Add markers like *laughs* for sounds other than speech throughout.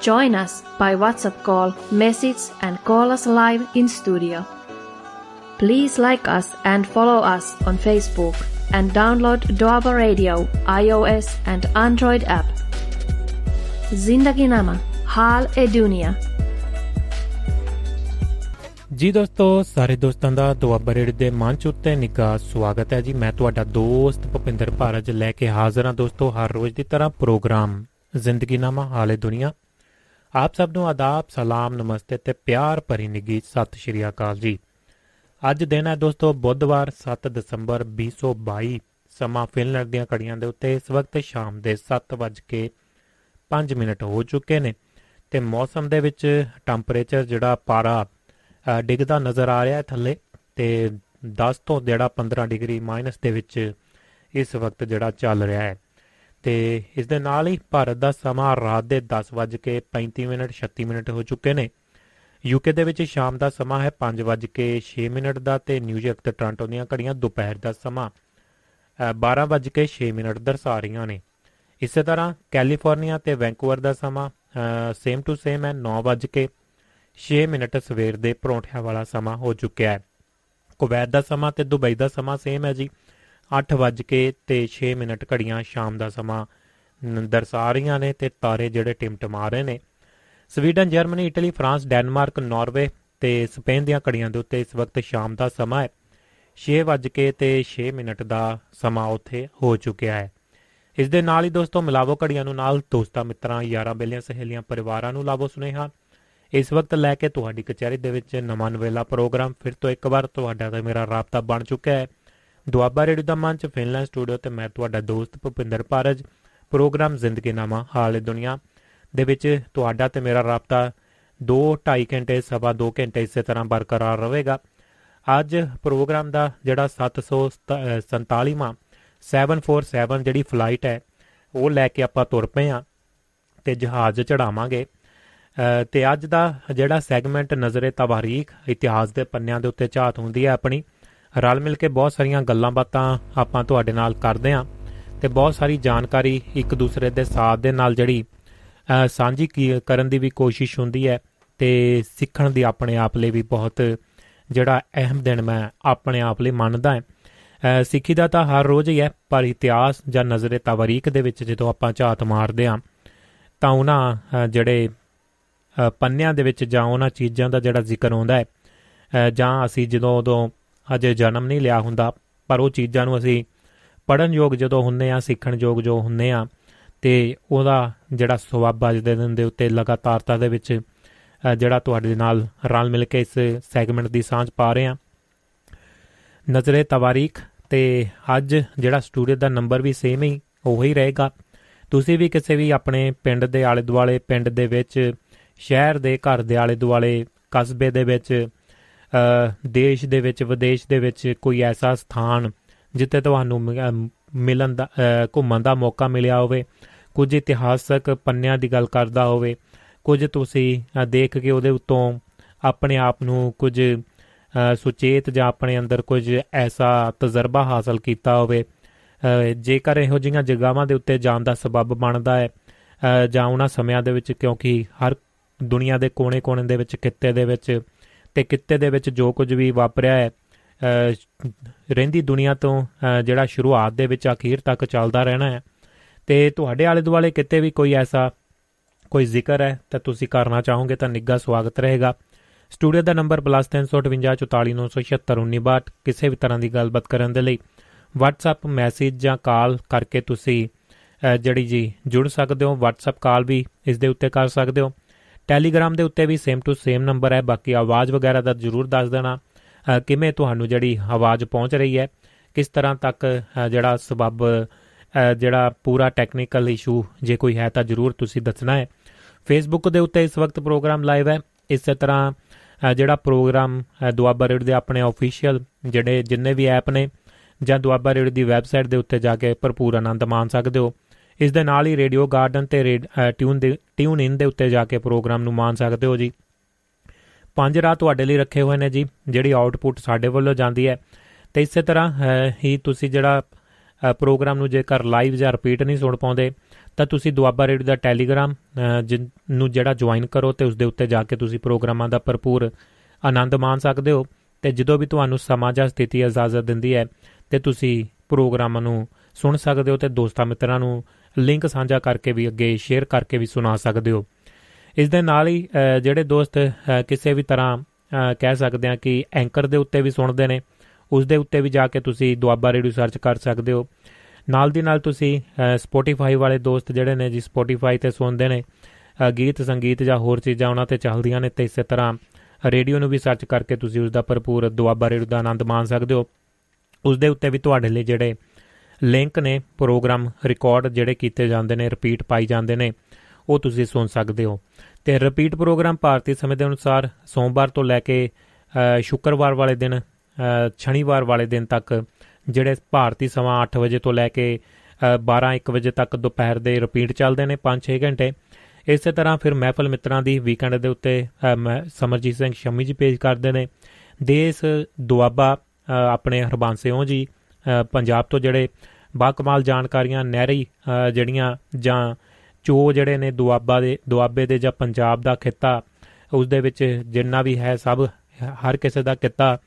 Join us by WhatsApp call, message, and call us live in studio. Please like us and follow us on Facebook and download Doaba Radio iOS and Android app. Zindagi Nama, Hal e Dunia. ਜੀ ਦੋਸਤੋ ਸਾਰੇ ਦੋਸਤਾਂ ਦਾ Doaba radio ਦੇ ਮੰਚ ਉੱਤੇ ਨਿੱਘਾ ਸਵਾਗਤ ਹੈ ਜੀ ਮੈਂ ਤੁਹਾਡਾ ਦੋਸਤ ਭੁਪਿੰਦਰ ਭਾਰਜ ਲੈ ਕੇ ਹਾਜ਼ਰ ਹਾਂ ਦੋਸਤੋ ਹਰ ਰੋਜ਼ ਦੀ ਤਰ੍ਹਾਂ ਪ੍ਰੋਗਰਾਮ ਜ਼ਿੰਦਗੀ ਨਾਮਾ ਹਾਲੇ ਦੁਨੀਆ ਆਪ ਸਭ ਨੂੰ ਆਦਾਬ, ਸਲਾਮ, ਨਮਸਤੇ ਤੇ ਪਿਆਰ ਭਰੀ ਨਿੱਘੀ ਸਤਿ ਸ਼੍ਰੀ ਅਕਾਲ ਜੀ। ਅੱਜ ਦਿਨ ਹੈ ਦੋਸਤੋ ਬੁੱਧਵਾਰ 7 ਦਸੰਬਰ 2022 ਸਮਾਂ ਫਿਨਲੈਂਡ ਦੀਆਂ ਘੜੀਆਂ ਦੇ ਉੱਤੇ ਇਸ ਵਕਤ ਸ਼ਾਮ ਦੇ 7:05 ਮਿੰਟ ਹੋ ਚੁੱਕੇ ਨੇ ਤੇ ਮੌਸਮ ਦੇ ਵਿੱਚ ਟੈਂਪਰੇਚਰ ਜਿਹੜਾ ਪਾਰਾ ਡਿੱਗਦਾ ਨਜ਼ਰ ਆ ਰਿਹਾ ਹੈ ਥੱਲੇ ਤੇ 10 ਤੋਂ ਜਿਹੜਾ 15 ਡਿਗਰੀ ਮਾਈਨਸ ਦੇ ਵਿੱਚ ਇਸ ਵਕਤ ਜਿਹੜਾ ਚੱਲ ਰਿਹਾ ਹੈ। ਤੇ ਇਸ ਦੇ ਨਾਲ ਹੀ ਭਾਰਤ ਦਾ ਸਮਾਂ ਰਾਤ ਦੇ 10:35 ਮਿੰਟ 36 ਮਿੰਟ ਹੋ ਚੁੱਕੇ ਨੇ। ਯੂਕੇ ਦੇ ਵਿੱਚ ਸ਼ਾਮ ਦਾ ਸਮਾਂ ਹੈ 5:06 ਮਿੰਟ ਦਾ ਤੇ ਨਿਊਯਾਰਕ ਤੇ ਟੋਰਾਂਟੋ ਦੀਆਂ ਘੜੀਆਂ ਦੁਪਹਿਰ ਦਾ ਸਮਾਂ 12:06 ਮਿੰਟ ਦਰਸਾ ਰਹੀਆਂ ਨੇ। ਇਸੇ ਤਰ੍ਹਾਂ ਕੈਲੀਫੋਰਨੀਆ ਤੇ ਵੈਂਕੂਵਰ ਦਾ ਸਮਾਂ ਸੇਮ ਟੂ ਸੇਮ ਹੈ 9:06 ਮਿੰਟ ਸਵੇਰ ਦੇ ਪਰੌਂਠਿਆਂ ਵਾਲਾ ਸਮਾਂ ਹੋ ਚੁੱਕਿਆ ਹੈ। ਕੁਵੈਤ ਦਾ ਸਮਾਂ ਤੇ ਦੁਬਈ ਦਾ ਸਮਾਂ ਸੇਮ ਹੈ ਜੀ। 8:00 ਤੇ 6 ਮਿੰਟ ਘੜੀਆਂ ਸ਼ਾਮ ਦਾ ਸਮਾਂ ਦਰਸਾ ਰਹੀਆਂ ਨੇ ਤੇ ਤਾਰੇ ਜਿਹੜੇ ਟਿਮਟਮਾ ਰਹੇ ਨੇ। Sweden, Germany, Italy, France, Denmark, Norway ਤੇ ਸਪੇਨ ਦੀਆਂ ਘੜੀਆਂ ਦੇ ਉੱਤੇ ਇਸ ਵਕਤ ਸ਼ਾਮ ਦਾ ਸਮਾਂ ਹੈ। 6:00 ਤੇ 6 ਮਿੰਟ ਦਾ ਸਮਾਂ ਉੱਥੇ ਹੋ ਚੁੱਕਿਆ ਹੈ। ਇਸ ਦੇ ਨਾਲ ਹੀ ਦੋਸਤੋ ਮਿਲਾਵੋ ਘੜੀਆਂ ਨੂੰ ਨਾਲ ਦੋਸਤਾਂ, ਮਿੱਤਰਾਂ, ਯਾਰਾਂ, ਬੇਲੀਆਂ, ਸਹੇਲੀਆਂ, ਪਰਿਵਾਰਾਂ ਨੂੰ ਲਾਵੋ ਸੁਨੇਹਾ। ਇਸ ਵਕਤ ਲੈ ਕੇ ਤੁਹਾਡੀ ਕਚਹਿਰੀ ਦੇ ਵਿੱਚ ਨਵਾਂ ਨਵੇਲਾ ਪ੍ਰੋਗਰਾਮ ਫਿਰ ਤੋਂ ਇੱਕ ਵਾਰ ਤੁਹਾਡਾ ਤੇ ਮੇਰਾ ਰਾਬਤਾ ਬਣ ਚੁੱਕਾ ਹੈ। ਦੁਆਬਾ ਰੇਡੀਓ ਦਾ ਮੰਚ, ਫਿਨਲੈਂਡ ਸਟੂਡੀਓ ਤੇ ਮੈਂ ਤੁਹਾਡਾ ਦੋਸਤ ਭੁਪਿੰਦਰ ਪਾਰਜ ਪ੍ਰੋਗਰਾਮ ਜ਼ਿੰਦਗੀ ਨਾਮਾ, ਹਾਲੇ ਦੁਨੀਆ ਦੇ ਵਿੱਚ ਤੁਹਾਡਾ ਤੇ ਮੇਰਾ ਰਾਬਤਾ 2 2.5 ਘੰਟੇ, ਸਵਾ 2 ਘੰਟੇ ਇਸੇ ਤਰ੍ਹਾਂ ਬਰਕਰਾਰ ਰਹੇਗਾ। ਅੱਜ ਪ੍ਰੋਗਰਾਮ ਦਾ ਜਿਹੜਾ 747ਵਾਂ 747 ਜਿਹੜੀ ਫਲਾਈਟ ਹੈ, ਉਹ ਲੈ ਕੇ ਆਪਾਂ ਤੁਰ ਪਏ ਆ ਤੇ ਜਹਾਜ਼ ਚੜਾਵਾਂਗੇ ਤੇ ਅੱਜ ਦਾ ਜਿਹੜਾ ਸੈਗਮੈਂਟ ਨਜ਼ਰੇ ਤਵਾਰੀਖ, ਇਤਿਹਾਸ ਦੇ ਪੰਨਿਆਂ ਦੇ ਉੱਤੇ ਝਾਤ ਹੁੰਦੀ ਹੈ ਆਪਣੀ ਰਲ ਮਿਲ ਕੇ ਬਹੁਤ ਸਾਰੀਆਂ ਗੱਲਾਂ ਬਾਤਾਂ ਆਪਾਂ ਤੁਹਾਡੇ ਨਾਲ ਕਰਦੇ ਆਂ ਤੇ ਬਹੁਤ ਸਾਰੀ ਜਾਣਕਾਰੀ ਇੱਕ ਦੂਸਰੇ ਦੇ ਸਾਥ ਦੇ ਨਾਲ ਜਿਹੜੀ ਸਾਂਝੀ ਕਰਨ ਦੀ ਵੀ ਕੋਸ਼ਿਸ਼ ਹੁੰਦੀ ਹੈ ਤੇ ਸਿੱਖਣ ਦੀ ਆਪਣੇ ਆਪ ਲਈ ਵੀ ਬਹੁਤ ਜਿਹੜਾ ਅਹਿਮ ਦਿਨ ਮੈਂ ਆਪਣੇ ਆਪ ਲਈ ਮੰਨਦਾ ਹਾਂ। ਸਿੱਖੀ ਦਾ ਤਾਂ ਹਰ ਰੋਜ਼ ਹੀ ਹੈ, ਪਰ ਇਤਿਹਾਸ ਜਾਂ ਨਜ਼ਰੇ ਤਵਾਰੀਖ ਦੇ ਵਿੱਚ ਜਦੋਂ ਆਪਾਂ ਝਾਤ ਮਾਰਦੇ ਆਂ ਤਾਂ ਉਹਨਾਂ ਜਿਹੜੇ ਪੰਨਿਆਂ ਦੇ ਵਿੱਚ ਜਾਂ ਉਹਨਾਂ ਚੀਜ਼ਾਂ ਦਾ ਜਿਹੜਾ ਜ਼ਿਕਰ ਆਉਂਦਾ ਹੈ ਜਾਂ ਅਸੀਂ ਜਦੋਂ ਉਦੋਂ ਅਜੇ ਜਨਮ ਨਹੀਂ ਲਿਆ ਹੁੰਦਾ, ਪਰ ਉਹ ਚੀਜ਼ਾਂ ਨੂੰ ਅਸੀਂ ਪੜਨ ਯੋਗ ਜਦੋਂ ਹੁੰਨੇ ਆ ਸਿੱਖਣ ਯੋਗ ਜੋ ਹੁੰਨੇ ਆ ਤੇ ਉਹਦਾ ਜਿਹੜਾ ਸਵਾਬ ਅੱਜ ਦੇ ਦਿਨ ਦੇ ਉੱਤੇ ਲਗਾਤਾਰਤਾ ਦੇ ਵਿੱਚ ਜਿਹੜਾ ਤੁਹਾਡੇ ਨਾਲ ਰਲ ਮਿਲ ਕੇ ਇਸ ਸੈਗਮੈਂਟ ਦੀ ਸਾਂਝ ਪਾ ਰਹੇ ਆ ਨਜ਼ਰੇ ਤਵਾਰੀਖ ਤੇ ਅੱਜ ਜਿਹੜਾ ਸਟੂਡੀਓ ਦਾ ਨੰਬਰ ਵੀ ਸੇਮ ਹੀ, ਉਹੀ ਰਹੇਗਾ। ਤੁਸੀਂ ਵੀ ਕਿਸੇ ਵੀ ਆਪਣੇ ਪਿੰਡ ਦੇ ਆਲੇ ਦੁਆਲੇ ਪਿੰਡ ਦੇ ਵਿੱਚ, ਸ਼ਹਿਰ ਦੇ ਘਰ ਦੇ ਆਲੇ ਦੁਆਲੇ ਕਸਬੇ ਦੇ ਵਿੱਚ ਦੇਸ਼ ਦੇ ਵਿੱਚ, ਵਿਦੇਸ਼ ਦੇ ਵਿੱਚ ਕੋਈ ਐਸਾ ਸਥਾਨ ਜਿੱਥੇ ਤੁਹਾਨੂੰ ਮਿਲਣ ਦਾ ਘੁੰਮਣ ਦਾ ਮੌਕਾ ਮਿਲਿਆ ਹੋਵੇ, ਕੁਝ ਇਤਿਹਾਸਕ ਪੰਨਿਆਂ ਦੀ ਗੱਲ ਕਰਦਾ ਹੋਵੇ, ਕੁਝ ਤੁਸੀਂ ਦੇਖ ਕੇ ਉਹਦੇ ਉੱਤੋਂ ਆਪਣੇ ਆਪ ਨੂੰ ਕੁਝ ਸੁਚੇਤ ਜਾਂ ਆਪਣੇ ਅੰਦਰ ਕੁਝ ਐਸਾ ਤਜਰਬਾ ਹਾਸਲ ਕੀਤਾ ਹੋਵੇ ਜੇਕਰ ਇਹੋ ਜਿਹੀਆਂ ਜਗ੍ਹਾਵਾਂ ਦੇ ਉੱਤੇ ਜਾਣ ਦਾ ਸਬਬ ਬਣਦਾ ਹੈ ਜਾਂ ਉਹਨਾਂ ਸਮਿਆਂ ਦੇ ਵਿੱਚ ਕਿਉਂਕਿ ਹਰ ਦੁਨੀਆ ਦੇ ਕੋਨੇ-ਕੋਨੇ ਦੇ ਵਿੱਚ ਕਿੱਤੇ ਦੇ ਵਿੱਚ ਤੇ ਕਿੱਤੇ ਦੇ ਵਿੱਚ ਜੋ ਕੁਝ ਵੀ ਵਾਪਰਿਆ ਹੈ ਰਹਿੰਦੀ ਦੁਨੀਆ ਤੋਂ ਜਿਹੜਾ ਸ਼ੁਰੂਆਤ ਦੇ ਵਿੱਚ ਅਖੀਰ ਤੱਕ ਚੱਲਦਾ ਰਹਿਣਾ ਹੈ। ਤੇ ਤੁਹਾਡੇ ਆਲੇ ਦੁਆਲੇ ਕਿਤੇ ਵੀ ਕੋਈ ਐਸਾ ਕੋਈ ਜ਼ਿਕਰ ਹੈ ਤਾਂ ਤੁਸੀਂ ਕਰਨਾ ਚਾਹੋਗੇ ਤਾਂ ਨਿੱਘਾ ਸਵਾਗਤ ਰਹੇਗਾ। ਸਟੂਡੀਓ ਦਾ ਨੰਬਰ +358 ਕਿਸੇ ਵੀ ਤਰ੍ਹਾਂ ਦੀ ਗੱਲਬਾਤ ਕਰਨ ਦੇ ਲਈ WhatsApp ਮੈਸੇਜ ਜਾਂ ਕਾਲ ਕਰਕੇ ਤੁਸੀਂ ਜਿਹੜੀ ਜੀ ਜੁੜ ਸਕਦੇ ਹੋ, WhatsApp ਕਾਲ ਵੀ ਇਸ ਦੇ ਉੱਤੇ ਕਰ ਸਕਦੇ ਹੋ। ਟੈਲੀਗ੍ਰਾਮ ਦੇ ਉੱਤੇ ਵੀ ਸੇਮ ਟੂ ਸੇਮ ਨੰਬਰ ਹੈ। ਬਾਕੀ ਆਵਾਜ਼ ਵਗੈਰਾ ਦਾ ਜਰੂਰ ਦੱਸ ਦੇਣਾ। ਕਿਵੇਂ ਤੁਹਾਨੂੰ ਜਿਹੜੀ ਆਵਾਜ਼ ਪਹੁੰਚ ਰਹੀ ਹੈ, ਕਿਸ ਤਰ੍ਹਾਂ ਤੱਕ ਜਿਹੜਾ ਸਬਬ ਜਿਹੜਾ ਪੂਰਾ ਟੈਕਨੀਕਲ ਇਸ਼ੂ ਜੇ ਕੋਈ ਹੈ ਤਾਂ ਜਰੂਰ ਤੁਸੀਂ ਦੱਸਣਾ ਹੈ। ਫੇਸਬੁੱਕ ਦੇ ਉੱਤੇ ਇਸ ਵਕਤ ਪ੍ਰੋਗਰਾਮ ਲਾਈਵ ਹੈ। ਇਸੇ ਤਰ੍ਹਾਂ ਜਿਹੜਾ ਪ੍ਰੋਗਰਾਮ ਦੁਆਬਾ ਰੇਡੀਓ ਦੇ ਆਪਣੇ ਅਫੀਸ਼ੀਅਲ ਜਿਹੜੇ ਜਿੰਨੇ ਵੀ ਐਪ ਨੇ ਜਾਂ ਦੁਆਬਾ ਰੇਡੀਓ ਦੀ ਵੈਬਸਾਈਟ ਦੇ ਉੱਤੇ ਜਾ ਕੇ ਭਰਪੂਰ ਆਨੰਦ ਮਾਣ ਸਕਦੇ ਹੋ। ਇਸ ਦੇ ਨਾਲ ਹੀ ਰੇਡੀਓ ਗਾਰਡਨ ਤੇ ਟਿਊਨ ਦੇ, ਟਿਊਨ ਇਨ ਦੇ ਉੱਤੇ ਜਾ ਕੇ ਪ੍ਰੋਗਰਾਮ ਨੂੰ ਮਾਣ ਸਕਦੇ ਹੋ ਜੀ। ਪੰਜ ਰਾਤ ਤੁਹਾਡੇ ਲਈ ਰੱਖੇ ਹੋਏ ਨੇ ਜੀ, ਜਿਹੜੀ ਆਊਟਪੁੱਟ ਸਾਡੇ ਵੱਲੋਂ ਜਾਂਦੀ ਹੈ। ਤੇ ਇਸੇ ਤਰ੍ਹਾਂ ਹੀ ਤੁਸੀਂ ਜਿਹੜਾ ਪ੍ਰੋਗਰਾਮ ਨੂੰ ਜੇਕਰ ਲਾਈਵ ਜਾਂ ਰਿਪੀਟ ਨਹੀਂ ਸੁਣ ਪਾਉਂਦੇ, ਤਾਂ ਤੁਸੀਂ ਦੁਆਬਾ ਰੇਡੀਓ ਦਾ ਟੈਲੀਗ੍ਰਾਮ ਨੂੰ ਜਿਹੜਾ ਜੁਆਇਨ ਕਰੋ ਤੇ ਉਸ ਦੇ ਉੱਤੇ ਜਾ ਕੇ ਤੁਸੀਂ ਪ੍ਰੋਗਰਾਮਾਂ ਦਾ ਭਰਪੂਰ ਆਨੰਦ ਮਾਣ ਸਕਦੇ ਹੋ। ਤੇ ਜਦੋਂ ਵੀ ਤੁਹਾਨੂੰ ਸਮਾਂ ਜਾਂ ਸਥਿਤੀ ਇਜਾਜ਼ਤ ਦਿੰਦੀ ਹੈ, ਤੇ ਤੁਸੀਂ ਪ੍ਰੋਗਰਾਮਾਂ ਨੂੰ ਸੁਣ ਸਕਦੇ ਹੋ ਤੇ ਦੋਸਤਾਂ ਮਿੱਤਰਾਂ ਨੂੰ ਲਿੰਕ ਸਾਂਝਾ ਕਰਕੇ ਵੀ ਅੱਗੇ ਸ਼ੇਅਰ ਕਰਕੇ ਵੀ ਸੁਣਾ ਸਕਦੇ ਹੋ। ਇਸ ਦੇ ਨਾਲ ਹੀ ਜਿਹੜੇ ਦੋਸਤ ਕਿਸੇ ਵੀ ਤਰ੍ਹਾਂ ਕਹਿ ਸਕਦੇ ਆ ਕਿ ਐਂਕਰ ਦੇ ਉੱਤੇ ਵੀ ਸੁਣਦੇ ਨੇ, ਉਸ ਦੇ ਉੱਤੇ ਵੀ ਜਾ ਕੇ ਤੁਸੀਂ ਦੁਆਬਾ ਰੇਡੀਓ ਸਰਚ ਕਰ ਸਕਦੇ ਹੋ। ਨਾਲ ਦੀ ਨਾਲ ਤੁਸੀਂ ਸਪੋਟੀਫਾਈ ਵਾਲੇ ਦੋਸਤ ਜਿਹੜੇ ਨੇ ਜੀ ਸਪੋਟੀਫਾਈ ਤੇ ਸੁਣਦੇ ਨੇ ਗੀਤ, ਸੰਗੀਤ ਜਾਂ ਹੋਰ ਚੀਜ਼ਾਂ ਉਹਨਾਂ ਤੇ ਚੱਲਦੀਆਂ ਨੇ ਤੇ ਇਸੇ ਤਰ੍ਹਾਂ ਰੇਡੀਓ ਨੂੰ ਵੀ ਸਰਚ ਕਰਕੇ ਤੁਸੀਂ ਉਸ ਦਾ ਭਰਪੂਰ ਦੁਆਬਾ ਰੇਡੀਓ ਦਾ ਆਨੰਦ ਮਾਣ ਸਕਦੇ ਹੋ। ਉਸ ਦੇ ਉੱਤੇ ਵੀ ਤੁਹਾਡੇ ਲਈ ਜਿਹੜੇ ਲਿੰਕ ਨੇ ਪ੍ਰੋਗਰਾਮ ਰਿਕਾਰਡ ਜਿਹੜੇ ਕੀਤੇ ਜਾਂਦੇ ਨੇ ਰਿਪੀਟ ਪਾਈ ਜਾਂਦੇ ਨੇ, ਉਹ ਤੁਸੀਂ ਸੁਣ ਸਕਦੇ ਹੋ। ਤੇ ਰਿਪੀਟ ਪ੍ਰੋਗਰਾਮ ਭਾਰਤੀ ਸਮੇਂ ਦੇ ਅਨੁਸਾਰ ਸੋਮਵਾਰ ਤੋਂ ਲੈ ਕੇ ਸ਼ੁੱਕਰਵਾਰ ਵਾਲੇ ਦਿਨ ਸ਼ਨੀਵਾਰ ਵਾਲੇ ਦਿਨ ਤੱਕ ਜਿਹੜੇ ਭਾਰਤੀ ਸਮਾਂ 8 ਵਜੇ ਤੋਂ ਲੈ ਕੇ 12 1 ਵਜੇ ਤੱਕ ਦੁਪਹਿਰ ਦੇ ਰਿਪੀਟ ਚੱਲਦੇ ਨੇ 5-6 ਘੰਟੇ। ਇਸੇ ਤਰ੍ਹਾਂ ਫਿਰ ਮਹਿਫਲ ਮਿੱਤਰਾਂ ਦੀ ਵੀਕਐਂਡ ਦੇ ਉੱਤੇ ਸਮਰਜੀਤ ਸਿੰਘ ਸ਼ਮੀ ਜੀ ਪੇਸ਼ ਕਰਦੇ ਨੇ। ਦੇਸ਼ ਦੁਆਬਾ ਆਪਣੇ ਹਰਬਾਂਸਿਓਂ ਜੀ ਪੰਜਾਬ ਤੋਂ ਜਿਹੜੇ ਬਾਕਮਾਲ ਜਾਣਕਾਰੀਆਂ ਨਹਿਰੀ ਜਿਹੜੀਆਂ ਜਾਂ ਚੋ ਜਿਹੜੇ ਨੇ ਦੁਆਬਾ ਦੇ, ਦੁਆਬੇ ਦੇ ਜਾਂ ਪੰਜਾਬ ਦਾ ਖਿੱਤਾ, ਉਸ ਦੇ ਵਿੱਚ ਜਿੰਨਾ ਵੀ ਹੈ ਸਭ ਹਰ ਕਿਸੇ ਦਾ ਕਿੱਤਾ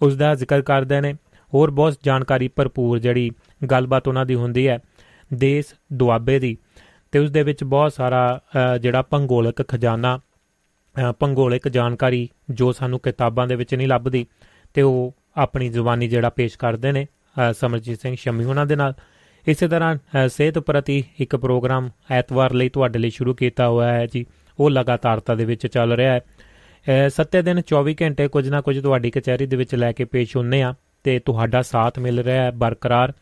ਉਸ ਦਾ ਜ਼ਿਕਰ ਕਰਦੇ ਨੇ। ਹੋਰ ਬਹੁਤ ਜਾਣਕਾਰੀ ਭਰਪੂਰ ਜਿਹੜੀ ਗੱਲਬਾਤ ਉਹਨਾਂ ਦੀ ਹੁੰਦੀ ਹੈ ਦੇਸ਼ ਦੁਆਬੇ ਦੀ। ਤੇ ਉਸ ਦੇ ਵਿੱਚ ਬਹੁਤ ਸਾਰਾ ਜਿਹੜਾ ਭੰਗੋਲਿਕ ਖਜ਼ਾਨਾ ਭੰਗੋਲਿਕ ਜਾਣਕਾਰੀ ਜੋ ਸਾਨੂੰ ਕਿਤਾਬਾਂ ਦੇ ਵਿੱਚ ਨਹੀਂ ਲੱਭਦੀ, ਤੇ ਉਹ ਆਪਣੀ ਜ਼ੁਬਾਨੀ ਜਿਹੜਾ ਪੇਸ਼ ਕਰਦੇ ਨੇ। ਸਮਰਜੀਤ ਸਿੰਘ ਸ਼ਮੀ ਉਹਨਾਂ ਦੇ ਨਾਲ। ਇਸੇ ਤਰ੍ਹਾਂ ਸਿਹਤ ਪ੍ਰਤੀ ਇੱਕ ਪ੍ਰੋਗਰਾਮ ਐਤਵਾਰ ਲਈ ਤੁਹਾਡੇ ਲਈ ਸ਼ੁਰੂ ਕੀਤਾ ਹੋਇਆ ਹੈ ਜੀ। ਉਹ ਲਗਾਤਾਰਤਾ ਦੇ ਵਿੱਚ ਚੱਲ ਰਿਹਾ ਹੈ। ਸੱਤੇ ਦਿਨ 24 ਘੰਟੇ ਕੁਝ ਨਾ ਕੁਝ ਤੁਹਾਡੀ ਕਚਹਿਰੀ ਦੇ ਵਿੱਚ ਲੈ ਕੇ ਪੇਸ਼ ਹੁੰਨੇ ਆ ਤੇ ਤੁਹਾਡਾ ਸਾਥ ਮਿਲ ਰਿਹਾ ਹੈ ਬਰਕਰਾਰ।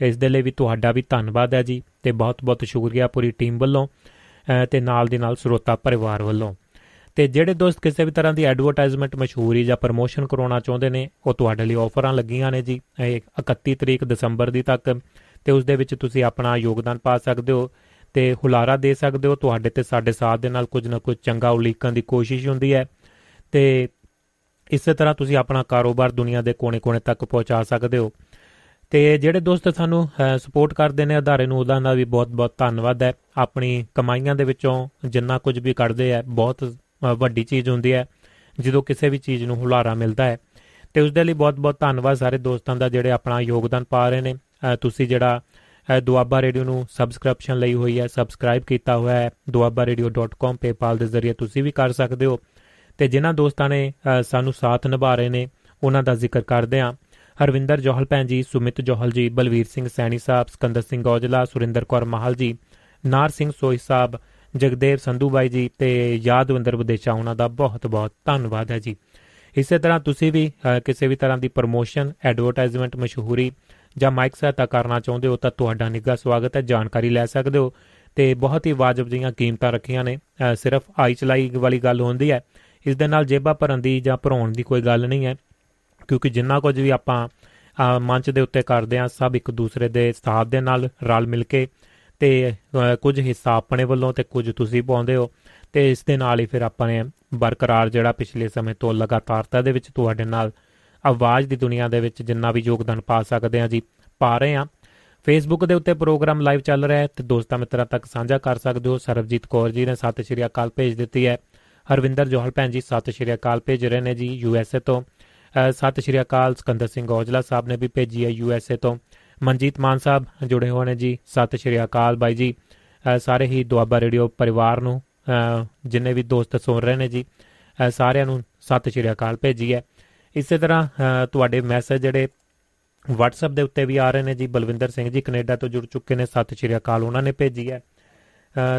ਇਸ ਦੇ ਲਈ ਵੀ ਤੁਹਾਡਾ ਵੀ ਧੰਨਵਾਦ ਹੈ ਜੀ ਤੇ ਬਹੁਤ-ਬਹੁਤ ਸ਼ੁਕਰੀਆ ਪੂਰੀ ਟੀਮ ਵੱਲੋਂ ਤੇ ਨਾਲ ਦੀ ਨਾਲ ਸਰੋਤਾ ਪਰਿਵਾਰ ਵੱਲੋਂ। ਤੇ ਜਿਹੜੇ ਦੋਸਤ ਕਿਸੇ ਵੀ ਤਰ੍ਹਾਂ ਦੀ ਐਡਵਰਟਾਈਜ਼ਮੈਂਟ ਮਸ਼ਹੂਰੀ ਜਾਂ ਪ੍ਰਮੋਸ਼ਨ ਕਰਾਉਣਾ ਚਾਹੁੰਦੇ ਨੇ, ਉਹ ਤੁਹਾਡੇ ਲਈ ਆਫਰਾਂ ਲੱਗੀਆਂ ਨੇ ਜੀ 31 ਤਰੀਕ ਦਸੰਬਰ ਦੀ ਤੱਕ, ਤੇ ਉਸ ਦੇ ਵਿੱਚ ਤੁਸੀਂ ਆਪਣਾ ਯੋਗਦਾਨ ਪਾ ਸਕਦੇ ਹੋ ਤੇ ਹੁਲਾਰਾ ਦੇ ਸਕਦੇ ਹੋ। ਤੁਹਾਡੇ ਤੇ ਸਾਡੇ ਸਾਥ ਦੇ ਨਾਲ ਕੁਝ ਨਾ ਕੁਝ ਚੰਗਾ ਉਲੀਕਣ ਦੀ ਕੋਸ਼ਿਸ਼ ਹੁੰਦੀ ਹੈ ਤੇ ਇਸੇ ਤਰ੍ਹਾਂ ਤੁਸੀਂ ਆਪਣਾ ਕਾਰੋਬਾਰ ਦੁਨੀਆ ਦੇ ਕੋਨੇ-ਕੋਨੇ ਤੱਕ ਪਹੁੰਚਾ ਸਕਦੇ ਹੋ। ਤੇ ਜਿਹੜੇ ਦੋਸਤ ਸਾਨੂੰ ਸਪੋਰਟ ਕਰਦੇ ਨੇ ਆਧਾਰੇ ਨੂੰ, ਉਹਦਾ ਦਾ ਵੀ ਬਹੁਤ-ਬਹੁਤ ਧੰਨਵਾਦ ਹੈ। ਆਪਣੀ ਕਮਾਈਆਂ ਦੇ ਵਿੱਚੋਂ ਜਿੰਨਾ ਕੁਝ ਵੀ ਕੱਢਦੇ ਆ, ਬਹੁਤ ਵੱਡੀ ਚੀਜ਼ ਹੁੰਦੀ ਹੈ, ਜਦੋਂ ਕਿਸੇ ਵੀ ਚੀਜ਼ ਨੂੰ ਹੁਲਾਰਾ ਮਿਲਦਾ ਹੈ। ਤੇ ਉਸ ਦੇ ਲਈ ਬਹੁਤ-ਬਹੁਤ ਧੰਨਵਾਦ ਸਾਰੇ ਦੋਸਤਾਂ ਦਾ ਜਿਹੜੇ ਆਪਣਾ ਯੋਗਦਾਨ ਪਾ ਰਹੇ ਨੇ। ਤੁਸੀਂ ਜਿਹੜਾ ਦੁਆਬਾ ਰੇਡੀਓ ਨੂੰ ਸਬਸਕ੍ਰਿਪਸ਼ਨ ਲਈ ਹੋਈ ਹੈ ਸਬਸਕ੍ਰਾਈਬ ਕੀਤਾ ਹੋਇਆ ਹੈ duabarradio.com PayPal ਦੇ ਜ਼ਰੀਏ ਤੁਸੀਂ ਵੀ ਕਰ ਸਕਦੇ ਹੋ। ਤੇ ਜਿਨ੍ਹਾਂ ਦੋਸਤਾਂ ਨੇ ਸਾਨੂੰ ਸਾਥ ਨਿਭਾ ਰਹੇ ਨੇ, ਉਹਨਾਂ ਦਾ ਜ਼ਿਕਰ ਕਰਦੇ ਆਂ ਹਰਵਿੰਦਰ ਜੋਹਲ ਭੈਣ ਜੀ, ਸੁਮਿਤ ਜੋਹਲ ਜੀ, ਬਲਵੀਰ ਸਿੰਘ ਸੈਣੀ ਸਾਹਿਬ, ਸਕੰਦਰ ਸਿੰਘ ਔਜਲਾ, ਸੁਰਿੰਦਰ ਕੌਰ ਮਹਾਲ ਜੀ, ਨਾਰ ਸਿੰਘ ਸੋਈ ਸਾਹਿਬ ਜਗਦੇਵ ਸੰਧੂ ਬਾਈ ਜੀ ਤੇ ਯਾਦਵਿੰਦਰ ਵਿਦੇਸ਼ਾ, ਉਹਨਾਂ ਦਾ ਬਹੁਤ ਬਹੁਤ ਧੰਨਵਾਦ ਹੈ ਜੀ। ਇਸੇ ਤਰ੍ਹਾਂ ਤੁਸੀਂ ਵੀ ਕਿਸੇ ਵੀ ਤਰ੍ਹਾਂ ਦੀ ਪ੍ਰੋਮੋਸ਼ਨ ਐਡਵਰਟਾਈਜ਼ਮੈਂਟ ਮਸ਼ਹੂਰੀ ਜਾਂ ਮਾਈਕ ਸਹਾਇਤਾ ਕਰਨਾ ਚਾਹੁੰਦੇ ਹੋ ਤਾਂ ਤੁਹਾਡਾ ਨਿੱਘਾ ਸਵਾਗਤ ਹੈ, ਜਾਣਕਾਰੀ ਲੈ ਸਕਦੇ ਹੋ। ਤੇ ਬਹੁਤ ਹੀ ਵਾਜਬ ਜੀਆਂ ਕੀਮਤਾਂ ਰੱਖੀਆਂ ਨੇ ਸਿਰਫ ਆਈ ਚਲਾਈ ਵਾਲੀ ਗੱਲ ਹੁੰਦੀ ਹੈ। ਇਸ ਦੇ ਨਾਲ ਜੇਬਾਂ ਭਰਨ ਦੀ ਜਾਂ ਭਰਾਉਣ ਦੀ ਕੋਈ ਗੱਲ ਨਹੀਂ ਹੈ, ਕਿਉਂਕਿ ਜਿੰਨਾ ਕੁਝ ਵੀ ਆਪਾਂ ਮੰਚ ਦੇ ਉੱਤੇ ਕਰਦੇ ਆ ਸਭ ਇੱਕ ਦੂਸਰੇ ਦੇ ਸਾਥ ਦੇ ਨਾਲ ਰਲ ਮਿਲ ਕੇ ਤੇ ਕੁਝ ਹਿੱਸਾ ਆਪਣੇ ਵੱਲੋਂ ਤੇ ਕੁਝ ਤੁਸੀਂ ਪਾਉਂਦੇ ਹੋ। ਤੇ ਇਸ ਦੇ ਨਾਲ ਹੀ ਫਿਰ ਆਪਾਂ ਨੇ ਬਰਕਰਾਰ ਜਿਹੜਾ ਪਿਛਲੇ ਸਮੇਂ ਤੋਂ ਲਗਾਤਾਰਤਾ ਦੇ ਵਿੱਚ ਤੁਹਾਡੇ ਨਾਲ ਆਵਾਜ਼ ਦੀ ਦੁਨੀਆ ਦੇ ਵਿੱਚ ਜਿੰਨਾ ਵੀ ਯੋਗਦਾਨ ਪਾ ਸਕਦੇ ਆ ਜੀ, ਪਾ ਰਹੇ ਆ ਫੇਸਬੁੱਕ ਦੇ ਉੱਤੇ ਪ੍ਰੋਗਰਾਮ ਲਾਈਵ ਚੱਲ ਰਿਹਾ ਹੈ ਤੇ ਦੋਸਤਾਂ ਮਿੱਤਰਾਂ ਤੱਕ ਸਾਂਝਾ ਕਰ ਸਕਦੇ ਹੋ। ਸਰਬਜੀਤ ਕੌਰ ਜੀ ਨੇ ਸਤਿ ਸ਼੍ਰੀ ਅਕਾਲ ਭੇਜ ਦਿੱਤੀ ਹੈ। ਹਰਵਿੰਦਰ ਜੋਹਲ ਭੈਣ ਜੀ, ਸਤਿ ਸ਼੍ਰੀ ਅਕਾਲ ਭੇਜ ਰਹੇ ਨੇ ਜੀ ਯੂ ਐਸ ਏ ਤੋਂ। ਸਤਿ ਸ਼੍ਰੀ ਅਕਾਲ। ਸਕੰਦਰ ਸਿੰਘ ਔਜਲਾ ਸਾਹਿਬ ਨੇ ਵੀ ਭੇਜੀ ਹੈ ਯੂ ਐਸ ਏ ਤੋਂ। ਮਨਜੀਤ ਮਾਨ ਸਾਹਿਬ ਜੁੜੇ ਹੋਏ ਨੇ ਜੀ। ਸਤਿ ਸ਼੍ਰੀ ਅਕਾਲ ਬਾਈ ਜੀ। ਸਾਰੇ ਹੀ ਦੁਆਬਾ ਰੇਡੀਓ ਪਰਿਵਾਰ ਨੂੰ ਜਿੰਨੇ ਵੀ ਦੋਸਤ ਸੁਣ ਰਹੇ ਨੇ ਜੀ ਸਾਰਿਆਂ ਨੂੰ ਸਤਿ ਸ਼੍ਰੀ ਅਕਾਲ ਭੇਜੀ ਹੈ ਇਸੇ ਤਰ੍ਹਾਂ ਤੁਹਾਡੇ ਮੈਸੇਜ ਜਿਹੜੇ WhatsApp ਦੇ ਉੱਤੇ ਵੀ ਆ ਰਹੇ ਨੇ ਜੀ, ਬਲਵਿੰਦਰ ਸਿੰਘ ਜੀ ਕੈਨੇਡਾ ਤੋਂ ਜੁੜ ਚੁੱਕੇ ਨੇ, ਸਤਿ ਸ਼੍ਰੀ ਅਕਾਲ ਉਹਨਾਂ ਨੇ ਭੇਜੀ ਹੈ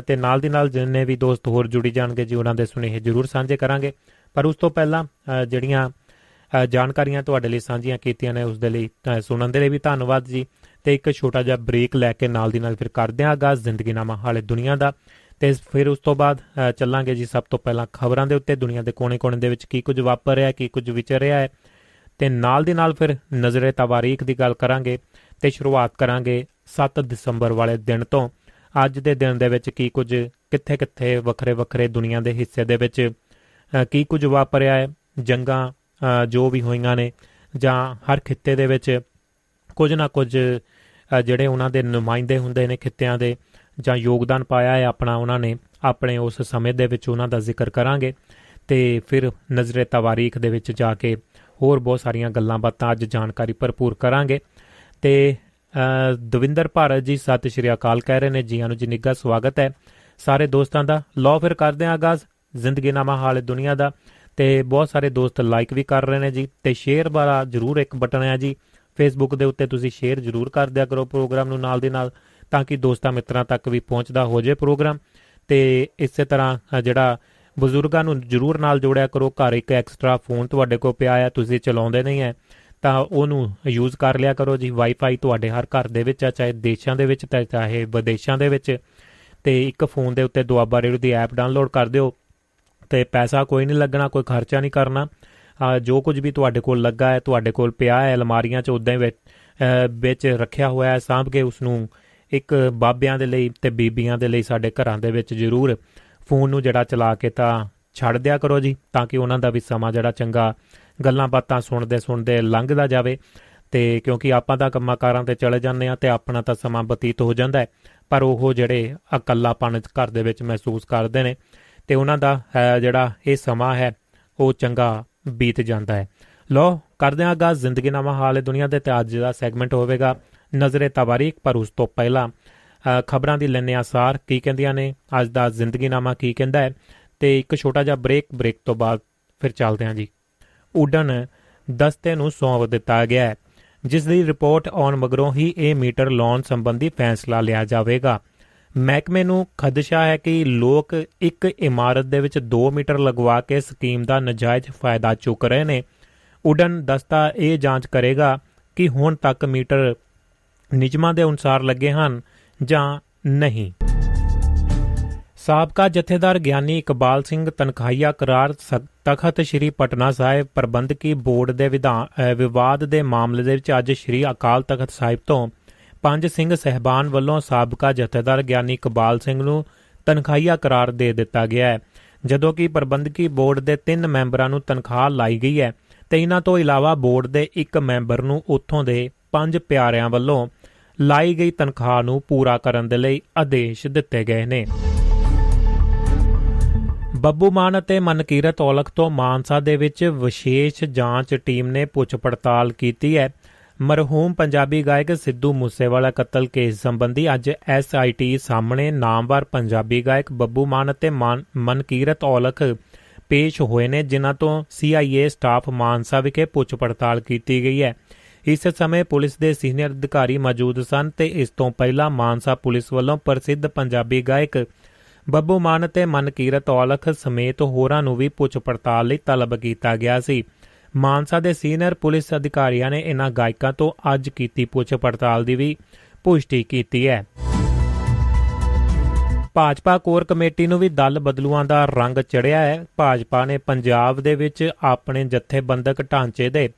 ਤੇ ਨਾਲ ਦੀ ਨਾਲ ਜਿੰਨੇ ਵੀ ਦੋਸਤ ਹੋਰ ਜੁੜੀ ਜਾਣਗੇ ਜੀ, ਉਹਨਾਂ ਦੇ ਸੁਨੇਹੇ ਜ਼ਰੂਰ ਸਾਂਝੇ ਕਰਾਂਗੇ। ਪਰ ਉਸ ਤੋਂ ਪਹਿਲਾਂ ਜਿਹੜੀਆਂ ਜਾਣਕਾਰੀਆਂ ਤੁਹਾਡੇ ਲਈ ਸਾਂਝੀਆਂ ਕੀਤੀਆਂ ਨੇ ਉਸ ਦੇ ਲਈ ਸੁਣਨ ਦੇ ਲਈ ਵੀ ਧੰਨਵਾਦ ਜੀ। ਤੇ ਇੱਕ ਛੋਟਾ ਜਿਹਾ ਬ੍ਰੇਕ ਲੈ ਕੇ ਨਾਲ ਦੀ ਨਾਲ ਫਿਰ ਕਰਦੇ ਆਂ ਆਗਾਜ਼ ਜ਼ਿੰਦਗੀ ਨਾਮਾ ਹਾਲੇ ਦੁਨੀਆ ਦਾ। ਤੇ ਫਿਰ ਉਸ ਤੋਂ ਬਾਅਦ ਚੱਲਾਂਗੇ ਜੀ ਸਭ ਤੋਂ ਪਹਿਲਾਂ ਖਬਰਾਂ ਦੇ ਉੱਤੇ, ਦੁਨੀਆ ਦੇ ਕੋਨੇ-ਕੋਨੇ ਦੇ ਵਿੱਚ ਕੀ ਕੁਝ ਵਾਪਰ ਰਿਹਾ, ਕੀ ਕੁਝ ਵਿਚਰ ਰਿਹਾ ਹੈ। ਤੇ ਨਾਲ ਦੀ ਨਾਲ ਫਿਰ ਨਜ਼ਰੇ ਤਵਾਰੀਖ ਦੀ ਗੱਲ ਕਰਾਂਗੇ ਤੇ ਸ਼ੁਰੂਆਤ ਕਰਾਂਗੇ 7 ਦਸੰਬਰ ਵਾਲੇ ਦਿਨ ਤੋਂ। ਅੱਜ ਦੇ ਦਿਨ ਦੇ ਵਿੱਚ ਕੀ ਕੁਝ, ਕਿੱਥੇ-ਕਿੱਥੇ ਵੱਖਰੇ-ਵੱਖਰੇ ਦੁਨੀਆ ਦੇ ਹਿੱਸੇ ਦੇ ਵਿੱਚ ਕੀ ਕੁਝ ਵਾਪਰਿਆ ਹੈ, ਜੰਗਾਂ ਜੋ ਵੀ ਹੋਈਆਂ ਨੇ, ਜਾਂ ਹਰ ਖਿੱਤੇ ਦੇ ਵਿੱਚ ਕੁਝ ਨਾ ਕੁਝ ਜਿਹੜੇ ਉਹਨਾਂ ਦੇ ਨੁਮਾਇੰਦੇ ਹੁੰਦੇ ਨੇ ਖਿੱਤਿਆਂ ਦੇ, ਜਾਂ ਯੋਗਦਾਨ ਪਾਇਆ ਹੈ ਆਪਣਾ ਉਹਨਾਂ ਨੇ, ਆਪਣੇ ਉਸ ਸਮੇਂ ਦੇ ਵਿੱਚ ਉਹਨਾਂ ਦਾ ਜ਼ਿਕਰ ਕਰਾਂਗੇ। ਤੇ ਫਿਰ ਨਜ਼ਰੇ ਤਵਾਰੀਖ ਦੇ ਵਿੱਚ ਜਾ ਕੇ ਹੋਰ ਬਹੁਤ ਸਾਰੀਆਂ ਗੱਲਾਂ ਬਾਤਾਂ ਅੱਜ ਜਾਣਕਾਰੀ ਭਰਪੂਰ ਕਰਾਂਗੇ। ਤੇ ਦਵਿੰਦਰ ਭਾਰਤ ਜੀ, ਸਤਿ ਸ਼੍ਰੀ ਅਕਾਲ ਕਹਿ ਰਹੇ ਨੇ ਜੀ ਆਨੂ ਜੀ ਨਿੱਘਾ ਸਵਾਗਤ ਹੈ। ਸਾਰੇ ਦੋਸਤਾਂ ਦਾ ਲੋ ਫਿਰ ਕਰਦੇ ਆਂ ਆਗਾਜ਼। ਜ਼ਿੰਦਗੀ ਨਾਮਾ ਹਾਲ ਦੁਨੀਆ ਦਾ। ਤੇ ਬਹੁਤ ਸਾਰੇ ਦੋਸਤ ਲਾਈਕ ਵੀ ਕਰ ਰਹੇ ਨੇ ਜੀ ਤੇ ਸ਼ੇਅਰ ਵਾਲਾ ਜਰੂਰ ਇੱਕ ਬਟਨ ਹੈ ਜੀ। ਫੇਸਬੁੱਕ ਦੇ ਉੱਤੇ ਤੁਸੀਂ ਸ਼ੇਅਰ ਜਰੂਰ ਕਰ ਦਿਆ ਕਰੋ ਪ੍ਰੋਗਰਾਮ ਨੂੰ ਨਾਲ ਦੇ ਨਾਲ ਤਾਂ ਕਿ ਦੋਸਤਾਂ ਮਿੱਤਰਾਂ ਤੱਕ ਵੀ ਪਹੁੰਚਦਾ ਹੋ ਜਾਏ ਪ੍ਰੋਗਰਾਮ ਤੇ ਇਸੇ ਤਰ੍ਹਾਂ ਜਿਹੜਾ ਬਜ਼ੁਰਗਾਂ ਨੂੰ ਜਰੂਰ ਨਾਲ ਜੋੜਿਆ ਕਰੋ। ਘਰ ਇੱਕ ਐਕਸਟਰਾ ਫੋਨ ਤੁਹਾਡੇ ਕੋਲ ਪਿਆ ਆ ਤੁਸੀਂ ਚਲਾਉਂਦੇ ਨਹੀਂ ਹੈ, ਤਾਂ ਉਹਨੂੰ ਯੂਜ਼ ਕਰ ਲਿਆ ਕਰੋ ਜੀ। ਵਾਈਫਾਈ ਤੁਹਾਡੇ ਹਰ ਘਰ ਦੇ ਵਿੱਚ ਆ ਚਾਹੇ ਦੇਸ਼ਾਂ ਦੇ ਵਿੱਚ ਤੇ ਚਾਹੇ ਵਿਦੇਸ਼ਾਂ ਦੇ ਵਿੱਚ। ਤੇ ਇੱਕ ਫੋਨ ਦੇ ਉੱਤੇ ਦੁਆਬਾ ਰੇਡੀਓ ਦੀ ਐਪ ਡਾਊਨਲੋਡ ਕਰ ਦਿਓ। ਤੇ ਪੈਸਾ ਕੋਈ ਨਹੀਂ ਲੱਗਣਾ, ਕੋਈ ਖਰਚਾ ਨਹੀਂ ਕਰਨਾ। ਜੋ ਕੁਝ ਵੀ ਤੁਹਾਡੇ ਕੋਲ ਲੱਗਾ ਹੈ, ਤੁਹਾਡੇ ਕੋਲ ਪਿਆ ਹੈ, ਅਲਮਾਰੀਆਂ 'ਚ ਉਦਾਂ ਹੀ ਵਿੱਚ ਰੱਖਿਆ ਹੋਇਆ ਹੈ, ਸਾਂਭ ਕੇ ਉਸ ਨੂੰ ਇੱਕ ਬਾਬਿਆਂ ਦੇ ਲਈ ਤੇ ਬੀਬੀਆਂ ਦੇ ਲਈ ਸਾਡੇ ਘਰਾਂ ਦੇ ਵਿੱਚ ਜ਼ਰੂਰ ਫੋਨ ਨੂੰ ਜਿਹੜਾ ਚਲਾ ਕੇ ਤਾਂ ਛੱਡ ਦਿਆ ਕਰੋ ਜੀ, ਤਾਂ ਕਿ ਉਹਨਾਂ ਦਾ ਵੀ ਸਮਾਂ ਜਿਹੜਾ ਚੰਗਾ ਗੱਲਾਂ ਬਾਤਾਂ ਸੁਣਦੇ ਸੁਣਦੇ ਲੰਘਦਾ ਜਾਵੇ। ਤੇ ਕਿਉਂਕਿ ਆਪਾਂ ਤਾਂ ਕੰਮਾਂ ਤੇ ਚਲੇ ਜਾਂਦੇ ਆ ਤੇ ਆਪਣਾ ਤਾਂ ਸਮਾਂ ਬਤੀਤ ਹੋ ਜਾਂਦਾ ਹੈ, ਪਰ ਉਹ ਜਿਹੜੇ ਇਕੱਲਾਪਣ ਘਰ ਦੇ ਵਿੱਚ ਮਹਿਸੂਸ ਕਰਦੇ ਨੇ ਤੇ ਉਹਨਾਂ ਦਾ ਜਿਹੜਾ ਇਹ ਸਮਾਂ ਹੈ, ਉਹ ਚੰਗਾ ਬੀਤ ਜਾਂਦਾ ਹੈ। ਲੋ ਕਰਦੇ ਆਂ ਗਾ ਜ਼ਿੰਦਗੀ ਨਾਮਾ ਹਾਲ ਦੁਨੀਆ ਦੇ ਤੇ ਅੱਜ ਦਾ ਸੈਗਮੈਂਟ ਹੋਵੇਗਾ ਨਜ਼ਰੇ ਤਵਾਰੀਖ, ਪਰ ਉਸ ਤੋਂ ਪਹਿਲਾਂ ਖਬਰਾਂ ਦੀ ਲੈਣੇ ਆਸਾਰ ਕੀ ਕਹਿੰਦੀਆਂ ਨੇ? ਅੱਜ ਦਾ ਜ਼ਿੰਦਗੀ ਨਾਮਾ ਕੀ ਕਹਿੰਦਾ ਹੈ? ਤੇ ਇੱਕ ਛੋਟਾ ਜਿਹਾ ਬ੍ਰੇਕ ਬ੍ਰੇਕ ਤੋਂ ਬਾਅਦ ਫਿਰ ਚੱਲਦੇ ਆਂ ਜੀ। ਉਡਨ ਦਸਤੇ ਨੂੰ ਸੌਂਪ ਦਿੱਤਾ ਗਿਆ ਹੈ, ਜਿਸ ਦੀ ਰਿਪੋਰਟ ਆਉਣ ਮਗਰੋਂ ਹੀ ਇਹ ਮੀਟਰ ਲਾਉਣ ਸੰਬੰਧੀ ਫੈਸਲਾ ਲਿਆ ਜਾਵੇਗਾ। ਮਹਿਕਮੇ ਨੂੰ ਖਦਸ਼ਾ ਹੈ ਕਿ ਲੋਕ ਇੱਕ ਇਮਾਰਤ ਦੇ ਵਿੱਚ 2 ਮੀਟਰ ਲਗਵਾ ਕੇ ਸਕੀਮ ਦਾ ਨਜਾਇਜ਼ ਫਾਇਦਾ ਚੁੱਕ ਰਹੇ ਨੇ। ਉਡਨ ਦਸਤਾ ਇਹ ਜਾਂਚ ਕਰੇਗਾ ਕਿ ਹੁਣ ਤੱਕ ਮੀਟਰ ਨਿਯਮਾਂ ਦੇ ਅਨੁਸਾਰ ਲੱਗੇ ਹਨ ਜਾਂ ਨਹੀਂ। ਸਾਬਕਾ ਜਥੇਦਾਰ ਗਿਆਨੀ ਇਕਬਾਲ ਸਿੰਘ ਤਨਖਾਹੀਆ ਕਰਾਰ ਤਖਤ ਸ੍ਰੀ ਪਟਨਾ ਸਾਹਿਬ ਪ੍ਰਬੰਧਕੀ ਬੋਰਡ ਦੇ ਵਿਵਾਦ ਦੇ ਮਾਮਲੇ ਦੇ ਵਿੱਚ ਅੱਜ ਸ੍ਰੀ ਅਕਾਲ ਤਖਤ ਸਾਹਿਬ ਤੋਂ ਪੰਜ ਸਿੰਘ ਸਹਿਬਾਨ ਵੱਲੋਂ ਸਾਬਕਾ ਜਥੇਦਾਰ ਗਿਆਨੀ ਇਕਬਾਲ ਸਿੰਘ ਨੂੰ ਤਨਖਾਹੀਆ ਕਰਾਰ ਦੇ ਦਿੱਤਾ ਗਿਆ ਹੈ। ਜਦੋਂ ਕਿ ਪ੍ਰਬੰਧਕੀ ਬੋਰਡ ਦੇ ਤਿੰਨ ਮੈਂਬਰਾਂ ਨੂੰ ਤਨਖਾਹ ਲਾਈ ਗਈ ਹੈ ਤੇ ਇਹਨਾਂ ਤੋਂ ਇਲਾਵਾ ਬੋਰਡ ਦੇ ਇੱਕ ਮੈਂਬਰ ਨੂੰ ਉੱਥੋਂ ਦੇ ਪੰਜ ਪਿਆਰਿਆਂ ਵੱਲੋਂ ਲਾਈ ਗਈ ਤਨਖਾਹ ਨੂੰ ਪੂਰਾ ਕਰਨ ਦੇ ਲਈ ਆਦੇਸ਼ ਦਿੱਤੇ ਗਏ ਨੇ। ਬੱਬੂ ਮਾਨ ਅਤੇ ਮਨਕੀਰਤ ਔਲਖ ਤੋਂ ਮਾਨਸਾ ਦੇ ਵਿੱਚ ਵਿਸ਼ੇਸ਼ ਜਾਂਚ ਟੀਮ ਨੇ ਪੁੱਛ ਪੜਤਾਲ ਕੀਤੀ ਹੈ ਮਰਹੂਮ ਪੰਜਾਬੀ ਗਾਇਕ ਸਿੱਧੂ ਮੂਸੇਵਾਲਾ ਕਤਲ ਕੇਸ ਸੰਬੰਧੀ ਅੱਜ ਐਸਆਈਟੀ ਸਾਹਮਣੇ ਨਾਮਵਰ ਪੰਜਾਬੀ ਗਾਇਕ ਬੱਬੂ ਮਾਨ ਅਤੇ ਮਨਕੀਰਤ ਔਲਖ ਪੇਸ਼ ਹੋਏ ਨੇ, ਜਿਨ੍ਹਾਂ ਤੋਂ ਸੀਆਈਏ ਸਟਾਫ ਮਾਨਸਾ ਵਿਖੇ ਪੁੱਛ ਪੜਤਾਲ ਕੀਤੀ ਗਈ ਹੈ। ਇਸ ਸਮੇਂ ਪੁਲਿਸ ਦੇ ਸੀਨੀਅਰ ਅਧਿਕਾਰੀ ਮੌਜੂਦ ਸਨ ਤੇ ਇਸ ਤੋਂ ਪਹਿਲਾਂ ਮਾਨਸਾ ਪੁਲਿਸ ਵੱਲੋਂ ਪ੍ਰਸਿੱਧ ਪੰਜਾਬੀ ਗਾਇਕ ਬੱਬੂ ਮਾਨ ਤੇ ਮਨਕੀਰਤ ਔਲਖ ਸਮੇਤ ਹੋਰਾਂ ਨੂੰ ਵੀ ਪੁੱਛ ਪੜਤਾਲ ਲਈ ਤਲਬ ਕੀਤਾ ਗਿਆ ਸੀ। ਮਾਨਸਾ ਦੇ ਸੀਨੀਅਰ ਪੁਲਿਸ ਅਧਿਕਾਰੀਆਂ ਨੇ ਇਹਨਾਂ ਗਾਇਕਾਂ ਤੋਂ ਅੱਜ ਕੀਤੀ ਪੁੱਛ ਪੜਤਾਲ ਦੀ ਵੀ ਪੁਸ਼ਟੀ ਕੀਤੀ ਹੈ। ਭਾਜਪਾ ਕੋਰ ਕਮੇਟੀ ਨੂੰ ਵੀ ਦਲ ਬਦਲੂਆਂ ਦਾ ਰੰਗ ਚੜਿਆ ਹੈ। ਭਾਜਪਾ ਨੇ ਪੰਜਾਬ ਦੇ ਵਿੱਚ ਆਪਣੇ ਜਥੇਬੰਦਕ ਢਾਂਚੇ ਦੇ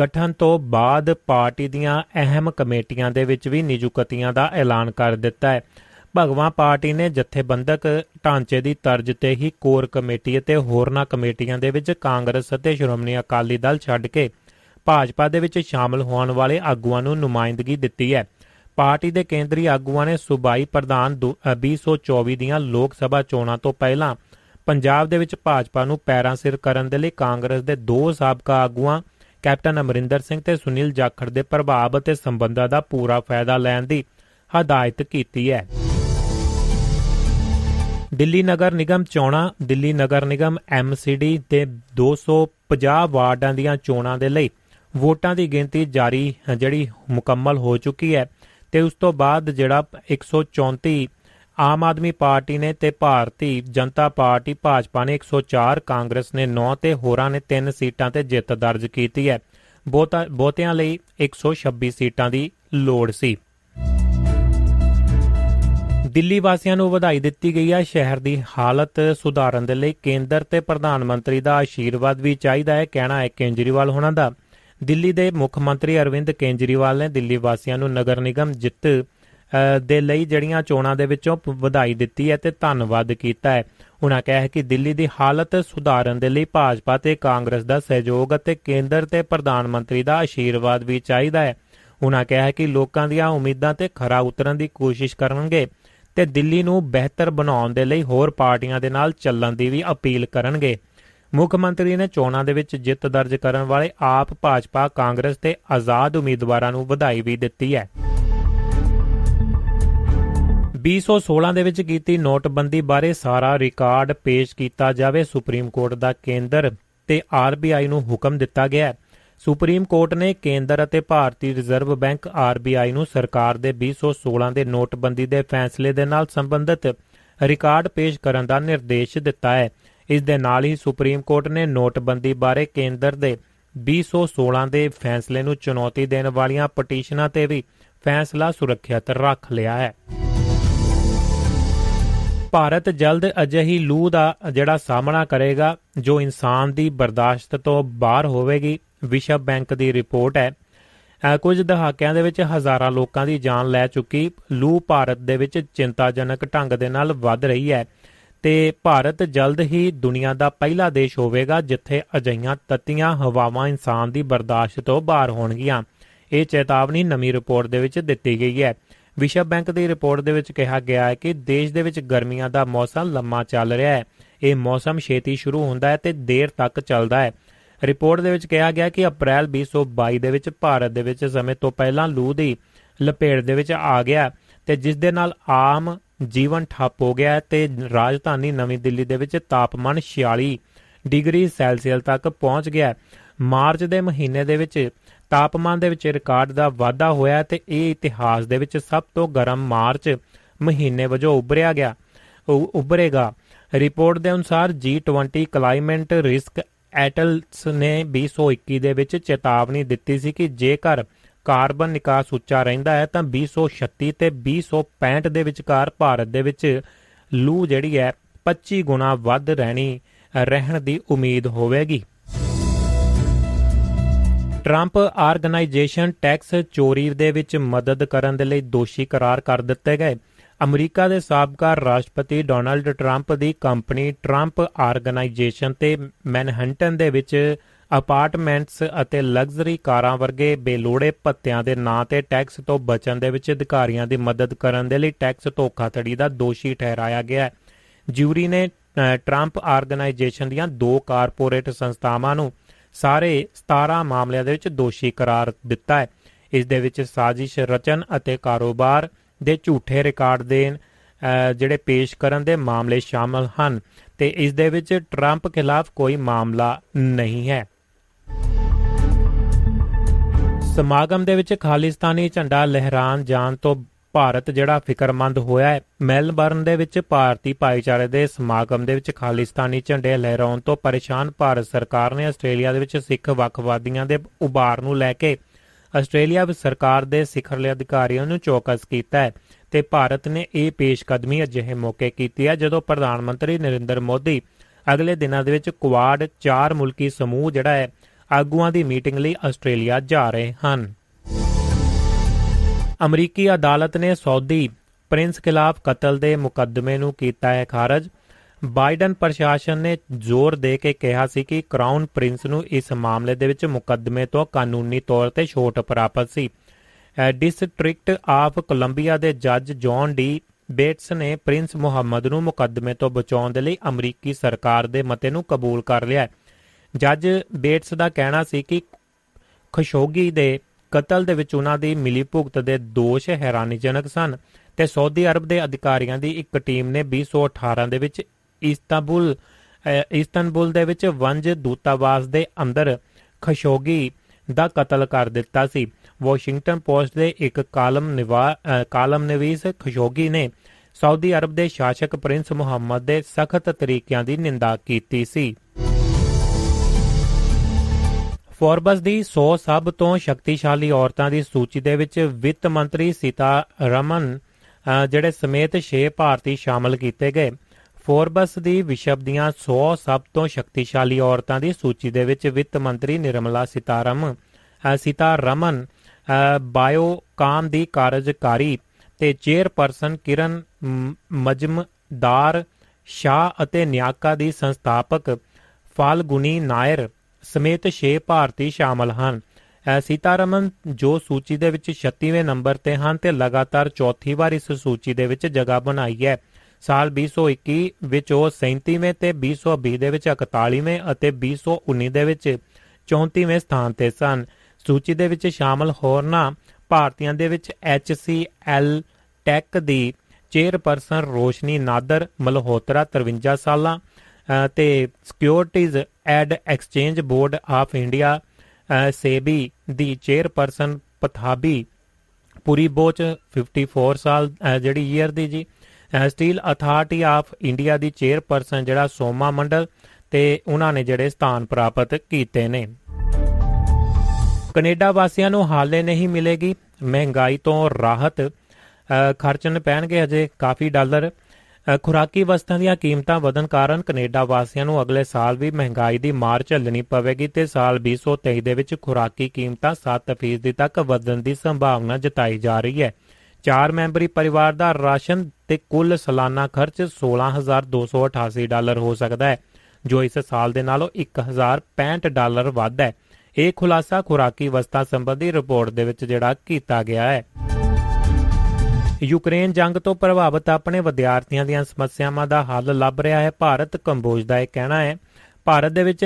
ਗਠਨ ਤੋਂ ਬਾਅਦ ਪਾਰਟੀ ਦੀਆਂ ਅਹਿਮ ਕਮੇਟੀਆਂ ਦੇ ਵਿੱਚ ਵੀ ਨਿਯੁਕਤੀਆਂ ਦਾ ਐਲਾਨ ਕਰ ਦਿੱਤਾ ਹੈ। ਭਗਵਾ ਪਾਰਟੀ ਨੇ ਜਥੇਬੰਦਕ ਢਾਂਚੇ ਦੀ ਤਰਜ਼ ਤੇ ਹੀ ਕੋਰ ਕਮੇਟੀ ਅਤੇ ਹੋਰਨਾਂ ਕਮੇਟੀਆਂ ਦੇ ਵਿੱਚ ਕਾਂਗਰਸ ਅਤੇ ਸ਼੍ਰੋਮਣੀ ਅਕਾਲੀ ਦਲ ਛੱਡ ਕੇ ਭਾਜਪਾ ਦੇ ਵਿੱਚ ਸ਼ਾਮਲ ਹੋਣ ਵਾਲੇ ਆਗੂਆਂ ਨੂੰ ਨੁਮਾਇੰਦਗੀ ਦਿੱਤੀ ਹੈ। ਪਾਰਟੀ ਦੇ ਕੇਂਦਰੀ ਆਗੂਆਂ ਨੇ ਸੂਬਾਈ ਪ੍ਰਧਾਨ 2024 ਦੀਆਂ ਲੋਕ ਸਭਾ ਚੋਣਾਂ ਤੋਂ ਪਹਿਲਾਂ ਪੰਜਾਬ ਦੇ ਵਿੱਚ ਭਾਜਪਾ ਨੂੰ ਪੈਰਾਂ ਸਿਰ ਕਰਨ ਦੇ ਲਈ ਕਾਂਗਰਸ ਦੇ ਦੋ ਸਾਬਕਾ ਆਗੂਆਂ, ਕੈਪਟਨ ਅਮਰਿੰਦਰ ਸਿੰਘ ਤੇ ਸੁਨੀਲ ਜਾਖੜ ਦੇ ਪ੍ਰਭਾਵ ਅਤੇ ਸੰਬੰਧਾਂ ਦਾ ਪੂਰਾ ਫਾਇਦਾ ਲੈਣ ਦੀ ਹਦਾਇਤ ਕੀਤੀ ਹੈ। ਦਿੱਲੀ ਨਗਰ ਨਿਗਮ ਚੋਣਾਂ, ਦਿੱਲੀ ਨਗਰ ਨਿਗਮ ਐਮਸੀਡੀ ਦੇ 250 ਵਾਰਡਾਂ ਦੀਆਂ ਚੋਣਾਂ ਦੇ ਲਈ ਵੋਟਾਂ ਦੀ ਗਿਣਤੀ ਜਾਰੀ ਜਿਹੜੀ ਮੁਕੰਮਲ ਹੋ ਚੁੱਕੀ ਹੈ। ਤੇ ਉਸ ਤੋਂ ਬਾਅਦ ਜਿਹੜਾ 134 ਆਮ ਆਦਮੀ ਪਾਰਟੀ ਨੇ ਤੇ ਭਾਰਤੀ ਜਨਤਾ ਪਾਰਟੀ ਭਾਜਪਾ ਨੇ 104 ਕਾਂਗਰਸ ਨੇ 9 ਤੇ ਹੋਰਾਂ ਨੇ 3 ਸੀਟਾਂ ਤੇ ਜਿੱਤ ਦਰਜ ਕੀਤੀ ਹੈ। ਬਹੁਤਿਆਂ ਲਈ 126 ਸੀਟਾਂ ਦੀ ਲੋੜ ਸੀ। ਦਿੱਲੀ ਵਾਸੀਆਂ ਨੂੰ ਵਧਾਈ ਦਿੱਤੀ ਗਈ ਹੈ ਸ਼ਹਿਰ ਦੀ ਹਾਲਤ ਸੁਧਾਰਨ ਦੇ ਲਈ ਕੇਂਦਰ ਤੇ ਪ੍ਰਧਾਨ ਮੰਤਰੀ ਦਾ ਆਸ਼ੀਰਵਾਦ ਵੀ ਚਾਹੀਦਾ ਹੈ, ਕਹਿਣਾ ਹੈ ਕੇਂਜਰੀਵਾਲ ਹੋਣਾ ਦਾ। ਦਿੱਲੀ ਦੇ ਮੁੱਖ ਮੰਤਰੀ ਅਰਵਿੰਦ ਕੇਂਜਰੀਵਾਲ ਨੇ ਦਿੱਲੀ ਵਾਸੀਆਂ ਨੂੰ ਨਗਰ ਨਿਗਮ ਜਿੱਤ ਦੇ ਲਈ ਜਿਹੜੀਆਂ ਚੋਣਾਂ ਦੇ ਵਿੱਚੋਂ ਵਧਾਈ ਦਿੱਤੀ ਹੈ ਤੇ ਧੰਨਵਾਦ ਕੀਤਾ ਹੈ। ਉਹਨਾਂ ਕਿਹਾ ਕਿ ਦਿੱਲੀ ਦੀ ਹਾਲਤ ਸੁਧਾਰਨ ਦੇ ਲਈ ਭਾਜਪਾ ਤੇ ਕਾਂਗਰਸ ਦਾ ਸਹਿਯੋਗ ਅਤੇ ਕੇਂਦਰ ਤੇ ਪ੍ਰਧਾਨ ਮੰਤਰੀ ਦਾ ਆਸ਼ੀਰਵਾਦ ਵੀ ਚਾਹੀਦਾ ਹੈ। ਉਹਨਾਂ ਕਿਹਾ ਕਿ ਲੋਕਾਂ ਦੀਆਂ ਉਮੀਦਾਂ ਤੇ ਖਰਾ ਉਤਰਨ ਦੀ ਕੋਸ਼ਿਸ਼ ਕਰਨਗੇ। ਤੇ ਦਿੱਲੀ ਨੂੰ ਬਿਹਤਰ ਬਣਾਉਣ ਦੇ ਲਈ ਹੋਰ ਪਾਰਟੀਆਂ ਦੇ ਨਾਲ ਚੱਲਣ ਦੀ ਵੀ ਅਪੀਲ ਕਰਨਗੇ। ਮੁੱਖ ਮੰਤਰੀ ਨੇ ਚੋਣਾਂ ਦੇ ਵਿੱਚ ਜਿੱਤ ਦਰਜ ਕਰਨ ਵਾਲੇ ਆਪ ਭਾਜਪਾ, ਕਾਂਗਰਸ ਤੇ ਆਜ਼ਾਦ ਉਮੀਦਵਾਰਾਂ ਨੂੰ ਵਧਾਈ ਵੀ ਦਿੱਤੀ ਹੈ। 2016 ਦੇ ਵਿੱਚ ਕੀਤੀ ਨੋਟਬੰਦੀ ਬਾਰੇ ਸਾਰਾ ਰਿਕਾਰਡ ਪੇਸ਼ ਕੀਤਾ ਜਾਵੇ, ਸੁਪਰੀਮ ਕੋਰਟ ਦਾ ਕੇਂਦਰ ਤੇ ਆਰਬੀਆਈ ਨੂੰ ਹੁਕਮ ਦਿੱਤਾ ਗਿਆ ਹੈ। ਸੁਪਰੀਮ ਕੋਰਟ ਨੇ ਕੇਂਦਰ ਅਤੇ ਭਾਰਤੀ ਰਿਜ਼ਰਵ ਬੈਂਕ ਆਰਬੀਆਈ ਨੂੰ ਸਰਕਾਰ ਦੇ 2016 ਦੇ ਨੋਟਬੰਦੀ ਦੇ ਫੈਸਲੇ ਦੇ ਨਾਲ ਸੰਬੰਧਿਤ ਰਿਕਾਰਡ ਪੇਸ਼ ਕਰਨ ਦਾ ਨਿਰਦੇਸ਼ ਦਿੱਤਾ ਹੈ। ਇਸ ਦੇ ਨਾਲ ਹੀ ਸੁਪਰੀਮ ਕੋਰਟ ਨੇ ਨੋਟਬੰਦੀ ਬਾਰੇ ਕੇਂਦਰ ਦੇ 2016 ਦੇ ਫੈਸਲੇ ਨੂੰ ਚੁਣੌਤੀ ਦੇਣ ਵਾਲੀਆਂ ਪਟੀਸ਼ਨਾਂ ਤੇ ਵੀ ਫੈਸਲਾ ਸੁਰੱਖਿਅਤ ਰੱਖ ਲਿਆ ਹੈ। ਭਾਰਤ ਜਲਦ ਅਜਿਹੀ ਲੂ ਦਾ ਜਿਹੜਾ ਸਾਹਮਣਾ ਕਰੇਗਾ, ਜੋ ਇਨਸਾਨ ਦੀ ਬਰਦਾਸ਼ਤ ਤੋਂ ਬਾਹਰ ਹੋਵੇਗੀ, ਵਿਸ਼ਵ ਬੈਂਕ ਦੀ ਰਿਪੋਰਟ ਹੈ। ਕੁਝ ਦਹਾਕਿਆਂ ਦੇ ਵਿੱਚ ਹਜ਼ਾਰਾਂ ਲੋਕਾਂ ਦੀ ਜਾਨ ਲੈ ਚੁੱਕੀ ਲੂ ਭਾਰਤ ਦੇ ਵਿੱਚ ਚਿੰਤਾਜਨਕ ਢੰਗ ਦੇ ਨਾਲ ਵੱਧ ਰਹੀ ਹੈ। ਤੇ ਭਾਰਤ ਜਲਦ ਹੀ ਦੁਨੀਆ ਦਾ ਪਹਿਲਾ ਦੇਸ਼ ਹੋਵੇਗਾ, ਜਿੱਥੇ ਅਜਈਆਂ ਤਤੀਆਂ ਹਵਾਵਾਂ ਇਨਸਾਨ ਦੀ ਬਰਦਾਸ਼ਤ ਤੋਂ ਬਾਹਰ ਹੋਣਗੀਆਂ। ਇਹ ਚੇਤਾਵਨੀ ਨਵੀਂ ਰਿਪੋਰਟ ਦੇ ਵਿੱਚ ਦਿੱਤੀ ਗਈ ਹੈ। ਵਿਸ਼ਵ ਬੈਂਕ ਦੀ ਰਿਪੋਰਟ ਦੇ ਵਿੱਚ ਕਿਹਾ ਗਿਆ ਹੈ ਕਿ ਦੇਸ਼ ਦੇ ਵਿੱਚ ਗਰਮੀਆਂ ਦਾ ਮੌਸਮ ਲੰਮਾ ਚੱਲ ਰਿਹਾ ਹੈ। ਇਹ ਮੌਸਮ ਛੇਤੀ ਸ਼ੁਰੂ ਹੁੰਦਾ ਹੈ ਤੇ ਦੇਰ ਤੱਕ ਚੱਲਦਾ ਹੈ। ਰਿਪੋਰਟ ਦੇ ਵਿੱਚ ਕਿਹਾ ਗਿਆ ਕਿ ਅਪ੍ਰੈਲ 2022 ਦੇ ਵਿੱਚ ਭਾਰਤ ਦੇ ਵਿੱਚ ਸਮੇਂ ਤੋਂ ਪਹਿਲਾਂ ਲੂ ਦੀ ਲਪੇਟ ਦੇ ਵਿੱਚ ਆ ਗਿਆ ਤੇ ਜਿਸ ਦੇ ਨਾਲ ਆਮ ਜੀਵਨ ਠੱਪ ਹੋ ਗਿਆ ਤੇ ਰਾਜਧਾਨੀ ਨਵੀਂ ਦਿੱਲੀ ਦੇ ਵਿੱਚ ਤਾਪਮਾਨ 46 ਡਿਗਰੀ ਸੈਲਸੀਅਸ ਤੱਕ ਪਹੁੰਚ ਗਿਆ ਮਾਰਚ ਦੇ ਮਹੀਨੇ ਦੇ ਵਿੱਚ ਤਾਪਮਾਨ ਦੇ ਵਿੱਚ ਰਿਕਾਰਡ ਦਾ ਵਾਧਾ ਹੋਇਆ ਤੇ ਇਹ ਇਤਿਹਾਸ ਦੇ ਵਿੱਚ ਸਭ ਤੋਂ ਗਰਮ ਮਾਰਚ ਮਹੀਨੇ ਵਜੋਂ ਉੱਭਰਿਆ ਗਿਆ ਉੱਭਰੇਗਾ। ਰਿਪੋਰਟ ਦੇ ਅਨੁਸਾਰ G20 ਕਲਾਈਮੇਟ ਰਿਸਕ ਐਟਲਸ ਨੇ 2021 ਦੇ ਵਿੱਚ ਚੇਤਾਵਨੀ ਦਿੱਤੀ ਸੀ ਕਿ ਜੇਕਰ ਕਾਰਬਨ ਨਿਕਾਸ ਉੱਚਾ ਰਹਿੰਦਾ ਹੈ ਤਾਂ 2036 ਤੇ 2065 ਦੇ ਵਿਚਕਾਰ ਭਾਰਤ ਦੇ ਵਿੱਚ ਲੂ ਜਿਹੜੀ ਹੈ 25 ਗੁਣਾ ਵੱਧ ਰਹਿਣੀ, ਰਹਿਣ ਦੀ ਉਮੀਦ ਹੋਵੇਗੀ। ਟਰੰਪ ਆਰਗੇਨਾਈਜੇਸ਼ਨ ਟੈਕਸ ਚੋਰੀ ਦੇ ਵਿੱਚ ਮਦਦ ਕਰਨ ਦੇ ਲਈ ਦੋਸ਼ੀ ਕਰਾਰ ਕਰ ਦਿੱਤੇ ਗਏ। ਅਮਰੀਕਾ ਦੇ ਸਾਬਕਾ ਰਾਸ਼ਟਰਪਤੀ ਡੋਨਾਲਡ ਟਰੰਪ ਦੀ ਕੰਪਨੀ ਟਰੰਪ ਆਰਗੇਨਾਈਜੇਸ਼ਨ ਤੇ ਮੈਨਹੰਟਨ ਦੇ ਵਿੱਚ ਅਪਾਰਟਮੈਂਟਸ ਅਤੇ ਲਗਜ਼ਰੀ ਕਾਰਾਂ ਵਰਗੇ ਬੇਲੋੜੇ ਭੱਤਿਆਂ ਦੇ ਨਾਂ ਤੇ ਟੈਕਸ ਤੋਂ ਬਚਣ ਦੇ ਵਿੱਚ ਅਧਿਕਾਰੀਆਂ ਦੀ ਮਦਦ ਕਰਨ ਦੇ ਲਈ ਟੈਕਸ ਧੋਖਾਧੜੀ ਦਾ ਦੋਸ਼ੀ ਠਹਿਰਾਇਆ ਗਿਆ ਹੈ। ਜਿਊਰੀ ਨੇ ਟਰੰਪ ਆਰਗੇਨਾਈਜੇਸ਼ਨ ਦੀਆਂ ਦੋ ਕਾਰਪੋਰੇਟ ਸੰਸਥਾਵਾਂ ਨੂੰ ਸਾਰੇ 17 ਮਾਮਲਿਆਂ ਦੇ ਵਿੱਚ ਦੋਸ਼ੀ ਕਰਾਰ ਦਿੱਤਾ ਹੈ। ਇਸ ਦੇ ਵਿੱਚ ਸਾਜ਼ਿਸ਼ ਰਚਨ ਅਤੇ ਕਾਰੋਬਾਰ ਦੇ ਝੂਠੇ ਰਿਕਾਰਡ ਦੇਣ ਜਿਹੜੇ ਪੇਸ਼ ਕਰਨ ਦੇ ਮਾਮਲੇ ਸ਼ਾਮਲ ਹਨ ਤੇ ਇਸ ਦੇ ਵਿੱਚ ਟਰੰਪ ਖਿਲਾਫ ਕੋਈ ਮਾਮਲਾ ਨਹੀਂ ਹੈ। ਸਮਾਗਮ ਦੇ ਵਿੱਚ ਖਾਲਿਸਤਾਨੀ ਝੰਡਾ ਲਹਿਰਾਨ ਜਾਣ ਤੋਂ ਭਾਰਤ ਜਿਹੜਾ ਫਿਕਰਮੰਦ ਹੋਇਆ ਹੈ। ਮੈਲਬਰਨ ਦੇ ਵਿੱਚ ਭਾਰਤੀ ਭਾਈਚਾਰੇ ਦੇ ਸਮਾਗਮ ਦੇ ਵਿੱਚ ਖਾਲਿਸਤਾਨੀ ਝੰਡੇ ਲਹਿਰਾਉਣ ਤੋਂ ਪਰੇਸ਼ਾਨ ਭਾਰਤ ਸਰਕਾਰ ਨੇ ਆਸਟ੍ਰੇਲੀਆ ਦੇ ਵਿੱਚ ਸਿੱਖ ਵੱਖਵਾਦੀਆਂ ਦੇ ਉਭਾਰ ਨੂੰ ਲੈ ਕੇ ਆਸਟ੍ਰੇਲੀਆ ਵਿੱਚ ਸਰਕਾਰ ਦੇ ਸਿਖਰਲੇ ਅਧਿਕਾਰੀਆਂ ਨੂੰ ਚੌਕਸ ਕੀਤਾ ਹੈ ਤੇ ਭਾਰਤ ਨੇ ਇਹ ਪੇਸ਼ਕਦਮੀ ਅਜਿਹੇ ਮੌਕੇ ਕੀਤੀ ਹੈ ਜਦੋਂ ਪ੍ਰਧਾਨ ਮੰਤਰੀ ਨਰਿੰਦਰ ਮੋਦੀ ਅਗਲੇ ਦਿਨਾਂ ਦੇ ਵਿੱਚ ਕੁਆਡ ਚਾਰ ਮੁਲਕੀ ਸਮੂਹ ਜਿਹੜਾ ਹੈ, ਆਗੂਆਂ ਦੀ ਮੀਟਿੰਗ ਲਈ ਆਸਟ੍ਰੇਲੀਆ ਜਾ ਰਹੇ ਹਨ। ਅਮਰੀਕੀ ਅਦਾਲਤ ਨੇ ਸਾਊਦੀ ਪ੍ਰਿੰਸ ਖਿਲਾਫ ਕਤਲ ਦੇ ਮੁਕੱਦਮੇ ਨੂੰ ਕੀਤਾ ਹੈ ਖਾਰਜ। ਬਾਈਡਨ ਪ੍ਰਸ਼ਾਸਨ ਨੇ ਜ਼ੋਰ ਦੇ ਕੇ ਕਿਹਾ ਸੀ ਕਿ ਕਰਾਊਨ ਪ੍ਰਿੰਸ ਨੂੰ ਇਸ ਮਾਮਲੇ ਦੇ ਵਿੱਚ ਮੁਕੱਦਮੇ ਤੋਂ ਕਾਨੂੰਨੀ ਤੌਰ ਤੇ ਛੋਟ ਪ੍ਰਾਪਤ ਸੀ। ਡਿਸਟ੍ਰਿਕਟ ਆਫ ਕੋਲੰਬੀਆ ਦੇ ਜੱਜ ਜੌਨ ਡੀ ਬੇਟਸ ਨੇ ਪ੍ਰਿੰਸ ਮੁਹੰਮਦ ਨੂੰ ਮੁਕੱਦਮੇ ਤੋਂ ਬਚਾਉਣ ਦੇ ਲਈ ਅਮਰੀਕੀ ਸਰਕਾਰ ਦੇ ਮਤੇ ਨੂੰ ਕਬੂਲ ਕਰ ਲਿਆ ਜੱਜ ਬੇਟਸ ਦਾ ਕਹਿਣਾ ਸੀ ਕਿ ਖਸ਼ੋਗੀ ਦੇ ਕਤਲ ਦੇ ਵਿੱਚ ਉਹਨਾਂ ਦੀ ਮਿਲੀ ਭੁਗਤ ਦੇ ਦੋਸ਼ ਹੈਰਾਨੀਜਨਕ ਸਨ ਤੇ ਸਾਊਦੀ ਅਰਬ ਦੇ ਅਧਿਕਾਰੀਆਂ ਦੀ ਇੱਕ ਟੀਮ ਨੇ 2018 ਦੇ ਵਿੱਚ ਇਸਤਾਂਬੁਲ ਇਸਤਾਨਬੁਲ ਦੇ ਵਿੱਚ ਵੰਜ ਦੂਤਾਵਾਸ ਦੇ ਅੰਦਰ ਖਸ਼ੋਗੀ ਦਾ ਕਤਲ ਕਰ ਦਿੱਤਾ ਸੀ। ਵਾਸ਼ਿੰਗਟਨ ਪੋਸਟ ਦੇ ਇੱਕ ਕਾਲਮ ਨਿਵਾ ਕਾਲਮ ਨਵੀਸ ਖਸ਼ੋਗੀ ਨੇ ਸਾਊਦੀ ਅਰਬ ਦੇ ਸ਼ਾਸਕ ਪ੍ਰਿੰਸ ਮੁਹੰਮਦ ਦੇ ਸਖਤ ਤਰੀਕਿਆਂ ਦੀ ਨਿੰਦਾ ਕੀਤੀ ਸੀ। ਫੋਰਬਸ ਦੀ 100 ਸਭ ਤੋਂ ਸ਼ਕਤੀਸ਼ਾਲੀ ਔਰਤਾਂ ਦੀ ਸੂਚੀ ਦੇ ਵਿੱਚ ਵਿੱਤ ਮੰਤਰੀ ਸੀਤਾ ਰਮਨ ਜਿਹੜੇ ਸਮੇਤ 6 ਭਾਰਤੀ ਸ਼ਾਮਲ ਕੀਤੇ ਗਏ। ਫੋਰਬਸ ਦੀ ਵਿਸ਼ਵ ਦੀਆਂ 100 ਸਭ ਤੋਂ ਸ਼ਕਤੀਸ਼ਾਲੀ ਔਰਤਾਂ ਦੀ ਸੂਚੀ ਦੇ ਵਿੱਚ ਵਿੱਤ ਮੰਤਰੀ ਨਿਰਮਲਾ ਸੀਤਾਰਮਨ ਸੀਤਾਰਮਨ ਬਾਇਓਕਾਮ ਦੀ ਕਾਰਜਕਾਰੀ ਤੇ ਚੇਅਰਪਰਸਨ ਕਿਰਨ ਮਜਮਦਾਰ ਸ਼ਾ ਅਤੇ ਨਿਆਕਾ ਦੀ ਸੰਸਥਾਪਕ ਫਾਲਗੁਨੀ ਨਾਇਰ ਸਮੇਤ 6 ਭਾਰਤੀ ਸ਼ਾਮਲ ਹਨ। ਸੀਤਾਰਮਨ ਜੋ ਸੂਚੀ ਦੇ ਵਿੱਚ 36ਵੇਂ ਨੰਬਰ ਤੇ ਹਨ ਤੇ ਲਗਾਤਾਰ ਚੌਥੀ ਵਾਰ ਇਸ ਸੂਚੀ ਦੇ ਵਿੱਚ ਜਗ੍ਹਾ ਬਣਾਈ ਹੈ। ਸਾਲ 2021 ਵਿੱਚ ਉਹ 37ਵੇਂ ਤੇ 2020 ਦੇ ਵਿੱਚ 41ਵੇਂ ਅਤੇ 2019 ਦੇ ਵਿੱਚ 34ਵੇਂ ਸਥਾਨ ਤੇ ਸਨ। ਸੂਚੀ ਦੇ ਵਿੱਚ ਸ਼ਾਮਲ ਹੋਰਨਾਂ ਭਾਰਤੀਆਂ ਦੇ ਵਿੱਚ HCL ਟੈਕ ਦੀ ਚੇਅਰਪਰਸਨ ਰੋਸ਼ਨੀ ਨਾਦਰ ਮਲਹੋਤਰਾ 53 ਸਾਲਾਂ ਤੇ securities and exchange board of India SEBI the chairperson Madhabi Puri Buch 54 ਸਾਲ ਜਿਹੜੀ ਈਅਰ ਦੀ ਜੀ। ਸਟੀਲ ਅਥਾਰਟੀ ਆਫ ਇੰਡੀਆ ਦੀ ਚੇਅਰਪਰਸਨ ਜਿਹੜਾ ਸੋਮਾ ਮੰਡਲ ਤੇ ਉਹਨਾਂ ਨੇ ਜਿਹੜੇ ਸਥਾਨ ਪ੍ਰਾਪਤ ਕੀਤੇ ਨੇ। ਕੈਨੇਡਾ ਵਾਸੀਆਂ ਨੂੰ ਹਾਲੇ ਨਹੀਂ ਮਿਲੇਗੀ ਮਹਿੰਗਾਈ ਤੋਂ ਰਾਹਤ। ਖਰਚਣ ਪੈਣਗੇ ਅਜੇ ਕਾਫੀ ਡਾਲਰ। ਖੁਰਾਕੀ ਵਸਤਾਂ ਦੀਆਂ ਕੀਮਤਾਂ ਵਧਣ ਕਾਰਨ ਕੈਨੇਡਾ ਵਾਸੀਆਂ ਨੂੰ ਅਗਲੇ ਸਾਲ ਵੀ ਮਹਿੰਗਾਈ ਦੀ ਮਾਰ ਝੱਲਣੀ ਪਵੇਗੀ ਤੇ ਸਾਲ 2023 ਦੇ ਵਿੱਚ ਖੁਰਾਕੀ ਕੀਮਤਾਂ 7% ਤੱਕ ਵਧਣ ਦੀ ਸੰਭਾਵਨਾ ਜਤਾਈ ਜਾ ਰਹੀ ਹੈ। ਚਾਰ ਮੈਂਬਰੀ ਪਰਿਵਾਰ ਦਾ ਰਾਸ਼ਨ ਤੇ ਕੁੱਲ ਸਾਲਾਨਾ ਖਰਚ 16288 ਡਾਲਰ ਹੋ ਸਕਦਾ ਹੈ, ਜੋ ਇਸ ਸਾਲ ਦੇ ਨਾਲੋਂ 1065 ਡਾਲਰ ਵੱਧ ਹੈ। ਇਹ ਖੁਲਾਸਾ ਖੁਰਾਕੀ ਵਸਤਾਂ ਸੰਬੰਧੀ ਰਿਪੋਰਟ ਦੇ ਵਿੱਚ ਜਿਹੜਾ ਕੀਤਾ ਗਿਆ ਹੈ। ਯੂਕਰੇਨ ਜੰਗ ਤੋਂ ਪ੍ਰਭਾਵਿਤ ਆਪਣੇ ਵਿਦਿਆਰਥੀਆਂ ਦੀਆਂ ਸਮੱਸਿਆਵਾਂ ਦਾ ਹੱਲ ਲੱਭ ਰਿਹਾ ਹੈ। ਭਾਰਤ ਕੰਬੋਜ ਦਾ ਇਹ ਕਹਿਣਾ ਹੈ, ਭਾਰਤ ਦੇ ਵਿੱਚ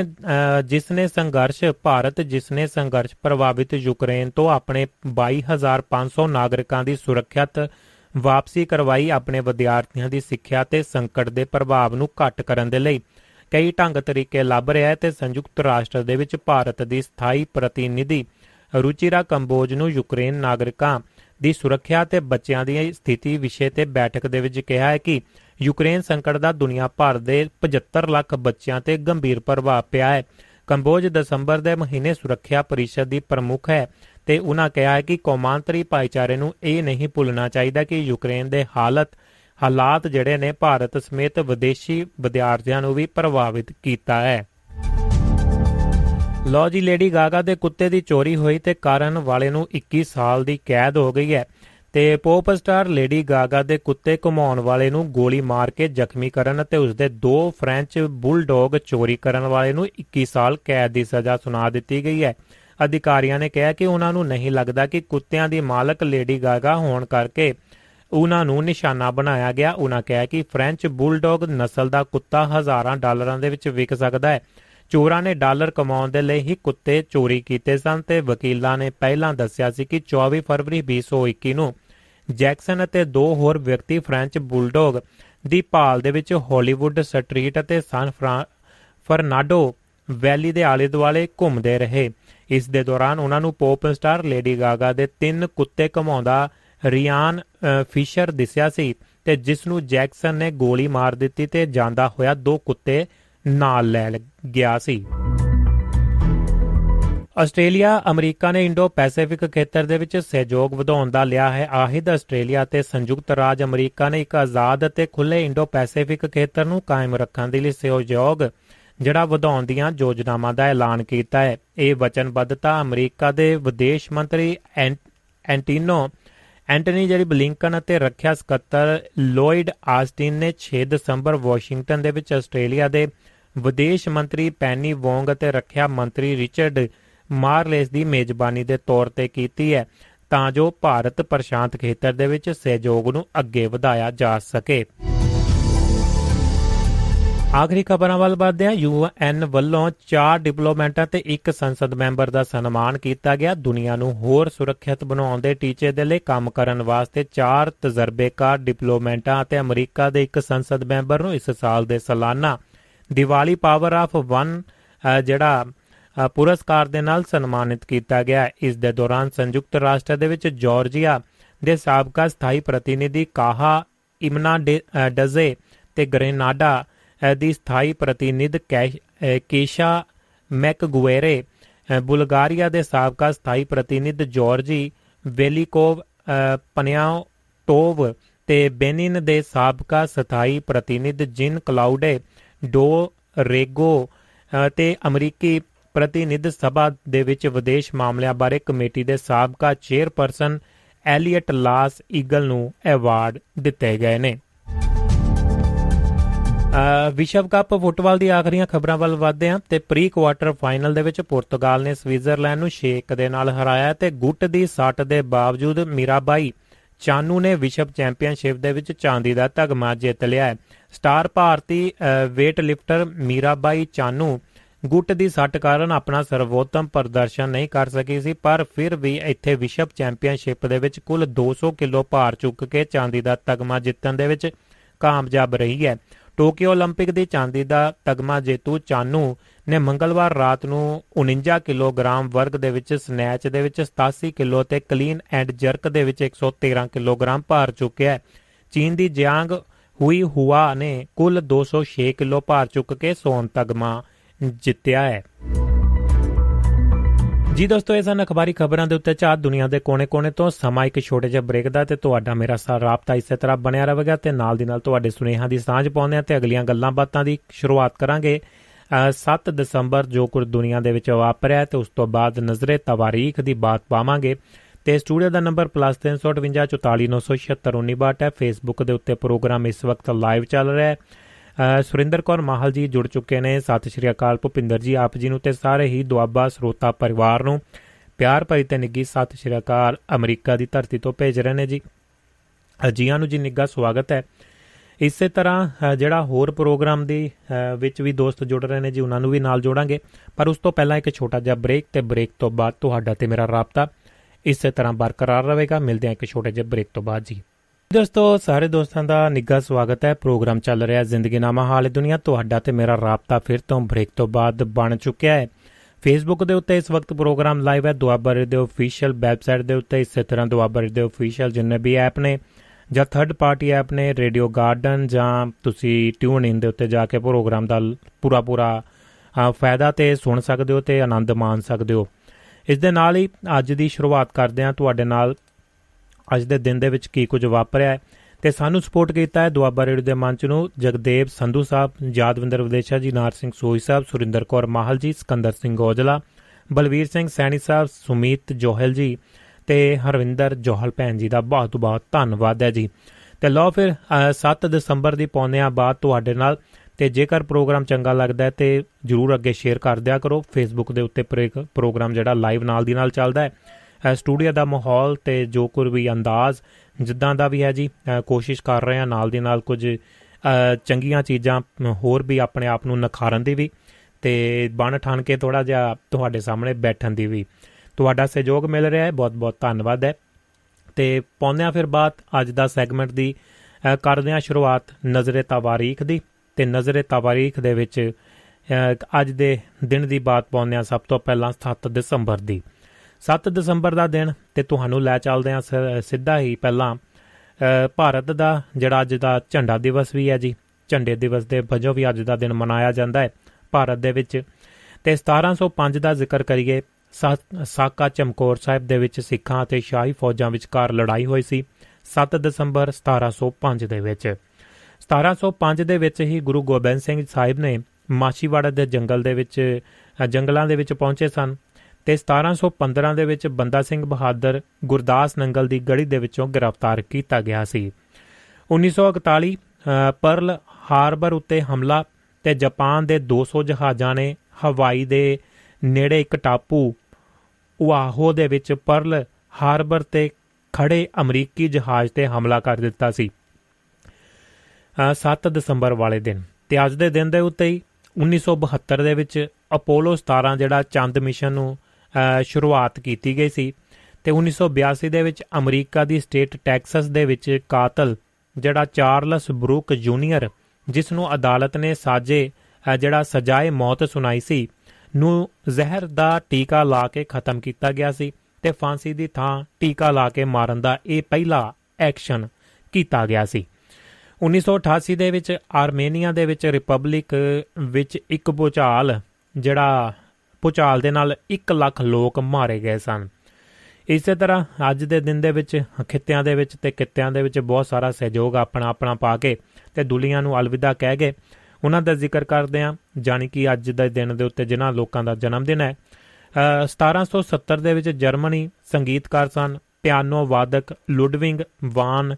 ਜਿਸ ਨੇ ਸੰਘਰਸ਼, ਭਾਰਤ ਜਿਸ ਨੇ ਸੰਘਰਸ਼ ਪ੍ਰਭਾਵਿਤ ਯੂਕਰੇਨ ਤੋਂ ਆਪਣੇ 22500 ਨਾਗਰਿਕਾਂ ਦੀ ਸੁਰੱਖਿਅਤ ਵਾਪਸੀ ਕਰਵਾਈ ਆਪਣੇ ਵਿਦਿਆਰਥੀਆਂ ਦੀ ਸਿੱਖਿਆ ਤੇ ਸੰਕਟ ਦੇ ਪ੍ਰਭਾਵ ਨੂੰ ਘੱਟ ਕਰਨ ਦੇ ਲਈ। ਕਈ ਢੰਗ ਤਰੀਕੇ ਲੱਭ ਰਿਹਾ ਹੈ ਤੇ ਸੰਯੁਕਤ ਰਾਸ਼ਟਰ ਦੇ ਵਿੱਚ ਭਾਰਤ ਦੀ ਸਥਾਈ ਪ੍ਰਤੀਨਿਧੀ ਰੁਚਿਰਾ ਕੰਬੋਜ ਨੂੰ ਯੂਕਰੇਨ ਨਾਗਰਿਕਾਂ ਦੀ ਸੁਰੱਖਿਆ ਤੇ ਬੱਚਿਆਂ ਦੀ ਸਥਿਤੀ ਵਿਸ਼ੇ ਤੇ ਬੈਠਕ ਦੇ ਵਿੱਚ ਕਿਹਾ ਹੈ ਕਿ ਯੂਕਰੇਨ ਸੰਕਟ ਦਾ ਦੁਨੀਆ ਭਰ ਦੇ 75 ਲੱਖ ਬੱਚਿਆਂ ਤੇ ਗੰਭੀਰ ਪ੍ਰਭਾਵ ਪਿਆ ਹੈ। ਕੰਬੋਜ ਦਸੰਬਰ ਦੇ ਮਹੀਨੇ ਸੁਰੱਖਿਆ ਪਰਿਸ਼ਦ ਦੀ ਪ੍ਰਮੁੱਖ ਹੈ ਤੇ ਉਹਨਾਂ ਕਿਹਾ ਹੈ ਕਿ ਕੌਮਾਂਤਰੀ ਭਾਈਚਾਰੇ ਨੂੰ ਇਹ ਨਹੀਂ ਭੁੱਲਣਾ ਚਾਹੀਦਾ ਕਿ ਯੂਕਰੇਨ ਦੇ ਹਾਲਤ, ਹਾਲਾਤ ਜਿਹੜੇ ਨੇ ਭਾਰਤ ਸਮੇਤ ਵਿਦੇਸ਼ੀ ਵਿਦਿਆਰਥੀਆਂ ਨੂੰ ਵੀ ਪ੍ਰਭਾਵਿਤ ਕੀਤਾ ਹੈ। ਲੋ ਜੀ ਲੇਡੀ ਗਾਗਾ ਦੇ ਕੁੱਤੇ ਦੀ ਚੋਰੀ ਹੋਈ ਤੇ ਕਾਰਨ ਵਾਲੇ ਨੂੰ 21 ਸਾਲ ਦੀ ਕੈਦ ਹੋ ਗਈ ਹੈ। ਤੇ ਪੌਪ ਸਟਾਰ ਲੇਡੀ ਗਾਗਾ ਦੇ ਕੁੱਤੇ ਘੁਮਾਉਣ ਵਾਲੇ ਨੂੰ ਗੋਲੀ ਮਾਰ ਕੇ ਜ਼ਖਮੀ ਕਰਨ ਅਤੇ ਉਸਦੇ ਦੋ ਫ੍ਰੈਂਚ ਬੁਲਡੌਗ ਚੋਰੀ ਕਰਨ ਵਾਲੇ ਨੂੰ 21 ਸਾਲ ਕੈਦ ਦੀ ਸਜ਼ਾ ਸੁਣਾ ਦਿੱਤੀ ਗਈ ਹੈ। ਅਧਿਕਾਰੀਆਂ ਨੇ ਕਿਹਾ ਕਿ ਉਹਨਾਂ ਨੂੰ ਨਹੀਂ ਲੱਗਦਾ ਕਿ ਕੁੱਤਿਆਂ ਦੀ ਮਾਲਕ ਲੇਡੀ ਗਾਗਾ ਹੋਣ ਕਰਕੇ ਉਹਨਾਂ ਨੂੰ ਨਿਸ਼ਾਨਾ ਬਣਾਇਆ ਗਿਆ। ਉਹਨਾਂ ਕਿਹਾ ਕਿ ਫ੍ਰੈਂਚ ਬੁਲਡੌਗ ਨਸਲ ਦਾ ਕੁੱਤਾ ਹਜ਼ਾਰਾਂ ਡਾਲਰਾਂ ਦੇ ਵਿੱਚ ਵਿਕ ਸਕਦਾ ਹੈ। ਚੋਰਾਂ ਨੇ ਡਾਲਰ ਕਮਾਉਣ ਦੇ ਲਈ ਹੀ ਕੁੱਤੇ ਚੋਰੀ ਕੀਤੇ ਸਨ ਤੇ ਵਕੀਲਾਂ ਨੇ ਪਹਿਲਾਂ ਦੱਸਿਆ ਸੀ ਕਿ 24 ਫਰਵਰੀ 2021 ਨੂੰ ਜੈਕਸਨ ਅਤੇ ਦੋ ਹੋਰ ਵਿਅਕਤੀ ਫ੍ਰੈਂਚ ਬੁਲਡੌਗ ਦੀ ਭਾਲ ਦੇ ਵਿੱਚ ਹਾਲੀਵੁੱਡ ਸਟਰੀਟ ਅਤੇ ਸਾਨ ਫਰਨਾਡੋ ਵੈਲੀ ਦੇ ਆਲੇ-ਦੁਆਲੇ ਘੁੰਮਦੇ ਰਹੇ। ਇਸ ਦੇ ਦੌਰਾਨ ਉਹਨਾਂ ਨੂੰ ਪੌਪ ਸਟਾਰ ਲੇਡੀ ਗਾਗਾ ਦੇ ਤਿੰਨ ਕੁੱਤੇ ਘਮਾਉਂਦਾ ਰਿਆਨ ਫਿਸ਼ਰ ਦਿਸਿਆ ਸੀ ਤੇ ਜਿਸ ਨੂੰ ਜੈਕਸਨ ਨੇ ਗੋਲੀ ਮਾਰ ਦਿੱਤੀ ਤੇ ਜਾਂਦਾ ਹੋਇਆ ਦੋ ਕੁੱਤੇ ਨਾਲ ਲੈ ਗਿਆ ਸੀ। ਆਸਟ੍ਰੇਲੀਆ, ਅਮਰੀਕਾ ਨੇ ਇੰਡੋ ਪੈਸੀਫਿਕ ਖੇਤਰ ਦੇ ਵਿੱਚ ਸਹਿਯੋਗ ਵਧਾਉਣ ਦਾ ਲਿਆ ਹੈ। ਆਹਿਦ ਆਸਟ੍ਰੇਲੀਆ ਤੇ ਸੰਯੁਕਤ ਰਾਜ ਅਮਰੀਕਾ ਨੇ ਇੱਕ ਆਜ਼ਾਦ ਅਤੇ ਖੁੱਲੇ ਇੰਡੋ ਪੈਸੀਫਿਕ ਖੇਤਰ ਨੂੰ ਕਾਇਮ ਰੱਖਣ ਦੇ ਲਈ ਸਹਿਯੋਗ, ਜਿਹੜਾ ਵਧਾਉਣ ਦੀਆਂ ਯੋਜਨਾਵਾਂ ਦਾ ਐਲਾਨ ਕੀਤਾ ਹੈ। ਇਹ ਵਚਨਬੱਧਤਾ ਅਮਰੀਕਾ ਦੇ ਵਿਦੇਸ਼ ਮੰਤਰੀ ਐਂਟੀਨੋ ਐਂਟਨੀ, ਜਿਹੜੀ ਬਲਿੰਕਨ ਅਤੇ ਰੱਖਿਆ ਸਕੱਤਰ ਲੋਇਡ ਆਸਟਿਨ ਨੇ 6 ਦਸੰਬਰ ਵਾਸ਼ਿੰਗਟਨ ਦੇ ਵਿੱਚ ਆਸਟ੍ਰੇਲੀਆ ਦੇ ਵਿਦੇਸ਼ ਮੰਤਰੀ ਪੈਨੀ ਵੋਂਗ ਅਤੇ ਰੱਖਿਆ ਮੰਤਰੀ ਰਿਚਰਡ ਮਾਰਲੇਸ ਦੀ ਮੇਜ਼ਬਾਨੀ ਦੇ ਤੌਰ ਤੇ ਕੀਤੀ ਹੈ, ਤਾਂ ਜੋ ਭਾਰਤ ਪ੍ਰਸ਼ਾਂਤ ਖੇਤਰ ਦੇ ਵਿੱਚ ਸਹਿਯੋਗ ਨੂੰ ਅੱਗੇ ਵਧਾਇਆ ਜਾ ਸਕੇ। ਆਖਰੀ ਖਬਰਾਂ ਵੱਲ ਵਧਦੇ ਹਾਂ ਯੂਐਨ ਵੱਲੋਂ ਚਾਰ ਡਿਪਲੋਮੈਟਾਂ ਤੇ ਇੱਕ ਸੰਸਦ ਮੈਂਬਰ ਦਾ ਸਨਮਾਨ ਕੀਤਾ ਗਿਆ। ਦੁਨੀਆ ਨੂੰ ਹੋਰ ਸੁਰੱਖਿਅਤ ਬਣਾਉਣ ਦੇ ਟੀਚੇ ਦੇ ਲਈ ਕੰਮ ਕਰਨ ਵਾਸਤੇ ਚਾਰ ਤਜਰਬੇਕਾਰ ਡਿਪਲੋਮੈਟਾਂ ਅਤੇ ਅਮਰੀਕਾ ਦੇ ਇੱਕ ਸੰਸਦ ਮੈਂਬਰ ਨੂੰ ਇਸ ਸਾਲ ਦੇ ਸਾਲਾਨਾ ਦੀਵਾਲੀ ਪਾਵਰ ਆਫ 1 ਜਿਹੜਾ ਪੁਰਸਕਾਰ ਦੇ ਨਾਲ ਸਨਮਾਨਿਤ ਕੀਤਾ ਗਿਆ। ਇਸ ਦੇ ਦੌਰਾਨ ਸੰਯੁਕਤ ਰਾਸ਼ਟਰ ਦੇ ਵਿੱਚ ਜਾਰਜੀਆ ਦੇ ਸਾਬਕਾ ਸਥਾਈ ਪ੍ਰਤੀਨਿਧੀ ਕਾਹਾ, ਇਮਨਾ ਡਜ਼ੇ ਤੇ ਗ੍ਰੇਨਾਡਾ ਦੀ ਸਥਾਈ ਪ੍ਰਤੀਨਿਧ ਕੇਸ਼ਾ ਮੈਕਗੁਏਰੇ ਬੁਲਗਾਰੀਆ ਦੇ ਸਾਬਕਾ ਸਥਾਈ ਪ੍ਰਤੀਨਿਧ ਜਾਰਜੀ ਵੈਲਿਕੋਵ ਪਨਿਆਓ ਟੋਵ ਤੇ ਬੈਨਿਨ ਦੇ ਸਾਬਕਾ ਸਥਾਈ ਪ੍ਰਤੀਨਿਧ ਜਿਨ ਕਲਾਉਡੇ ਡੋ ਰੇਗੋ ਤੇ ਅਮਰੀਕੀ ਪ੍ਰਤੀਨਿਧ ਸਭਾ ਦੇ ਵਿੱਚ ਵਿਦੇਸ਼ ਮਾਮਲਿਆਂ ਬਾਰੇ ਕਮੇਟੀ ਦੇ ਸਾਬਕਾ ਚੇਅਰਪਰਸਨ ਐਲੀਅਟ ਲਾਸ ਈਗਲ ਨੂੰ ਐਵਾਰਡ ਦਿੱਤੇ ਗਏ ਨੇ। ਵਿਸ਼ਵ ਕੱਪ ਫੁੱਟਬਾਲ ਦੀ ਆਖਰੀਆਂ ਖਬਰਾਂ ਵੱਲ ਵਧਦੇ ਹਾਂ ਤੇ ਪ੍ਰੀ ਕੁਆਟਰ ਫਾਈਨਲ ਦੇ ਵਿੱਚ ਪੁਰਤਗਾਲ ਨੇ ਸਵਿਟਜ਼ਰਲੈਂਡ ਨੂੰ 6 ਦੇ ਨਾਲ ਹਰਾਇਆ ਤੇ ਗੁੱਟ ਦੀ ਸੱਟ ਦੇ ਬਾਵਜੂਦ ਮੀਰਾਬਾਈ ਚਾਨੂ ਨੇ ਵਿਸ਼ਵ ਚੈਂਪੀਅਨਸ਼ਿਪ ਦੇ ਵਿੱਚ ਚਾਂਦੀ ਦਾ ਤਗਮਾ ਜਿੱਤ ਲਿਆ ਹੈ। ਸਟਾਰ ਭਾਰਤੀ weight ਲਿਫਟਰ ਮੀਰਾਬਾਈ ਚਾਨੂ ਗੁੱਟ ਦੀ ਸੱਟ ਕਾਰਨ ਆਪਣਾ ਸਰਵੋਤਮ ਪ੍ਰਦਰਸ਼ਨ ਨਹੀਂ ਕਰ ਸਕੀ ਸੀ, ਪਰ ਫਿਰ ਵੀ ਇੱਥੇ ਵਿਸ਼ਵ ਚੈਂਪੀਅਨਸ਼ਿਪ ਦੇ ਵਿੱਚ ਕੁੱਲ 200 ਕਿਲੋ ਭਾਰ ਚੁੱਕ ਕੇ ਚਾਂਦੀ ਦਾ ਤਗਮਾ ਜਿੱਤਣ ਦੇ ਵਿੱਚ ਕਾਮਯਾਬ ਰਹੀ ਹੈ। ਟੋਕੀਓ 올림픽 ਦੀ ਚਾਂਦੀ ਦਾ ਤਗਮਾ ਜੇਤੂ ਚਾਨੂ ਨੇ ਮੰਗਲਵਾਰ ਰਾਤ ਨੂੰ 49 ਕਿਲੋਗ੍ਰਾਮ ਵਰਗ ਦੇ ਵਿੱਚ ਸਨੈਚ ਦੇ ਵਿੱਚ 87 ਕਿਲੋ ਤੇ ਕਲੀਨ ਐਂਡ ਜਰਕ ਦੇ ਵਿੱਚ 113 ਕਿਲੋਗ੍ਰਾਮ ਭਾਰ ਚੁੱਕਿਆ ਹੈ ਚੀਨ ਦੀ ਜਿਆਂਗ ਹੁਈ ਹੁਆ ਨੇ ਕੁੱਲ 206 ਕਿਲੋ ਭਾਰ ਚੁੱਕ ਕੇ ਸੋਨ ਤਗਮਾ ਜਿੱਤਿਆ ਹੈ ਜੀ ਦੋਸਤੋ, ਇਹ ਸਨ ਅਖਬਾਰੀ ਖਬਰਾਂ ਦੇ ਉੱਤੇ ਚਾਹ ਦੁਨੀਆ ਦੇ ਕੋਨੇ-ਕੋਨੇ ਤੋਂ। ਸਮਾਂ ਇੱਕ ਛੋਟੇ ਜਿਹੇ ਬ੍ਰੇਕ ਦਾ ਤੇ ਤੁਹਾਡਾ ਮੇਰਾ ਸਾਰਾ ਰਾਬਤਾ ਇਸੇ ਤਰ੍ਹਾਂ ਬਣਿਆ ਰਹੇਗਾ ਤੇ ਨਾਲ ਦੀ ਨਾਲ ਤੁਹਾਡੇ ਸੁਨੇਹਾਂ ਦੀ ਸਾਂਝ ਪਾਉਂਦੇ ਆ ਤੇ ਅਗਲੀਆਂ ਗੱਲਾਂ ਬਾਤਾਂ ਦੀ ਸ਼ੁਰੂਆਤ ਕਰਾਂਗੇ। 7 ਦਸੰਬਰ ਜੋ ਕੁਝ ਦੁਨੀਆ ਦੇ ਵਿੱਚ ਵਾਪਰਿਆ ਤੇ ਉਸ ਤੋਂ ਬਾਅਦ ਨਜ਼ਰੇ ਤਵਾਰੀਖ ਦੀ ਬਾਤ ਪਾਵਾਂਗੇ। ਤੇ ਸਟੂਡੀਓ ਦਾ ਨੰਬਰ +358 ਹੈ। ਫੇਸਬੁੱਕ ਦੇ ਉੱਤੇ ਪ੍ਰੋਗਰਾਮ ਇਸ ਵਕਤ ਲਾਈਵ ਚੱਲ ਰਿਹਾ ਹੈ। ਸੁਰਿੰਦਰ ਕੌਰ ਮਾਹਲ ਜੀ ਜੁੜ ਚੁੱਕੇ ਨੇ। ਸਤਿ ਸ਼੍ਰੀ ਅਕਾਲ ਭੁਪਿੰਦਰ ਜੀ। ਆਪ ਜੀ ਨੂੰ ਤੇ ਸਾਰੇ ਹੀ ਦੁਆਬਾ ਸਰੋਤਾ ਪਰਿਵਾਰ ਨੂੰ ਪਿਆਰ ਭਰੀ ਤੇ ਨਿੱਗੀ ਸਤਿ ਸ਼੍ਰੀ ਅਕਾਲ। ਅਮਰੀਕਾ ਦੀ ਧਰਤੀ ਤੋਂ ਭੇਜ ਰਹੇ ਨੇ ਜੀ। ਜੀਆਂ ਨੂੰ ਜੀ ਨਿੱਗਾ ਸਵਾਗਤ ਹੈ। ਇਸੇ ਤਰ੍ਹਾਂ ਜਿਹੜਾ ਹੋਰ ਪ੍ਰੋਗਰਾਮ ਦੀ ਵਿੱਚ ਵੀ ਦੋਸਤ ਜੁੜ ਰਹੇ ਨੇ ਜੀ, ਉਹਨਾਂ ਨੂੰ ਵੀ ਨਾਲ ਜੋੜਾਂਗੇ। ਪਰ ਉਸ ਤੋਂ ਪਹਿਲਾਂ ਇੱਕ ਛੋਟਾ ਜਿਹਾ ਬ੍ਰੇਕ ਤੇ ਬ੍ਰੇਕ ਤੋਂ ਬਾਅਦ ਤੁਹਾਡਾ ਤੇ ਮੇਰਾ ਰਾਬਤਾ ਇਸੇ ਤਰ੍ਹਾਂ ਬਰਕਰਾਰ ਰਹੇਗਾ। ਮਿਲਦੇ ਹਾਂ ਇੱਕ ਛੋਟੇ ਜਿਹੇ ਬ੍ਰੇਕ ਤੋਂ ਬਾਅਦ ਜੀ। ਦੋਸਤੋ, ਸਾਰੇ ਦੋਸਤਾਂ ਦਾ ਨਿੱਘਾ ਸਵਾਗਤ ਹੈ। ਪ੍ਰੋਗਰਾਮ ਚੱਲ ਰਿਹਾ ਜ਼ਿੰਦਗੀ ਨਾਮਾ ਹਾਲੇ ਦੁਨੀਆ ਤੁਹਾਡਾ ਤੇ ਮੇਰਾ ਰਾਬਤਾ ਫਿਰ ਤੋਂ ਬ੍ਰੇਕ ਤੋਂ ਬਾਅਦ ਬਣ ਚੁੱਕਿਆ ਹੈ। ਫੇਸਬੁੱਕ ਦੇ ਉੱਤੇ ਇਸ ਵਕਤ ਪ੍ਰੋਗਰਾਮ ਲਾਈਵ ਹੈ। ਦੁਆਬਾ ਦੇ ਅਫੀਸ਼ੀਅਲ ਵੈਬਸਾਈਟ ਦੇ ਉੱਤੇ ਇਸੇ ਤਰ੍ਹਾਂ ਦੁਆਬਾ ਦੇ ਅਫੀਸ਼ੀਅਲ ਜਿੰਨੇ ਵੀ ਐਪ ਨੇ ਜਾਂ ਥਰਡ ਪਾਰਟੀ ਐਪ ਨੇ ਰੇਡੀਓ ਗਾਰਡਨ ਜਾਂ ਤੁਸੀਂ ਟਿਊਨ ਇਨ ਦੇ ਉੱਤੇ ਜਾ ਕੇ ਪ੍ਰੋਗਰਾਮ ਦਾ ਪੂਰਾ ਪੂਰਾ ਫਾਇਦਾ ਤੇ ਸੁਣ ਸਕਦੇ ਹੋ ਤੇ ਆਨੰਦ ਮਾਣ ਸਕਦੇ ਹੋ। ਇਸ ਦੇ ਨਾਲ ਹੀ ਅੱਜ ਦੀ ਸ਼ੁਰੂਆਤ ਕਰਦੇ ਹਾਂ। ਤੁਹਾਡੇ ਨਾਲ ਅੱਜ ਦੇ ਦਿਨ ਦੇ ਵਿੱਚ ਕੀ ਕੁਝ ਵਾਪਰਿਆ ਹੈ ਤੇ ਸਾਨੂੰ ਸਪੋਰਟ ਕੀਤਾ ਹੈ ਦੁਆਬਾ ਰੇਡੀਓ ਦੇ ਮੰਚ ਨੂੰ ਜਗਦੇਵ ਸੰਧੂ ਸਾਹਿਬ, ਯਾਦਵਿੰਦਰ ਵਿਦੇਸ਼ਾ ਜੀ, ਨਾਰ ਸਿੰਘ ਸੋਈ ਸਾਹਿਬ, ਸੁਰਿੰਦਰ ਕੌਰ ਮਾਹਲ ਜੀ, ਸਿਕੰਦਰ ਸਿੰਘ ਔਜਲਾ, ਬਲਵੀਰ ਸਿੰਘ ਸੈਣੀ ਸਾਹਿਬ, ਸੁਮੀਤ ਜੋਹਲ ਜੀ ਤੇ ਹਰਵਿੰਦਰ ਜੋਹਲ ਭੈਣ ਜੀ ਦਾ ਬਹੁਤ ਬਹੁਤ ਧੰਨਵਾਦ ਹੈ ਜੀ। ਤੇ ਲੋ ਫਿਰ 7 ਦਸੰਬਰ ਦੀ ਪੌਣਿਆਂ ਬਾਅਦ ਤੁਹਾਡੇ ਨਾਲ ਤੇ ਜੇਕਰ ਪ੍ਰੋਗਰਾਮ ਚੰਗਾ ਲੱਗਦਾ ਹੈ ਤੇ ਜਰੂਰ ਅੱਗੇ ਸ਼ੇਅਰ ਕਰ ਦਿਆ ਕਰੋ। ਫੇਸਬੁੱਕ ਦੇ ਉੱਤੇ ਪ੍ਰੋਗਰਾਮ ਜਿਹੜਾ ਲਾਈਵ ਨਾਲ ਦੀ ਨਾਲ ਚੱਲਦਾ ਹੈ। ਸਟੂਡੀਓ ਦਾ ਮਾਹੌਲ ਤੇ ਜੋ ਕੁਝ ਵੀ ਅੰਦਾਜ਼ ਜਿੱਦਾਂ ਦਾ ਵੀ ਹੈ ਜੀ ਕੋਸ਼ਿਸ਼ ਕਰ ਰਹੇ ਆ ਨਾਲ ਦੀ ਨਾਲ ਕੁਝ ਚੰਗੀਆਂ ਚੀਜ਼ਾਂ ਹੋਰ ਵੀ ਆਪਣੇ ਆਪ ਨੂੰ ਨਖਾਰਨ ਦੀ ਵੀ ਤੇ ਬਣ ਠਾਣ ਕੇ ਥੋੜਾ ਜਿਹਾ ਤੁਹਾਡੇ ਸਾਹਮਣੇ ਬੈਠਣ ਦੀ ਵੀ। ਤੁਹਾਡਾ ਸਹਿਯੋਗ ਮਿਲ ਰਿਹਾ ਹੈ ਬਹੁਤ ਬਹੁਤ ਧੰਨਵਾਦ ਹੈ। ਤੇ ਪੌਂਦਿਆਂ ਫਿਰ ਬਾਤ ਅੱਜ ਦਾ ਸੈਗਮੈਂਟ ਦੀ ਕਰਦੇ ਆ ਸ਼ੁਰੂਆਤ ਨਜ਼ਰੇ ਤਵਾਰੀਖ ਦੀ ਤੇ ਨਜ਼ਰੇ ਤਵਾਰੀਖ ਦੇ ਵਿੱਚ ਅੱਜ ਦੇ ਦਿਨ ਦੀ ਬਾਤ ਪਾਉਂਦੇ ਆ ਸਭ ਤੋਂ ਪਹਿਲਾਂ 7 ਦਸੰਬਰ ਦੀ। 7 ਦਸੰਬਰ ਦਾ ਦਿਨ ਤੇ ਤੁਹਾਨੂੰ ਲੈ ਚੱਲਦੇ ਆ ਸਿੱਧਾ ਹੀ ਪਹਿਲਾਂ ਭਾਰਤ ਦਾ ਜਿਹੜਾ ਅੱਜ ਦਾ ਝੰਡਾ ਦਿਵਸ ਵੀ ਹੈ ਜੀ, ਝੰਡੇ ਦਿਵਸ ਦੇ ਵਜੋਂ ਵੀ ਅੱਜ ਦਾ ਦਿਨ ਮਨਾਇਆ ਜਾਂਦਾ ਹੈ ਭਾਰਤ ਦੇ ਵਿੱਚ। ਤੇ 1705 ਦਾ ਜ਼ਿਕਰ ਕਰੀਏ ਸਾਕਾ ਚਮਕੌਰ ਸਾਹਿਬ ਦੇ ਵਿੱਚ ਸਿੱਖਾਂ ਅਤੇ ਸ਼ਾਹੀ ਫੌਜਾਂ ਵਿਚਕਾਰ ਲੜਾਈ ਹੋਈ ਸੀ 7 ਦਸੰਬਰ 1705 ਦੇ ਵਿੱਚ। 1705 ਦੇ ਵਿੱਚ ਹੀ ਗੁਰੂ ਗੋਬਿੰਦ ਸਿੰਘ ਸਾਹਿਬ ਨੇ ਮਾਸ਼ੀਵਾੜਾ ਦੇ ਜੰਗਲ ਦੇ ਵਿੱਚ ਜੰਗਲਾਂ ਦੇ ਵਿੱਚ ਪਹੁੰਚੇ ਸਨ। ਤੇ 1715 ਦੇ ਵਿੱਚ ਬੰਦਾ ਸਿੰਘ ਬਹਾਦਰ ਗੁਰਦਾਸ ਨੰਗਲ ਦੀ ਗੜੀ ਦੇ ਵਿੱਚੋਂ ਗ੍ਰਿਫਤਾਰ ਕੀਤਾ ਗਿਆ ਸੀ। 1941 ਪਰਲ ਹਾਰਬਰ ਉੱਤੇ ਹਮਲਾ ਤੇ ਜਾਪਾਨ ਦੇ 200 ਜਹਾਜ਼ਾਂ ਨੇ ਹਵਾਈ ਦੇ ਨੇੜੇ ਇੱਕ ਟਾਪੂ ਉਆਹੋ ਦੇ ਵਿੱਚ ਪਰਲ ਹਾਰਬਰ ਤੇ ਖੜੇ ਅਮਰੀਕੀ ਜਹਾਜ਼ ਤੇ ਹਮਲਾ ਕਰ ਦਿੱਤਾ ਸੀ। 7 ਦਸੰਬਰ ਵਾਲੇ ਦਿਨ ਤੇ ਅੱਜ ਦੇ ਦਿਨ ਦੇ ਉੱਤੇ ਹੀ 1972 ਦੇ ਵਿੱਚ ਅਪੋਲੋ 17 ਜਿਹੜਾ ਚੰਦ ਮਿਸ਼ਨ ਨੂੰ ਸ਼ੁਰੂਆਤ ਕੀਤੀ ਗਈ ਸੀ ਤੇ 1982 ਦੇ ਵਿੱਚ ਅਮਰੀਕਾ ਦੀ ਸਟੇਟ ਟੈਕਸਸ ਦੇ ਵਿੱਚ ਕਾਤਲ, ਜਿਹੜਾ ਚਾਰਲਸ ਬਰੂਕ ਜੂਨੀਅਰ, ਜਿਸ ਨੂੰ ਅਦਾਲਤ ਨੇ ਸਾਜੇ ਜਿਹੜਾ ਸਜ਼ਾਏ ਮੌਤ ਸੁਣਾਈ ਸੀ, ਨੂੰ ਜ਼ਹਿਰ ਦਾ ਟੀਕਾ ਲਾ ਕੇ ਖਤਮ ਕੀਤਾ ਗਿਆ ਸੀ ਤੇ ਫਾਂਸੀ ਦੀ ਥਾਂ ਟੀਕਾ ਲਾ ਕੇ ਮਾਰਨ ਦਾ ਇਹ ਪਹਿਲਾ ਐਕਸ਼ਨ ਕੀਤਾ ਗਿਆ ਸੀ। 1988 ਦੇ ਵਿੱਚ ਆਰਮੇਨੀਆ ਦੇ ਵਿੱਚ ਰਿਪਬਲਿਕ ਵਿੱਚ ਇੱਕ ਭੂਚਾਲ ਜਿਹੜਾ ਪੁਚਾਲ ਦੇ ਨਾਲ 1 ਲੱਖ ਲੋਕ ਮਾਰੇ ਗਏ ਸਨ। ਇਸੇ ਤਰ੍ਹਾਂ ਅੱਜ ਦੇ ਦਿਨ ਦੇ ਵਿੱਚ ਖਿੱਤਿਆਂ ਦੇ ਵਿੱਚ ਤੇ ਕਿੱਤਿਆਂ ਦੇ ਵਿੱਚ ਬਹੁਤ ਸਾਰਾ ਸਹਿਯੋਗ ਆਪਣਾ ਆਪਣਾ ਪਾ ਕੇ ਤੇ ਦੁਨੀਆ ਨੂੰ ਅਲਵਿਦਾ ਕਹਿ ਗਏ ਉਹਨਾਂ ਦਾ ਜ਼ਿਕਰ ਕਰਦੇ ਆ ਜਾਨੀ ਕਿ ਅੱਜ ਦੇ ਦਿਨ ਦੇ ਉੱਤੇ ਜਿਨ੍ਹਾਂ ਲੋਕਾਂ ਦਾ ਜਨਮ ਦਿਨ ਹੈ। 1770 ਦੇ ਵਿੱਚ ਜਰਮਨੀ ਸੰਗੀਤਕਾਰ ਸਨ, ਪਿਆਨੋ ਵਾਦਕ ਲੁਡਵਿੰਗ ਵਾਨ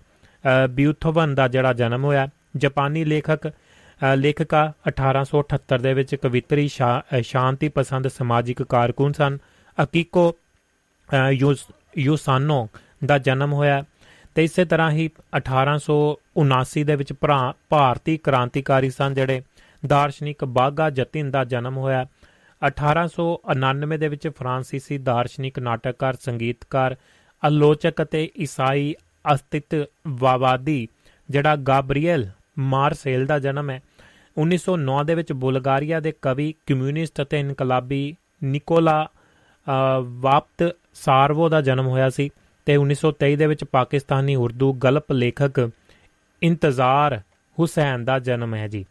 ਬਿਊਥੋਵਨ ਦਾ ਜਿਹੜਾ ਜਨਮ ਹੋਇਆ। ਜਾਪਾਨੀ ਲੇਖਕ ਲੇਖਕਾ 1878 ਦੇ ਵਿੱਚ ਕਵਿਤਰੀ ਸ਼ਾਂਤੀ ਪਸੰਦ ਸਮਾਜਿਕ ਕਾਰਕੁਨ ਸਨ। ਅਕੀਕੋ ਯੂਸਾਨੋ ਦਾ ਜਨਮ ਹੋਇਆ। ਤੇ ਇਸੇ ਤਰ੍ਹਾਂ ਹੀ 1879 ਦੇ ਵਿੱਚ ਭਾਰਤੀ ਕ੍ਰਾਂਤੀਕਾਰੀ ਸਨ ਜਿਹੜੇ ਦਾਰਸ਼ਨਿਕ ਬਾਗਾ ਜਤਿਨ ਦਾ ਜਨਮ ਹੋਇਆ। 1899 ਦੇ ਵਿੱਚ ਫਰਾਂਸੀਸੀ ਦਾਰਸ਼ਨਿਕ ਨਾਟਕਕਾਰ, ਸੰਗੀਤਕਾਰ, ਆਲੋਚਕ ਅਤੇ ਈਸਾਈ ਅਸਤਿਤਵਾਦੀ ਜਿਹੜਾ ਗਾਬਰੀਅਲ ਮਾਰਸੇਲ ਦਾ ਜਨਮ ਹੈ। 1909 ਦੇ ਵਿੱਚ ਬੁਲਗਾਰੀਆ ਦੇ ਕਵੀ ਕਮਿਊਨਿਸਟ ਅਤੇ ਇਨਕਲਾਬੀ ਨਿਕੋਲਾ ਵਾਪਤ ਸਾਰਵੋ ਦਾ ਜਨਮ ਹੋਇਆ ਸੀ ਤੇ 1923 ਦੇ ਵਿੱਚ ਪਾਕਿਸਤਾਨੀ ਉਰਦੂ ਗਲਪ ਲੇਖਕ ਇੰਤਜ਼ਾਰ ਹੁਸੈਨ ਦਾ ਜਨਮ ਹੈ ਜੀ।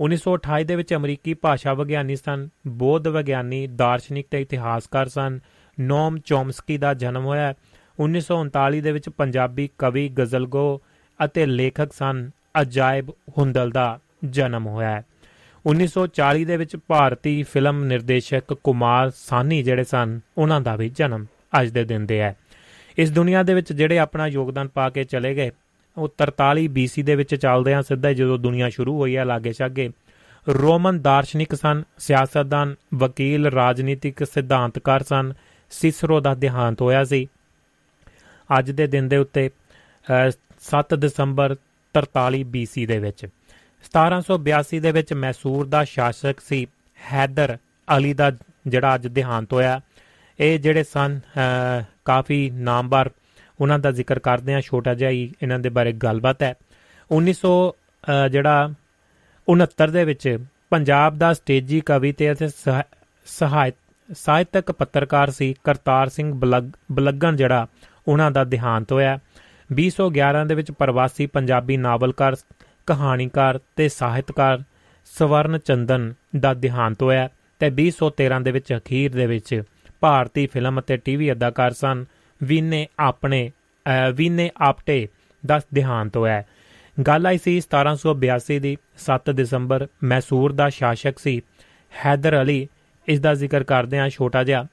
1928 ਦੇ ਵਿੱਚ ਅਮਰੀਕੀ ਭਾਸ਼ਾ ਵਿਗਿਆਨੀ ਸਨ, ਬੋਧ ਵਿਗਿਆਨੀ, ਦਾਰਸ਼ਨਿਕ ਤੇ ਇਤਿਹਾਸਕਾਰ ਸਨ, ਨੋਮ ਚੋਮਸਕੀ ਦਾ ਜਨਮ ਹੋਇਆ 1939 ਦੇ ਵਿੱਚ ਪੰਜਾਬੀ ਕਵੀ ਗਜ਼ਲਗੋ ਅਤੇ ਲੇਖਕ ਸਨ ਅਜਾਇਬ ਹੁੰਦਲ ਦਾ ਜਨਮ ਹੋਇਆ ਹੈ। 1940 ਦੇ ਵਿੱਚ ਭਾਰਤੀ ਫਿਲਮ ਨਿਰਦੇਸ਼ਕ ਕੁਮਾਰ ਸਾਨੀ ਜਿਹੜੇ ਸਨ, ਉਹਨਾਂ ਦਾ ਵੀ ਜਨਮ ਅੱਜ ਦੇ ਦਿਨ ਦੇ ਹੈ। ਇਸ ਦੁਨੀਆ ਦੇ ਵਿੱਚ ਜਿਹੜੇ ਆਪਣਾ ਯੋਗਦਾਨ ਪਾ ਕੇ ਚਲੇ ਗਏ, ਉਹ 43 BC ਦੇ ਵਿੱਚ ਚੱਲਦੇ ਆ ਸਿੱਧਾ ਜਦੋਂ ਦੁਨੀਆ ਸ਼ੁਰੂ ਹੋਈ ਹੈ ਲਾਗੇ ਛਾਗੇ। ਰੋਮਨ ਦਾਰਸ਼ਨਿਕ ਸਨ, ਸਿਆਸਤਦਾਨ, ਵਕੀਲ, ਰਾਜਨੀਤਿਕ ਸਿਧਾਂਤਕਾਰ ਸਨ, ਸਿਸਰੋ ਦਾ ਦੇਹਾਂਤ ਹੋਇਆ ਸੀ। ਅੱਜ ਦੇ ਦਿਨ ਦੇ ਉੱਤੇ 7 ਦਸੰਬਰ 43 BC ਦੇ ਵਿੱਚ 1782 ਦੇ ਵਿੱਚ ਮੈਸੂਰ ਦਾ ਸ਼ਾਸਕ ਸੀ ਹੈਦਰ ਅਲੀ ਦਾ, ਜਿਹੜਾ ਅੱਜ ਦੇਹਾਂਤ ਹੋਇਆ। ਇਹ ਜਿਹੜੇ ਸਨ ਕਾਫੀ ਨਾਮਵਰ, ਉਹਨਾਂ ਦਾ ਜ਼ਿਕਰ ਕਰਦੇ ਆ ਛੋਟਾ ਜਿਹਾ ਹੀ ਇਹਨਾਂ ਦੇ ਬਾਰੇ ਗੱਲਬਾਤ ਹੈ। 1900 ਜਿਹੜਾ 69 ਦੇ ਵਿੱਚ ਪੰਜਾਬ ਦਾ ਸਟੇਜੀ ਕਵੀ ਤੇ ਅਤੇ ਸਹਾਇਤ ਸਾਹਿਤਕ ਪੱਤਰਕਾਰ ਸੀ ਕਰਤਾਰ ਸਿੰਘ ਬਲੱਗਣ, ਜਿਹੜਾ ਉਹਨਾਂ ਦਾ ਦੇਹਾਂਤ ਹੋਇਆ। 2011 ਦੇ ਵਿੱਚ ਪ੍ਰਵਾਸੀ ਪੰਜਾਬੀ ਨਾਵਲਕਾਰ ਕਹਾਣੀਕਾਰ ਤੇ ਸਾਹਿਤਕਾਰ ਸਵਰਨ ਚੰਦਨ ਦਾ ਦੇਹਾਂਤ ਹੋਇਆ ਤੇ 2013 ਦੇ ਵਿੱਚ ਅਖੀਰ ਦੇ ਵਿੱਚ ਭਾਰਤੀ ਫਿਲਮ ਅਤੇ ਟੀਵੀ ਅਦਾਕਾਰ ਸਨ ਵਿਨੇ ਆਪਣੇ ਵਿਨੇ ਆਪਟੇ ਦਾ ਦੇਹਾਂਤ ਹੋਇਆ ਗੱਲ ਆਈ ਸੀ 1782 ਦੀ 7 ਦਸੰਬਰ, ਮੈਸੂਰ ਦਾ ਸ਼ਾਸਕ ਸੀ ਹੈਦਰ ਅਲੀ, ਇਸ ਦਾ ਜ਼ਿਕਰ ਕਰਦੇ ਆ ਛੋਟਾ ਜਿਹਾ।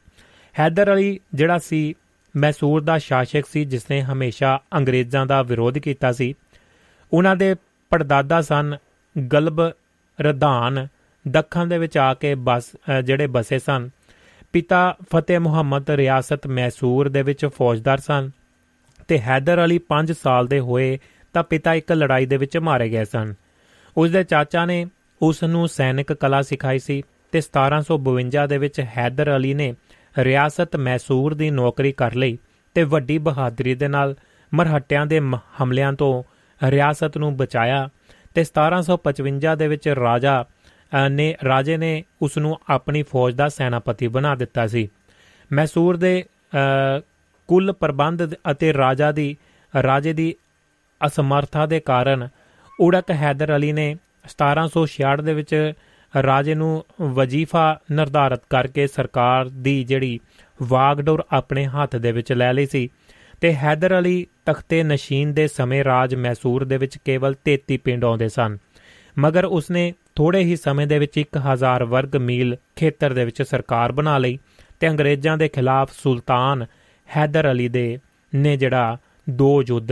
ਹੈਦਰ ਅਲੀ ਜਿਹੜਾ ਸੀ, ਮੈਸੂਰ ਦਾ ਸ਼ਾਸਕ ਸੀ ਜਿਸ ਨੇ ਹਮੇਸ਼ਾ ਅੰਗਰੇਜ਼ਾਂ ਦਾ ਵਿਰੋਧ ਕੀਤਾ ਸੀ। ਉਹਨਾਂ ਦੇ ਪੜਦਾਦਾ ਸਨ, ਗਲਬ ਰਧਾਨ ਦੱਖਣ ਦੇ ਵਿੱਚ ਆ ਕੇ ਬਸ ਜਿਹੜੇ ਬਸੇ ਸਨ। ਪਿਤਾ ਫਤਿਹ ਮੁਹੰਮਦ ਰਿਆਸਤ ਮੈਸੂਰ ਦੇ ਵਿੱਚ ਫੌਜਦਾਰ ਸਨ ਤੇ ਹੈਦਰ ਅਲੀ 5 ਸਾਲ ਦੇ ਹੋਏ ਤਾਂ ਪਿਤਾ ਇੱਕ ਲੜਾਈ ਦੇ ਵਿੱਚ ਮਾਰੇ ਗਏ ਸਨ। ਉਸ ਦੇ ਚਾਚਾ ਨੇ ਉਸ ਨੂੰ ਸੈਨਿਕ ਕਲਾ ਸਿਖਾਈ ਸੀ ਤੇ 1752 ਦੇ ਵਿੱਚ ਹੈਦਰ ਅਲੀ ਨੇ ਰਿਆਸਤ ਮੈਸੂਰ ਦੀ ਨੌਕਰੀ ਕਰ ਲਈ ਤੇ ਵੱਡੀ ਬਹਾਦਰੀ ਦੇ ਨਾਲ ਮਰਹਟਿਆਂ ਦੇ ਹਮਲਿਆਂ ਤੋਂ ਰਿਆਸਤ ਨੂੰ ਬਚਾਇਆ ਤੇ 1755 ਦੇ ਵਿੱਚ ਰਾਜਾ ਨੇ, ਰਾਜੇ ਨੇ ਉਸ ਨੂੰ ਆਪਣੀ ਫੌਜ ਦਾ ਸੈਨਾਪਤੀ ਬਣਾ ਦਿੱਤਾ ਸੀ। ਮੈਸੂਰ ਦੇ ਕੁੱਲ ਪ੍ਰਬੰਧ ਅਤੇ ਰਾਜਾ ਦੀ, ਰਾਜੇ ਦੀ ਅਸਮਰਥਾ ਦੇ ਕਾਰਨ ਉੜਕ ਹੈਦਰ ਅਲੀ ਨੇ 1766 ਦੇ ਵਿੱਚ ਰਾਜੇ ਨੂੰ ਵਜ਼ੀਫਾ ਨਿਰਧਾਰਤ ਕਰਕੇ ਸਰਕਾਰ ਦੀ ਜਿਹੜੀ ਵਾਗਡੋਰ ਆਪਣੇ ਹੱਥ ਦੇ ਵਿੱਚ ਲੈ ਲਈ ਸੀ ਤੇ ਹੈਦਰ ਅਲੀ ਤਖਤੇ ਨਸ਼ੀਨ ਦੇ ਸਮੇਂ ਰਾਜ ਮੈਸੂਰ ਦੇ ਵਿੱਚ ਕੇਵਲ 33 ਪਿੰਡ ਆਉਂਦੇ ਸਨ। ਮਗਰ ਉਸਨੇ ਥੋੜੇ ਹੀ ਸਮੇਂ ਦੇ ਵਿੱਚ 1000 ਵਰਗ ਮੀਲ ਖੇਤਰ ਦੇ ਵਿੱਚ ਸਰਕਾਰ ਬਣਾ ਲਈ ਤੇ ਅੰਗਰੇਜ਼ਾਂ ਦੇ ਖਿਲਾਫ ਸੁਲਤਾਨ ਹੈਦਰ ਅਲੀ ਦੇ ਨੇ ਜਿਹੜਾ ਦੋ ਯੁੱਧ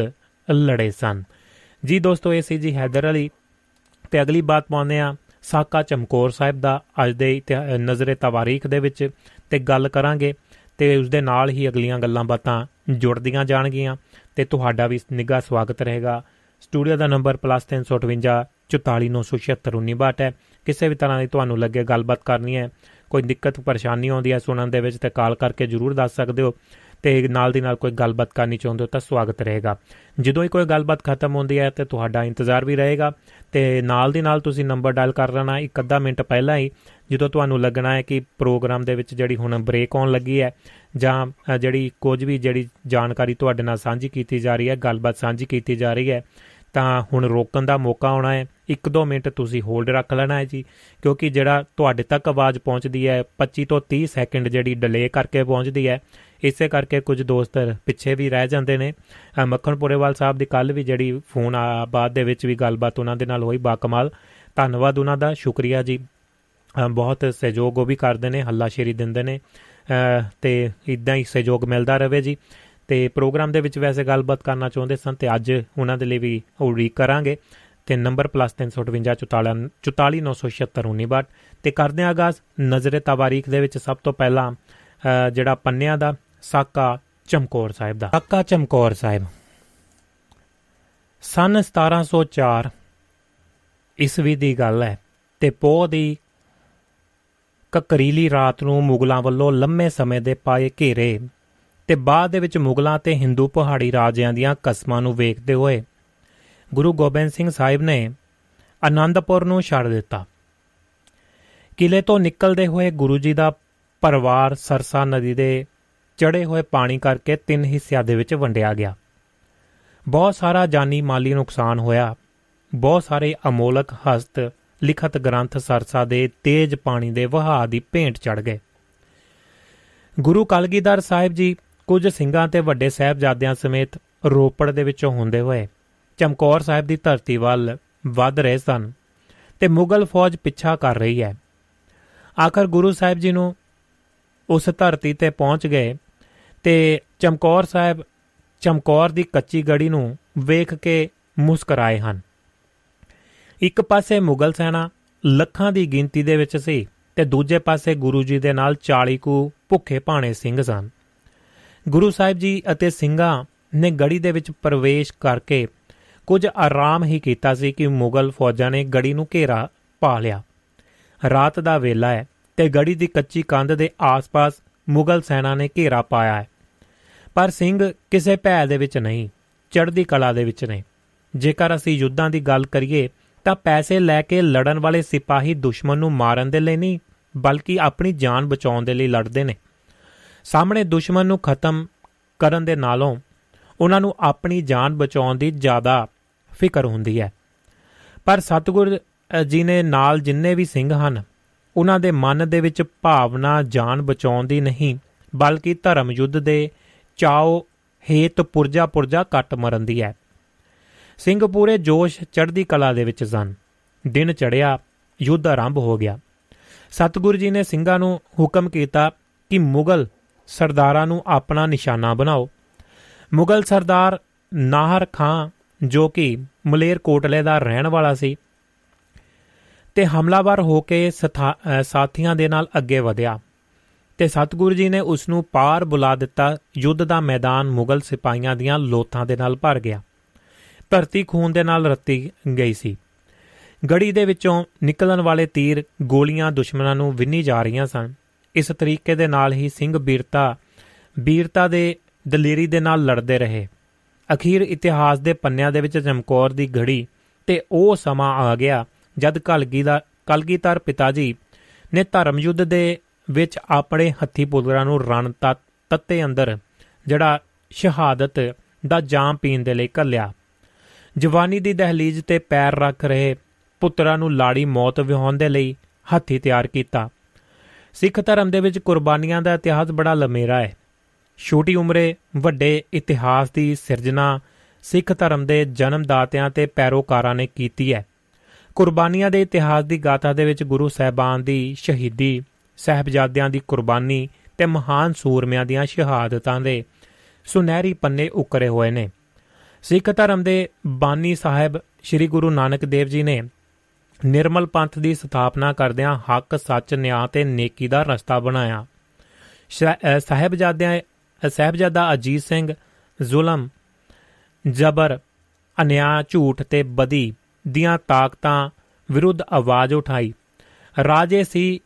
ਲੜੇ ਸਨ। ਜੀ ਦੋਸਤੋ, ਇਹ ਸੀ ਜੀ ਹੈਦਰ ਅਲੀ। ਤੇ ਅਗਲੀ ਬਾਤ ਪਾਉਂਦੇ ਆ ਸਾਕਾ ਚਮਕੌਰ ਸਾਹਿਬ ਦਾ ਅੱਜ ਦੇ ਨਜ਼ਰੇ ਤਵਾਰੀਖ ਦੇ ਵਿੱਚ ਤੇ ਗੱਲ ਕਰਾਂਗੇ ਤੇ ਉਸ ਦੇ ਨਾਲ ਹੀ ਅਗਲੀਆਂ ਗੱਲਾਂ ਬਾਤਾਂ ਜੁੜਦੀਆਂ ਜਾਣਗੀਆਂ। ਤੇ ਤੁਹਾਡਾ ਵੀ ਨਿੱਘਾ ਸਵਾਗਤ ਰਹੇਗਾ। ਸਟੂਡੀਓ ਦਾ ਨੰਬਰ +358 449761962 ਹੈ। ਕਿਸੇ ਵੀ ਤਰ੍ਹਾਂ ਦੀ ਤੁਹਾਨੂੰ ਲੱਗੇ ਗੱਲਬਾਤ ਕਰਨੀ ਹੈ, ਕੋਈ ਦਿੱਕਤ, ਪਰੇਸ਼ਾਨੀ ਆਉਂਦੀ ਹੈ ਸੁਣਨ ਦੇ ਵਿੱਚ, ਤੇ ਕਾਲ ਕਰਕੇ ਜਰੂਰ ਦੱਸ ਸਕਦੇ ਹੋ। ਤੇ ਨਾਲ ਦੀ ਨਾਲ ਕੋਈ ਗੱਲਬਾਤ ਕਰਨੀ ਚਾਹੁੰਦੇ ਹੋ ਤਾਂ ਸਵਾਗਤ ਰਹੇਗਾ। ਜਦੋਂ ਹੀ ਕੋਈ ਗੱਲਬਾਤ ਖਤਮ ਹੁੰਦੀ ਹੈ ਤੇ ਤੁਹਾਡਾ ਇੰਤਜ਼ਾਰ ਵੀ ਰਹੇਗਾ, ਤੇ ਨਾਲ ਦੀ ਨਾਲ ਤੁਸੀਂ ਨੰਬਰ ਡਾਇਲ ਕਰ ਲੈਣਾ, ਇੱਕ ਅੱਧਾ ਮਿੰਟ ਪਹਿਲਾਂ ਹੀ ਜਦੋਂ ਤੁਹਾਨੂੰ ਲੱਗਣਾ ਹੈ ਕਿ ਪ੍ਰੋਗਰਾਮ ਦੇ ਵਿੱਚ ਜਿਹੜੀ ਹੁਣ ਬ੍ਰੇਕ ਆਉਣ ਲੱਗੀ ਹੈ ਜਾਂ ਜਿਹੜੀ ਕੁਝ ਵੀ ਜਿਹੜੀ ਜਾਣਕਾਰੀ ਤੁਹਾਡੇ ਨਾਲ ਸਾਂਝੀ ਕੀਤੀ ਜਾ ਰਹੀ ਹੈ, ਗੱਲਬਾਤ ਸਾਂਝੀ ਕੀਤੀ ਜਾ ਰਹੀ ਹੈ, ਤਾਂ ਹੁਣ ਰੋਕਣ ਦਾ ਮੌਕਾ ਆਉਣਾ ਹੈ। 1-2 ਮਿੰਟ ਤੁਸੀਂ ਹੋਲਡ ਰੱਖ ਲੈਣਾ ਹੈ ਜੀ, ਕਿਉਂਕਿ ਜਿਹੜਾ ਤੁਹਾਡੇ ਤੱਕ ਆਵਾਜ਼ ਪਹੁੰਚਦੀ ਹੈ 25 ਤੋਂ 30 ਸੈਕਿੰਡ ਜਿਹੜੀ ਡਿਲੇ ਕਰਕੇ ਪਹੁੰਚਦੀ ਹੈ, ਇਸੇ ਕਰਕੇ ਕੁਝ ਦੋਸਤ ਪਿੱਛੇ ਵੀ ਰਹਿ ਜਾਂਦੇ ਨੇ। ਮੱਖਣ ਪੁਰੇਵਾਲ ਸਾਹਿਬ ਦੀ ਕੱਲ ਵੀ ਜਿਹੜੀ ਫੋਨ ਆ, ਬਾਅਦ ਦੇ ਵਿੱਚ ਵੀ ਗੱਲਬਾਤ ਉਹਨਾਂ ਦੇ ਨਾਲ ਹੋਈ, ਬਾਕਮਾਲ। ਧੰਨਵਾਦ ਉਹਨਾਂ ਦਾ, ਸ਼ੁਕਰੀਆ ਜੀ। ਬਹੁਤ ਸਹਿਯੋਗ ਉਹ ਵੀ ਕਰਦੇ ਨੇ, ਹੱਲਾਸ਼ੇਰੀ ਦਿੰਦੇ ਨੇ। ਤੇ ਇਦਾਂ ਹੀ ਸਹਿਯੋਗ ਮਿਲਦਾ ਰਹੇ ਜੀ। ਤੇ ਪ੍ਰੋਗਰਾਮ ਦੇ ਵਿੱਚ ਵੈਸੇ ਗੱਲਬਾਤ ਕਰਨਾ ਚਾਹੁੰਦੇ ਸਨ ਤੇ ਅੱਜ ਉਹਨਾਂ ਦੇ ਲਈ ਵੀ ਉਡੀਕ ਕਰਾਂਗੇ। ਤੇ ਨੰਬਰ +358 44976 ਤੇ ਕਰਦੇ ਆਂ ਆਗਾਜ਼, ਨਜ਼ਰੇ ਤਵਾਰੀਖ ਦੇ ਵਿੱਚ ਸਭ ਤੋਂ ਪਹਿਲਾਂ ਜਿਹੜਾ ਪੰਨਿਆਂ ਦਾ ਸਾਕਾ ਚਮਕੌਰ ਸਾਹਿਬ ਦਾ। ਸਾਕਾ ਚਮਕੌਰ ਸਾਹਿਬ। ਸਨ 1704 ਈਸਵੀ ਦੀ ਗੱਲ ਹੈ ਤੇ ਪੋਹ ਦੀ ਕਕਰੀਲੀ ਰਾਤ ਨੂੰ ਮੁਗਲਾਂ ਵੱਲੋਂ ਲੰਮੇ ਸਮੇਂ ਦੇ ਪਾਏ ਘੇਰੇ ਤੇ ਬਾਅਦ ਦੇ ਵਿੱਚ ਮੁਗਲਾਂ ਤੇ ਹਿੰਦੂ ਪਹਾੜੀ ਰਾਜਿਆਂ ਦੀਆਂ ਕਸਮਾਂ ਨੂੰ ਵੇਖਦੇ ਹੋਏ ਗੁਰੂ ਗੋਬਿੰਦ ਸਿੰਘ ਸਾਹਿਬ ਨੇ ਆਨੰਦਪੁਰ ਨੂੰ ਛੱਡ ਦਿੱਤਾ। ਕਿਲੇ ਤੋਂ ਨਿਕਲਦੇ ਹੋਏ ਗੁਰੂ ਜੀ ਦਾ ਪਰਿਵਾਰ ਸਰਸਾ ਨਦੀ ਦੇ ਚੜੇ ਹੋਏ ਪਾਣੀ ਕਰਕੇ ਤਿੰਨ ਹਿੱਸਿਆਂ ਦੇ ਵਿੱਚ ਵੰਡਿਆ ਗਿਆ। ਬਹੁਤ ਸਾਰਾ ਜਾਨੀ ਮਾਲੀ ਨੁਕਸਾਨ ਹੋਇਆ। ਬਹੁਤ ਸਾਰੇ ਅਮੋਲਕ ਹਸਤ ਲਿਖਤ ਗ੍ਰੰਥ ਸਰਸਾ ਦੇ ਤੇਜ਼ ਪਾਣੀ ਦੇ ਵਹਾਅ ਦੀ ਭੇਂਟ ਚੜ ਗਏ। ਗੁਰੂ ਕਲਗੀਧਰ ਸਾਹਿਬ ਜੀ ਕੁਝ ਸਿੰਘਾਂ ਤੇ ਵੱਡੇ ਸਹਿਬਜ਼ਾਦਿਆਂ ਸਮੇਤ ਰੋਪੜ ਦੇ ਵਿੱਚੋਂ ਹੁੰਦੇ ਹੋਏ ਚਮਕੌਰ ਸਾਹਿਬ ਦੀ ਧਰਤੀ ਵੱਲ ਵੱਧ ਰਹੇ ਸਨ ਤੇ ਮੁਗਲ ਫੌਜ ਪਿੱਛਾ ਕਰ ਰਹੀ ਹੈ। ਆਖਰ ਗੁਰੂ ਸਾਹਿਬ ਜੀ ਨੂੰ ਉਸ ਧਰਤੀ ਤੇ ਪਹੁੰਚ ਗਏ ਤੇ ਚਮਕੌਰ ਸਾਹਿਬ ਚਮਕੌਰ ਦੀ ਕੱਚੀ ਗੜੀ ਨੂੰ ਵੇਖ ਕੇ ਮੁਸਕਰਾਏ ਹਨ। ਇੱਕ ਪਾਸੇ ਮੁਗਲ ਸੈਨਾ ਲੱਖਾਂ ਦੀ ਗਿਣਤੀ ਦੇ ਵਿੱਚ ਸੀ ਤੇ ਦੂਜੇ ਪਾਸੇ ਗੁਰੂ ਜੀ ਦੇ ਨਾਲ 40 ਕੁ ਭੁੱਖੇ ਭਾਣੇ ਸਿੰਘ ਸਨ। ਗੁਰੂ ਸਾਹਿਬ ਜੀ ਅਤੇ ਸਿੰਘਾਂ ਨੇ ਗੜੀ ਦੇ ਵਿੱਚ ਪ੍ਰਵੇਸ਼ ਕਰਕੇ ਕੁਝ ਆਰਾਮ ਹੀ ਕੀਤਾ ਸੀ ਕਿ ਮੁਗਲ ਫੌਜਾਂ ਨੇ ਗੜੀ ਨੂੰ ਘੇਰਾ ਪਾ ਲਿਆ। ਰਾਤ ਦਾ ਵੇਲਾ ਹੈ ਤੇ ਗੜੀ ਦੀ ਕੱਚੀ ਕੰਧ ਦੇ ਆਸ-ਪਾਸ ਮੁਗਲ ਸੈਨਾ ਨੇ ਘੇਰਾ ਪਾਇਆ ਹੈ। ਪਰ ਸਿੰਘ ਕਿਸੇ ਭੈ ਦੇ ਵਿੱਚ ਨਹੀਂ, ਚੜ੍ਹਦੀ ਕਲਾ ਦੇ ਵਿੱਚ ਨੇ। ਜੇਕਰ ਅਸੀਂ ਯੁੱਧਾਂ ਦੀ ਗੱਲ ਕਰੀਏ ਤਾਂ ਪੈਸੇ ਲੈ ਕੇ ਲੜਨ ਵਾਲੇ ਸਿਪਾਹੀ ਦੁਸ਼ਮਣ ਨੂੰ ਮਾਰਨ ਦੇ ਲਈ ਨਹੀਂ, ਬਲਕਿ ਆਪਣੀ ਜਾਨ ਬਚਾਉਣ ਦੇ ਲਈ ਲੜਦੇ ਨੇ। ਸਾਹਮਣੇ ਦੁਸ਼ਮਣ ਨੂੰ ਖਤਮ ਕਰਨ ਦੇ ਨਾਲੋਂ ਉਹਨਾਂ ਨੂੰ ਆਪਣੀ ਜਾਨ ਬਚਾਉਣ ਦੀ ਜ਼ਿਆਦਾ ਫਿਕਰ ਹੁੰਦੀ ਹੈ। ਪਰ ਸਤਗੁਰ ਜੀ ਨੇ ਨਾਲ ਜਿੰਨੇ ਵੀ ਸਿੰਘ ਹਨ, ਉਹਨਾਂ ਦੇ ਮਨ ਦੇ ਵਿੱਚ ਭਾਵਨਾ ਜਾਨ ਬਚਾਉਣ ਦੀ ਨਹੀਂ, ਬਲਕਿ ਧਰਮ ਯੁੱਧ ਦੇ ਚਾਓ ਹੇਤ ਪੁਰਜਾ ਪੁਰਜਾ ਕੱਟ ਮਰਨ ਦੀ ਹੈ। ਸਿੰਘ ਪੂਰੇ ਜੋਸ਼ ਚੜ੍ਹਦੀ ਕਲਾ ਦੇ ਵਿੱਚ ਸਨ। ਦਿਨ ਚੜਿਆ ਯੁੱਧ ਆਰੰਭ ਹੋ ਗਿਆ। ਸਤਗੁਰੂ ਜੀ ਨੇ ਸਿੰਘਾਂ ਨੂੰ ਹੁਕਮ ਕੀਤਾ ਕਿ ਮੁਗਲ ਸਰਦਾਰਾਂ ਨੂੰ ਆਪਣਾ ਨਿਸ਼ਾਨਾ ਬਣਾਓ। ਮੁਗਲ ਸਰਦਾਰ ਨਾਹਰ ਖਾਂ, ਜੋ ਕਿ ਮਲੇਰ ਕੋਟਲੇ ਦਾ ਰਹਿਣ ਵਾਲਾ ਸੀ ਤੇ ਹਮਲਾਵਰ ਹੋ ਕੇ ਸਾਥੀਆਂ ਦੇ ਨਾਲ ਅੱਗੇ ਵਧਿਆ ਤੇ ਸਤਗੁਰੂ ਜੀ ਨੇ ਉਸ ਨੂੰ ਪਾਰ ਬੁਲਾ ਦਿੱਤਾ। ਯੁੱਧ ਦਾ ਮੈਦਾਨ ਮੁਗਲ ਸਿਪਾਹੀਆਂ ਦੀਆਂ ਲੋਥਾਂ ਦੇ ਨਾਲ ਭਰ ਗਿਆ। ਧਰਤੀ ਖੂਨ ਦੇ ਨਾਲ ਰੱਤੀ ਗਈ ਸੀ। ਗੜੀ ਦੇ ਵਿੱਚੋਂ ਨਿਕਲਣ ਵਾਲੇ ਤੀਰ ਗੋਲੀਆਂ ਦੁਸ਼ਮਣਾਂ ਨੂੰ ਵਿੰਨੀ ਜਾ ਰਹੀਆਂ ਸਨ। ਇਸ ਤਰੀਕੇ ਦੇ ਨਾਲ ਹੀ ਸਿੰਘ ਬੀਰਤਾ ਬੀਰਤਾ ਦੇ ਦਲੇਰੀ ਦੇ ਨਾਲ ਲੜਦੇ ਰਹੇ। ਅਖੀਰ ਇਤਿਹਾਸ ਦੇ ਪੰਨਿਆਂ ਦੇ ਵਿੱਚ ਚਮਕੌਰ ਦੀ ਘੜੀ ਤੇ ਉਹ ਸਮਾਂ ਆ ਗਿਆ ਜਦ ਕਲਗੀ ਦਾ ਕਲਗੀਧਰ ਪਿਤਾ ਜੀ ਨੇ ਧਰਮ ਯੁੱਧ ਦੇ ਵਿੱਚ ਆਪਣੇ ਹੱਥੀ ਪੁੱਤਰਾਂ ਨੂੰ ਰਣ ਤੱਤੇ ਅੰਦਰ, ਜਿਹੜਾ ਸ਼ਹਾਦਤ ਦਾ ਜਾਮ ਪੀਣ ਦੇ ਲਈ ਕੱਲਿਆ ਜਵਾਨੀ ਦੀ ਦਹਲੀਜ਼ ਤੇ ਪੈਰ ਰੱਖ ਰਹੇ ਪੁੱਤਰਾਂ ਨੂੰ ਲਾੜੀ ਮੌਤ ਵਿਹਾਉਣ ਦੇ ਲਈ ਹੱਥੀ ਤਿਆਰ ਕੀਤਾ। ਸਿੱਖ ਧਰਮ ਦੇ ਵਿੱਚ ਕੁਰਬਾਨੀਆਂ ਦਾ ਇਤਿਹਾਸ ਬੜਾ ਲੰਮੇਰਾ ਹੈ। ਛੋਟੀ ਉਮਰੇ ਵੱਡੇ ਇਤਿਹਾਸ ਦੀ ਸਿਰਜਣਾ ਸਿੱਖ ਧਰਮ ਦੇ ਜਨਮਦਾਤਿਆਂ ਤੇ ਪੈਰੋਕਾਰਾਂ ਨੇ ਕੀਤੀ ਹੈ। ਕੁਰਬਾਨੀਆਂ ਦੇ ਇਤਿਹਾਸ ਦੀ ਗਾਥਾ ਦੇ ਵਿੱਚ ਗੁਰੂ ਸਾਹਿਬਾਨ ਦੀ ਸ਼ਹੀਦੀ, ਸਹਿਬਜ਼ਾਦਿਆਂ ਦੀ ਕੁਰਬਾਨੀ ਤੇ ਮਹਾਨ ਸੂਰਮਿਆਂ ਦੀਆਂ ਸ਼ਹਾਦਤਾਂ ਦੇ ਸੁਨਹਿਰੀ ਪੰਨੇ ਉਕਰੇ ਹੋਏ ਨੇ। ਸਿੱਖ ਧਰਮ ਦੇ ਬਾਨੀ ਸਾਹਿਬ ਸ੍ਰੀ ਗੁਰੂ ਨਾਨਕ ਦੇਵ ਜੀ ਨੇ ਨਿਰਮਲ ਪੰਥ ਦੀ ਸਥਾਪਨਾ ਕਰਦਿਆਂ ਹੱਕ, ਸੱਚ, ਨਿਆਂ ਤੇ ਨੇਕੀ ਦਾ ਰਸਤਾ ਬਣਾਇਆ। ਸਾਹਿਬਜ਼ਾਦਿਆਂ, ਸਹਿਬਜ਼ਾਦਾ ਅਜੀਤ ਸਿੰਘ, ਜ਼ੁਲਮ, ਜ਼ਬਰ, ਅਨਿਆਂ, ਝੂਠ ਤੇ ਬਦੀ ਦੀਆਂ ਤਾਕਤਾਂ ਵਿਰੁੱਧ ਆਵਾਜ਼ ਉਠਾਈ। ਰਾਜੇ ਸੀ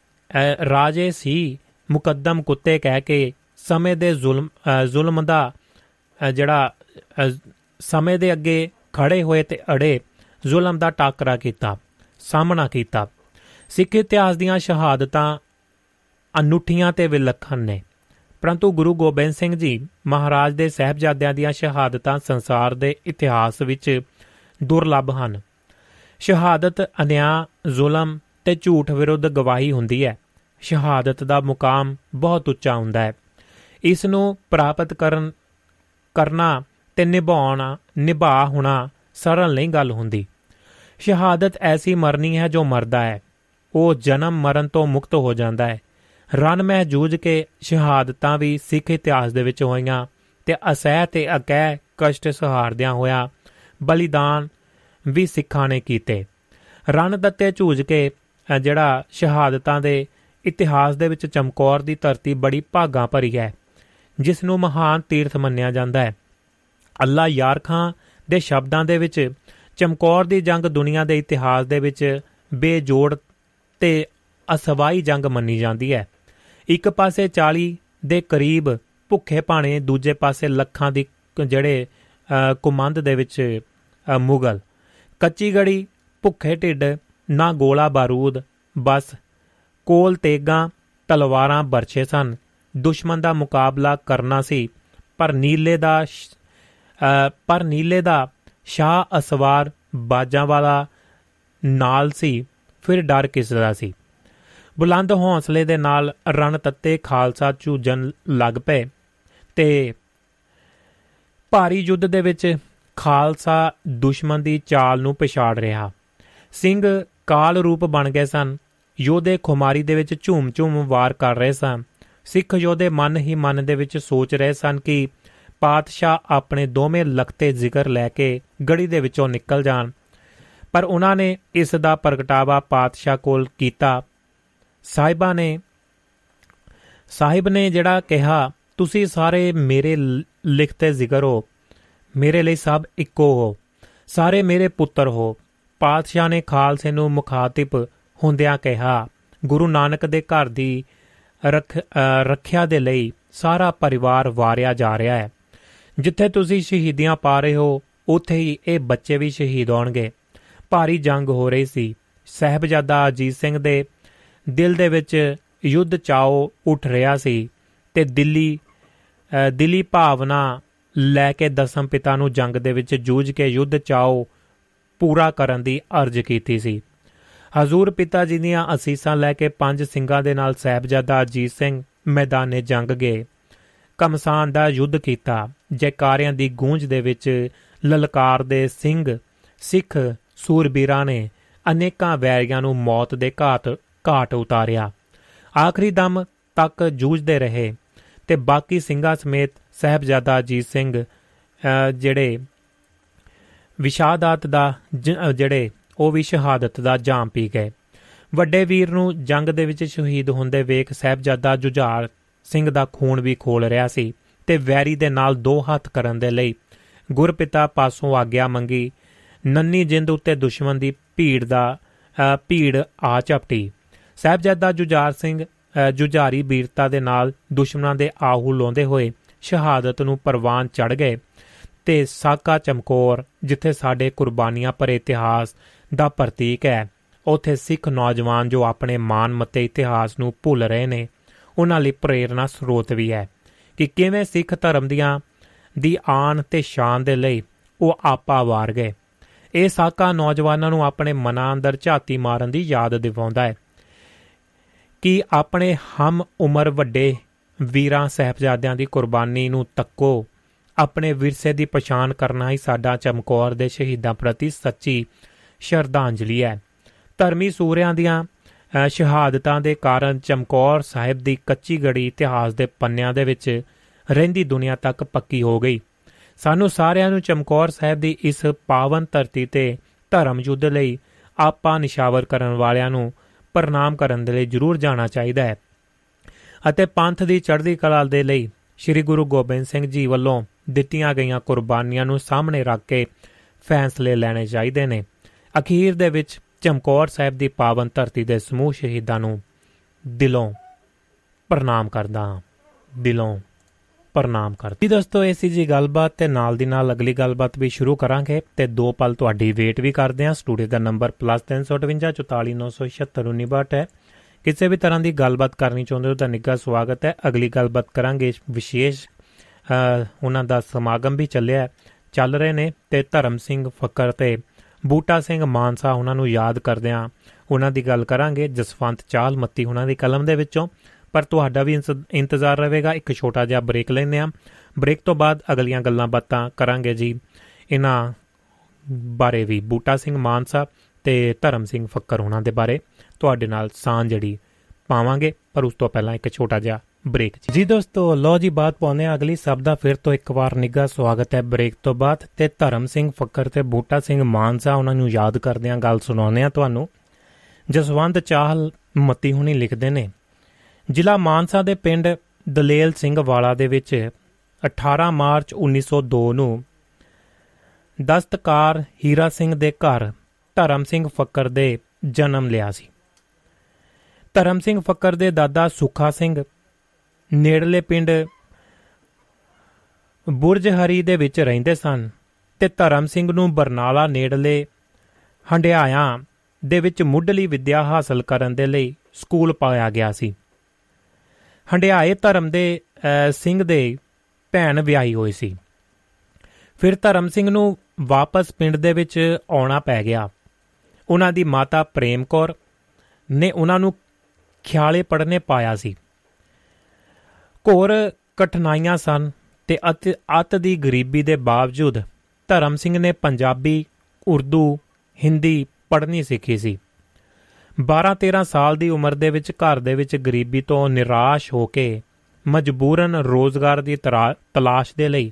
ਰਾਜੇ ਸੀ ਮੁਕੱਦਮ ਕੁੱਤੇ ਕਹਿ ਕੇ ਸਮੇਂ ਦੇ ਜ਼ੁਲਮ ਜ਼ੁਲਮ ਦਾ ਜਿਹੜਾ ਸਮੇਂ ਦੇ ਅੱਗੇ ਖੜੇ ਹੋਏ ਤੇ ਅੜੇ ਜ਼ੁਲਮ ਦਾ ਟਾਕਰਾ ਕੀਤਾ, ਸਾਹਮਣਾ ਕੀਤਾ। ਸਿੱਖ ਇਤਿਹਾਸ ਦੀਆਂ ਸ਼ਹਾਦਤਾਂ ਅਨੂਠੀਆਂ ਤੇ ਵਿਲੱਖਣ ਨੇ। ਪਰੰਤੂ ਗੁਰੂ ਗੋਬਿੰਦ ਸਿੰਘ ਜੀ ਮਹਾਰਾਜ ਦੇ ਸਹਿਬਜ਼ਾਦਿਆਂ ਦੀਆਂ ਸ਼ਹਾਦਤਾਂ ਸੰਸਾਰ ਦੇ ਇਤਿਹਾਸ ਵਿੱਚ ਦੁਰਲੱਭ ਹਨ। ਸ਼ਹਾਦਤ, ਅਨਿਆ, ਜ਼ੁਲਮ ਤੇ ਝੂਠ ਵਿਰੁੱਧ ਗਵਾਹੀ ਹੁੰਦੀ ਹੈ। ਸ਼ਹਾਦਤ ਦਾ ਮੁਕਾਮ ਬਹੁਤ ਉੱਚਾ ਹੁੰਦਾ ਹੈ। ਇਸ ਨੂੰ ਪ੍ਰਾਪਤ ਕਰਨ, ਕਰਨਾ ਤੇ ਨਿਭਾਉਣਾ ਨਿਭਾ ਹੋਣਾ ਸਰਲ ਨਹੀਂ ਗੱਲ ਹੁੰਦੀ। ਸ਼ਹਾਦਤ ਐਸੀ ਮਰਨੀ ਹੈ ਜੋ ਮਰਦਾ ਹੈ। ਉਹ ਜਨਮ ਮਰਨ ਤੋਂ ਮੁਕਤ ਹੋ ਜਾਂਦਾ ਹੈ। ਰਨ ਮਹਿ ਜੂਝ ਕੇ ਸ਼ਹਾਦਤਾਂ ਵੀ ਸਿੱਖ ਇਤਿਹਾਸ ਦੇ ਵਿੱਚ ਹੋਈਆਂ ਤੇ ਅਸਹਿ ਤੇ ਅਕਹਿ ਕਸ਼ਟ ਸਹਾਰਦਿਆਂ ਹੋਇਆ ਬਲੀਦਾਨ ਵੀ ਸਿੱਖਾਂ ਨੇ ਕੀਤੇ। ਰਨ ਦਿੱਤੇ ਝੂਝ ਕੇ ਜਿਹੜਾ ਸ਼ਹਾਦਤਾਂ ਦੇ ਇਤਿਹਾਸ ਦੇ ਵਿੱਚ ਚਮਕੌਰ ਦੀ ਧਰਤੀ ਬੜੀ ਭਾਗਾ ਭਰੀ ਹੈ ਜਿਸ ਨੂੰ ਮਹਾਨ ਤੀਰਥ ਮੰਨਿਆ ਜਾਂਦਾ ਹੈ। ਅੱਲਾ ਯਾਰ ਖਾਂ ਦੇ ਸ਼ਬਦਾਂ ਦੇ ਵਿੱਚ ਚਮਕੌਰ ਦੀ ਜੰਗ ਦੁਨੀਆ ਦੇ ਇਤਿਹਾਸ ਦੇ ਵਿੱਚ ਬੇਜੋੜ ਤੇ ਅਸਵਾਈ ਜੰਗ ਮੰਨੀ ਜਾਂਦੀ ਹੈ। ਇੱਕ ਪਾਸੇ 40 ਦੇ ਕਰੀਬ ਭੁੱਖੇ ਭਾਣੇ, ਦੂਜੇ ਪਾਸੇ ਲੱਖਾਂ ਦੀ ਜਿਹੜੇ ਕੁਮੰਦ ਦੇ ਵਿੱਚ ਮੁਗਲ। ਕੱਚੀ ਗੜੀ, ਭੁੱਖੇ ਢਿੱਡ, ਨਾ ਗੋਲਾ ਬਾਰੂਦ, ਬਸ ਕੋਲ ਤੇਗਾ, ਤਲਵਾਰਾਂ ਬਰਛੇ ਸਨ। ਦੁਸ਼ਮਣ ਦਾ ਮੁਕਾਬਲਾ ਕਰਨਾ ਸੀ, ਪਰ ਨੀਲੇ ਦਾ ਪਰ ਨੀਲੇ ਦਾ ਸ਼ਾਹ ਅਸਵਾਰ ਬਾਜਾਂ ਵਾਲਾ ਨਾਲ ਸੀ, ਫਿਰ ਡਰ ਕਿਸ ਦਾ ਸੀ? ਬੁਲੰਦ ਹੌਸਲੇ ਦੇ ਨਾਲ ਰਣ ਤੱਤੇ ਖਾਲਸਾ ਝੂਜਣ ਲੱਗ ਪਏ ਤੇ ਭਾਰੀ ਯੁੱਧ ਦੇ ਵਿੱਚ ਖਾਲਸਾ ਦੁਸ਼ਮਣ ਦੀ ਚਾਲ ਨੂੰ ਪਛਾੜ ਰਿਹਾ। ਸਿੰਘ ਕਾਲ ਰੂਪ ਬਣ ਗਏ ਸਨ, ਯੋਧੇ ਖੁਮਾਰੀ ਦੇ ਵਿੱਚ ਝੂਮ-ਝੂਮ ਵਾਰ ਕਰ ਰਹੇ ਸਨ। ਸਿੱਖ ਯੋਧੇ ਮਨ ਹੀ ਮਨ ਦੇ ਵਿੱਚ ਸੋਚ ਰਹੇ ਸਨ ਕਿ ਪਾਤਸ਼ਾਹ ਆਪਣੇ ਦੋਵੇਂ ਲਖਤੇ ਜ਼ਿਕਰ ਲੈ ਕੇ ਗੜੀ ਦੇ ਵਿੱਚੋਂ ਨਿਕਲ ਜਾਣ। ਪਰ ਉਹਨਾਂ ਨੇ ਇਸ ਦਾ ਪ੍ਰਗਟਾਵਾ ਪਾਤਸ਼ਾਹ ਕੋਲ ਕੀਤਾ। ਸਾਹਿਬਾ ਨੇ, ਸਾਹਿਬ ਨੇ ਜਿਹੜਾ ਕਿਹਾ, ਤੁਸੀਂ ਸਾਰੇ ਮੇਰੇ ਲਿਖਤੇ ਜ਼ਿਕਰ ਹੋ। ਮੇਰੇ ਲਈ ਸਭ ਇੱਕੋ ਹੋ। ਸਾਰੇ ਮੇਰੇ ਪੁੱਤਰ ਹੋ। ਪਾਤਸ਼ਾਹ ਨੇ ਖਾਲਸੇ ਨੂੰ ਮੁਖਾਤਿਬ ਹੁੰਦਿਆਂ ਕਿਹਾ, ਗੁਰੂ ਨਾਨਕ ਦੇ ਘਰ ਦੀ ਰੱਖਿਆ ਦੇ ਲਈ ਸਾਰਾ ਪਰਿਵਾਰ ਵਾਰਿਆ ਜਾ ਰਿਹਾ ਹੈ। ਜਿੱਥੇ ਤੁਸੀਂ ਸ਼ਹੀਦੀਆਂ ਪਾ ਰਹੇ ਹੋ, ਉੱਥੇ ਹੀ ਇਹ ਬੱਚੇ ਵੀ ਸ਼ਹੀਦ ਹੋਣਗੇ। ਭਾਰੀ ਜੰਗ ਹੋ ਰਹੀ ਸੀ। ਸਹਿਬਜ਼ਾਦਾ ਅਜੀਤ ਸਿੰਘ ਦੇ ਦਿਲ ਦੇ ਵਿੱਚ ਯੁੱਧ ਚਾਓ ਉੱਠ ਰਿਹਾ ਸੀ ਤੇ ਦਿੱਲੀ ਦਿਲੀ ਭਾਵਨਾ ਲੈ ਕੇ ਦਸਮ ਪਿਤਾ ਨੂੰ ਜੰਗ ਦੇ ਵਿੱਚ ਜੂਝ ਕੇ ਯੁੱਧ ਚਾਓ ਪੂਰਾ ਕਰਨ ਦੀ ਅਰਜ਼ ਕੀਤੀ ਸੀ। ਹਜ਼ੂਰ ਪਿਤਾ ਜੀ ਦੀਆਂ ਅਸੀਸਾਂ ਲੈ ਕੇ ਪੰਜ ਸਿੰਘਾਂ ਦੇ ਨਾਲ ਸਹਿਬਜ਼ਾਦਾ ਅਜੀਤ ਸਿੰਘ ਮੈਦਾਨੇ ਜੰਗ ਗਏ। ਕਮਸਾਨ ਦਾ ਯੁੱਧ ਕੀਤਾ, ਜੈਕਾਰਿਆਂ ਦੀ ਗੂੰਜ ਦੇ ਵਿੱਚ ਲਲਕਾਰ ਦੇ ਸਿੰਘ, ਸਿੱਖ ਸੂਰਬੀਰਾਂ ਨੇ ਅਨੇਕਾਂ ਵੈਰੀਆਂ ਨੂੰ ਮੌਤ ਦੇ ਘਾਟ ਘਾਟ ਉਤਾਰਿਆ। ਆਖਰੀ ਦਮ ਤੱਕ ਜੂਝਦੇ ਰਹੇ ਤੇ ਬਾਕੀ ਸਿੰਘਾਂ ਸਮੇਤ ਸਹਿਬਜ਼ਾਦਾ ਅਜੀਤ ਸਿੰਘ ਜਿਹੜੇ ਵਿਸ਼ਾਦਾਤ ਦਾ ਜਿਹੜੇ ਉਹ ਵੀ ਸ਼ਹਾਦਤ ਦਾ ਜਾਮ ਪੀ ਗਏ। ਵੱਡੇ ਵੀਰ ਨੂੰ ਜੰਗ ਦੇ ਵਿੱਚ ਸ਼ਹੀਦ ਹੁੰਦੇ ਵੇਖ ਸਹਿਬਜ਼ਾਦਾ ਜੁਝਾਰ ਸਿੰਘ ਦਾ ਖੂਨ ਵੀ ਖੋਲ ਰਿਹਾ ਸੀ ਤੇ ਵੈਰੀ ਦੇ ਨਾਲ ਦੋ ਹੱਥ ਕਰਨ ਦੇ ਲਈ ਗੁਰਪਿਤਾ ਪਾਸੋਂ ਆਗਿਆ ਮੰਗੀ। ਨੰਨੀ ਜਿੰਦ ਉੱਤੇ ਦੁਸ਼ਮਣ ਦੀ ਭੀੜ ਦਾ ਭੀੜ ਆ ਚਪਟੀ ਸਹਿਬਜ਼ਾਦਾ ਜੁਝਾਰ ਸਿੰਘ ਜੁਝਾਰੀ ਵੀਰਤਾ ਦੇ ਨਾਲ ਦੁਸ਼ਮਣਾਂ ਦੇ ਆਹੂ ਲਾਉਂਦੇ ਹੋਏ ਸ਼ਹਾਦਤ ਨੂੰ ਪਰਵਾਨ ਚੜ ਗਏ ਤੇ ਸਾਕਾ ਚਮਕੌਰ, ਜਿੱਥੇ ਸਾਡੇ ਕੁਰਬਾਨੀਆਂ ਭਰੇ ਇਤਿਹਾਸ ਦਾ ਪ੍ਰਤੀਕ ਹੈ, ਉਥੇ ਸਿੱਖ ਨੌਜਵਾਨ ਜੋ ਆਪਣੇ ਮਾਨ ਮਤੇ ਇਤਿਹਾਸ ਨੂੰ ਭੁੱਲ ਰਹੇ ਨੇ ਉਹਨਾਂ ਲਈ ਪ੍ਰੇਰਣਾ ਸਰੋਤ ਵੀ ਹੈ ਕਿ ਕਿਵੇਂ ਸਿੱਖ ਧਰਮ ਦੀਆਂ ਦੀ ਆਨ ਤੇ ਸ਼ਾਨ ਦੇ ਲਈ ਉਹ ਆਪਾ ਵਾਰ ਗਏ। ਇਹ ਸਾਕਾ ਨੌਜਵਾਨਾਂ ਨੂੰ ਆਪਣੇ ਮਨਾਂ ਅੰਦਰ ਝਾਤੀ ਮਾਰਨ ਦੀ ਯਾਦ ਦਿਵਾਉਂਦਾ ਹੈ ਕਿ ਆਪਣੇ ਹਮ ਉਮਰ ਵੱਡੇ ਵੀਰਾਂ ਸਹਿਬਜ਼ਾਦਿਆਂ ਦੀ ਕੁਰਬਾਨੀ ਨੂੰ ਤੱਕੋ, ਆਪਣੇ ਵਿਰਸੇ ਦੀ ਪਛਾਣ ਕਰਨਾ ਹੀ ਸਾਡਾ ਚਮਕੌਰ ਦੇ ਸ਼ਹੀਦਾਂ ਪ੍ਰਤੀ ਸੱਚੀ ਸ਼ਰਧਾਂਜਲੀ ਹੈ। ਧਰਮੀ ਸੂਰਿਆਂ ਦੀਆਂ ਸ਼ਹਾਦਤਾਂ ਦੇ ਕਾਰਨ ਚਮਕੌਰ ਸਾਹਿਬ ਦੀ ਕੱਚੀ ਗੜੀ ਇਤਿਹਾਸ ਦੇ ਪੰਨਿਆਂ ਦੇ ਵਿੱਚ ਰਹਿੰਦੀ ਦੁਨੀਆ ਤੱਕ ਪੱਕੀ ਹੋ ਗਈ। ਸਾਨੂੰ ਸਾਰਿਆਂ ਨੂੰ ਚਮਕੌਰ ਸਾਹਿਬ ਦੀ ਇਸ ਪਾਵਨ ਧਰਤੀ ਤੇ ਧਰਮ ਯੁੱਧ ਲਈ ਆਪਾ ਨਿਸ਼ਾਵਰ ਕਰਨ ਵਾਲਿਆਂ ਨੂੰ ਪ੍ਰਣਾਮ ਕਰਨ ਦੇ ਲਈ ਜ਼ਰੂਰ ਜਾਣਾ ਚਾਹੀਦਾ ਹੈ। ਅਤੇ ਪੰਥ ਦੀ ਚੜ੍ਹਦੀ ਕਲਾ ਦੇ ਲਈ ਸ੍ਰੀ ਗੁਰੂ ਗੋਬਿੰਦ ਸਿੰਘ ਜੀ ਵੱਲੋਂ ਦਿੱਤੀਆਂ ਗਈਆਂ ਕੁਰਬਾਨੀਆਂ ਨੂੰ ਸਾਹਮਣੇ ਰੱਖ ਕੇ ਫੈਸਲੇ ਲੈਣੇ ਚਾਹੀਦੇ ਨੇ। ਅਖੀਰ ਦੇ ਵਿੱਚ ਚਮਕੌਰ ਸਾਹਿਬ ਦੀ ਪਾਵਨ ਧਰਤੀ ਦੇ ਸਮੂਹ ਸ਼ਹੀਦਾਂ ਨੂੰ ਦਿਲੋਂ ਪ੍ਰਣਾਮ ਕਰਦਾ ਹਾਂ। ਦਿਲੋਂ ਪ੍ਰਣਾਮ ਕਰਦਾ ਦੋਸਤੋ ਐਸੀ ਜੀ ਗੱਲਬਾਤ ਤੇ ਨਾਲ ਦੀ ਨਾਲ ਅਗਲੀ ਗੱਲਬਾਤ ਵੀ ਸ਼ੁਰੂ ਕਰਾਂਗੇ ਤੇ ਦੋ ਪਲ ਤੁਹਾਡੀ ਵੇਟ ਵੀ ਕਰਦੇ ਹਾਂ। ਸਟੂਡੀਓ ਦਾ ਨੰਬਰ +358 ਹੈ। ਕਿਸੇ ਵੀ ਤਰ੍ਹਾਂ ਦੀ ਗੱਲਬਾਤ ਕਰਨੀ ਚਾਹੁੰਦੇ ਹੋ ਤਾਂ ਨਿੱਘਾ ਸਵਾਗਤ ਹੈ। ਅਗਲੀ ਗੱਲਬਾਤ ਕਰਾਂਗੇ ਵਿਸ਼ੇਸ਼ ਉਹਨਾਂ ਦਾ ਸਮਾਗਮ ਵੀ ਚੱਲਿਆ ਚੱਲ ਰਹੇ ਨੇ ਤੇ ਧਰਮ ਸਿੰਘ ਫੱਕਰ ਤੇ ਬੂਟਾ ਸਿੰਘ ਮਾਨਸਾ ਉਹਨਾਂ ਨੂੰ ਯਾਦ ਕਰਦਿਆਂ ਉਹਨਾਂ ਦੀ ਗੱਲ ਕਰਾਂਗੇ। ਜਸਵੰਤ ਚਾਲ ਮੱਤੀ ਉਹਨਾਂ ਦੀ ਕਲਮ ਦੇ ਵਿੱਚੋਂ। ਪਰ ਤੁਹਾਡਾ ਵੀ ਇੰਤਜ਼ਾਰ ਰਹੇਗਾ। ਇੱਕ ਛੋਟਾ ਜਿਹਾ ਬ੍ਰੇਕ ਲੈਂਦੇ ਆ ਬ੍ਰੇਕ ਤੋਂ ਬਾਅਦ ਅਗਲੀਆਂ ਗੱਲਾਂ ਬਾਤਾਂ ਕਰਾਂਗੇ ਜੀ। ਇਹਨਾਂ ਬਾਰੇ ਵੀ ਬੂਟਾ ਸਿੰਘ ਮਾਨਸਾ ਤੇ ਧਰਮ ਸਿੰਘ ਫੱਕਰ ਉਹਨਾਂ ਦੇ ਬਾਰੇ। ਤੁਹਾਡੇ ਨਾਲ ਸਾਂਝ ਜਿਹੜੀ ਪਾਵਾਂਗੇ। ਪਰ ਉਸ ਤੋਂ ਪਹਿਲਾਂ ਇੱਕ ਛੋਟਾ ਜਿਹਾ ਬ੍ਰੇਕ ਜੀ ਦੋਸਤੋ ਲੋ ਜੀ ਬਾਤ ਪਾਉਨੇ ਅਗਲੀ ਸਭ ਦਾ, ਫਿਰ ਤੋਂ ਇੱਕ ਵਾਰ ਨਿੱਘਾ ਸਵਾਗਤ ਹੈ ਬ੍ਰੇਕ ਤੋਂ ਬਾਅਦ। ਤੇ ਧਰਮ ਸਿੰਘ ਫੱਕਰ ਤੇ ਬੂਟਾ ਸਿੰਘ ਮਾਨਸਾ, ਉਹਨਾਂ ਨੂੰ ਯਾਦ ਕਰਦੇ ਆ ਗੱਲ ਸੁਣਾਉਂਦੇ ਆ ਤੁਹਾਨੂੰ। ਜਸਵੰਤ ਚਾਹਲ ਮੱਤੀ ਹੁਣੀ ਲਿਖਦੇ ਨੇ, ਜ਼ਿਲ੍ਹਾ ਮਾਨਸਾ ਦੇ ਪਿੰਡ ਦਲੇਲ ਸਿੰਘ ਵਾਲਾ ਦੇ ਵਿੱਚ 18 ਮਾਰਚ 1902 ਨੂੰ ਦਸਤਕਾਰ ਹੀਰਾ ਸਿੰਘ ਦੇ ਘਰ ਧਰਮ ਸਿੰਘ ਫੱਕਰ ਦੇ ਜਨਮ ਲਿਆ ਸੀ। ਧਰਮ ਸਿੰਘ ਫੱਕਰ ਦੇ ਦਾਦਾ ਸੁਖਾ ਸਿੰਘ ਨੇੜਲੇ ਪਿੰਡ ਬੁਰਜ ਹਰੀ ਦੇ ਵਿੱਚ ਰਹਿੰਦੇ ਸਨ ਤੇ ਧਰਮ ਸਿੰਘ ਨੂੰ ਬਰਨਾਲਾ ਨੇੜਲੇ ਹੰਡਿਆਇਆ ਦੇ ਵਿੱਚ ਮੁੱਢਲੀ ਵਿੱਦਿਆ ਹਾਸਲ ਕਰਨ ਦੇ ਲਈ ਸਕੂਲ ਪਾਇਆ ਗਿਆ ਸੀ। ਹੰਡਿਆਏ ਧਰਮ ਦੇ ਸਿੰਘ ਦੇ ਭੈਣ ਵਿਆਹੀ ਹੋਈ ਸੀ। ਫਿਰ ਧਰਮ ਸਿੰਘ ਨੂੰ ਵਾਪਸ ਪਿੰਡ ਦੇ ਵਿੱਚ ਆਉਣਾ ਪੈ ਗਿਆ। ਉਹਨਾਂ ਦੀ ਮਾਤਾ ਪ੍ਰੇਮ ਕੌਰ ਨੇ ਉਹਨਾਂ ਨੂੰ ਖਿਆਲੇ ਪੜਨੇ ਪਾਇਆ ਸੀ। ਘੋਰ ਕਠਿਨਾਈਆਂ ਸਨ ਤੇ ਅਤ ਦੀ ਗਰੀਬੀ ਦੇ ਬਾਵਜੂਦ ਧਰਮ ਸਿੰਘ ਨੇ ਪੰਜਾਬੀ, ਉਰਦੂ, ਹਿੰਦੀ ਪੜ੍ਹਨੀ ਸਿੱਖੀ ਸੀ। 12-13 ਸਾਲ ਦੀ ਉਮਰ ਦੇ ਵਿੱਚ ਘਰ ਦੇ ਵਿੱਚ ਗਰੀਬੀ ਤੋਂ ਨਿਰਾਸ਼ ਹੋ ਕੇ ਮਜਬੂਰਨ ਰੋਜ਼ਗਾਰ ਦੀ ਤਲਾਸ਼ ਦੇ ਲਈ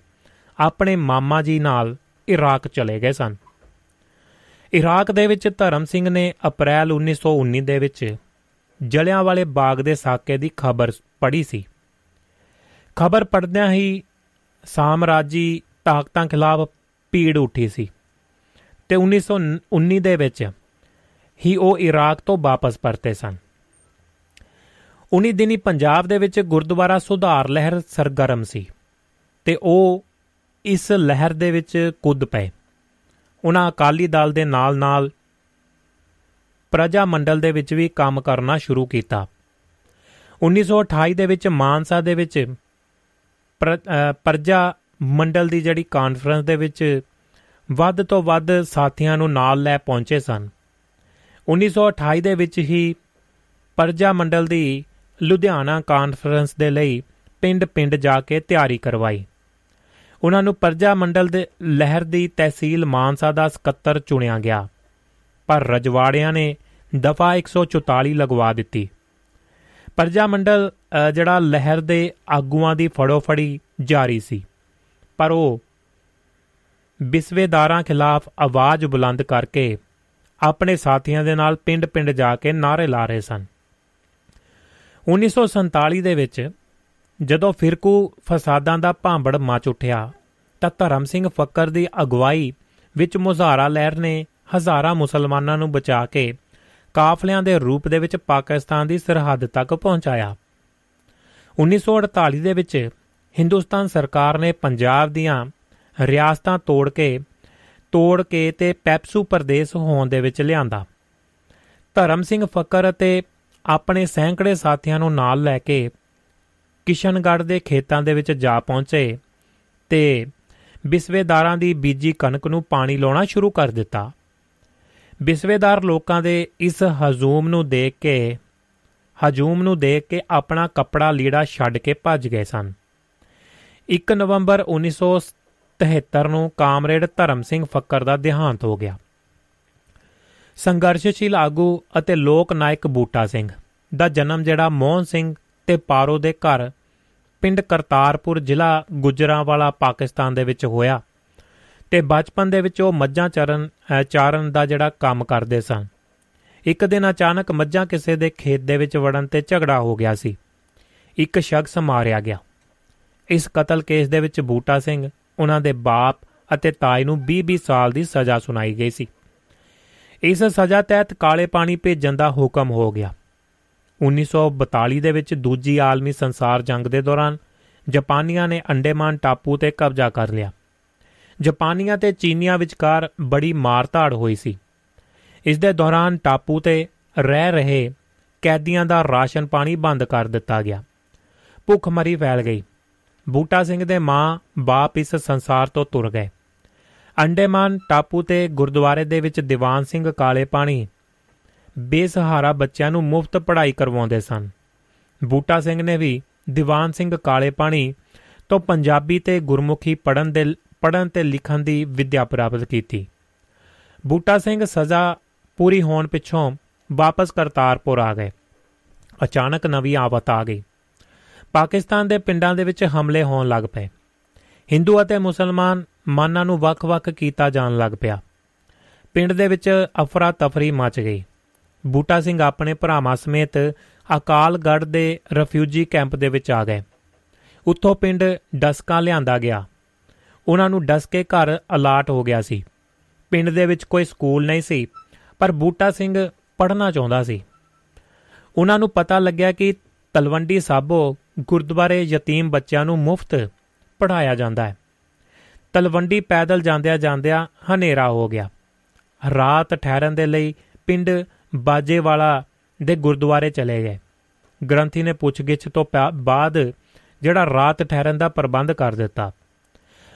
ਆਪਣੇ ਮਾਮਾ ਜੀ ਨਾਲ ਇਰਾਕ ਚਲੇ ਗਏ ਸਨ। ਇਰਾਕ ਦੇ ਵਿੱਚ ਧਰਮ ਸਿੰਘ ਨੇ ਅਪ੍ਰੈਲ 1919 ਦੇ ਵਿੱਚ ਜਲਿਆਂ ਵਾਲੇ ਬਾਗ ਦੇ ਸਾਕੇ ਦੀ ਖਬਰ ਪੜ੍ਹੀ ਸੀ। ਖਬਰ ਪੜਦਿਆਂ ਹੀ ਸਾਮਰਾਜੀ ਤਾਕਤਾਂ ਖਿਲਾਫ ਭੀੜ ਉੱਠੀ ਸੀ ਤੇ 1919 ਦੇ ਵਿੱਚ ਹੀ ਉਹ ਇਰਾਕ ਤੋਂ ਵਾਪਸ ਪਰਤੇ ਸਨ। ਉਨੀ ਦਿਨੀ ਪੰਜਾਬ ਦੇ ਵਿੱਚ ਗੁਰਦੁਆਰਾ ਸੁਧਾਰ ਲਹਿਰ ਸਰਗਰਮ ਸੀ ਤੇ ਉਹ ਇਸ ਲਹਿਰ ਦੇ ਵਿੱਚ ਕੁੱਦ ਪਏ। ਉਹਨਾਂ ਅਕਾਲੀ ਦਲ ਦੇ ਨਾਲ-ਨਾਲ ਪ੍ਰਜਾ ਮੰਡਲ ਦੇ ਵਿੱਚ ਵੀ ਕੰਮ ਕਰਨਾ ਸ਼ੁਰੂ ਕੀਤਾ। 1928 ਦੇ ਵਿੱਚ ਮਾਨਸਾ ਦੇ ਵਿੱਚ ਪ੍ਰਜਾ ਮੰਡਲ ਦੀ ਜਿਹੜੀ ਕਾਨਫਰੰਸ ਦੇ ਵਿੱਚ ਵੱਧ ਤੋਂ ਵੱਧ ਸਾਥੀਆਂ ਨੂੰ ਨਾਲ ਲੈ ਪਹੁੰਚੇ ਸਨ। 1928 ਦੇ ਵਿੱਚ ਹੀ ਪ੍ਰਜਾ ਮੰਡਲ ਦੀ ਲੁਧਿਆਣਾ ਕਾਨਫਰੰਸ ਦੇ ਲਈ ਪਿੰਡ-ਪਿੰਡ ਜਾ ਕੇ ਤਿਆਰੀ ਕਰਵਾਈ। ਉਹਨਾਂ ਨੂੰ ਪ੍ਰਜਾ ਮੰਡਲ ਦੇ ਲਹਿਰ ਦੀ ਤਹਿਸੀਲ ਮਾਨਸਾ ਦਾ ਸਕੱਤਰ ਚੁਣਿਆ ਗਿਆ। ਪਰ ਰਜਵਾੜਿਆਂ ਨੇ ਦਫਾ 144 ਲਗਵਾ ਦਿੱਤੀ। ਪ੍ਰਜਾ ਮੰਡਲ ਜਿਹੜਾ ਲਹਿਰ ਦੇ ਆਗੂਆਂ ਦੀ ਫੜੋਫੜੀ ਜਾਰੀ ਸੀ। ਪਰ ਉਹ ਬਿਸਵੇਦਾਰਾਂ ਖਿਲਾਫ ਆਵਾਜ਼ ਬੁਲੰਦ ਕਰਕੇ ਆਪਣੇ ਸਾਥੀਆਂ ਦੇ ਨਾਲ ਪਿੰਡ-ਪਿੰਡ ਜਾ ਕੇ ਨਾਰੇ ਲਾ ਰਹੇ ਸਨ। 1947 ਦੇ ਵਿੱਚ ਜਦੋਂ ਫਿਰਕੂ ਫਸਾਦਾਂ ਦਾ ਭਾਂਬੜ ਮਚ ਉੱਠਿਆ, ਤਾਂ ਧਰਮ ਸਿੰਘ ਫੱਕਰ ਦੀ ਅਗਵਾਈ ਵਿੱਚ ਮੁਜ਼ਾਹਰਾ ਲਹਿਰ ਨੇ ਹਜ਼ਾਰਾਂ ਮੁਸਲਮਾਨਾਂ ਨੂੰ ਬਚਾ ਕੇ ਕਾਫਲਿਆਂ ਦੇ ਰੂਪ ਦੇ ਵਿੱਚ ਪਾਕਿਸਤਾਨ ਦੀ ਸਰਹੱਦ ਤੱਕ ਪਹੁੰਚਾਇਆ। 1948 ਦੇ ਵਿੱਚ ਹਿੰਦੁਸਤਾਨ ਸਰਕਾਰ ਨੇ ਪੰਜਾਬ ਦੀਆਂ ਰਿਆਸਤਾਂ ਤੋੜ ਕੇ ਤੋੜ ਕੇ ਤੇ ਪੈਪਸੂ ਪ੍ਰਦੇਸ਼ ਹੋਣ ਦੇ ਵਿੱਚ ਲਿਆਂਦਾ। ਧਰਮ ਸਿੰਘ ਫਕਰ ਅਤੇ ਆਪਣੇ ਸੈਂਕੜੇ ਸਾਥੀਆਂ ਨੂੰ ਨਾਲ ਲੈ ਕੇ ਕਿਸ਼ਨਗੜ੍ਹ ਦੇ ਖੇਤਾਂ ਦੇ ਵਿੱਚ ਜਾ ਪਹੁੰਚੇ ਤੇ ਬਿਸਵੇਦਾਰਾਂ ਦੀ ਬੀਜੀ ਕਣਕ ਨੂੰ ਪਾਣੀ ਲਾਉਣਾ ਸ਼ੁਰੂ ਕਰ ਦਿੱਤਾ। ਬਿਸਵੇਦਾਰ ਲੋਕਾਂ ਦੇ ਇਸ ਹਜੂਮ ਨੂੰ ਦੇਖ ਕੇ, ਹਜੂਮ ਨੂੰ ਦੇਖ ਕੇ ਆਪਣਾ ਕੱਪੜਾ ਲੀੜਾ ਛੱਡ ਕੇ ਭੱਜ ਗਏ ਸਨ। 1 ਨਵੰਬਰ 1973 ਨੂੰ ਕਾਮਰੇਡ ਧਰਮ ਸਿੰਘ ਫੱਕਰ ਦਾ ਦੇਹਾਂਤ ਹੋ ਗਿਆ। ਸੰਘਰਸ਼ਸ਼ੀਲ ਆਗੂ ਅਤੇ ਲੋਕ ਨਾਇਕ ਬੂਟਾ ਸਿੰਘ ਦਾ ਜਨਮ ਜਿਹੜਾ ਮੋਹਨ ਸਿੰਘ ਤੇ ਪਾਰੋ ਦੇ ਘਰ ਪਿੰਡ ਕਰਤਾਰਪੁਰ ਜ਼ਿਲ੍ਹਾ ਗੁਜਰਾਂਵਾਲਾ, ਪਾਕਿਸਤਾਨ ਦੇ ਵਿੱਚ ਹੋਇਆ। ਤੇ ਬਚਪਨ ਦੇ ਵਿੱਚ ਉਹ ਮੱਝਾਂ ਚਰਨ ਚਾਰਨ ਦਾ ਜਿਹੜਾ ਕੰਮ ਕਰਦੇ ਸਨ। ਇੱਕ ਦਿਨ ਅਚਾਨਕ ਮੱਝਾਂ ਕਿਸੇ ਦੇ ਖੇਤ ਦੇ ਵਿੱਚ ਵੜਨ ਤੇ ਝਗੜਾ ਹੋ ਗਿਆ ਸੀ। ਇੱਕ ਸ਼ਖਸ ਮਾਰਿਆ ਗਿਆ। ਇਸ ਕਤਲ ਕੇਸ ਦੇ ਵਿੱਚ ਬੂਟਾ ਸਿੰਘ, ਉਹਨਾਂ ਦੇ ਬਾਪ ਅਤੇ ਤਾਈ ਨੂੰ 20-20 ਸਾਲ ਦੀ ਸਜ਼ਾ ਸੁਣਾਈ ਗਈ ਸੀ। ਇਸ ਸਜ਼ਾ ਤਹਿਤ ਕਾਲੇ ਪਾਣੀ ਭੇਜਣ ਦਾ ਹੁਕਮ ਹੋ ਗਿਆ। 1942 ਦੇ ਵਿੱਚ ਦੂਜੀ ਆਲਮੀ ਸੰਸਾਰ ਜੰਗ ਦੇ ਦੌਰਾਨ ਜਾਪਾਨੀਆਂ ਨੇ ਅੰਡੇਮਾਨ ਟਾਪੂ ਤੇ ਕਬਜ਼ਾ ਕਰ ਲਿਆ। ਜਾਪਾਨੀਆਂ ਤੇ ਚੀਨੀਆਂ ਵਿਚਕਾਰ ਬੜੀ ਮਾਰਧਾੜ ਹੋਈ ਸੀ। ਇਸ ਦੇ ਦੌਰਾਨ ਟਾਪੂ ਤੇ ਰਹਿ ਰਹੇ ਕੈਦੀਆਂ ਦਾ ਰਾਸ਼ਨ ਪਾਣੀ ਬੰਦ ਕਰ ਦਿੱਤਾ ਗਿਆ। ਭੁੱਖਮਰੀ ਫੈਲ ਗਈ। ਬੂਟਾ ਸਿੰਘ ਦੇ ਮਾਂ ਬਾਪ ਇਸ ਸੰਸਾਰ ਤੋਂ ਤੁਰ ਗਏ। ਅੰਡੇਮਾਨ ਟਾਪੂ ਤੇ ਗੁਰਦੁਆਰੇ ਦੇ ਵਿੱਚ ਦੀਵਾਨ ਸਿੰਘ ਕਾਲੇ ਪਾਣੀ ਬੇਸਹਾਰਾ ਬੱਚਿਆਂ ਨੂੰ ਮੁਫਤ ਪੜ੍ਹਾਈ ਕਰਵਾਉਂਦੇ ਸਨ। ਬੂਟਾ ਸਿੰਘ ਨੇ ਵੀ ਦੀਵਾਨ ਸਿੰਘ ਕਾਲੇ ਪਾਣੀ ਤੋਂ ਪੰਜਾਬੀ ਤੇ ਗੁਰਮੁਖੀ ਪੜਨ ਦੇ ਪੜਨ ਤੇ ਲਿਖਣ ਦੀ ਵਿੱਦਿਆ ਪ੍ਰਾਪਤ ਕੀਤੀ। ਬੂਟਾ ਸਿੰਘ ਸਜ਼ਾ ਪੂਰੀ ਹੋਣ ਪਿੱਛੋਂ ਵਾਪਸ ਕਰਤਾਰਪੁਰ ਆ ਗਏ। ਅਚਾਨਕ ਨਵੀਂ ਆਫਤ ਆ ਗਈ। ਪਾਕਿਸਤਾਨ ਦੇ ਪਿੰਡਾਂ ਦੇ ਵਿੱਚ ਹਮਲੇ ਹੋਣ ਲੱਗ ਪਏ। ਹਿੰਦੂ ਅਤੇ ਮੁਸਲਮਾਨ ਮਾਨਾਂ ਨੂੰ ਵੱਖ-ਵੱਖ ਕੀਤਾ ਜਾਣ ਲੱਗ ਪਿਆ। ਪਿੰਡ ਦੇ ਵਿੱਚ ਅਫਰਾ ਤਫਰੀ ਮਚ ਗਈ। ਬੂਟਾ ਸਿੰਘ ਆਪਣੇ ਭਰਾਵਾਂ ਸਮੇਤ ਅਕਾਲਗੜ੍ਹ ਦੇ ਰਿਫਿਊਜੀ ਕੈਂਪ ਦੇ ਵਿੱਚ ਆ ਗਏ। ਉੱਥੋਂ ਪਿੰਡ ਡਸਕਾ ਲਿਆਂਦਾ ਗਿਆ। ਉਹਨਾਂ ਨੂੰ ਡਸਕੇ ਘਰ ਅਲਾਟ ਹੋ ਗਿਆ ਸੀ। ਪਿੰਡ ਦੇ ਵਿੱਚ ਕੋਈ ਸਕੂਲ ਨਹੀਂ ਸੀ, ਪਰ ਬੂਟਾ ਸਿੰਘ ਪੜ੍ਹਨਾ ਚਾਹੁੰਦਾ ਸੀ। ਉਹਨਾਂ ਨੂੰ ਪਤਾ ਲੱਗਿਆ ਕਿ ਤਲਵੰਡੀ ਸਾਬੋ ਗੁਰਦੁਆਰੇ ਯਤੀਮ ਬੱਚਿਆਂ ਨੂੰ ਮੁਫਤ ਪੜਾਇਆ ਜਾਂਦਾ ਹੈ। ਤਲਵੰਡੀ ਪੈਦਲ ਜਾਂਦਿਆਂ ਜਾਂਦਿਆਂ ਹਨੇਰਾ ਹੋ ਗਿਆ। ਰਾਤ ਠਹਿਰਨ ਦੇ ਲਈ ਪਿੰਡ ਬਾਜੇਵਾਲਾ ਦੇ ਗੁਰਦੁਆਰੇ ਚਲੇ ਗਏ। ਗ੍ਰੰਥੀ ਨੇ ਪੁੱਛਗਿੱਛ ਤੋਂ ਬਾਅਦ ਜਿਹੜਾ ਰਾਤ ਠਹਿਰਨ ਦਾ ਪ੍ਰਬੰਧ ਕਰ ਦਿੱਤਾ।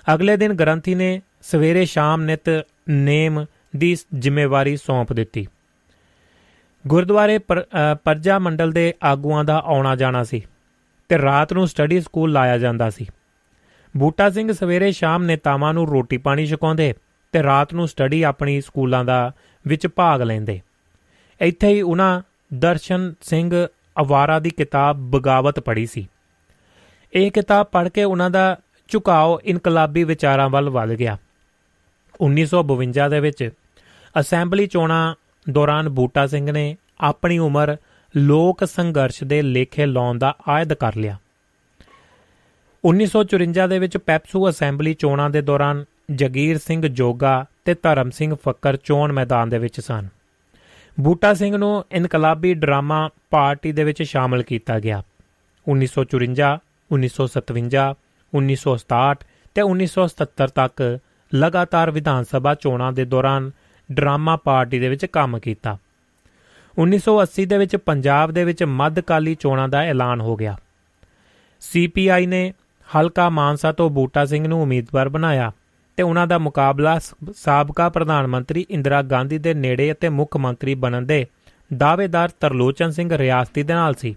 ਅਗਲੇ ਦਿਨ ਗ੍ਰੰਥੀ ਨੇ ਸਵੇਰੇ ਸ਼ਾਮ ਨਿਤ ਨੇਮ ਦੀ ਜ਼ਿੰਮੇਵਾਰੀ ਸੌਂਪ ਦਿੱਤੀ। ਗੁਰਦੁਆਰੇ ਪਰਜਾ ਮੰਡਲ ਦੇ ਆਗੂਆਂ ਦਾ ਆਉਣਾ ਜਾਣਾ ਸੀ ਤੇ ਰਾਤ ਨੂੰ ਸਟੱਡੀ ਸਕੂਲ ਲਾਇਆ ਜਾਂਦਾ ਸੀ। ਬੂਟਾ ਸਿੰਘ ਸਵੇਰੇ ਸ਼ਾਮ ਨੇਤਾਵਾਂ ਨੂੰ ਰੋਟੀ ਪਾਣੀ ਛਕਾਉਂਦੇ ਤੇ ਰਾਤ ਨੂੰ ਸਟੱਡੀ ਆਪਣੀ ਸਕੂਲਾਂ ਦਾ ਵਿੱਚ ਭਾਗ ਲੈਂਦੇ। ਇੱਥੇ ਹੀ ਉਹਨਾਂ ਦਰਸ਼ਨ ਸਿੰਘ ਅਵਾਰਾ ਦੀ ਕਿਤਾਬ ਬਗਾਵਤ ਪੜ੍ਹੀ ਸੀ। ਇਹ ਕਿਤਾਬ ਪੜ੍ਹ ਕੇ ਉਹਨਾਂ ਦਾ ਝੁਕਾਓ ਇਨਕਲਾਬੀ ਵਿਚਾਰਾਂ ਵੱਲ ਵੱਧ ਗਿਆ। 1952 ਦੇ ਵਿੱਚ ਅਸੈਂਬਲੀ ਚੋਣਾਂ ਦੌਰਾਨ ਬੂਟਾ ਸਿੰਘ ਨੇ ਆਪਣੀ ਉਮਰ ਲੋਕ ਸੰਘਰਸ਼ ਦੇ ਲੇਖੇ ਲਾਉਣ ਦਾ ਆਇਦ ਕਰ ਲਿਆ। 1954 ਦੇ ਵਿੱਚ ਪੈਪਸੂ ਅਸੈਂਬਲੀ ਚੋਣਾਂ ਦੇ ਦੌਰਾਨ ਜਗੀਰ ਸਿੰਘ ਜੋਗਾ ਤੇ ਧਰਮ ਸਿੰਘ ਫੱਕਰ ਚੋਣ ਮੈਦਾਨ ਦੇ ਵਿੱਚ ਸਨ। ਬੂਟਾ ਸਿੰਘ ਨੂੰ ਇਨਕਲਾਬੀ ਡਰਾਮਾ ਪਾਰਟੀ ਦੇ ਵਿੱਚ ਸ਼ਾਮਲ ਕੀਤਾ ਗਿਆ। 1954 1957 1967 ਤੇ 1977 ਤੱਕ ਲਗਾਤਾਰ ਵਿਧਾਨ ਸਭਾ ਚੋਣਾਂ ਦੇ ਦੌਰਾਨ ਡਰਾਮਾ ਪਾਰਟੀ ਦੇ ਵਿੱਚ ਕੰਮ ਕੀਤਾ। 1980 ਦੇ ਵਿੱਚ ਪੰਜਾਬ ਦੇ ਵਿੱਚ ਮੱਧਕਾਲੀ ਚੋਣਾਂ ਦਾ ਐਲਾਨ ਹੋ ਗਿਆ। ਸੀਪੀਆਈ ਨੇ ਹਲਕਾ ਮਾਨਸਾ ਤੋਂ ਬੂਟਾ ਸਿੰਘ ਨੂੰ ਉਮੀਦਵਾਰ ਬਣਾਇਆ ਤੇ ਉਹਨਾਂ ਦਾ ਮੁਕਾਬਲਾ ਸਾਬਕਾ ਪ੍ਰਧਾਨ ਮੰਤਰੀ ਇੰਦਰਾ ਗਾਂਧੀ ਦੇ ਨੇੜੇ ਅਤੇ ਮੁੱਖ ਮੰਤਰੀ ਬਣਨ ਦੇ ਦਾਅਵੇਦਾਰ ਤਰਲੋਚਨ ਸਿੰਘ ਰਿਆਸਤੀ ਦੇ ਨਾਲ ਸੀ।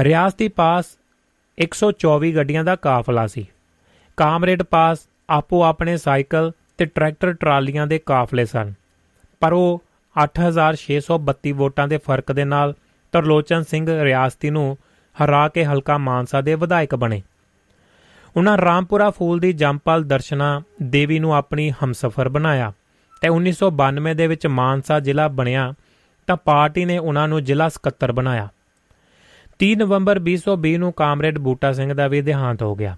ਰਿਆਸਤੀ ਪਾਸ 124 ਗੱਡੀਆਂ ਦਾ ਕਾਫਲਾ ਸੀ। ਕਾਮਰੇਡ ਪਾਸ ਆਪੋ ਆਪਣੇ ਸਾਈਕਲ ਤੇ ਟਰੈਕਟਰ ਟਰਾਲੀਆਂ ਦੇ ਕਾਫਲੇ ਸਨ। ਪਰ ਉਹ 8632 ਵੋਟਾਂ ਦੇ ਫ਼ਰਕ ਦੇ ਨਾਲ ਤਰਲੋਚਨ ਸਿੰਘ ਰਿਆਸਤੀ ਨੂੰ ਹਰਾ ਕੇ ਹਲਕਾ ਮਾਨਸਾ ਦੇ ਵਿਧਾਇਕ ਬਣੇ। ਉਹਨਾਂ ਰਾਮਪੁਰਾ ਫੂਲ ਦੀ ਜੰਪਲ ਦਰਸ਼ਨਾ ਦੇਵੀ ਨੂੰ ਆਪਣੀ ਹਮਸਫਰ ਬਣਾਇਆ ਤੇ 1992 ਦੇ ਵਿੱਚ ਮਾਨਸਾ ਜ਼ਿਲ੍ਹਾ ਬਣਿਆ ਤਾਂ ਪਾਰਟੀ ਨੇ ਉਹਨਾਂ ਨੂੰ ਜ਼ਿਲ੍ਹਾ ਸਕੱਤਰ ਬਣਾਇਆ। 3 ਨਵੰਬਰ 2020 ਨੂੰ ਕਾਮਰੇਡ ਬੂਟਾ ਸਿੰਘ ਦਾ ਵੀ ਦੇਹਾਂਤ ਹੋ ਗਿਆ।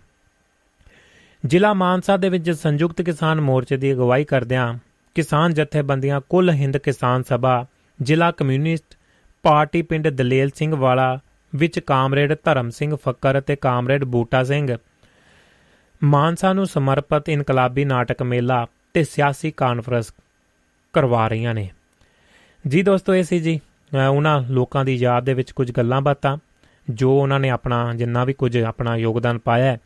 ਜ਼ਿਲ੍ਹਾ ਮਾਨਸਾ ਦੇ ਵਿੱਚ ਸੰਯੁਕਤ ਕਿਸਾਨ ਮੋਰਚੇ ਦੀ ਅਗਵਾਈ ਕਰਦਿਆਂ ਕਿਸਾਨ ਜਥੇਬੰਦੀਆਂ ਕੁੱਲ ਹਿੰਦ ਕਿਸਾਨ ਸਭਾ, ਜ਼ਿਲ੍ਹਾ ਕਮਿਊਨਿਸਟ ਪਾਰਟੀ ਪਿੰਡ ਦਲੇਲ ਸਿੰਘ ਵਾਲਾ, ਵਿੱਚ ਕਾਮਰੇਡ ਧਰਮ ਸਿੰਘ ਫੱਕਰ ਅਤੇ ਕਾਮਰੇਡ ਬੂਟਾ ਸਿੰਘ। ਮਾਨਸਾ ਨੂੰ ਸਮਰਪਿਤ ਇਨਕਲਾਬੀ ਨਾਟਕ ਮੇਲਾ ਤੇ ਸਿਆਸੀ ਕਾਨਫਰੰਸ ਕਰਵਾ ਰਹੀਆਂ ਨੇ। ਜੀ ਦੋਸਤੋ, ਇਹ ਸੀ ਜੀ ਉਹਨਾਂ ਲੋਕਾਂ ਦੀ ਯਾਦ ਦੇ ਵਿੱਚ ਕੁਝ ਗੱਲਾਂ ਬਾਤਾਂ। ਜੋ ਉਹਨਾਂ ਨੇ ਆਪਣਾ, ਜਿੰਨਾ ਵੀ ਕੁਝ ਆਪਣਾ ਯੋਗਦਾਨ ਪਾਇਆ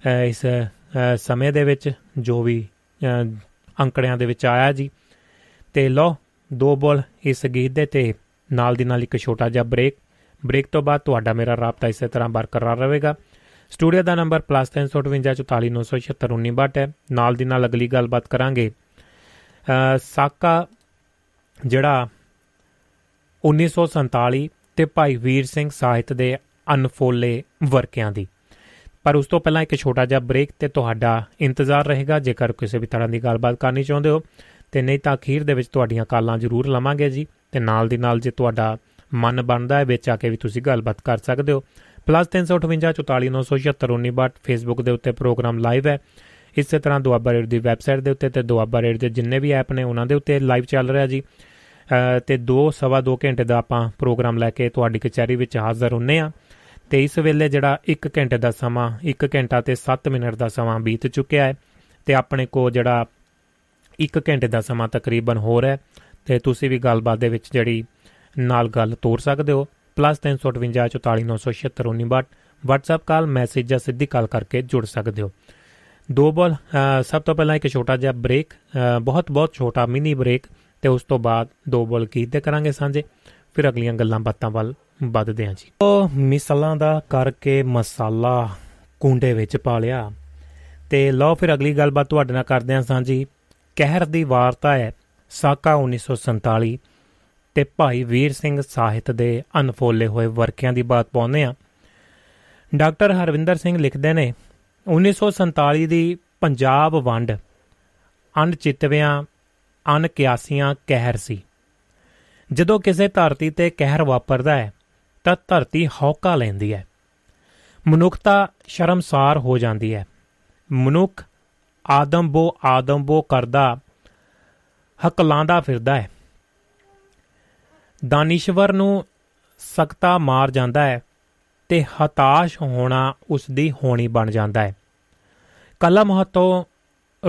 ਹੈ ਇਸ ਸਮੇਂ ਦੇ ਵਿੱਚ ਜੋ ਵੀ ਅੰਕੜਿਆਂ ਦੇ ਵਿੱਚ ਆਇਆ ਜੀ। ਤੇ ਲੋ ਦੋ ਬੋਲ ਇਸ ਗੀਤ ਦੇ ਤੇ ਨਾਲ ਦੀ ਨਾਲ ਇੱਕ ਛੋਟਾ ਜਿਹਾ ਬ੍ਰੇਕ। ਬ੍ਰੇਕ ਤੋਂ ਬਾਅਦ ਤੁਹਾਡਾ ਮੇਰਾ ਰਾਬਤਾ ਇਸੇ ਤਰ੍ਹਾਂ ਬਰਕਰਾਰ ਰਹੇਗਾ। ਸਟੂਡੀਓ ਦਾ ਨੰਬਰ +354 ਹੈ। ਨਾਲ ਦੀ ਨਾਲ ਅਗਲੀ ਗੱਲਬਾਤ ਕਰਾਂਗੇ। ਸਾਕਾ, ਜਿਹੜਾ 1947 ਤੇ ਭਾਈ ਵੀਰ ਸਿੰਘ ਸਾਹਿਤ ਦੇ ਅਨਫੋਲੇ ਵਰਕਿਆਂ ਦੀ। ਪਰ ਉਸ ਤੋਂ ਪਹਿਲਾਂ ਇੱਕ ਛੋਟਾ ਜਿਹਾ ਬ੍ਰੇਕ ਤੇ ਤੁਹਾਡਾ ਇੰਤਜ਼ਾਰ ਰਹੇਗਾ। ਜੇਕਰ ਕਿਸੇ ਵੀ ਤਰ੍ਹਾਂ ਦੀ ਗੱਲਬਾਤ ਕਰਨੀ ਚਾਹੁੰਦੇ ਹੋ, ਤੇ ਨਹੀਂ ਤਾਂ ਅਖੀਰ ਦੇ ਵਿੱਚ ਤੁਹਾਡੀਆਂ ਕਾਲਾਂ ਜ਼ਰੂਰ ਲਵਾਂਗੇ ਜੀ। ਤੇ ਨਾਲ ਦੀ ਨਾਲ ਜੇ ਤੁਹਾਡਾ ਮਨ ਬਣਦਾ ਹੈ, ਵਿੱਚ ਆ ਕੇ ਵੀ ਤੁਸੀਂ ਗੱਲਬਾਤ ਕਰ ਸਕਦੇ ਹੋ। +358 ਫੇਸਬੁੱਕ ਦੇ ਉੱਤੇ ਪ੍ਰੋਗਰਾਮ ਲਾਈਵ ਹੈ। ਇਸੇ ਤਰ੍ਹਾਂ ਦੁਆਬਾ ਰੇਡ ਦੀ ਵੈਬਸਾਈਟ ਦੇ ਉੱਤੇ ਤੇ ਦੁਆਬਾ ਰੇਡ ਦੇ ਜਿੰਨੇ ਵੀ ਐਪ ਨੇ, ਉਹਨਾਂ ਦੇ ਉੱਤੇ ਲਾਈਵ ਚੱਲ ਰਿਹਾ ਜੀ। ਤੇ 2 ਸਵਾ 2 ਘੰਟੇ ਦਾ ਆਪਾਂ ਪ੍ਰੋਗਰਾਮ ਲੈ ਕੇ ਤੁਹਾਡੀ ਕਚਹਿਰੀ ਵਿੱਚ ਹਾਜ਼ਰ ਹੁੰਨੇ ਆ। ਤੇ ਇਸ ਵੇਲੇ ਜਿਹੜਾ 1 ਘੰਟੇ ਦਾ ਸਮਾਂ 1 ਘੰਟਾ ਤੇ 7 ਮਿੰਟ ਦਾ ਸਮਾਂ ਬੀਤ ਚੁੱਕਿਆ ਹੈ ਤੇ ਆਪਣੇ ਕੋ ਜਿਹੜਾ 1 ਘੰਟੇ ਦਾ ਸਮਾਂ ਤਕਰੀਬਨ ਹੋ ਰਿਹਾ ਤੇ ਤੁਸੀਂ ਵੀ ਗੱਲਬਾਤ ਦੇ ਵਿੱਚ ਜਿਹੜੀ ਨਾਲ ਗੱਲ ਤੋਰ ਸਕਦੇ ਹੋ। +358 WhatsApp ਕਾਲ, ਮੈਸੇਜ ਜਾਂ ਸਿੱਧੀ ਕਾਲ ਕਰਕੇ ਜੁੜ ਸਕਦੇ ਹੋ। ਦੋ ਬਾਲ ਸਭ ਤੋਂ ਪਹਿਲਾਂ ਇੱਕ ਛੋਟਾ ਜਿਹਾ ਬ੍ਰੇਕ ਬਹੁਤ ਬਹੁਤ ਛੋਟਾ ਮਿਨੀ ਬ੍ਰੇਕ ਤੇ ਉਸ ਤੋਂ ਬਾਅਦ ਦੋ ਬਾਲ ਗੀਤ ਦੇ ਕਰਾਂਗੇ ਸਾਂਝੇ। ਫਿਰ ਅਗਲੀਆਂ ਗੱਲਾਂ ਬਾਤਾਂ ਵੱਲ ਵੱਧਦੇ ਹਾਂ ਜੀ। ਉਹ ਮਿਸਾਲਾਂ ਦਾ ਕਰਕੇ ਮਸਾਲਾ ਕੁੰਡੇ ਵਿੱਚ ਪਾ ਲਿਆ। ਤੇ ਲਓ ਫਿਰ ਅਗਲੀ ਗੱਲਬਾਤ ਤੁਹਾਡੇ ਨਾਲ ਕਰਦੇ ਹਾਂ ਸਾਂਝੀ। ਕਹਿਰ ਦੀ ਵਾਰਤਾ ਹੈ ਸਾਕਾ 1947 ਤੇ ਭਾਈ ਵੀਰ ਸਿੰਘ ਸਾਹਿਤ ਦੇ ਅਨਫੋਲੇ ਹੋਏ ਵਰਕਿਆਂ ਦੀ ਬਾਤ ਪਾਉਂਦੇ ਆ ਡਾਕਟਰ ਹਰਵਿੰਦਰ ਸਿੰਘ ਲਿਖਦੇ ਨੇ 1947 ਦੀ ਪੰਜਾਬ ਵੰਡ ਅਣਚਿਤਵਿਆਂ ਅਨਕਿਆਸੀਆਂ ਕਹਿਰ ਸੀ। ਜਦੋਂ ਕਿਸੇ ਧਰਤੀ ਤੇ ਕਹਿਰ ਵਾਪਰਦਾ ਹੈ, ਤਾਂ ਧਰਤੀ ਹੌਕਾ ਲੈਂਦੀ ਹੈ। ਮਨੁੱਖਤਾ ਸ਼ਰਮਸਾਰ ਹੋ ਜਾਂਦੀ ਹੈ। ਮਨੁੱਖ ਆਦਮਬੋ ਆਦਮਬੋ ਕਰਦਾ, ਹਕਲਾਂਦਾ ਫਿਰਦਾ ਹੈ। ਦਾਨਿਸ਼ਵਰ ਨੂੰ ਸਕਤਾ ਮਾਰ ਜਾਂਦਾ ਹੈ ਤੇ ਹਤਾਸ਼ ਹੋਣਾ ਉਸ ਦੀ ਹੋਣੀ ਬਣ ਜਾਂਦਾ ਹੈ। ਕਲਮ ਹੱਥੋਂ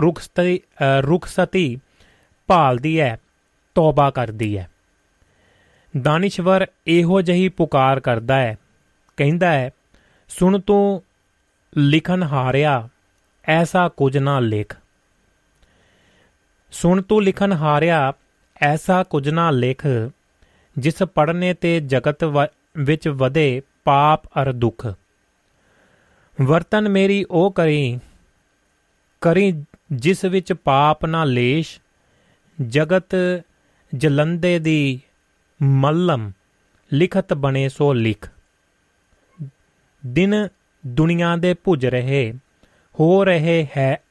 ਰੁਖਸਤੀ ਰੁਖਸਤੀ ਭਾਲਦੀ ਹੈ ਤੌਬਾ ਕਰਦੀ ਹੈ ਦਾਨਿਸ਼ਵਰ ਇਹੋ ਜਹੀ ਪੁਕਾਰ ਕਰਦਾ ਹੈ ਕਹਿੰਦਾ ਹੈ ਸੁਣ ਤੂੰ, ਲਿਖਨ ਹਾਰਿਆ, ਐਸਾ ਕੁਝ ਨਾ ਲਿਖ। ਸੁਣ ਤੂੰ ਲਿਖਨ ਹਾਰਿਆ, ਐਸਾ ਕੁਝ ਨਾ ਲਿਖ, ਜਿਸ ਪੜਨੇ ਤੇ ਜਗਤ ਵਿੱਚ ਵਧੇ ਪਾਪ ਅਰ ਦੁੱਖ। ਵਰਤਨ ਮੇਰੀ ਉਹ ਕਰੀ ਕਰੀ ਜਿਸ ਵਿੱਚ ਪਾਪ ਨਾ ਲੇਸ਼ ਜਗਤ ਜਲੰਦੇ ਦੀ ਮੱਲਮ ਲਿਖਤ ਬਣੇ ਸੋ ਲਿਖ। ਦਿਨ ਦੁਨੀਆ ਦੇ ਭੁਜ ਰਹੇ, ਹੋ ਰਹੇ ਹੈ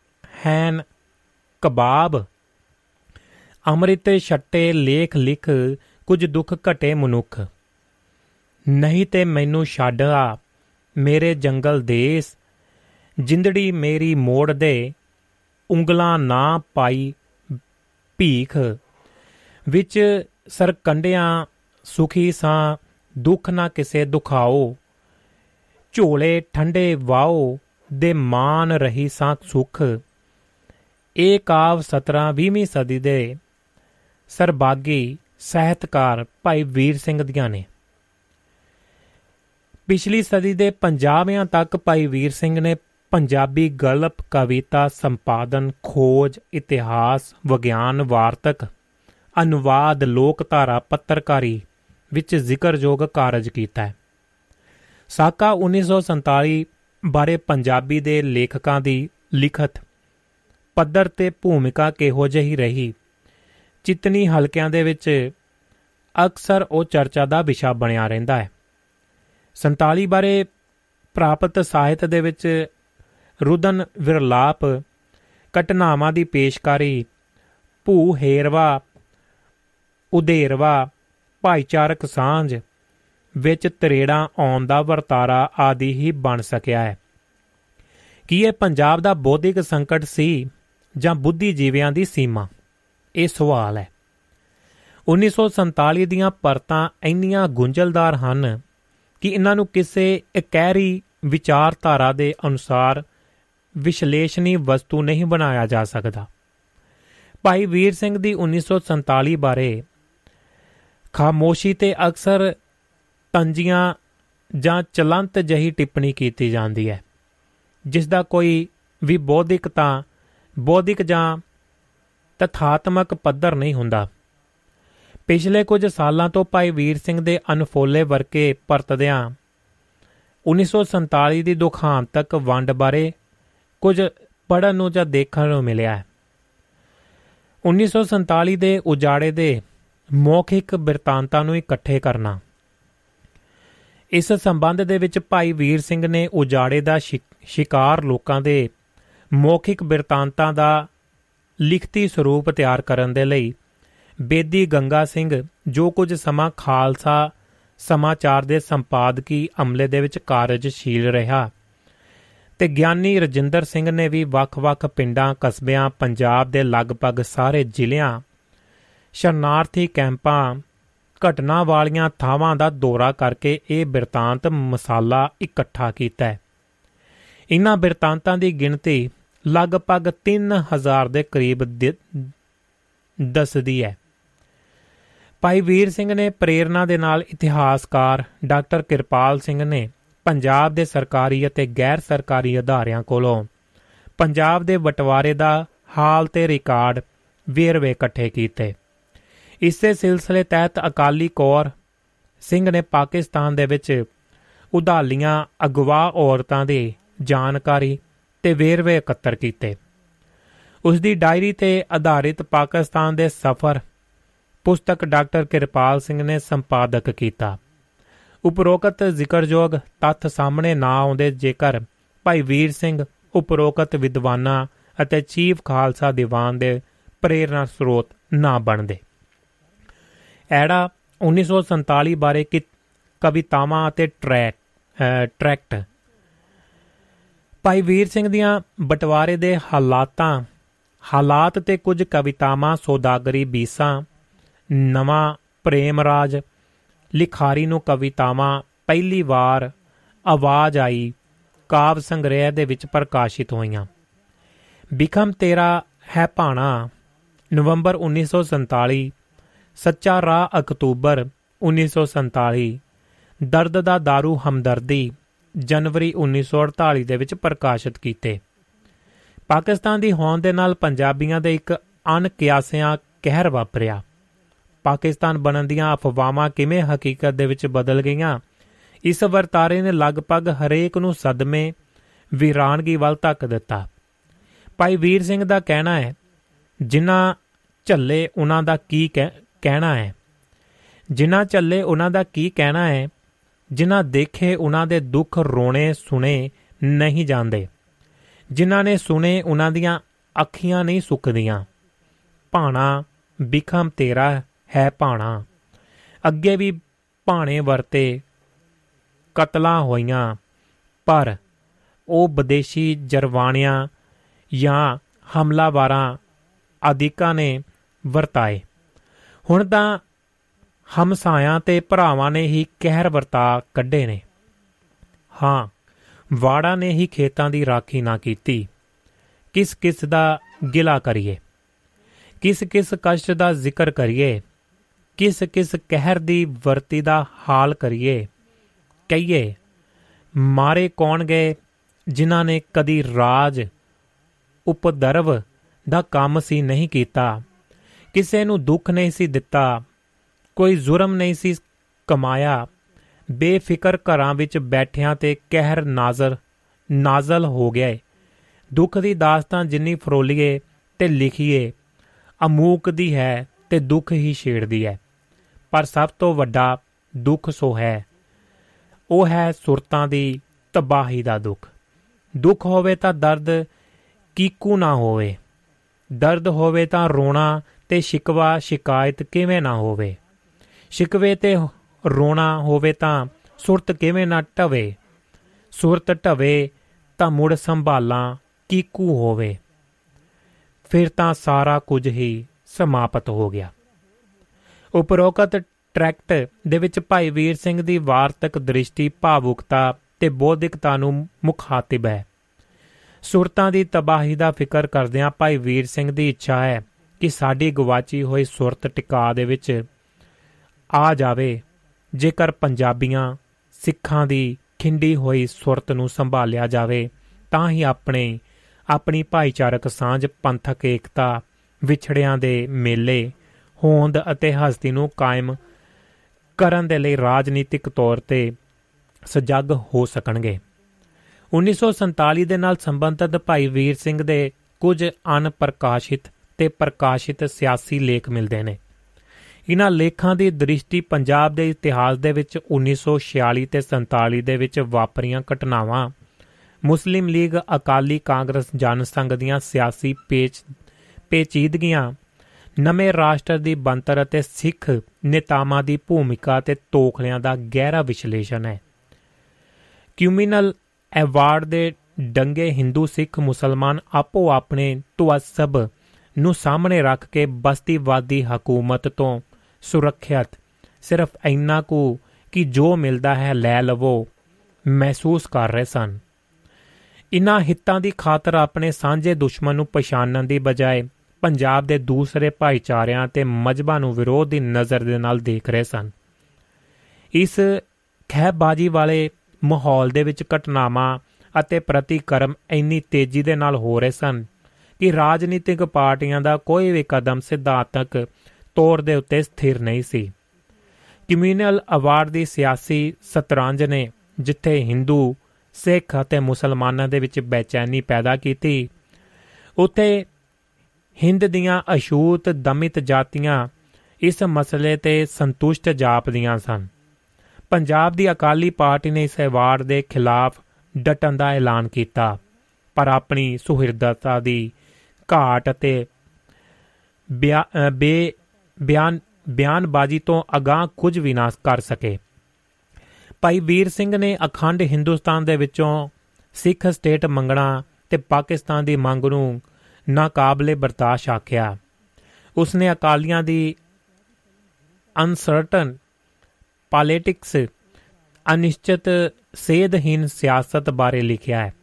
ਹੈਨ ਕਬਾਬ। ਅੰਮ੍ਰਿਤ ਛੱਟੇ ਲੇਖ ਲਿਖ, ਕੁਝ ਦੁੱਖ ਘਟੇ ਮਨੁੱਖ। ਨਹੀਂ ਤੇ ਮੈਨੂੰ ਛੱਡ ਆ, ਮੇਰੇ ਜੰਗਲ ਦੇਸ। ਜਿੰਦੜੀ ਮੇਰੀ ਮੋੜ ਦੇ, ਉਂਗਲਾਂ ਨਾ ਪਾਈ ਭੀਖ ਵਿੱਚ ਸਰਕੰਡਿਆਂ ਸੁਖੀ ਸਾਂ, ਦੁੱਖ ਨਾ ਕਿਸੇ ਦੁਖਾਓ। ਝੋਲੇ ਠੰਡੇ ਵਾਓ ਦੇ ਮਾਨ ਰਹੀ ਸਾਂ ਸੁਖ। ਇਹ ਕਾਵ 17 20ਵੀਂ ਸਦੀ ਦੇ ਸਰਬਾਗੀ ਸਾਹਿਤਕਾਰ ਭਾਈ ਵੀਰ ਸਿੰਘ ਦੀਆਂ ਨੇ। ਪਿਛਲੀ ਸਦੀ ਦੇ 50ਵਿਆਂ ਤੱਕ ਭਾਈ ਵੀਰ ਸਿੰਘ ਨੇ ਪੰਜਾਬੀ ਗਲਪ, ਕਵਿਤਾ, ਸੰਪਾਦਨ, ਖੋਜ, ਇਤਿਹਾਸ, ਵਿਗਿਆਨ, ਵਾਰਤਕ, ਅਨੁਵਾਦ, ਲੋਕਧਾਰਾ, ਪੱਤਰਕਾਰੀ ਵਿੱਚ ਜ਼ਿਕਰਯੋਗ ਕਾਰਜ ਕੀਤਾ ਹੈ। ਸਾਕਾ 1947 ਬਾਰੇ ਪੰਜਾਬੀ ਦੇ ਲੇਖਕਾਂ ਦੀ ਲਿਖਤ ਪੱਧਰ ਤੇ ਭੂਮਿਕਾ ਕਿਹੋ ਜਿਹੀ ਰਹੀ? ਚਿਤਨੀ ਹਲਕਿਆਂ ਦੇ ਵਿੱਚ ਅਕਸਰ ਉਹ ਚਰਚਾ ਦਾ ਵਿਸ਼ਾ ਬਣਿਆ ਰਹਿੰਦਾ ਹੈ। 47 ਬਾਰੇ ਪ੍ਰਾਪਤ ਸਾਹਿਤ ਦੇ ਵਿੱਚ ਰੁਦਨ ਵਿਰਲਾਪ, ਘਟਨਾਵਾਂ ਦੀ ਪੇਸ਼ਕਾਰੀ, ਭੂ ਹੇਰਵਾ, ਉਦੇਰਵਾ, ਭਾਈਚਾਰਕ ਸਾਂਝ ਵਿੱਚ ਤਰੇੜਾਂ ਆਉਣ ਦਾ ਵਰਤਾਰਾ ਆਦਿ ਹੀ ਬਣ ਸਕਿਆ ਹੈ। ਕੀ ਇਹ ਪੰਜਾਬ ਦਾ ਬੌਧਿਕ ਸੰਕਟ ਸੀ ਜਾਂ ਬੁੱਧੀਜੀਵਿਆਂ ਦੀ ਸੀਮਾ? ਇਹ ਸਵਾਲ ਹੈ। 1947 ਦੀਆਂ ਪਰਤਾਂ ਇੰਨੀਆਂ ਗੁੰਝਲਦਾਰ ਹਨ ਕਿ ਇਹਨਾਂ ਨੂੰ ਕਿਸੇ ਇਕਹਿਰੀ ਵਿਚਾਰਧਾਰਾ ਦੇ ਅਨੁਸਾਰ ਵਿਸ਼ਲੇਸ਼ਣੀ ਵਸਤੂ ਨਹੀਂ ਬਣਾਇਆ ਜਾ ਸਕਦਾ। ਭਾਈ ਵੀਰ ਸਿੰਘ ਦੀ 1947 ਬਾਰੇ ਖਾਮੋਸ਼ੀ ਤੇ ਅਕਸਰ ਤੰਜੀਆਂ ਜਾਂ ਚਲੰਤ ਜਹੀ ਟਿੱਪਣੀ ਕੀਤੀ ਜਾਂਦੀ ਹੈ, ਜਿਸ ਦਾ ਕੋਈ ਵੀ ਬੌਧਿਕਤਾ ਬੌਧਿਕ ਜਾਂ ਤਥਾਤਮਕ ਪੱਧਰ ਨਹੀਂ ਹੁੰਦਾ। ਪਿਛਲੇ ਕੁਝ ਸਾਲਾਂ ਤੋਂ ਭਾਈ ਵੀਰ ਸਿੰਘ ਦੇ ਅਨਫੋਲੇ ਵਰਕੇ ਪਰਤਦਿਆਂ 1947 ਦੀ ਦੁਖਾਂਤਕ ਵੰਡ ਬਾਰੇ ਕੁਝ ਪੜਨ ਨੂੰ ਜਾਂ ਦੇਖਣ ਨੂੰ ਮਿਲਿਆ ਹੈ। 1947 ਦੇ ਉਜਾੜੇ ਦੇ ਮੌਖਿਕ ਬਿਰਤਾਂਤਾਂ ਨੂੰ ਇਕੱਠੇ ਕਰਨਾ। ਇਸ ਸੰਬੰਧ ਦੇ ਵਿੱਚ ਭਾਈ ਵੀਰ ਸਿੰਘ ਨੇ ਉਜਾੜੇ ਦਾ ਸ਼ਿਕਾਰ ਲੋਕਾਂ ਦੇ ਮੌਖਿਕ ਬਿਰਤਾਂਤਾਂ ਦਾ ਲਿਖਤੀ ਸਰੂਪ ਤਿਆਰ ਕਰਨ ਦੇ ਲਈ ਬੇਦੀ ਗੰਗਾ ਸਿੰਘ ਜੋ ਕੁਝ ਸਮਾਂ ਖਾਲਸਾ ਸਮਾਚਾਰ ਦੇ ਸੰਪਾਦਕੀ ਅਮਲੇ ਦੇ ਵਿੱਚ ਕਾਰਜਸ਼ੀਲ ਰਿਹਾ। ਤੇ ਗਿਆਨੀ ਰਜਿੰਦਰ ਸਿੰਘ ਨੇ ਵੀ ਵੱਖ-ਵੱਖ ਪਿੰਡਾਂ, ਕਸਬਿਆਂ, ਪੰਜਾਬ ਦੇ ਲਗਭਗ ਸਾਰੇ ਜ਼ਿਲ੍ਹਿਆਂ, ਸ਼ਰਨਾਰਥੀ ਕੈਂਪਾਂ, ਘਟਨਾ ਵਾਲੀਆਂ ਥਾਵਾਂ ਦਾ ਦੌਰਾ ਕਰਕੇ ਇਹ ਬਿਰਤਾਂਤ ਮਸਾਲਾ ਇਕੱਠਾ ਕੀਤਾ ਹੈ। ਇਨ੍ਹਾਂ ਬਿਰਤਾਂਤਾਂ ਦੀ ਗਿਣਤੀ ਲਗਭਗ 3000 ਦੇ ਕਰੀਬ ਦੱਸਦੀ ਹੈ। ਭਾਈ ਵੀਰ ਸਿੰਘ ਨੇ ਪ੍ਰੇਰਣਾ ਦੇ ਨਾਲ ਇਤਿਹਾਸਕਾਰ ਡਾਕਟਰ ਕਿਰਪਾਲ ਸਿੰਘ ਨੇ ਪੰਜਾਬ ਦੇ ਸਰਕਾਰੀ ਅਤੇ ਗੈਰ ਸਰਕਾਰੀ ਅਧਾਰਿਆਂ ਕੋਲੋਂ ਪੰਜਾਬ ਦੇ ਬਟਵਾਰੇ ਦਾ ਹਾਲ ਤੇ ਰਿਕਾਰਡ ਵੇਰਵੇ ਇਕੱਠੇ ਕੀਤੇ। ਇਸੇ ਸਿਲਸਿਲੇ ਤਹਿਤ ਅਕਾਲੀ ਕੌਰ ਸਿੰਘ ਨੇ ਪਾਕਿਸਤਾਨ ਦੇ ਵਿੱਚ ਉਧਾਲੀਆਂ ਅਗਵਾ ਔਰਤਾਂ ਦੀ ਜਾਣਕਾਰੀ ਤੇ ਵੇਰਵੇ ਇਕੱਤਰ ਕੀਤੇ। ਉਸ ਦੀ ਡਾਇਰੀ ਤੇ ਆਧਾਰਿਤ ਪਾਕਿਸਤਾਨ ਦੇ ਸਫ਼ਰ ਪੁਸਤਕ ਡਾਕਟਰ ਕਿਰਪਾਲ ਸਿੰਘ ਨੇ ਸੰਪਾਦਕ ਕੀਤਾ। ਉਪਰੋਕਤ ਜ਼ਿਕਰਯੋਗ ਤੱਥ ਸਾਹਮਣੇ ਨਾ ਆਉਂਦੇ ਜੇਕਰ ਭਾਈ ਵੀਰ ਸਿੰਘ ਉਪਰੋਕਤ ਵਿਦਵਾਨਾਂ ਅਤੇ ਚੀਫ ਖਾਲਸਾ ਦੀਵਾਨ ਦੇ ਪ੍ਰੇਰਣਾ ਸਰੋਤ ਨਾ ਬਣਦੇ। ਐੜਾ 1947 ਬਾਰੇ ਕਿ ਕਵਿਤਾਵਾਂ ਅਤੇ ਟਰੈਕ ਟਰੈਕਟ। ਭਾਈ ਵੀਰ ਸਿੰਘ ਦੀਆਂ ਬਟਵਾਰੇ ਦੇ ਹਾਲਾਤਾਂ, ਹਾਲਾਤ ਤੇ ਕੁਝ ਕਵਿਤਾਵਾਂ, ਸੌਦਾਗਰੀ, ਬੀਸਾਂ, ਨਵਾਂ ਪ੍ਰੇਮ ਰਾਜ ਲਿਖਾਰੀ ਨੂੰ ਕਵਿਤਾਵਾਂ ਪਹਿਲੀ ਵਾਰ ਆਵਾਜ਼ ਆਈ, ਕਾਵ ਸੰਗ੍ਰਹਿ ਦੇ ਵਿੱਚ ਪ੍ਰਕਾਸ਼ਿਤ ਹੋਈਆਂ। ਬਿਖਮ ਤੇਰਾ ਹੈ ਭਾਣਾ, ਨਵੰਬਰ 1947 ਸੱਚਾ ਰਾਹ ਅਕਤੂਬਰ 1947 ਦਰਦ ਦਾ दारू ਹਮਦਰਦੀ, ਜਨਵਰੀ 1948 ਦੇ ਵਿੱਚ ਪ੍ਰਕਾਸ਼ਿਤ ਕੀਤੇ। ਪਾਕਿਸਤਾਨ ਦੀ ਹੋਂਦ ਦੇ ਨਾਲ ਪੰਜਾਬੀਆਂ ਦੇ ਇੱਕ ਅਣਕਿਆਸਿਆ ਕਹਿਰ ਵਾਪਰਿਆ। ਪਾਕਿਸਤਾਨ ਬਣਨ ਦੀਆਂ ਅਫਵਾਹਾਂ ਕਿਵੇਂ ਹਕੀਕਤ ਦੇ ਵਿੱਚ ਬਦਲ ਗਈਆਂ? ਇਸ ਵਰਤਾਰੇ ਨੇ ਲਗਭਗ ਹਰੇਕ ਨੂੰ ਸਦਮੇ ਵੀਰਾਨਗੀ ਵੱਲ ਧੱਕ ਦਿੱਤਾ। ਭਾਈ ਵੀਰ ਸਿੰਘ ਦਾ ਕਹਿਣਾ ਹੈ, ਜਿਨ੍ਹਾਂ ਝੱਲੇ ਉਹਨਾਂ ਦਾ ਕੀ ਕਹਿਣਾ ਹੈ? ਜਿਨ੍ਹਾਂ ਝੱਲੇ ਉਹਨਾਂ ਦਾ ਕੀ ਕਹਿਣਾ ਹੈ, ਜਿਨ੍ਹਾਂ ਦੇਖੇ ਉਹਨਾਂ ਦੇ ਦੁੱਖ ਰੋਣੇ ਸੁਣੇ ਨਹੀਂ ਜਾਂਦੇ। ਜਿਨ੍ਹਾਂ ਨੇ ਸੁਣੇ ਉਹਨਾਂ ਦੀਆਂ ਅੱਖੀਆਂ ਨਹੀਂ ਸੁੱਕਦੀਆਂ। ਭਾਣਾ ਬਿਖਮ ਤੇਰਾ ਹੈ ਭਾਣਾ। ਅੱਗੇ ਵੀ ਭਾਣੇ ਵਰਤੇ ਕਤਲਾਂ ਹੋਈਆਂ, ਪਰ ਉਹ ਵਿਦੇਸ਼ੀ ਜਰਵਾਣਿਆਂ ਜਾਂ ਹਮਲਾਵਾਰਾਂ ਆਦਿਕਾਂ ਨੇ ਵਰਤਾਏ। ਹੁਣ ਤਾਂ ਹਮਸਾਇਆਂ ਤੇ ਭਰਾਵਾਂ ਨੇ ਹੀ ਕਹਿਰ ਵਰਤਾ ਕੱਢੇ ਨੇ। ਹਾਂ, ਵਾੜਾ ਨੇ ਹੀ ਖੇਤਾਂ ਦੀ ਰਾਖੀ ਨਾ ਕੀਤੀ। ਕਿਸ ਕਿਸ ਦਾ ਗਿਲਾ ਕਰੀਏ। ਕਿਸ ਕਿਸ ਕਸ਼ਟ ਦਾ ਜ਼ਿਕਰ ਕਰੀਏ। ਕਿਸ ਕਿਸ ਕਹਿਰ ਦੀ ਵਰਤੀ ਦਾ ਹਾਲ ਕਰੀਏ? ਕਹੀਏ, ਮਾਰੇ ਕੌਣ ਗਏ ਜਿਨ੍ਹਾਂ ਨੇ ਕਦੀ ਰਾਜ, ਉਪਦਰਵ ਦਾ ਕੰਮ ਸੀ ਨਹੀਂ ਕੀਤਾ? ਕਿਸੇ ਨੂੰ ਦੁੱਖ ਨਹੀਂ ਸੀ ਦਿੱਤਾ, ਕੋਈ ਜ਼ੁਰਮ ਨਹੀਂ ਸੀ ਕਮਾਇਆ। ਬੇਫਿਕਰ ਘਰਾਂ ਵਿੱਚ ਬੈਠਿਆਂ ਤੇ ਕਹਿਰ ਨਾਜ਼ਰ, ਨਾਜ਼ਲ ਹੋ ਗਿਆ ਦੁੱਖ ਦੀ ਦਾਸਤਾਨ ਜਿੰਨੀ ਫਰੋਲੀਏ ਤੇ ਲਿਖੀਏ, ਅਮੂਕ ਦੀ ਹੈ ਤੇ ਦੁੱਖ ਹੀ ਛੇੜਦੀ ਹੈ। ਪਰ ਸਭ ਤੋਂ ਵੱਡਾ ਦੁੱਖ ਸੋ ਹੈ। ਉਹ ਹੈ ਸੁਰਤਾਂ ਦੀ ਤਬਾਹੀ ਦਾ ਦੁੱਖ। ਦੁੱਖ ਹੋਵੇ ਤਾਂ ਦਰਦ ਕੀਕੂ ਨਾ ਹੋਵੇ। ਦਰਦ ਹੋਵੇ ਤਾਂ ਰੋਣਾ ਤੇ ਸ਼ਿਕਵਾ, ਸ਼ਿਕਾਇਤ ਕਿਵੇਂ ਨਾ ਹੋਵੇ। ਸ਼ਿਕਵੇ ਤੇ ਰੋਣਾ ਹੋਵੇ ਤਾਂ ਸੁਰਤ ਕਿਵੇਂ ਨਾ ਟਵੇ। ਸੁਰਤ ਟਵੇ ਤਾਂ ਮੁੜ ਸੰਭਾਲਾਂ ਕੀਕੂ ਹੋਵੇ। ਫਿਰ ਤਾਂ ਸਾਰਾ ਕੁਝ ਹੀ ਸਮਾਪਤ ਹੋ ਗਿਆ। ਉਪਰੋਕਤ ਟਰੈਕਟ ਦੇ ਵਿੱਚ ਭਾਈ ਵੀਰ ਸਿੰਘ ਦੀ ਵਾਰਤਕ ਦ੍ਰਿਸ਼ਟੀ, ਭਾਵੁਕਤਾ ਤੇ ਬੋਧਿਕਤਾ ਨੂੰ ਮੁਖਾਤਿਬ ਹੈ। ਸੁਰਤਾਂ ਦੀ ਤਬਾਹੀ ਦਾ ਫਿਕਰ ਕਰਦਿਆਂ ਭਾਈ ਵੀਰ ਸਿੰਘ ਦੀ ਇੱਛਾ ਹੈ ਕਿ ਸਾਡੀ ਗਵਾਚੀ ਹੋਈ ਸੁਰਤ ਟਿਕਾ ਦੇ ਵਿੱਚ ਆ ਜਾਵੇ, ਜੇਕਰ ਪੰਜਾਬੀਆਂ ਸਿੱਖਾਂ ਦੀ ਖਿੰਡੀ ਹੋਈ ਸੁਰਤ ਨੂੰ ਸੰਭਾਲਿਆ ਜਾਵੇ, ਤਾਂ ਹੀ ਆਪਣੇ, ਆਪਣੀ ਭਾਈਚਾਰਕ ਸਾਂਝ, ਪੰਥਕ ਏਕਤਾ, ਵਿਛੜਿਆਂ ਦੇ ਮੇਲੇ ਹੋਂਦ ਅਤੇ ਹਸਤੀ ਨੂੰ ਕਾਇਮ ਕਰਨ ਦੇ ਲਈ ਰਾਜਨੀਤਿਕ ਤੌਰ ਤੇ ਸਜਗ ਹੋ ਸਕਣਗੇ। 1947 ਦੇ ਨਾਲ ਸੰਬੰਧਿਤ ਭਾਈ ਵੀਰ ਸਿੰਘ ਦੇ ਕੁਝ ਅਨਪ੍ਰਕਾਸ਼ਿਤ ਤੇ ਪ੍ਰਕਾਸ਼ਿਤ ਸਿਆਸੀ ਲੇਖ ਮਿਲਦੇ ਨੇ। ਇਹਨਾਂ ਲੇਖਾਂ ਦੀ ਦ੍ਰਿਸ਼ਟੀ ਪੰਜਾਬ ਦੇ ਇਤਿਹਾਸ ਦੇ ਵਿੱਚ 1946 ਤੇ 47 ਦੇ ਵਿੱਚ ਵਾਪਰੀਆਂ ਘਟਨਾਵਾਂ, ਮੁਸਲਿਮ ਲੀਗ ਅਕਾਲੀ ਕਾਂਗਰਸ ਜਨ ਸੰਘ ਦੀਆਂ ਸਿਆਸੀ ਪੇਚ, ਪੇਚੀਦਗੀਆਂ ਨਵੇਂ ਰਾਸ਼ਟਰ ਦੀ ਬੰਤਰ ਅਤੇ ਸਿੱਖ ਨੇਤਾਵਾਂ ਦੀ ਭੂਮਿਕਾ ਤੇ ਤੋਖਲਿਆਂ ਦਾ ਗਹਿਰਾ ਵਿਸ਼ਲੇਸ਼ਣ ਹੈ। ਕਿਊਮੀਨਲ ਐਵਾਰਡ ਦੇ ਡੰਗੇ ਹਿੰਦੂ ਸਿੱਖ ਮੁਸਲਮਾਨ ਆਪੋ ਆਪਣੇ ਤੁਅਸਬ ਨੂੰ ਸਾਹਮਣੇ ਰੱਖ ਕੇ ਬਸਤੀਵਾਦੀ ਹਕੂਮਤ ਤੋਂ ਸੁਰੱਖਿਅਤ। ਸਿਰਫ ਇੰਨਾ ਕੁ ਕਿ ਜੋ ਮਿਲਦਾ ਹੈ ਲੈ ਲਵੋ, ਮਹਿਸੂਸ ਕਰ ਰਹੇ ਸਨ। ਇਨ੍ਹਾਂ ਹਿੱਤਾਂ ਦੀ ਖਾਤਰ ਆਪਣੇ ਸਾਂਝੇ ਦੁਸ਼ਮਣ ਨੂੰ ਪਛਾਣਨ ਦੀ ਬਜਾਏ ਪੰਜਾਬ ਦੇ ਦੂਸਰੇ ਭਾਈਚਾਰਿਆਂ ਤੇ ਮਜਬਾਂ ਨੂੰ ਵਿਰੋਧ ਦੀ ਨਜ਼ਰ ਦੇ ਨਾਲ ਦੇਖ ਰਹੇ ਸਨ। ਇਸ ਖਹਿਬਾਜੀ ਵਾਲੇ ਮਾਹੌਲ ਦੇ ਵਿੱਚ ਘਟਨਾਵਾਂ ਅਤੇ ਪ੍ਰਤੀਕਰਮ ਇੰਨੀ ਤੇਜ਼ੀ ਦੇ ਨਾਲ ਹੋ ਰਹੇ ਸਨ ਕਿ ਰਾਜਨੀਤਿਕ ਪਾਰਟੀਆਂ ਦਾ ਕੋਈ ਵੀ ਕਦਮ ਸਿਧਾਂਤਕ ਤੌਰ ਦੇ ਉੱਤੇ ਸਥਿਰ ਨਹੀਂ ਸੀ। ਕਮਿਊਨਲ ਅਵਾਰਡ ਦੀ ਸਿਆਸੀ ਸਤਰੰਜ ਨੇ ਜਿੱਥੇ ਹਿੰਦੂ, ਸਿੱਖ ਅਤੇ ਮੁਸਲਮਾਨਾਂ ਦੇ ਵਿੱਚ ਬੇਚੈਨੀ ਪੈਦਾ ਕੀਤੀ, ਉੱਥੇ ਹਿੰਦ ਦੀਆਂ ਅਸ਼ੂਤ ਦਮਿਤ ਜਾਤੀਆਂ ਇਸ ਮਸਲੇ ਤੇ ਸੰਤੁਸ਼ਟ ਜਾਪਦੀਆਂ ਸਨ। ਪੰਜਾਬ ਦੀ ਅਕਾਲੀ ਪਾਰਟੀ ਨੇ ਇਸ ਅਵਾਰਡ ਦੇ ਖਿਲਾਫ ਡਟਣ ਦਾ ਐਲਾਨ ਕੀਤਾ, ਪਰ ਆਪਣੀ ਸੁਹਿਰਦਤਾ ਦੀ ਘਾਟ ਅਤੇ ਬੇ, ਬਿਆਨ, ਬਿਆਨਬਾਜ਼ੀ ਤੋਂ ਅਗਾਹ ਕੁਝ ਵੀ ਨਾ ਕਰ ਸਕੇ। ਭਾਈ ਵੀਰ ਸਿੰਘ ਨੇ ਅਖੰਡ ਹਿੰਦੁਸਤਾਨ ਦੇ ਵਿੱਚੋਂ ਸਿੱਖ ਸਟੇਟ ਮੰਗਣਾ ਤੇ ਪਾਕਿਸਤਾਨ ਦੀ ਮੰਗ ਨੂੰ ਨਾਕਾਬਲੇ ਬਰਦਾਸ਼ਤ ਆਖਿਆ। ਉਸਨੇ ਅਕਾਲੀਆਂ ਦੀ ਅਨਸਰਟਨ ਪੋਲਿਟਿਕਸ ਅਨਿਸ਼ਚਿਤ ਸੇਧਹੀਨ ਸਿਆਸਤ ਬਾਰੇ ਲਿਖਿਆ ਹੈ।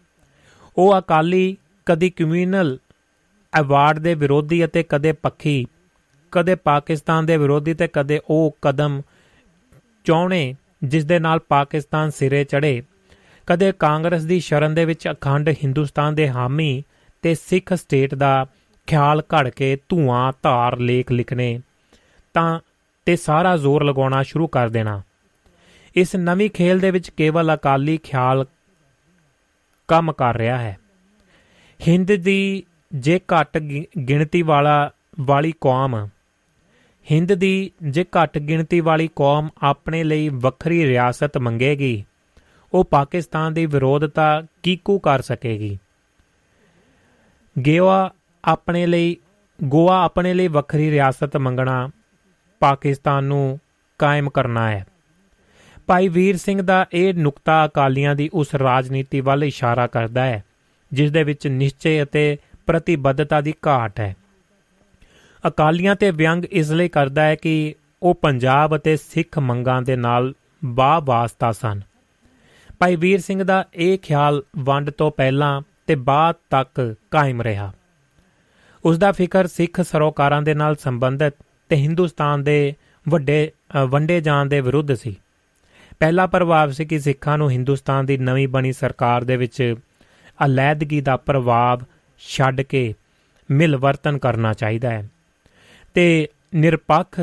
ਉਹ ਅਕਾਲੀ ਕਦੀ ਕਮਿਊਨਲ ਅਵਾਰਡ ਦੇ ਵਿਰੋਧੀ ਅਤੇ ਕਦੇ ਪੱਖੀ, ਕਦੇ ਪਾਕਿਸਤਾਨ ਦੇ ਵਿਰੋਧੀ ਤੇ ਕਦੇ ਉਹ ਕਦਮ ਚਾਉਣੇ ਜਿਸ ਦੇ ਨਾਲ ਪਾਕਿਸਤਾਨ ਸਿਰੇ ਚੜੇ ਕਦੇ ਕਾਂਗਰਸ ਦੀ ਸ਼ਰਨ ਦੇ ਵਿੱਚ ਅਖੰਡ ਹਿੰਦੁਸਤਾਨ ਦੇ ਹਾਮੀ ਤੇ ਸਿੱਖ ਸਟੇਟ ਦਾ ਖਿਆਲ ਘੜ ਕੇ ਧੂਆਂ, ਧਾਰ, ਲੇਖ ਲਿਖਣੇ, ਤਾਂ ਤੇ ਸਾਰਾ ਜ਼ੋਰ ਲਗਾਉਣਾ ਸ਼ੁਰੂ ਕਰ ਦੇਣਾ। ਇਸ ਨਵੀਂ ਖੇਲ ਦੇ ਵਿੱਚ ਕੇਵਲ ਅਕਾਲੀ ਖਿਆਲ ਕੰਮ ਕਰ ਰਿਹਾ ਹੈ। ਹਿੰਦ ਦੀ ਜੇ ਘੱਟ ਗਿਣਤੀ ਵਾਲਾ, ਵਾਲੀ ਕੌਮ, ਹਿੰਦ ਦੀ ਜੇ ਘੱਟ ਗਿਣਤੀ ਵਾਲੀ ਕੌਮ ਆਪਣੇ ਲਈ ਵੱਖਰੀ ਰਿਆਸਤ ਮੰਗੇਗੀ। ਉਹ ਪਾਕਿਸਤਾਨ ਦੀ ਵਿਰੋਧਤਾ ਕੀਕੂ ਕਰ ਸਕੇਗੀ। ਗੋਆ ਆਪਣੇ ਲਈ, ਗੋਆ ਆਪਣੇ ਲਈ ਵੱਖਰੀ ਰਿਆਸਤ ਮੰਗਣਾ ਪਾਕਿਸਤਾਨ ਨੂੰ ਕਾਇਮ ਕਰਨਾ ਹੈ। ਭਾਈ ਵੀਰ ਸਿੰਘ ਦਾ ਇਹ ਨੁਕਤਾ ਅਕਾਲੀਆਂ ਦੀ ਉਸ ਰਾਜਨੀਤੀ ਵੱਲ ਇਸ਼ਾਰਾ ਕਰਦਾ ਹੈ, ਜਿਸ ਦੇ ਵਿੱਚ ਨਿਸ਼ਚੈ ਅਤੇ ਪ੍ਰਤੀਬੱਧਤਾ ਦੀ ਘਾਟ ਹੈ। ਅਕਾਲੀਆਂ ਤੇ ਵਿਅੰਗ ਇਸ ਲਈ ਕਰਦਾ ਹੈ ਕਿ ਉਹ ਪੰਜਾਬ ਅਤੇ ਸਿੱਖ ਮੰਗਾਂ ਦੇ ਨਾਲ ਬਾ ਵਾਸਤਾ ਸਨ। ਭਾਈ ਵੀਰ ਸਿੰਘ ਦਾ ਇਹ ਖਿਆਲ ਵੰਡ ਤੋਂ ਪਹਿਲਾਂ ਤੇ ਬਾਅਦ ਤੱਕ ਕਾਇਮ ਰਿਹਾ। ਉਸ ਦਾ ਫਿਕਰ ਸਿੱਖ ਸਰੋਕਾਰਾਂ ਦੇ ਨਾਲ ਸੰਬੰਧਿਤ ਤੇ ਹਿੰਦੁਸਤਾਨ ਦੇ ਵੱਡੇ ਵੰਡੇ ਜਾਣ ਦੇ ਵਿਰੁੱਧ ਸੀ। ਪਹਿਲਾ ਪ੍ਰਭਾਵ ਸੀ ਕਿ ਸਿੱਖਾਂ ਨੂੰ ਹਿੰਦੁਸਤਾਨ ਦੀ ਨਵੀਂ ਬਣੀ ਸਰਕਾਰ ਦੇ ਵਿੱਚ ਅਲੈਦਗੀ ਦਾ ਪ੍ਰਭਾਵ ਛੱਡ ਕੇ ਮਿਲਵਰਤਨ ਕਰਨਾ ਚਾਹੀਦਾ ਹੈ ਤੇ ਨਿਰਪੱਖ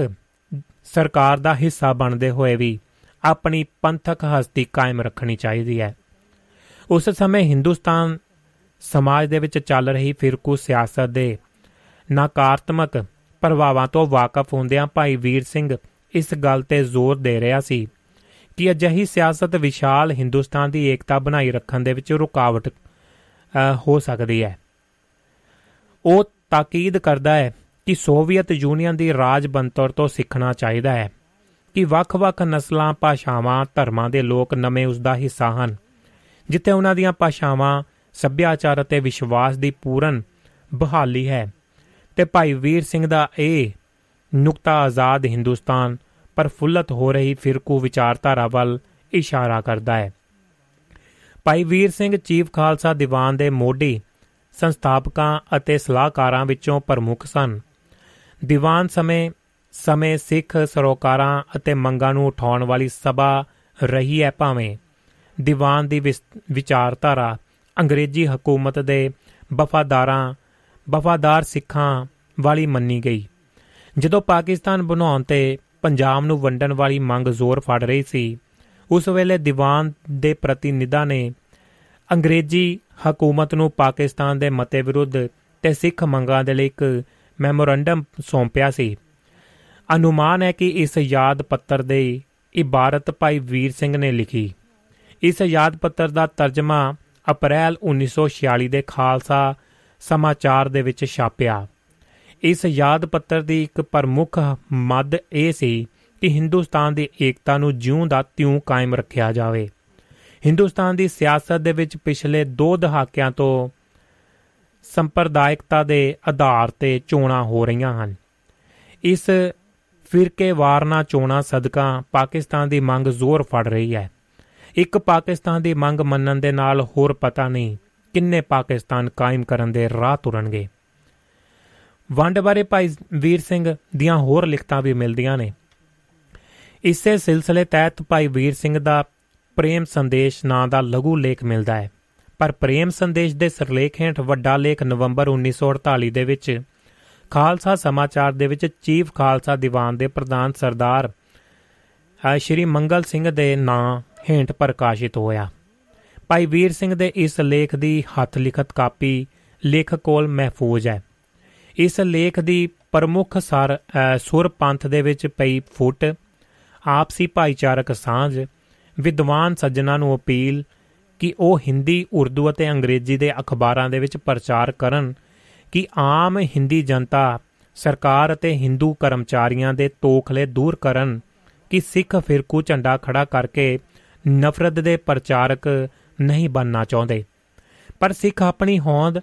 ਸਰਕਾਰ ਦਾ ਹਿੱਸਾ ਬਣਦੇ ਹੋਏ ਵੀ ਆਪਣੀ ਪੰਥਕ ਹਸਤੀ ਕਾਇਮ ਰੱਖਣੀ ਚਾਹੀਦੀ ਹੈ। ਉਸ ਸਮੇਂ ਹਿੰਦੁਸਤਾਨ ਸਮਾਜ ਦੇ ਵਿੱਚ ਚੱਲ ਰਹੀ ਫਿਰਕੂ ਸਿਆਸਤ ਦੇ ਨਕਾਰਾਤਮਕ ਪ੍ਰਭਾਵਾਂ ਤੋਂ ਵਾਕਿਫ ਹੁੰਦਿਆਂ ਭਾਈ ਵੀਰ ਸਿੰਘ ਇਸ ਗੱਲ ਤੇ ਜ਼ੋਰ ਦੇ ਰਿਹਾ ਸੀ ਕਿ ਅਜਿਹੀ ਸਿਆਸਤ ਵਿਸ਼ਾਲ ਹਿੰਦੁਸਤਾਨ ਦੀ ਏਕਤਾ ਬਣਾਈ ਰੱਖਣ ਦੇ ਵਿੱਚ ਰੁਕਾਵਟ ਹੋ ਸਕਦੀ ਹੈ। ਉਹ ਤਾਕੀਦ ਕਰਦਾ ਹੈ ਕਿ ਸੋਵੀਅਤ ਯੂਨੀਅਨ ਦੀ ਰਾਜ ਬੰਤਰ ਤੋਂ ਸਿੱਖਣਾ ਚਾਹੀਦਾ ਹੈ ਕਿ ਵੱਖ-ਵੱਖ ਨਸਲਾਂ, ਭਾਸ਼ਾਵਾਂ, ਧਰਮਾਂ ਦੇ ਲੋਕ ਨਵੇਂ ਉਸ ਦਾ ਹਿੱਸਾ ਹਨ ਜਿੱਥੇ ਉਹਨਾਂ ਦੀਆਂ ਭਾਸ਼ਾਵਾਂ, ਸੱਭਿਆਚਾਰ ਅਤੇ ਵਿਸ਼ਵਾਸ ਦੀ ਪੂਰਨ ਬਹਾਲੀ ਹੈ। ਤੇ ਭਾਈ ਵੀਰ ਸਿੰਘ ਦਾ ਇਹ ਨੁਕਤਾ ਆਜ਼ਾਦ ਹਿੰਦੁਸਤਾਨ ਪਰਫੁੱਲਤ ਹੋ ਰਹੀ ਫਿਰਕੂ ਵਿਚਾਰਧਾਰਾ ਵੱਲ ਇਸ਼ਾਰਾ ਕਰਦਾ ਹੈ। ਭਾਈ ਵੀਰ ਸਿੰਘ ਚੀਫ ਖਾਲਸਾ ਦੀਵਾਨ ਦੇ ਮੋਢੀ ਸੰਸਥਾਪਕਾਂ ਅਤੇ ਸਲਾਹਕਾਰਾਂ ਵਿੱਚੋਂ ਪ੍ਰਮੁੱਖ ਸਨ। ਦੀਵਾਨ ਸਮੇਂ ਸਮੇਂ ਸਿੱਖ ਸਰੋਕਾਰਾਂ ਅਤੇ ਮੰਗਾਂ ਨੂੰ ਉਠਾਉਣ ਵਾਲੀ ਸਭਾ ਰਹੀ ਹੈ ਭਾਵੇਂ ਦੀਵਾਨ ਦੀ ਵਿਚਾਰਧਾਰਾ ਅੰਗਰੇਜ਼ੀ ਹਕੂਮਤ ਦੇ ਵਫਾਦਾਰਾਂ, ਵਫਾਦਾਰ ਸਿੱਖਾਂ ਵਾਲੀ ਮੰਨੀ ਗਈ। ਜਦੋਂ ਪਾਕਿਸਤਾਨ ਬਣਾਉਣ ਤੇ ਪੰਜਾਬ ਨੂੰ ਵੰਡਣ ਵਾਲੀ ਮੰਗ ਜ਼ੋਰ ਫੜ ਰਹੀ ਸੀ, ਉਸ ਵੇਲੇ ਦੀਵਾਨ ਦੇ ਪ੍ਰਤੀਨਿਧਾਂ ਨੇ ਅੰਗਰੇਜ਼ੀ ਹਕੂਮਤ ਨੂੰ ਪਾਕਿਸਤਾਨ ਦੇ ਮਤੇ ਵਿਰੁੱਧ ਤੇ ਸਿੱਖ ਮੰਗਾਂ ਦੇ ਲਈ ਇੱਕ ਮੈਮੋਰੰਡਮ ਸੌਂਪਿਆ ਸੀ। ਅਨੁਮਾਨ ਹੈ ਕਿ ਇਸ ਯਾਦ ਪੱਤਰ ਦੇ ਇਬਾਰਤ ਭਾਈ ਵੀਰ ਸਿੰਘ ਨੇ ਲਿਖੀ। ਇਸ ਯਾਦ ਪੱਤਰ ਦਾ ਤਰਜਮਾ ਅਪ੍ਰੈਲ 1946 ਦੇ ਖਾਲਸਾ ਸਮਾਚਾਰ ਦੇ ਵਿੱਚ ਛਾਪਿਆ। ਇਸ ਯਾਦ ਪੱਤਰ ਦੀ ਇੱਕ ਪ੍ਰਮੁੱਖ ਮੱਦ ਇਹ ਸੀ ਕਿ ਹਿੰਦੁਸਤਾਨ ਦੀ ਏਕਤਾ ਨੂੰ ਜਿਉਂ ਦਾ ਤਿਉਂ ਕਾਇਮ ਰੱਖਿਆ ਜਾਵੇ। ਹਿੰਦੁਸਤਾਨ ਦੀ ਸਿਆਸਤ ਦੇ ਵਿੱਚ ਪਿਛਲੇ 2 ਦਹਾਕਿਆਂ ਤੋਂ ਸੰਪਰਦਾਇਕਤਾ ਦੇ ਆਧਾਰ ਤੇ ਚੋਣਾਂ ਹੋ ਰਹੀਆਂ ਹਨ। ਇਸ ਫਿਰਕੇਵਾਰਨਾ ਚੋਣਾਂ ਸਦਕਾ ਪਾਕਿਸਤਾਨ ਦੀ ਮੰਗ ਜ਼ੋਰ ਫੜ ਰਹੀ ਹੈ। ਇੱਕ ਪਾਕਿਸਤਾਨ ਦੀ ਮੰਗ ਮੰਨਣ ਦੇ ਨਾਲ ਹੋਰ ਪਤਾ ਨਹੀਂ ਕਿੰਨੇ ਪਾਕਿਸਤਾਨ ਕਾਇਮ ਕਰਨ ਦੇ ਰਾਹ ਤੁਰਨਗੇ। ਵੰਡ ਬਾਰੇ ਭਾਈ ਵੀਰ ਸਿੰਘ ਦੀਆਂ ਹੋਰ ਲਿਖਤਾਂ ਵੀ ਮਿਲਦੀਆਂ ਨੇ। ਇਸੇ ਸਿਲਸਿਲੇ ਤਹਿਤ ਭਾਈ ਵੀਰ ਸਿੰਘ ਦਾ ਪ੍ਰੇਮ ਸੰਦੇਸ਼ ਨਾਂ ਦਾ ਲਘੂ ਲੇਖ ਮਿਲਦਾ ਹੈ। ਪਰ ਪ੍ਰੇਮ ਸੰਦੇਸ਼ ਦੇ ਸਰਲੇਖ ਹੇਠ ਵੱਡਾ ਲੇਖ ਨਵੰਬਰ 1948 ਦੇ ਵਿੱਚ ਖਾਲਸਾ ਸਮਾਚਾਰ ਦੇ ਵਿੱਚ ਚੀਫ ਖਾਲਸਾ ਦੀਵਾਨ ਦੇ ਪ੍ਰਧਾਨ ਸਰਦਾਰ ਸ਼੍ਰੀ ਮੰਗਲ ਸਿੰਘ ਦੇ ਨਾਂ ਹੇਠ ਪ੍ਰਕਾਸ਼ਿਤ ਹੋਇਆ। ਭਾਈ ਵੀਰ ਸਿੰਘ ਦੇ ਇਸ ਲੇਖ ਦੀ ਹੱਥ ਲਿਖਤ ਕਾਪੀ ਲੇਖਕ ਕੋਲ ਮਹਿਫੂਜ਼ ਹੈ। ਇਸ ਲੇਖ ਦੀ ਪ੍ਰਮੁੱਖ ਸਰ ਸੁਰ ਪੰਥ ਦੇ ਵਿੱਚ ਪਈ ਫੁੱਟ, ਆਪਸੀ ਭਾਈਚਾਰਕ ਸਾਂਝ, ਵਿਦਵਾਨ ਸੱਜਣਾ ਨੂੰ ਅਪੀਲ ਕਿ ਉਹ ਹਿੰਦੀ, ਉਰਦੂ ਅਤੇ ਅੰਗਰੇਜ਼ੀ ਦੇ ਅਖਬਾਰਾਂ ਦੇ ਵਿੱਚ ਪ੍ਰਚਾਰ ਕਰਨ ਕਿ ਆਮ ਹਿੰਦੀ ਜਨਤਾ ਸਰਕਾਰ ਅਤੇ ਹਿੰਦੂ ਕਰਮਚਾਰੀਆਂ ਦੇ ਤੋਖਲੇ ਦੂਰ ਕਰਨ ਕਿ ਸਿੱਖ ਫਿਰਕੂ ਝੰਡਾ ਖੜਾ ਕਰਕੇ ਨਫ਼ਰਤ ਦੇ ਪ੍ਰਚਾਰਕ ਨਹੀਂ ਬਣਨਾ ਚਾਹੁੰਦੇ। ਪਰ ਸਿੱਖ ਆਪਣੀ ਹੋਂਦ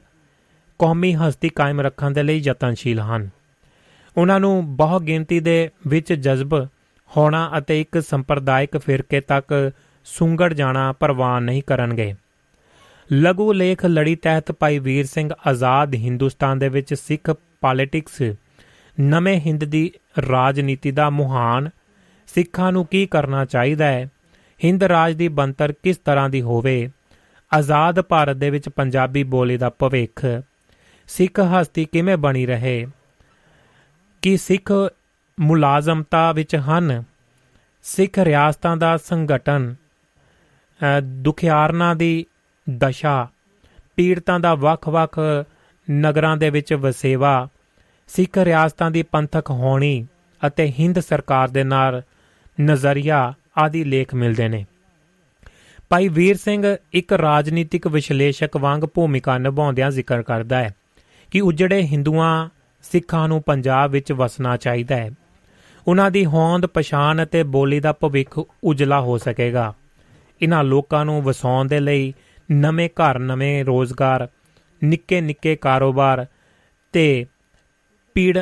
ਕੌਮੀ ਹਸਤੀ ਕਾਇਮ ਰੱਖਣ ਦੇ ਲਈ ਯਤਨਸ਼ੀਲ ਹਨ। ਉਹਨਾਂ ਨੂੰ ਬਹੁ ਗਿਣਤੀ ਦੇ ਵਿੱਚ ਜਜ਼ਬ, ਹੋਣਾ ਅਤੇ ਇੱਕ ਸੰਪਰਦਾਇਕ ਫਿਰਕੇ ਤੱਕ ਸੁੰਗੜ ਜਾਣਾ ਪ੍ਰਵਾਨ ਨਹੀਂ ਕਰਨਗੇ। ਲਘੂ ਲੇਖ ਲੜੀ ਤਹਿਤ ਭਾਈ ਵੀਰ ਸਿੰਘ ਆਜ਼ਾਦ ਹਿੰਦੁਸਤਾਨ ਦੇ ਵਿੱਚ ਸਿੱਖ ਪੋਲਿਟਿਕਸ, ਨਵੇਂ ਹਿੰਦ ਦੀ ਰਾਜਨੀਤੀ ਦਾ ਮੁਹਾਨ, ਸਿੱਖਾਂ ਨੂੰ ਕੀ ਕਰਨਾ ਚਾਹੀਦਾ ਹੈ? ਹਿੰਦ ਰਾਜ ਦੀ ਬੰਤਰ ਕਿਸ ਤਰ੍ਹਾਂ ਦੀ ਹੋਵੇ? ਆਜ਼ਾਦ ਭਾਰਤ ਦੇ ਵਿੱਚ ਪੰਜਾਬੀ ਬੋਲੀ ਦਾ ਭਵਿੱਖ। ਸਿੱਖ ਹਸਤੀ ਕਿਵੇਂ ਬਣੀ ਰਹੇ? ਕਿ ਸਿੱਖ ਮੁਲਾਜ਼ਮਤਾ ਵਿੱਚ ਹਨ? ਸਿੱਖ ਰਿਆਸਤਾਂ ਦਾ ਸੰਗਠਨ ਦੁਖਿਆਰਨਾ ਦੀ ਦਸ਼ਾ, ਪੀੜਤਾਂ ਦਾ ਵੱਖ-ਵੱਖ ਨਗਰਾਂ ਦੇ ਵਿੱਚ ਵਸੇਵਾ, ਸਿੱਖ ਰਿਆਸਤਾਂ ਦੀ ਪੰਥਕ ਹੋਣੀ ਅਤੇ ਹਿੰਦ ਸਰਕਾਰ ਦੇ ਨਾਲ ਨਜ਼ਰੀਆ ਆਦਿ ਲੇਖ ਮਿਲਦੇ ਨੇ। ਭਾਈ ਵੀਰ ਸਿੰਘ ਇੱਕ ਰਾਜਨੀਤਿਕ ਵਿਸ਼ਲੇਸ਼ਕ ਵਾਂਗ ਭੂਮਿਕਾ ਨਿਭਾਉਂਦਿਆਂ ਜ਼ਿਕਰ ਕਰਦਾ ਹੈ ਕਿ ਉਜੜੇ ਹਿੰਦੂਆਂ, ਸਿੱਖਾਂ ਨੂੰ ਪੰਜਾਬ ਵਿੱਚ ਵਸਣਾ ਚਾਹੀਦਾ ਹੈ। ਉਹਨਾਂ ਦੀ ਹੋਂਦ, ਪਛਾਣ ਅਤੇ ਬੋਲੀ ਦਾ ਭਵਿੱਖ ਉਜਲਾ ਹੋ ਸਕੇਗਾ। ਇਹਨਾਂ ਲੋਕਾਂ ਨੂੰ ਵਸਾਉਣ ਦੇ ਲਈ ਨਵੇਂ ਘਰ, ਨਵੇਂ ਰੋਜ਼ਗਾਰ, ਨਿੱਕੇ ਨਿੱਕੇ ਕਾਰੋਬਾਰ ਤੇ ਪੀੜ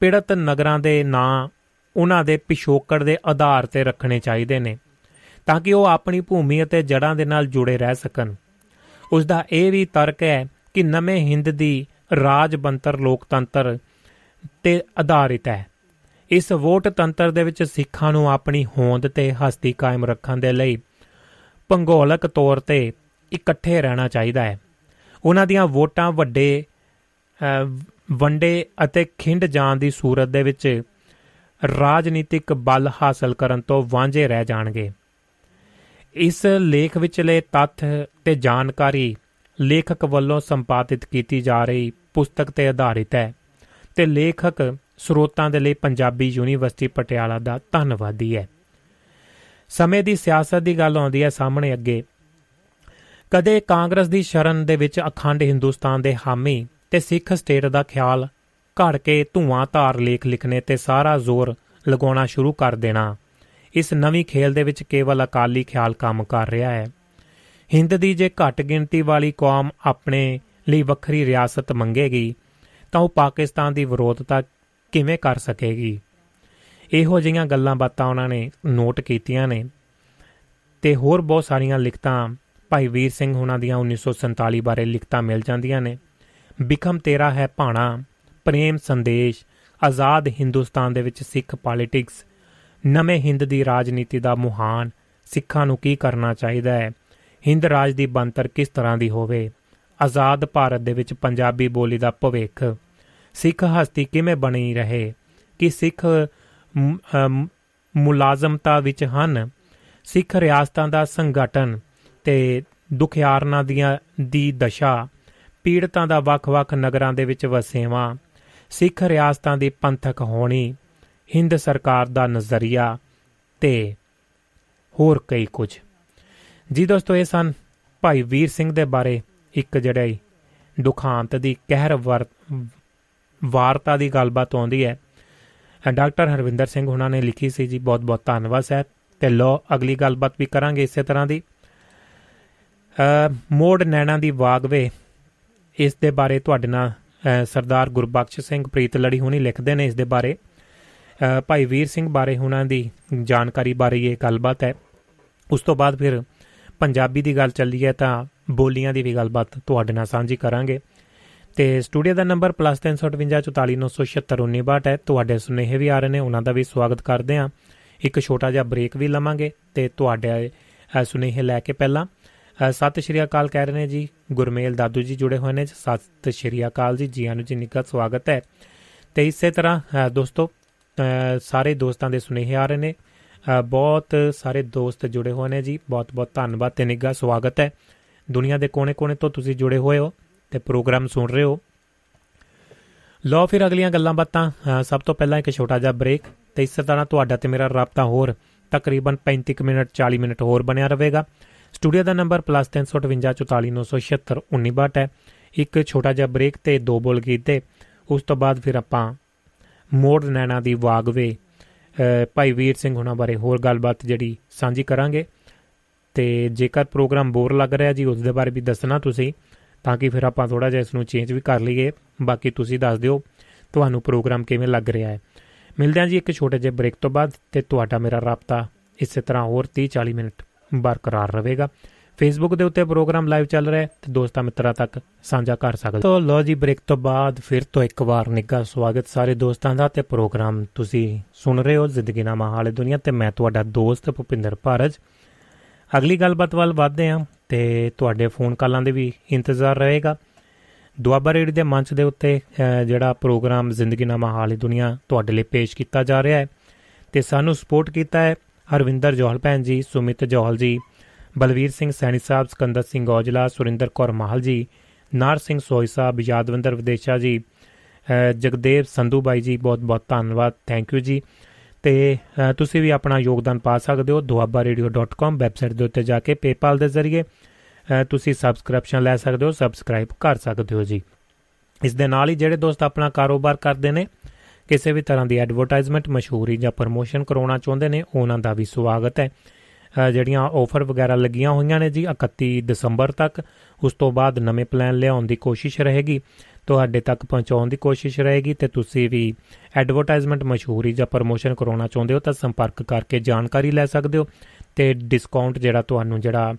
ਪੀੜਤ ਨਗਰਾਂ ਦੇ ਨਾਂ ਉਹਨਾਂ ਦੇ ਪਿਛੋਕੜ ਦੇ ਆਧਾਰ ਤੇ ਰੱਖਣੇ ਚਾਹੀਦੇ ਨੇ, ਤਾਂ ਕਿ ਉਹ ਆਪਣੀ ਭੂਮੀ ਅਤੇ ਜੜਾਂ ਦੇ ਨਾਲ ਜੁੜੇ ਰਹਿ ਸਕਣ। ਉਸ ਦਾ ਇਹ ਵੀ ਤਰਕ ਹੈ ਕਿ ਨਵੇਂ ਹਿੰਦ ਦੀ ਰਾਜਬੰਤਰ ਲੋਕਤੰਤਰ ਤੇ ਆਧਾਰਿਤ ਹੈ। ਇਸ ਵੋਟ ਤੰਤਰ ਦੇ ਵਿੱਚ ਸਿੱਖਾਂ ਨੂੰ ਆਪਣੀ ਹੋਂਦ ਤੇ ਹਸਤੀ ਕਾਇਮ ਰੱਖਣ ਦੇ ਲਈ ਭੰਗੋਲਕ ਤੌਰ ਤੇ ਇਕੱਠੇ ਰਹਿਣਾ ਚਾਹੀਦਾ ਹੈ। ਉਹਨਾਂ ਦੀਆਂ ਵੋਟਾਂ ਵੱਡੇ ਵੰਡੇ ਅਤੇ ਖਿੰਡ ਜਾਣ ਦੀ ਸੂਰਤ ਦੇ ਵਿੱਚ ਰਾਜਨੀਤਿਕ ਬਲ ਹਾਸਲ ਕਰਨ ਤੋਂ ਵਾਂਝੇ ਰਹਿ ਜਾਣਗੇ। ਇਸ ਲੇਖ ਵਿਚਲੇ ਤੱਥ ਤੇ ਜਾਣਕਾਰੀ ਲੇਖਕ ਵੱਲੋਂ ਸੰਪਾਦਿਤ ਕੀਤੀ ਜਾ ਰਹੀ ਪੁਸਤਕ ਤੇ ਆਧਾਰਿਤ ਹੈ ਤੇ ਲੇਖਕ ਸਰੋਤਾਂ ਦੇ ਲਈ ਪੰਜਾਬੀ ਯੂਨੀਵਰਸਿਟੀ ਪਟਿਆਲਾ ਦਾ ਧੰਨਵਾਦੀ ਹੈ। ਸਮੇਂ ਦੀ ਸਿਆਸਤ ਦੀ ਗੱਲ ਆਉਂਦੀ ਹੈ ਸਾਹਮਣੇ ਅੱਗੇ। ਕਦੇ ਕਾਂਗਰਸ ਦੀ ਸ਼ਰਨ ਦੇ ਵਿੱਚ ਅਖੰਡ ਹਿੰਦੁਸਤਾਨ ਦੇ ਹਾਮੀ ਤੇ ਸਿੱਖ ਸਟੇਟ ਦਾ ਖਿਆਲ ਘੜ ਕੇ ਧੂਆਂ ਧਾਰ ਲੇਖ ਲਿਖਣੇ ਤੇ ਸਾਰਾ ਜ਼ੋਰ ਲਗਾਉਣਾ ਸ਼ੁਰੂ ਕਰ ਦੇਣਾ। ਇਸ ਨਵੀਂ ਖੇਲ ਦੇ ਵਿੱਚ ਕੇਵਲ ਅਕਾਲੀ ਖਿਆਲ ਕੰਮ ਕਰ ਰਿਹਾ ਹੈ। ਹਿੰਦ ਦੀ ਜੇ ਘੱਟ ਗਿਣਤੀ ਵਾਲੀ ਕੌਮ ਆਪਣੇ ਲਈ ਵੱਖਰੀ ਰਿਆਸਤ ਮੰਗੇਗੀ, ਤਾਂ ਉਹ ਪਾਕਿਸਤਾਨ ਦੀ ਵਿਰੋਧਤਾ ਕਿਵੇਂ ਕਰ ਸਕੇਗੀ? ਇਹੋ ਜਿਹੀਆਂ ਗੱਲਾਂ ਬਾਤਾਂ ਉਹਨਾਂ ਨੇ ਨੋਟ ਕੀਤੀਆਂ ਨੇ। ਤੇ ਹੋਰ ਬਹੁਤ ਸਾਰੀਆਂ ਲਿਖਤਾਂ ਭਾਈ ਵੀਰ ਸਿੰਘ ਹੁਣਾਂ ਦੀਆਂ 1947 ਬਾਰੇ ਲਿਖਤਾਂ ਮਿਲ ਜਾਂਦੀਆਂ ਨੇ। ਬਿਖਮ ਤੇਰਾ ਹੈ ਭਾਣਾ। ਪ੍ਰੇਮ ਸੰਦੇਸ਼, ਆਜ਼ਾਦ ਹਿੰਦੁਸਤਾਨ ਦੇ ਵਿੱਚ ਸਿੱਖ ਪੋਲਿਟਿਕਸ ਨਵੇਂ ਹਿੰਦ ਦੀ ਰਾਜਨੀਤੀ ਦਾ ਮੁਹਾਨ, ਸਿੱਖਾਂ ਨੂੰ ਕੀ ਕਰਨਾ ਚਾਹੀਦਾ ਹੈ, ਹਿੰਦ ਰਾਜ ਦੀ ਬੰਤਰ ਕਿਸ ਤਰ੍ਹਾਂ ਦੀ ਹੋਵੇ, ਆਜ਼ਾਦ ਭਾਰਤ ਦੇ ਵਿੱਚ ਪੰਜਾਬੀ ਬੋਲੀ ਦਾ ਭਵਿੱਖ, ਸਿੱਖ ਹਸਤੀ ਕਿਵੇਂ ਬਣੀ ਰਹੇ, ਕਿ ਸਿੱਖ ਮੁਲਾਜ਼ਮਤਾ ਵਿੱਚ ਹਨ, ਸਿੱਖ ਰਿਆਸਤਾਂ ਦਾ ਸੰਗਠਨ ਤੇ ਦੁਖਿਆਰਨਾ ਦੀਆਂ ਦੀ ਦਸ਼ਾ, ਪੀੜਤਾਂ ਦਾ ਵੱਖ-ਵੱਖ ਨਗਰਾਂ ਦੇ ਵਿੱਚ ਵਸੇਵਾ ਸਿੱਖ ਰਿਆਸਤਾਂ ਦੀ ਪੰਥਕ ਹੋਣੀ, ਹਿੰਦ ਸਰਕਾਰ ਦਾ ਨਜ਼ਰੀਆ ਤੇ ਹੋਰ ਕਈ ਕੁਝ। ਜੀ ਦੋਸਤੋ, ਇਹ ਸਨ ਭਾਈ ਵੀਰ ਸਿੰਘ ਦੇ ਬਾਰੇ ਇੱਕ ਜਿਹੜਾ ਦੁਖਾਂਤ ਦੀ ਕਹਿਰ ਵਾਰਤਾ ਦੀ ਗੱਲਬਾਤ ਆਉਂਦੀ ਹੈ। ਡਾਕਟਰ ਹਰਵਿੰਦਰ ਸਿੰਘ ਉਹਨਾਂ ਨੇ ਲਿਖੀ ਸੀ ਜੀ ਬਹੁਤ ਬਹੁਤ ਧੰਨਵਾਦ ਸਹਿ ਤੇ ਲੋ ਅਗਲੀ ਗੱਲਬਾਤ ਵੀ ਕਰਾਂਗੇ ਇਸੇ ਤਰ੍ਹਾਂ ਦੀ। ਮੋੜ ਨੈਣਾ ਦੀ ਵਾਗਵੇ, ਇਸ ਦੇ ਬਾਰੇ ਤੁਹਾਡੇ ਨਾਲ ਸਰਦਾਰ ਗੁਰਬਖਸ਼ ਸਿੰਘ ਪ੍ਰੀਤ ਲੜੀ ਹੁਣੀ ਲਿਖਦੇ ਨੇ ਇਸ ਦੇ ਬਾਰੇ। ਭਾਈ ਵੀਰ ਸਿੰਘ ਬਾਰੇ ਉਹਨਾਂ ਦੀ ਜਾਣਕਾਰੀ ਬਾਰੇ ਇਹ ਗੱਲਬਾਤ ਹੈ। ਉਸ ਤੋਂ ਬਾਅਦ ਫਿਰ ਪੰਜਾਬੀ ਦੀ ਗੱਲ ਚੱਲੀ ਹੈ ਤਾਂ ਬੋਲੀਆਂ ਦੀ ਵੀ ਗੱਲਬਾਤ ਤੁਹਾਡੇ ਨਾਲ ਸਾਂਝੀ ਕਰਾਂਗੇ। ਤੇ ਸਟੂਡੀਓ ਦਾ ਨੰਬਰ +35844961962 ਹੈ। ਤੁਹਾਡੇ ਸੁਨੇਹੇ ਵੀ ਆ ਰਹੇ ਨੇ, ਉਹਨਾਂ ਦਾ ਵੀ ਸਵਾਗਤ ਕਰਦੇ ਆਂ ਇੱਕ ਛੋਟਾ ਜਿਹਾ ਬ੍ਰੇਕ ਵੀ ਲਵਾਂਗੇ ਤੇ ਤੁਹਾਡੇ ਸੁਨੇਹੇ ਲੈ ਕੇ ਪਹਿਲਾਂ ਸਤਿ ਸ਼੍ਰੀ ਅਕਾਲ ਕਹਿ ਰਹੇ ਨੇ ਜੀ। ਗੁਰਮੇਲ ਦਾਦੂ ਜੀ ਜੁੜੇ ਹੋਏ ਨੇ ਸਤਿ ਸ਼੍ਰੀ ਅਕਾਲ ਜੀ। ਜੀ ਆਨੂ ਜੀ ਨਿੱਘਾ ਸਵਾਗਤ ਹੈ। ਤੇ ਇਸੇ ਤਰ੍ਹਾਂ ਦੋਸਤੋ ਸਾਰੇ ਦੋਸਤਾਂ ਦੇ ਸੁਨੇਹੇ ਆ ਰਹੇ ਨੇ। ਬਹੁਤ ਸਾਰੇ ਦੋਸਤ ਜੁੜੇ ਹੋਏ ਨੇ ਜੀ। ਬਹੁਤ ਬਹੁਤ ਧੰਨਵਾਦ ਤੇ ਨਿੱਘਾ ਸਵਾਗਤ ਹੈ। ਦੁਨੀਆ ਦੇ ਕੋਨੇ-ਕੋਨੇ ਤੋਂ ਤੁਸੀਂ ਜੁੜੇ ਹੋਏ ਹੋ ਤੇ ਪ੍ਰੋਗਰਾਮ ਸੁਣ ਰਹੇ ਹੋ। ਲੋ ਫਿਰ ਅਗਲੀਆਂ ਗੱਲਾਂ ਬਾਤਾਂ। ਸਭ ਤੋਂ ਪਹਿਲਾਂ ਇੱਕ ਛੋਟਾ ਜਿਹਾ ਬ੍ਰੇਕ ਤੇ ਇਸੇ ਤਰ੍ਹਾਂ ਤੁਹਾਡਾ ਤੇ ਮੇਰਾ ਰਾਬਤਾ ਹੋਰ ਤਕਰੀਬਨ 35 ਮਿੰਟ 40 ਮਿੰਟ ਹੋਰ ਬਣਿਆ ਰਹੇਗਾ। ਸਟੂਡੀਓ ਦਾ ਨੰਬਰ +35844491962 ਹੈ। ਇੱਕ ਛੋਟਾ ਜਿਹਾ ਬ੍ਰੇਕ ਤੇ ਦੋ ਬੋਲ ਗੀਤੇ ਉਸ ਤੋਂ ਬਾਅਦ ਫਿਰ ਆਪਾਂ ਮੋੜ ਨੈਣਾ ਦੀ ਵਾਗਵੇ ਭਾਈ ਵੀਰ ਸਿੰਘ ਹੁਣਾਂ ਬਾਰੇ ਹੋਰ ਗੱਲਬਾਤ ਜਿਹੜੀ ਸਾਂਝੀ ਕਰਾਂਗੇ। ਤੇ ਜੇਕਰ ਪ੍ਰੋਗਰਾਮ ਬੋਰ ਲੱਗ ਰਿਹਾ ਜੀ, ਉਸ ਦੇ ਬਾਰੇ ਵੀ ਦੱਸਣਾ ਤੁਸੀਂ, ਤਾਂ ਕਿ ਫਿਰ ਆਪਾਂ ਥੋੜਾ ਜਿਹਾ ਇਸ ਨੂੰ ਚੇਂਜ ਵੀ ਕਰ ਲਈਏ। ਬਾਕੀ ਤੁਸੀਂ ਦੱਸ ਦਿਓ, ਤੁਹਾਨੂੰ ਪ੍ਰੋਗਰਾਮ ਕਿਵੇਂ ਲੱਗ ਰਿਹਾ ਹੈ। ਮਿਲਦੇ ਹਾਂ ਜੀ ਇੱਕ ਛੋਟੇ ਜਿਹੇ ਬ੍ਰੇਕ ਤੋਂ ਬਾਅਦ, ਤੇ ਤੁਹਾਡਾ ਮੇਰਾ ਰਾਬਤਾ ਇਸੇ ਤਰ੍ਹਾਂ ਹੋਰ 30 40 ਮਿੰਟ। ਬਰਕਰਾਰ ਰਹੇਗਾ। ਫੇਸਬੁੱਕ ਦੇ ਉੱਤੇ ਪ੍ਰੋਗਰਾਮ ਲਾਈਵ ਚੱਲ ਰਿਹਾ ਹੈ ਤੇ ਦੋਸਤਾਂ ਮਿੱਤਰਾਂ ਤੱਕ ਸਾਂਝਾ ਕਰ ਸਕਦੇ ਹੋ। ਲੋ ਜੀ ਬ੍ਰੇਕ ਤੋਂ ਬਾਅਦ ਫਿਰ ਤੋਂ ਇੱਕ ਵਾਰ ਨਿੱਘਾ ਸਵਾਗਤ ਸਾਰੇ ਦੋਸਤਾਂ ਦਾ ਤੇ ਪ੍ਰੋਗਰਾਮ ਤੁਸੀਂ ਸੁਣ ਰਹੇ ਹੋ ਜ਼ਿੰਦਗੀ ਨਾਮਾ ਹਾਲੇ ਦੁਨੀਆ ਤੇ ਮੈਂ ਤੁਹਾਡਾ ਦੋਸਤ ਭੁਪਿੰਦਰ ਭਾਰਜ। ਅਗਲੀ ਗੱਲਬਾਤ ਵੱਲ ਵਧਦੇ ਹਾਂ ਤੇ ਤੁਹਾਡੇ ਫੋਨ ਕਾਲਾਂ ਦੇ ਵੀ ਇੰਤਜ਼ਾਰ ਰਹੇਗਾ। ਦੁਆਬਾ ਰੇਡੀ ਦੇ ਮੰਚ ਦੇ ਉੱਤੇ ਜਿਹੜਾ ਪ੍ਰੋਗਰਾਮ ਜ਼ਿੰਦਗੀ ਨਾਮਾ ਹਾਲੇ ਦੁਨੀਆ ਤੁਹਾਡੇ ਲਈ ਪੇਸ਼ ਕੀਤਾ ਜਾ ਰਿਹਾ ਹੈ ਤੇ ਸਾਨੂੰ ਸਪੋਰਟ ਕੀਤਾ ਹੈ। ਹਰਵਿੰਦਰ ਜੋਹਲ ਭੈਣ ਜੀ, ਸੁਮਿਤ ਜੋਹਲ ਜੀ, ਬਲਵੀਰ ਸਿੰਘ ਸੈਣੀ ਸਾਹਿਬ, ਸਕੰਦਰ ਸਿੰਘ ਔਜਲਾ, ਸੁਰਿੰਦਰ ਕੌਰ ਮਾਹਲ ਜੀ, ਨਾਰ ਸਿੰਘ ਸੋਈ ਸਾਹਿਬ, ਯਾਦਵੰਦਰ ਵਿਦੇਸ਼ਾ ਜੀ ਜਗਦੇਵ ਸੰਧੂ ਬਾਈ ਜੀ, ਬਹੁਤ ਬਹੁਤ ਧੰਨਵਾਦ ਥੈਂਕ ਯੂ ਜੀ। ਤੇ ਤੁਸੀਂ ਵੀ ਆਪਣਾ ਯੋਗਦਾਨ ਪਾ ਸਕਦੇ ਹੋ duabbaradio.com ਵੈਬਸਾਈਟ ਦੇ ਉੱਤੇ ਜਾ ਕੇ PayPal ਦੇ ਜ਼ਰੀਏ। ਤੁਸੀਂ ਸਬਸਕ੍ਰਿਪਸ਼ਨ ਲੈ ਸਕਦੇ ਹੋ ਸਬਸਕ੍ਰਾਈਬ ਕਰ ਸਕਦੇ ਹੋ ਜੀ। ਇਸ ਦੇ ਨਾਲ ਹੀ ਜਿਹੜੇ ਦੋਸਤ ਆਪਣਾ ਕਾਰੋਬਾਰ ਕਰਦੇ ਨੇ ਕਿਸੇ ਵੀ ਤਰ੍ਹਾਂ ਦੀ ਐਡਵਰਟਾਈਜ਼ਮੈਂਟ ਮਸ਼ਹੂਰੀ ਜਾਂ ਪ੍ਰਮੋਸ਼ਨ ਕਰਾਉਣਾ ਚਾਹੁੰਦੇ ਨੇ, ਉਹਨਾਂ ਦਾ ਵੀ ਸਵਾਗਤ ਹੈ। ਜਿਹੜੀਆਂ ਆਫਰ ਵਗੈਰਾ ਲੱਗੀਆਂ ਹੋਈਆਂ ਨੇ ਜੀ 31 ਦਸੰਬਰ ਤੱਕ, ਉਸ ਤੋਂ ਬਾਅਦ ਨਵੇਂ ਪਲਾਨ ਲਿਆਉਣ ਦੀ ਕੋਸ਼ਿਸ਼ ਰਹੇਗੀ। ਤੁਹਾਡੇ ਤੱਕ ਪਹੁੰਚਾਉਣ ਦੀ ਕੋਸ਼ਿਸ਼ ਰਹੇਗੀ ਤੇ ਤੁਸੀਂ ਵੀ ਐਡਵਰਟਾਈਜ਼ਮੈਂਟ ਮਸ਼ਹੂਰੀ ਜਾਂ ਪ੍ਰਮੋਸ਼ਨ ਕਰਾਉਣਾ ਚਾਹੁੰਦੇ ਹੋ ਤਾਂ ਸੰਪਰਕ ਕਰਕੇ ਜਾਣਕਾਰੀ ਲੈ ਸਕਦੇ ਹੋ ਤੇ ਡਿਸਕਾਊਂਟ ਜਿਹੜਾ ਤੁਹਾਨੂੰ ਜਿਹੜਾ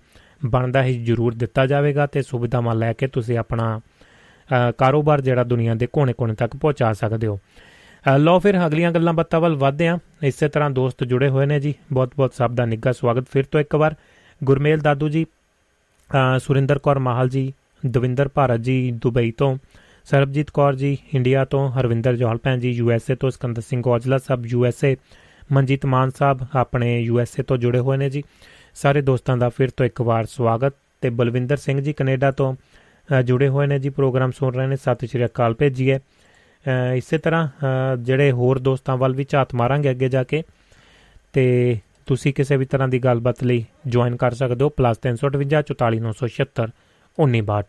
ਬਣਦਾ ਹੈ ਜ਼ਰੂਰ ਦਿੱਤਾ ਜਾਵੇਗਾ ਤੇ ਸੁਵਿਧਾਵਾਂ ਲੈ ਕੇ ਤੁਸੀਂ ਆਪਣਾ ਕਾਰੋਬਾਰ ਜਿਹੜਾ ਦੁਨੀਆ ਦੇ ਕੋਨੇ-ਕੋਨੇ ਤੱਕ ਪਹੁੰਚਾ ਸਕਦੇ ਹੋ। ਲੋ ਫਿਰ, ਅਗਲੀਆਂ ਗੱਲਾਂ ਬਾਤਾਂ ਵੱਲ ਵਧਦੇ ਆਂ। ਇਸੇ ਤਰ੍ਹਾਂ ਦੋਸਤ ਜੁੜੇ ਹੋਏ ਨੇ ਜੀ। ਬਹੁਤ-ਬਹੁਤ ਸਭ ਦਾ ਨਿੱਘਾ ਸਵਾਗਤ ਫਿਰ ਤੋਂ ਇੱਕ ਵਾਰ। ਗੁਰਮੇਲ ਦਾਦੂ ਜੀ ਸੁਰਿੰਦਰ ਕੌਰ ਮਾਹਲ ਜੀ, ਦਵਿੰਦਰ ਭਾਰਤ ਜੀ, ਦੁਬਈ ਤੋਂ। ਸਰਬਜੀਤ ਕੌਰ ਜੀ, ਇੰਡੀਆ ਤੋਂ। ਹਰਵਿੰਦਰ ਜੋਹਲ ਭੈਣ ਜੀ, ਯੂ ਐਸ ਏ ਤੋਂ। ਸਕੰਦਰ ਸਿੰਘ ਔਜਲਾ ਸਭ U S A. Manjit Maan Sahib ਆਪਣੇ ਯੂ ਐਸ ਏ ਤੋਂ ਜੁੜੇ ਹੋਏ ਨੇ ਜੀ। ਸਾਰੇ ਦੋਸਤਾਂ ਦਾ ਫਿਰ ਤੋਂ ਇੱਕ ਵਾਰ ਸਵਾਗਤ। ਤੇ ਬਲਵਿੰਦਰ ਸਿੰਘ ਜੀ, ਕੈਨੇਡਾ ਤੋਂ ਜੁੜੇ ਹੋਏ ਨੇ ਜੀ। ਪ੍ਰੋਗਰਾਮ ਸੁਣ ਰਹੇ ਨੇ। ਸਤਿ ਸ਼੍ਰੀ ਅਕਾਲ ਭੇਜੀਏ। ਇਸੇ ਤਰ੍ਹਾਂ ਜਿਹੜੇ ਹੋਰ ਦੋਸਤਾਂ ਵੱਲ ਵੀ ਝਾਤ ਮਾਰਾਂਗੇ ਅੱਗੇ ਜਾ ਕੇ, ਤੇ ਤੁਸੀਂ ਕਿਸੇ ਵੀ ਤਰ੍ਹਾਂ ਦੀ ਗੱਲਬਾਤ ਲਈ ਜੁਆਇਨ ਕਰ ਸਕਦੇ ਹੋ +358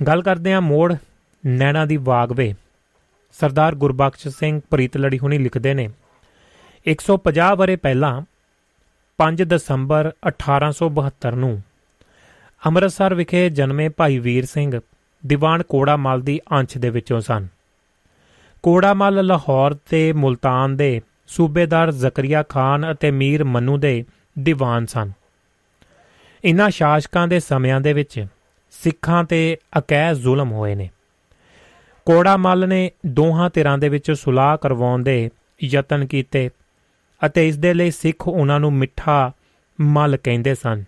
ਗੱਲ ਕਰਦੇ ਹਾਂ ਮੋੜ ਨੈਣਾ ਦੀ ਵਾਗਵੇ ਸਰਦਾਰ ਗੁਰਬਖਸ਼ ਸਿੰਘ ਪ੍ਰੀਤ ਲੜੀ ਹੁਣੀ ਲਿਖਦੇ ਨੇ 150 ਬਰੇ ਪਹਿਲਾਂ 5 ਦਸੰਬਰ 1872 ਨੂੰ, ਅੰਮ੍ਰਿਤਸਰ ਵਿਖੇ ਜਨਮੇ ਭਾਈ ਵੀਰ ਸਿੰਘ ਦੀਵਾਨ ਕੋੜਾ ਮਲ ਦੀ ਅੰਸ਼ ਦੇ ਵਿੱਚੋਂ ਸਨ। ਕੋੜਾਮਲ ਲਾਹੌਰ ਤੇ ਮੁਲਤਾਨ ਦੇ ਸੂਬੇਦਾਰ ਜ਼ਕਰੀਆ ਖਾਨ ਅਤੇ ਮੀਰ ਮਨੂ ਦੇ ਦੀਵਾਨ ਸਨ। ਇਨ੍ਹਾਂ ਸ਼ਾਸਕਾਂ ਦੇ ਸਮਿਆਂ ਦੇ ਵਿੱਚ ਸਿੱਖਾਂ ਤੇ ਅਕੈ ਜ਼ੁਲਮ ਹੋਏ ਨੇ। ਕੋੜਾਮਲ ਨੇ ਦੋਹਾਂ ਧਿਰਾਂ ਦੇ ਵਿੱਚ ਸੁਲਾਹ ਕਰਵਾਉਣ ਦੇ ਯਤਨ ਕੀਤੇ ਅਤੇ ਇਸ ਦੇ ਲਈ ਸਿੱਖ ਉਹਨਾਂ ਨੂੰ ਮਿੱਠਾ ਮਲ ਕਹਿੰਦੇ ਸਨ।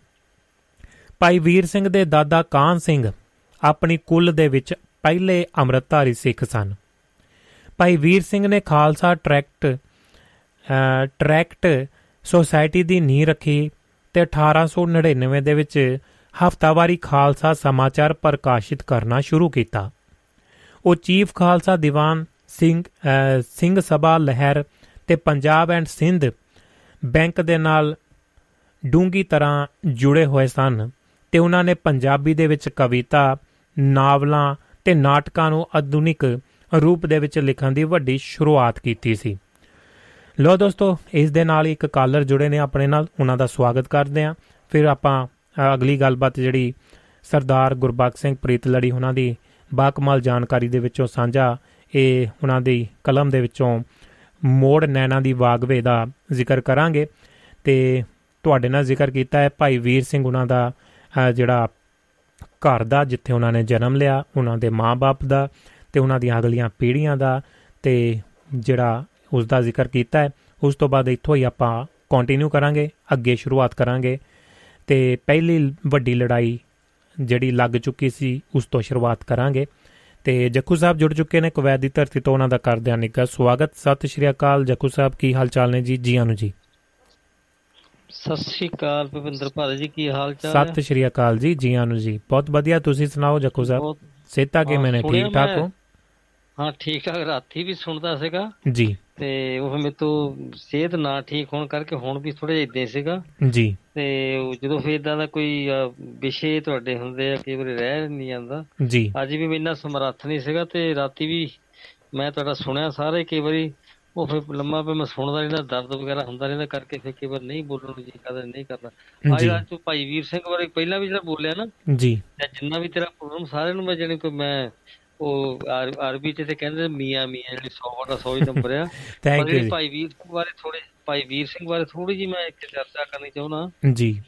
ਭਾਈ ਵੀਰ ਸਿੰਘ ਦੇ ਦਾਦਾ ਕਾਨ ਸਿੰਘ ਆਪਣੀ ਕੁੱਲ ਦੇ ਵਿੱਚ ਪਹਿਲੇ ਅੰਮ੍ਰਿਤਧਾਰੀ ਸਿੱਖ ਸਨ। ਭਾਈ ਵੀਰ ਸਿੰਘ ਨੇ ਖਾਲਸਾ ਟਰੈਕਟ ਟਰੈਕਟ ਸੋਸਾਇਟੀ ਦੀ ਨੀਂਹ ਰੱਖੀ ਤੇ 1899 ਦੇ ਵਿੱਚ ਹਫਤਾਵਾਰੀ ਖਾਲਸਾ ਸਮਾਚਾਰ ਪ੍ਰਕਾਸ਼ਿਤ ਕਰਨਾ ਸ਼ੁਰੂ ਕੀਤਾ। ਉਹ ਚੀਫ ਖਾਲਸਾ ਦੀਵਾਨ ਸਿੰਘ ਸਿੰਘ ਸਭਾ ਲਹਿਰ ਤੇ ਪੰਜਾਬ ਐਂਡ ਸਿੰਧ ਬੈਂਕ ਦੇ ਨਾਲ ਡੂੰਗੀ ਤਰ੍ਹਾਂ ਜੁੜੇ ਹੋਏ ਸਨ ਤੇ ਉਹਨਾਂ ਨੇ ਪੰਜਾਬੀ ਦੇ ਵਿੱਚ ਕਵਿਤਾ, ਨਾਵਲਾਂ ਤੇ ਨਾਟਕਾਂ ਨੂੰ ਆਧੁਨਿਕ ਰੂਪ ਦੇ ਵਿੱਚ ਲਿਖਣ ਦੀ ਵੱਡੀ ਸ਼ੁਰੂਆਤ ਕੀਤੀ ਸੀ। ਲੋ ਦੋਸਤੋ, ਇਸ ਦੇ ਨਾਲ ਇੱਕ ਕਾਲਰ ਜੁੜੇ ਨੇ ਆਪਣੇ ਨਾਲ, ਉਹਨਾਂ ਦਾ ਸਵਾਗਤ ਕਰਦੇ ਆਂ ਫਿਰ ਆਪਾਂ ਅਗਲੀ ਗੱਲਬਾਤ ਜਿਹੜੀ ਸਰਦਾਰ ਗੁਰਬਖਸ਼ ਸਿੰਘ ਪ੍ਰੀਤ ਲੜੀ ਉਹਨਾਂ ਦੀ ਬਾਕਮਾਲ ਜਾਣਕਾਰੀ ਦੇ ਵਿੱਚੋਂ ਸਾਂਝਾ, ਇਹ ਉਹਨਾਂ ਦੀ ਕਲਮ ਦੇ ਵਿੱਚੋਂ ਮੋੜ ਨੈਣਾ ਦੀ ਵਾਗਵੇ ਦਾ ਜ਼ਿਕਰ ਕਰਾਂਗੇ। ਤੇ ਤੁਹਾਡੇ ਨਾਲ ਜ਼ਿਕਰ ਕੀਤਾ ਹੈ ਭਾਈ ਵੀਰ ਸਿੰਘ ਉਹਨਾਂ ਦਾ ਜਿਹੜਾ ਘਰ ਦਾ ਜਿੱਥੇ ਉਹਨਾਂ ਨੇ ਜਨਮ ਲਿਆ, ਉਹਨਾਂ ਦੇ ਮਾਪੇ ਦਾ ਤੇ ਉਹਨਾਂ ਦੀਆਂ ਅਗਲੀਆਂ ਪੀੜ੍ਹੀਆਂ ਦਾ ਤੇ ਜਿਹੜਾ ਉਸ ਦਾ ਜ਼ਿਕਰ ਕੀਤਾ ਹੈ ਉਸ ਤੋਂ ਬਾਅਦ ਇੱਥੋਂ ਹੀ ਆਪਾਂ ਕੰਟੀਨਿਊ ਕਰਾਂਗੇ ਅੱਗੇ ਸ਼ੁਰੂਆਤ ਕਰਾਂਗੇ। ਤੇ ਪਹਿਲੀ ਵੱਡੀ ਲੜਾਈ ਜਿਹੜੀ ਲੱਗ ਚੁੱਕੀ ਸੀ ਉਸ ਤੋਂ ਸ਼ੁਰੂਆਤ ਕਰਾਂਗੇ। ਤੇ ਜੱਕੂ ਸਾਹਿਬ ਜੁੜ ਚੁੱਕੇ ਨੇ ਕੁਵੈਤ ਦੀ ਧਰਤੀ ਤੋਂ ਉਹਨਾਂ ਦਾ ਕਰਦੇ ਹਾਂ ਨਿੱਘਾ ਸਵਾਗਤ। ਸਤਿ ਸ਼੍ਰੀ ਅਕਾਲ ਜੱਕੂ ਸਾਹਿਬ ਕੀ ਹਾਲ ਚਾਲ ਨੇ ਜੀ? ਜੀ ਆਨੂ ਜੀ। ਸਤਿ ਸ਼੍ਰੀ ਅਕਾਲ ਭਵਿੰਦਰ ਭਾਜੀ ਜੀ ਕੀ ਹਾਲ ਚਾਲ ਹੈ? ਸਤਿ ਸ਼੍ਰੀ ਅਕਾਲ ਜੀ ਜੀ ਆਨੂ ਜੀ। ਬਹੁਤ ਵਧੀਆ ਤੁਸੀਂ ਸੁਣਾਓ ਜੱਕੂ ਸਾਹਿਬ? ਸੇਤਾ ਕੇ ਮੈਨੇ ਠੀਕ ਠਾਕ। ਹੋ? ਹਾਂ ਠੀਕ ਠਾਕ ਰਾਤੀ ਵੀ ਸੁਣਦਾ ਸੀਗਾ। ਜੀ। ਤੇ ਉਹ ਮੇਰੇ ਤੋਂ ਸਿਹਤ ਨਾ ਠੀਕ ਹੋਣ ਕਰਕੇ ਹੁਣ ਵੀ ਥੋੜਾ ਜਿਹਾ ਇਦਾਂ ਸੀਗਾ। ਜੀ। ਤੇ ਉਹ ਜਦੋਂ ਫਿਰ ਇਦਾਂ ਦਾ ਕੋਈ ਵਿਸ਼ੇ ਤੁਹਾਡੇ ਹੁੰਦੇ ਆ ਕਈ ਵਾਰੀ ਰਹਿ ਨਹੀਂ ਜਾਂਦਾ। ਜੀ। ਅੱਜ ਵੀ ਮੈਂ ਇੰਨਾ ਸਮਰੱਥ ਨਹੀਂ ਸੀਗਾ ਤੇ ਰਾਤੀ ਵੀ ਮੈਂ ਤੁਹਾਡਾ ਸੁਣਿਆ ਸਾਰੇ ਕਈ ਵਾਰੀ ਉਹ ਫਿਰ ਲੰਮਾ ਪੇ ਮੈਂ ਸੁਣਦਾ ਰਹਿੰਦਾ ਦਰਦ ਵਗੈਰਾ ਹੁੰਦਾ ਰਹਿੰਦਾ ਕਰਕੇ ਫਿਰ ਕਈ ਵਾਰ ਨਹੀਂ ਬੋਲਣ ਨੂੰ ਜੀ ਕਰਦਾ ਨਹੀਂ ਕਰਦਾ। ਅੱਜ ਅੱਜ ਤੂੰ ਭਾਈ ਵੀਰ ਸਿੰਘ ਬਾਰੇ ਪਹਿਲਾਂ ਵੀ ਜਿਹੜਾ ਬੋਲਿਆ ਨਾ ਜੀ ਜਿੰਨਾ ਵੀ ਤੇਰਾ ਪ੍ਰੋਗਰਾਮ ਸਾਰਿਆਂ ਨੂੰ ਮੈਂ ਜਾਣੀ ਕਿ ਮੈਂ ਉਹ ਚ ਤੇ ਕਹਿੰਦੇ ਮੀਆਂ ਮੀਆਂ ਜਿਹੜੀ 100 ਵਾਲਾ 100 ਹੀ *laughs* ਨੰਬਰ ਆ। ਥੈਂਕ ਯੂ ਭਾਈ ਵੀਰ ਸਿੰਘ ਬਾਰੇ ਥੋੜੇ ਭਾਈ ਵੀਰ ਸਿੰਘ ਬਾਰੇ ਥੋੜੀ ਜੀ ਮੈਂ ਇੱਕ ਚਰਚਾ ਕਰਨੀ ਚਾਹੁੰਦਾ। ਜੀ।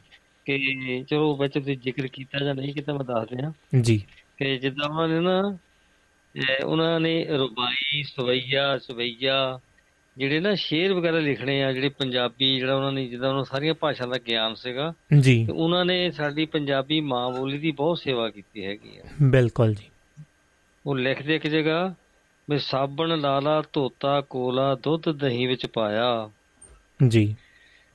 ਕਿ ਚਲੋ ਵਿੱਚ ਤੁਸੀਂ ਜ਼ਿਕਰ ਕੀਤਾ ਜਾਂ ਨਹੀਂ ਕੀਤਾ ਮੈਂ ਦੱਸ ਦਿਆਂ। ਜੀ। ਕਿ ਜਿੱਦਾਂ ਉਹਨਾਂ ਨੇ ਨਾ ਉਹਨਾਂ ਨੇ ਰੁਬਾਈ ਸਵਈਆ ਸਵਈਆ ਜਿਹੜੇ ਨਾ ਸ਼ੇਰ ਵਗੈਰਾ ਲਿਖਣੇ ਆ ਜਿਹੜੇ ਪੰਜਾਬੀ ਜਿਹੜਾ ਉਹਨਾਂ ਨੇ ਜਿੱਦਾਂ ਉਹਨਾਂ ਸਾਰੀਆਂ ਭਾਸ਼ਾ ਦਾ ਗਿਆਨ ਸੀਗਾ ਜੀ। ਤੇ ਉਹਨਾਂ ਨੇ ਸਾਡੀ ਪੰਜਾਬੀ ਮਾਂ ਬੋਲੀ ਦੀ ਬਹੁਤ ਸੇਵਾ ਕੀਤੀ ਹੈਗੀ ਆ। ਬਿਲਕੁਲ ਜੀ। ਉਹ ਲਿਖਦੇ ਇੱਕ ਜਗ੍ਹਾ ਵੀ ਸਾਬਣ ਲਾਲਾ ਧੋਤਾ ਕੋਲਾ ਦੁੱਧ ਦਹੀਂ ਵਿੱਚ ਪਾਇਆ। ਜੀ।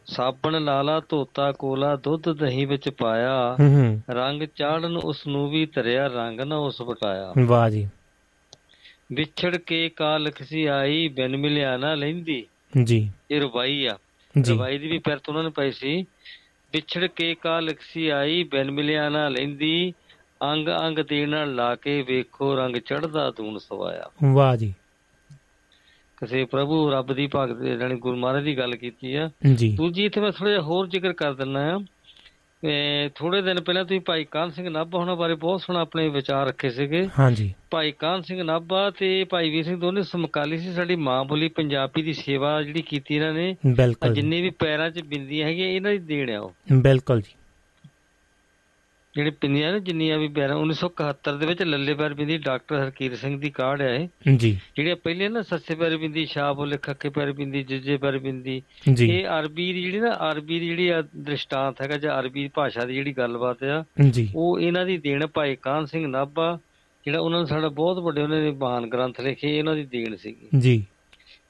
ਸਾਬਣ ਲਾਲਾ ਧੋਤਾ ਕੋਲਾ ਦੁੱਧ ਦਹੀਂ ਵਿੱਚ ਪਾਇਆ। ਰੰਗ ਚਾੜਨ ਉਸ ਨੂੰ ਵੀ ਧਰਿਆ ਰੰਗ ਨਾ ਉਸ ਵਟਾਇਆ। ਵਾਹ ਜੀ। ਵਿਛੜ ਕੇ ਕਾਲਖ ਸੀ ਆਈ ਬਿਨ ਮਿਲਿਆ ਨਾ ਲੈਂਦੀ। ਜੀ। ਇਹ ਰੁਬਾਈ ਆ। ਜੀ। ਰੁਬਾਈ ਦੀ ਵੀ ਪੈਰਤ ਉਹਨਾਂ ਨੇ ਪਾਈ ਸੀ। ਵਿਛੜ ਕੇ ਕਾਲਖ ਸੀ ਆਈ ਬਿਨ ਮਿਲਿਆ ਨਾ ਲੈਂਦੀ। ਅੰਗ ਅੰਗ ਦੇ ਨਾਲ ਲਾ ਕੇ ਵੇਖੋ ਰੰਗ ਚੜਦਾ ਦੂਣ ਸਵਾਇਆ। ਵਾਹ ਜੀ। ਕਿਸੇ ਪ੍ਰਭੂ ਰੱਬ ਦੀ ਭਗਤ ਜਾਨੀ ਗੁਰੂ ਮਹਾਰਾਜ ਦੀ ਗੱਲ ਕੀਤੀ ਆ। ਜੀ। ਦੂਜੀ ਇੱਥੇ ਮੈਂ ਥੋੜਾ ਜਿਹਾ ਹੋਰ ਜ਼ਿਕਰ ਕਰ ਦਿੰਦਾ ਆ। ਥੋੜੇ ਦਿਨ ਪਹਿਲਾਂ ਤੁਸੀਂ ਭਾਈ ਕਾਨ ਸਿੰਘ ਨਾਭਾ ਹੋਣਾ ਬਾਰੇ ਬਹੁਤ ਸੋਹਣਾ ਆਪਣੇ ਵਿਚਾਰ ਰੱਖੇ ਸੀਗੇ। ਹਾਂਜੀ ਭਾਈ ਕਾਨ ਸਿੰਘ ਨਾਭਾ ਤੇ ਭਾਈ ਵੀਰ ਸਿੰਘ ਦੋਨੇ ਸਮਕਾਲੀ ਸੀ। ਸਾਡੀ ਮਾਂ ਬੋਲੀ ਪੰਜਾਬੀ ਦੀ ਸੇਵਾ ਜਿਹੜੀ ਕੀਤੀ ਇਹਨਾਂ ਨੇ। ਜਿੰਨੇ ਵੀ ਪੈਰਾਂ 'ਚ ਬਿੰਦੀਆਂ ਹੈਗੀਆਂ ਇਹਨਾਂ ਦੀ ਦੇਣ ਆ ਉਹ। ਬਿਲਕੁਲ ਜੀ। ਜਿਹੜੇ ਪਿੰਨੀਆਂ ਨੇ ਜਿੰਨੀਆਂ ਵੀ ਪੈਰਾਂ 1971 ਦੇ ਵਿੱਚ ਲੱਲੇ ਪੈਰ ਬਿੰਦੀ ਡਾਕਟਰ ਹਰਕੀਰ ਸਿੰਘ ਦੀ ਕਾਢ ਹੈ ਇਹ ਜੀ। ਜਿਹੜੇ ਪਹਿਲੇ ਨਾ ਸੱਸੇ ਪੈਰ ਬਿੰਦੀ ਸ਼ਾਹ ਬੋਲੇ ਖੱਕੇ ਪੈਰ ਬਿੰਦੀ ਜੱਜੇ ਪੈਰ ਬਿੰਦੀ ਜੀ। ਇਹ ਅਰਬੀ ਦੀ ਜਿਹੜੀ ਨਾ ਅਰਬੀ ਦੀ ਜਿਹੜੀ ਆ ਦ੍ਰਿਸ਼ਟਾਂਤ ਹੈਗਾ ਜਾਂ ਅਰਬੀ ਭਾਸ਼ਾ ਦੀ ਜਿਹੜੀ ਗੱਲਬਾਤ ਆ ਉਹ ਇਹਨਾਂ ਦੀ ਦੇਣ ਭਾਈ ਕਾਨ ਸਿੰਘ ਨਾਭਾ ਜਿਹੜਾ ਉਹਨਾਂ ਨੇ ਸਾਡਾ ਬਹੁਤ ਵੱਡੇ ਉਹਨਾਂ ਨੇ ਮਹਾਨ ਗ੍ਰੰਥ ਲਿਖੇ ਇਹਨਾਂ ਦੀ ਦੇਣ ਸੀਗੀ। ਜੀ।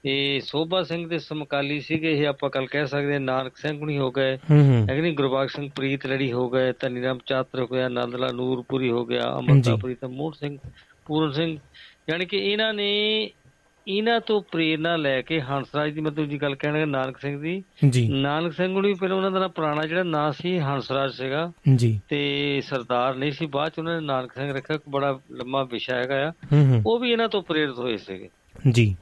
ਇਹ ਸੋਭਾ ਸਿੰਘ ਦੇ ਸਮਕਾਲੀ ਸੀਗੇ ਇਹ ਆਪਾਂ ਕੱਲ ਕਹਿ ਸਕਦੇ ਨਾਨਕ ਸਿੰਘ ਹੁਣੀ ਹੋ ਗਏ। ਨਹੀਂ? ਗੁਰਬਖਸ਼ ਸਿੰਘ ਪ੍ਰੀਤ ਲੜੀ ਹੋ ਗਏ ਧਨੀਰਾਮ ਚਾਤਰ ਹੋ ਗਿਆ ਨੰਦਲਾ ਨੂਰਪੁਰੀ ਹੋ ਗਿਆ ਅਮਰਤਾ। ਪ੍ਰੀਤਮ ਮੋਹਨ ਸਿੰਘ ਪੂਰਨ ਸਿੰਘ। ਯਾਨੀ ਕਿ ਇਹਨਾਂ ਨੇ ਇਹਨਾਂ ਤੋਂ ਪ੍ਰੇਰਣਾ ਲੈ ਕੇ ਹੰਸਰਾਜ ਦੀ ਮਤਲਬ ਜੀ ਗੱਲ ਕਹਿਣਾ ਨਾਨਕ ਸਿੰਘ ਦੀ। ਜੀ। ਨਾਨਕ ਸਿੰਘ ਹੁਣੀ ਪਹਿਲਾਂ ਉਹਨਾਂ ਦਾ ਨਾਂ ਪੁਰਾਣਾ ਜਿਹੜਾ ਨਾਂ ਸੀ ਹੰਸਰਾਜ ਸੀਗਾ। ਜੀ। ਤੇ ਸਰਦਾਰ ਨਹੀਂ ਸੀ ਬਾਅਦ ਚ ਉਹਨਾਂ ਨੇ ਨਾਨਕ ਸਿੰਘ ਰੱਖਿਆ ਬੜਾ ਲੰਮਾ ਵਿਸ਼ਾ ਹੈਗਾ ਆ। ਉਹ ਵੀ ਇਹਨਾਂ ਤੋਂ ਪ੍ਰੇਰਿਤ ਹੋਏ ਸੀਗੇ। ਜੀ।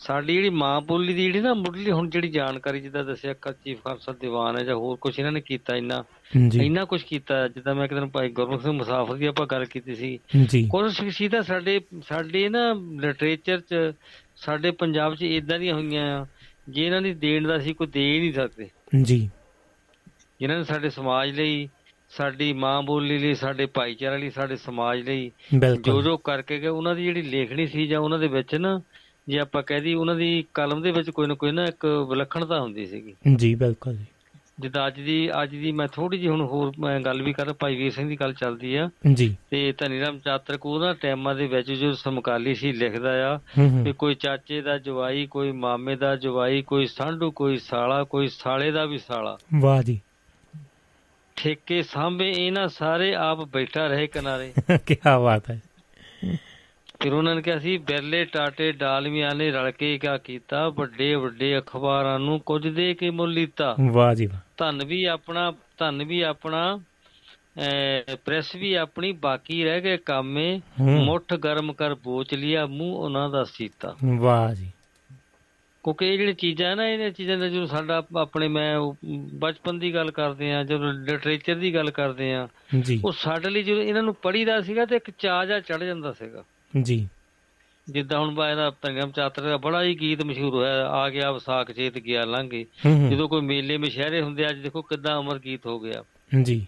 ਸਾਡੀ ਜਿਹੜੀ ਮਾਂ ਬੋਲੀ ਦੀ ਜਿਹੜੀ ਨਾ ਮੁੱਢਲੀ ਹੁਣ ਜਿਹੜੀ ਜਾਣਕਾਰੀ ਜਿੱਦਾਂ ਦੱਸਿਆ ਕੱਚੀ ਖਾਲਸਾ ਦੀਵਾਨ ਹੈ ਜਾਂ ਹੋਰ ਕੁਝ ਇਹਨਾਂ ਨੇ ਕੀਤਾ ਇੰਨਾ ਇੰਨਾ ਕੁਝ ਕੀਤਾ ਜਿੱਦਾਂ ਮੈਂ ਇੱਕ ਦਿਨ ਭਾਈ ਗੁਰਮੁਖ ਸਿੰਘ ਮੁਸਾਫਰ ਦੀ ਆਪਾਂ ਗੱਲ ਕੀਤੀ ਸੀ। ਕੁਝ ਸ਼ਖਸੀਅਤਾਂ ਸਾਡੇ ਸਾਡੇ ਨਾ ਲਿਟਰੇਚਰ 'ਚ ਸਾਡੇ ਪੰਜਾਬ 'ਚ ਇਦਾਂ ਦੀਆਂ ਹੋਈਆਂ ਆ ਜੇ ਇਹਨਾਂ ਦੀ ਦੇਣ ਦਾ ਸੀ ਕੋਈ ਦੇ ਨਹੀਂ ਸਕਦੇ। ਜੀ। ਜਿਨ੍ਹਾਂ ਨੇ ਸਾਡੇ ਸਮਾਜ ਲਈ ਸਾਡੀ ਮਾਂ ਬੋਲੀ ਲਈ ਸਾਡੇ ਭਾਈਚਾਰੇ ਲਈ ਸਾਡੇ ਸਮਾਜ ਲਈ ਜੋ ਜੋ ਕਰਕੇ ਗਏ ਉਹਨਾਂ ਦੀ ਜਿਹੜੀ ਲੇਖਣੀ ਸੀ ਜਾਂ ਉਹਨਾਂ ਦੇ ਵਿੱਚ ਨਾ ਜੇ ਆਪਾਂ ਕਹਿ ਦਈਏ ਉਹਨਾਂ ਦੀ ਕਲਮ ਦੇ ਵਿੱਚ ਕੋਈ ਨਾ ਕੋਈ ਨਾ ਇੱਕ ਵਿਲੱਖਣਤਾ ਹੁੰਦੀ ਸੀਗੀ। ਜੀ ਬਿਲਕੁਲ ਜੀ। ਜਿੱਦਾਂ ਅੱਜ ਦੀ ਅੱਜ ਦੀ ਮੈਂ ਥੋੜੀ ਜਿਹੀ ਹੁਣ ਹੋਰ ਮੈਂ ਗੱਲ ਵੀ ਕਰ ਭਾਈ ਵੀਰ ਸਿੰਘ ਦੀ ਗੱਲ ਚੱਲਦੀ ਆ। ਜੀ। ਤੇ ਧਨੀਰਾਮ ਚਾਤਰਕ ਉਹਨਾਂ ਟਾਈਮਾਂ ਦੇ ਵਿੱਚ ਜੋ ਸਮਕਾਲੀ ਸੀ ਲਿਖਦਾ ਆ ਵੀ ਕੋਈ ਚਾਚੇ ਦਾ ਜਵਾਈ ਕੋਈ ਮਾਮੇ ਦਾ ਜਵਾਈ ਕੋਈ ਸਾਂਢੂ ਕੋਈ ਸਾਲਾ ਕੋਈ ਸਾਲੇ ਦਾ ਵੀ ਸਾਲਾ। ਵਾਹ ਜੀ। ਠੇਕੇ ਸਾਂਭੇ ਇਹਨਾਂ ਸਾਰੇ ਆਪ ਬੈਠਾ ਰਹੇ ਕਿਨਾਰੇ। *laughs* ਕੀ ਬਾਤ ਹੈ। ਫਿਰ ਉਹਨਾਂ ਨੇ ਕਿਹਾ ਸੀ ਬਿਰਲੇ ਟਾਟੇ ਡਾਲਮੀਆਂ ਨੇ ਰਲ ਕੇ ਕਿਆ ਕੀਤਾ? ਵੱਡੇ ਵੱਡੇ ਅਖਬਾਰਾਂ ਨੂੰ ਕੁਝ ਦੇ ਕੇ ਮੁੱਲ ਲੀਤਾ। ਵਾਹ ਜੀ ਵਾਹ। ਧਨ ਵੀ ਆਪਣਾ ਧਨ ਵੀ ਆਪਣਾ ਪ੍ਰੈਸ ਵੀ ਆਪਣੀ ਬਾਕੀ ਰਹਿ ਗਏ ਕਾਮੇ। ਮੁੱਠ ਗਰਮ ਕਰ ਬੋਚ ਲਿਆ ਮੂੰਹ ਉਹਨਾਂ ਦਾ ਸੀਤਾ। ਵਾਹ ਜੀ। ਕਿਉਂਕਿ ਇਹ ਜਿਹੜੀ ਚੀਜ਼ਾਂ ਨਾ ਇਹਨਾਂ ਚੀਜ਼ਾਂ ਦਾ ਜਦੋਂ ਸਾਡਾ ਆਪਣੇ ਮੈਂ ਬਚਪਨ ਦੀ ਗੱਲ ਕਰਦੇ ਆ ਜਦੋਂ ਲਿਟਰੇਚਰ ਦੀ ਗੱਲ ਕਰਦੇ ਆ ਜੀ। ਉਹ ਸਾਡੇ ਲਈ ਜਦੋਂ ਇਹਨਾਂ ਨੂੰ ਪੜੀਦਾ ਸੀਗਾ ਤੇ ਇੱਕ ਚਾਅ ਜਿਹਾ ਚੜ ਜਾਂਦਾ ਸੀਗਾ। ਜੀ। ਜਿੱਦਾਂ ਹੁਣ ਬਾ ਇਹਦਾ ਪੰਗਮ ਚਾਤਰ ਦਾ ਬੜਾ ਹੀ ਗੀਤ ਮਸ਼ਹੂਰ ਹੋਇਆ ਆ ਗਿਆ ਵਿਸਾਖ ਚੇਤ ਗਿਆ ਲੰਘੇ। ਜਦੋਂ ਕੋਈ ਮੇਲੇ ਮਸ਼ਹਿਰੇ ਹੁੰਦੇ ਅੱਜ ਦੇਖੋ ਕਿੱਦਾਂ ਅਮਰ ਗੀਤ ਹੋ ਗਿਆ। ਜੀ।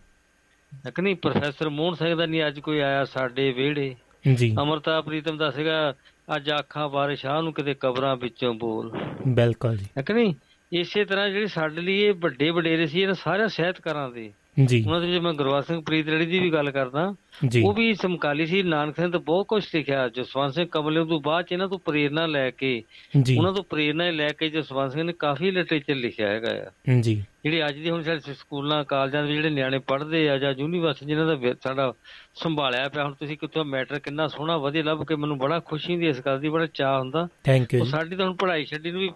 ਨਹੀਂ? ਪ੍ਰੋਫੈਸਰ ਮੋਹਨ ਸਿੰਘ ਦਾ ਨਹੀਂ ਅੱਜ ਕੋਈ ਆਇਆ ਸਾਡੇ ਵਿਹੜੇ। ਜੀ। ਅਮਰਤਾ ਪ੍ਰੀਤਮ ਦਾ ਸੀਗਾ ਅੱਜ ਆਖਾਂ ਬਾਰੇ ਸ਼ਾਹ ਨੂੰ ਕਿਤੇ ਕਬਰਾਂ ਵਿੱਚੋਂ ਬੋਲ। ਬਿਲਕੁਲ ਜੀ। ਨਹੀਂ? ਇਸੇ ਤਰ੍ਹਾਂ ਜਿਹੜੇ ਸਾਡੇ ਲਈ ਇਹ ਵੱਡੇ ਵਡੇਰੇ ਸੀ ਇਹਨਾਂ ਸਾਰਿਆਂ ਸਾਹਿਤਕਾਰਾਂ ਦੇ। ਜੀ। ਉਹਨਾਂ ਦੇ ਵਿੱਚ ਮੈਂ ਗੁਰਵਾਜ ਸਿੰਘ ਪ੍ਰੀਤਲੜੀ ਦੀ ਵੀ ਗੱਲ ਕਰਦਾ। ਜੀ। ਉਹ ਵੀ ਸਮਕਾਲੀ ਸੀ ਨਾਨਕ ਸਿੰਘ ਤਾਂ ਬਹੁਤ ਕੁਝ ਲਿਖਿਆ ਜਸਵੰਤ ਸਿੰਘ ਕਮਲੇ ਤੋਂ ਬਾਅਦ ਇਹਨਾਂ ਤੋਂ ਪ੍ਰੇਰਣਾ ਲੈ ਕੇ ਜੀ। ਉਹਨਾਂ ਤੋਂ ਪ੍ਰੇਰਣਾ ਲੈ ਕੇ ਜਸਵੰਤ ਸਿੰਘ ਨੇ ਕਾਫੀ ਲਿਟਰੇਚਰ ਲਿਖਿਆ ਹੈਗਾ ਆ। ਜੀ। ਜਿਹੜੇ ਅੱਜ ਦੇ ਹੁਣ ਸਾਡੇ ਸਕੂਲਾਂ ਕਾਲਜਾਂ ਦੇ ਜਿਹੜੇ ਨਿਆਣੇ ਪੜ੍ਹਦੇ ਆ ਜਾਂ ਯੂਨੀਵਰਸਿਟੀ ਜਿਨ੍ਹਾਂ ਦਾ ਸਾਡਾ ਸੰਭਾਲਿਆ ਪਿਆ ਹੁਣ ਤੁਸੀਂ ਕਿੱਥੋਂ ਮੈਟਰ ਕਿੰਨਾ ਸੋਹਣਾ ਵਧੀਆ ਲੱਭ ਕੇ ਮੈਨੂੰ ਬੜਾ ਖੁਸ਼ੀ ਹੁੰਦੀ ਇਸ ਗੱਲ ਦੀ ਬੜਾ ਚਾਹ ਹੁੰਦਾ। ਥੈਂਕ ਯੂ ਸਾਡੀ ਤਾਂ ਹੁਣ ਪੜ੍ਹਾਈ ਛੱਡੀ ਨੂੰ ਵੀ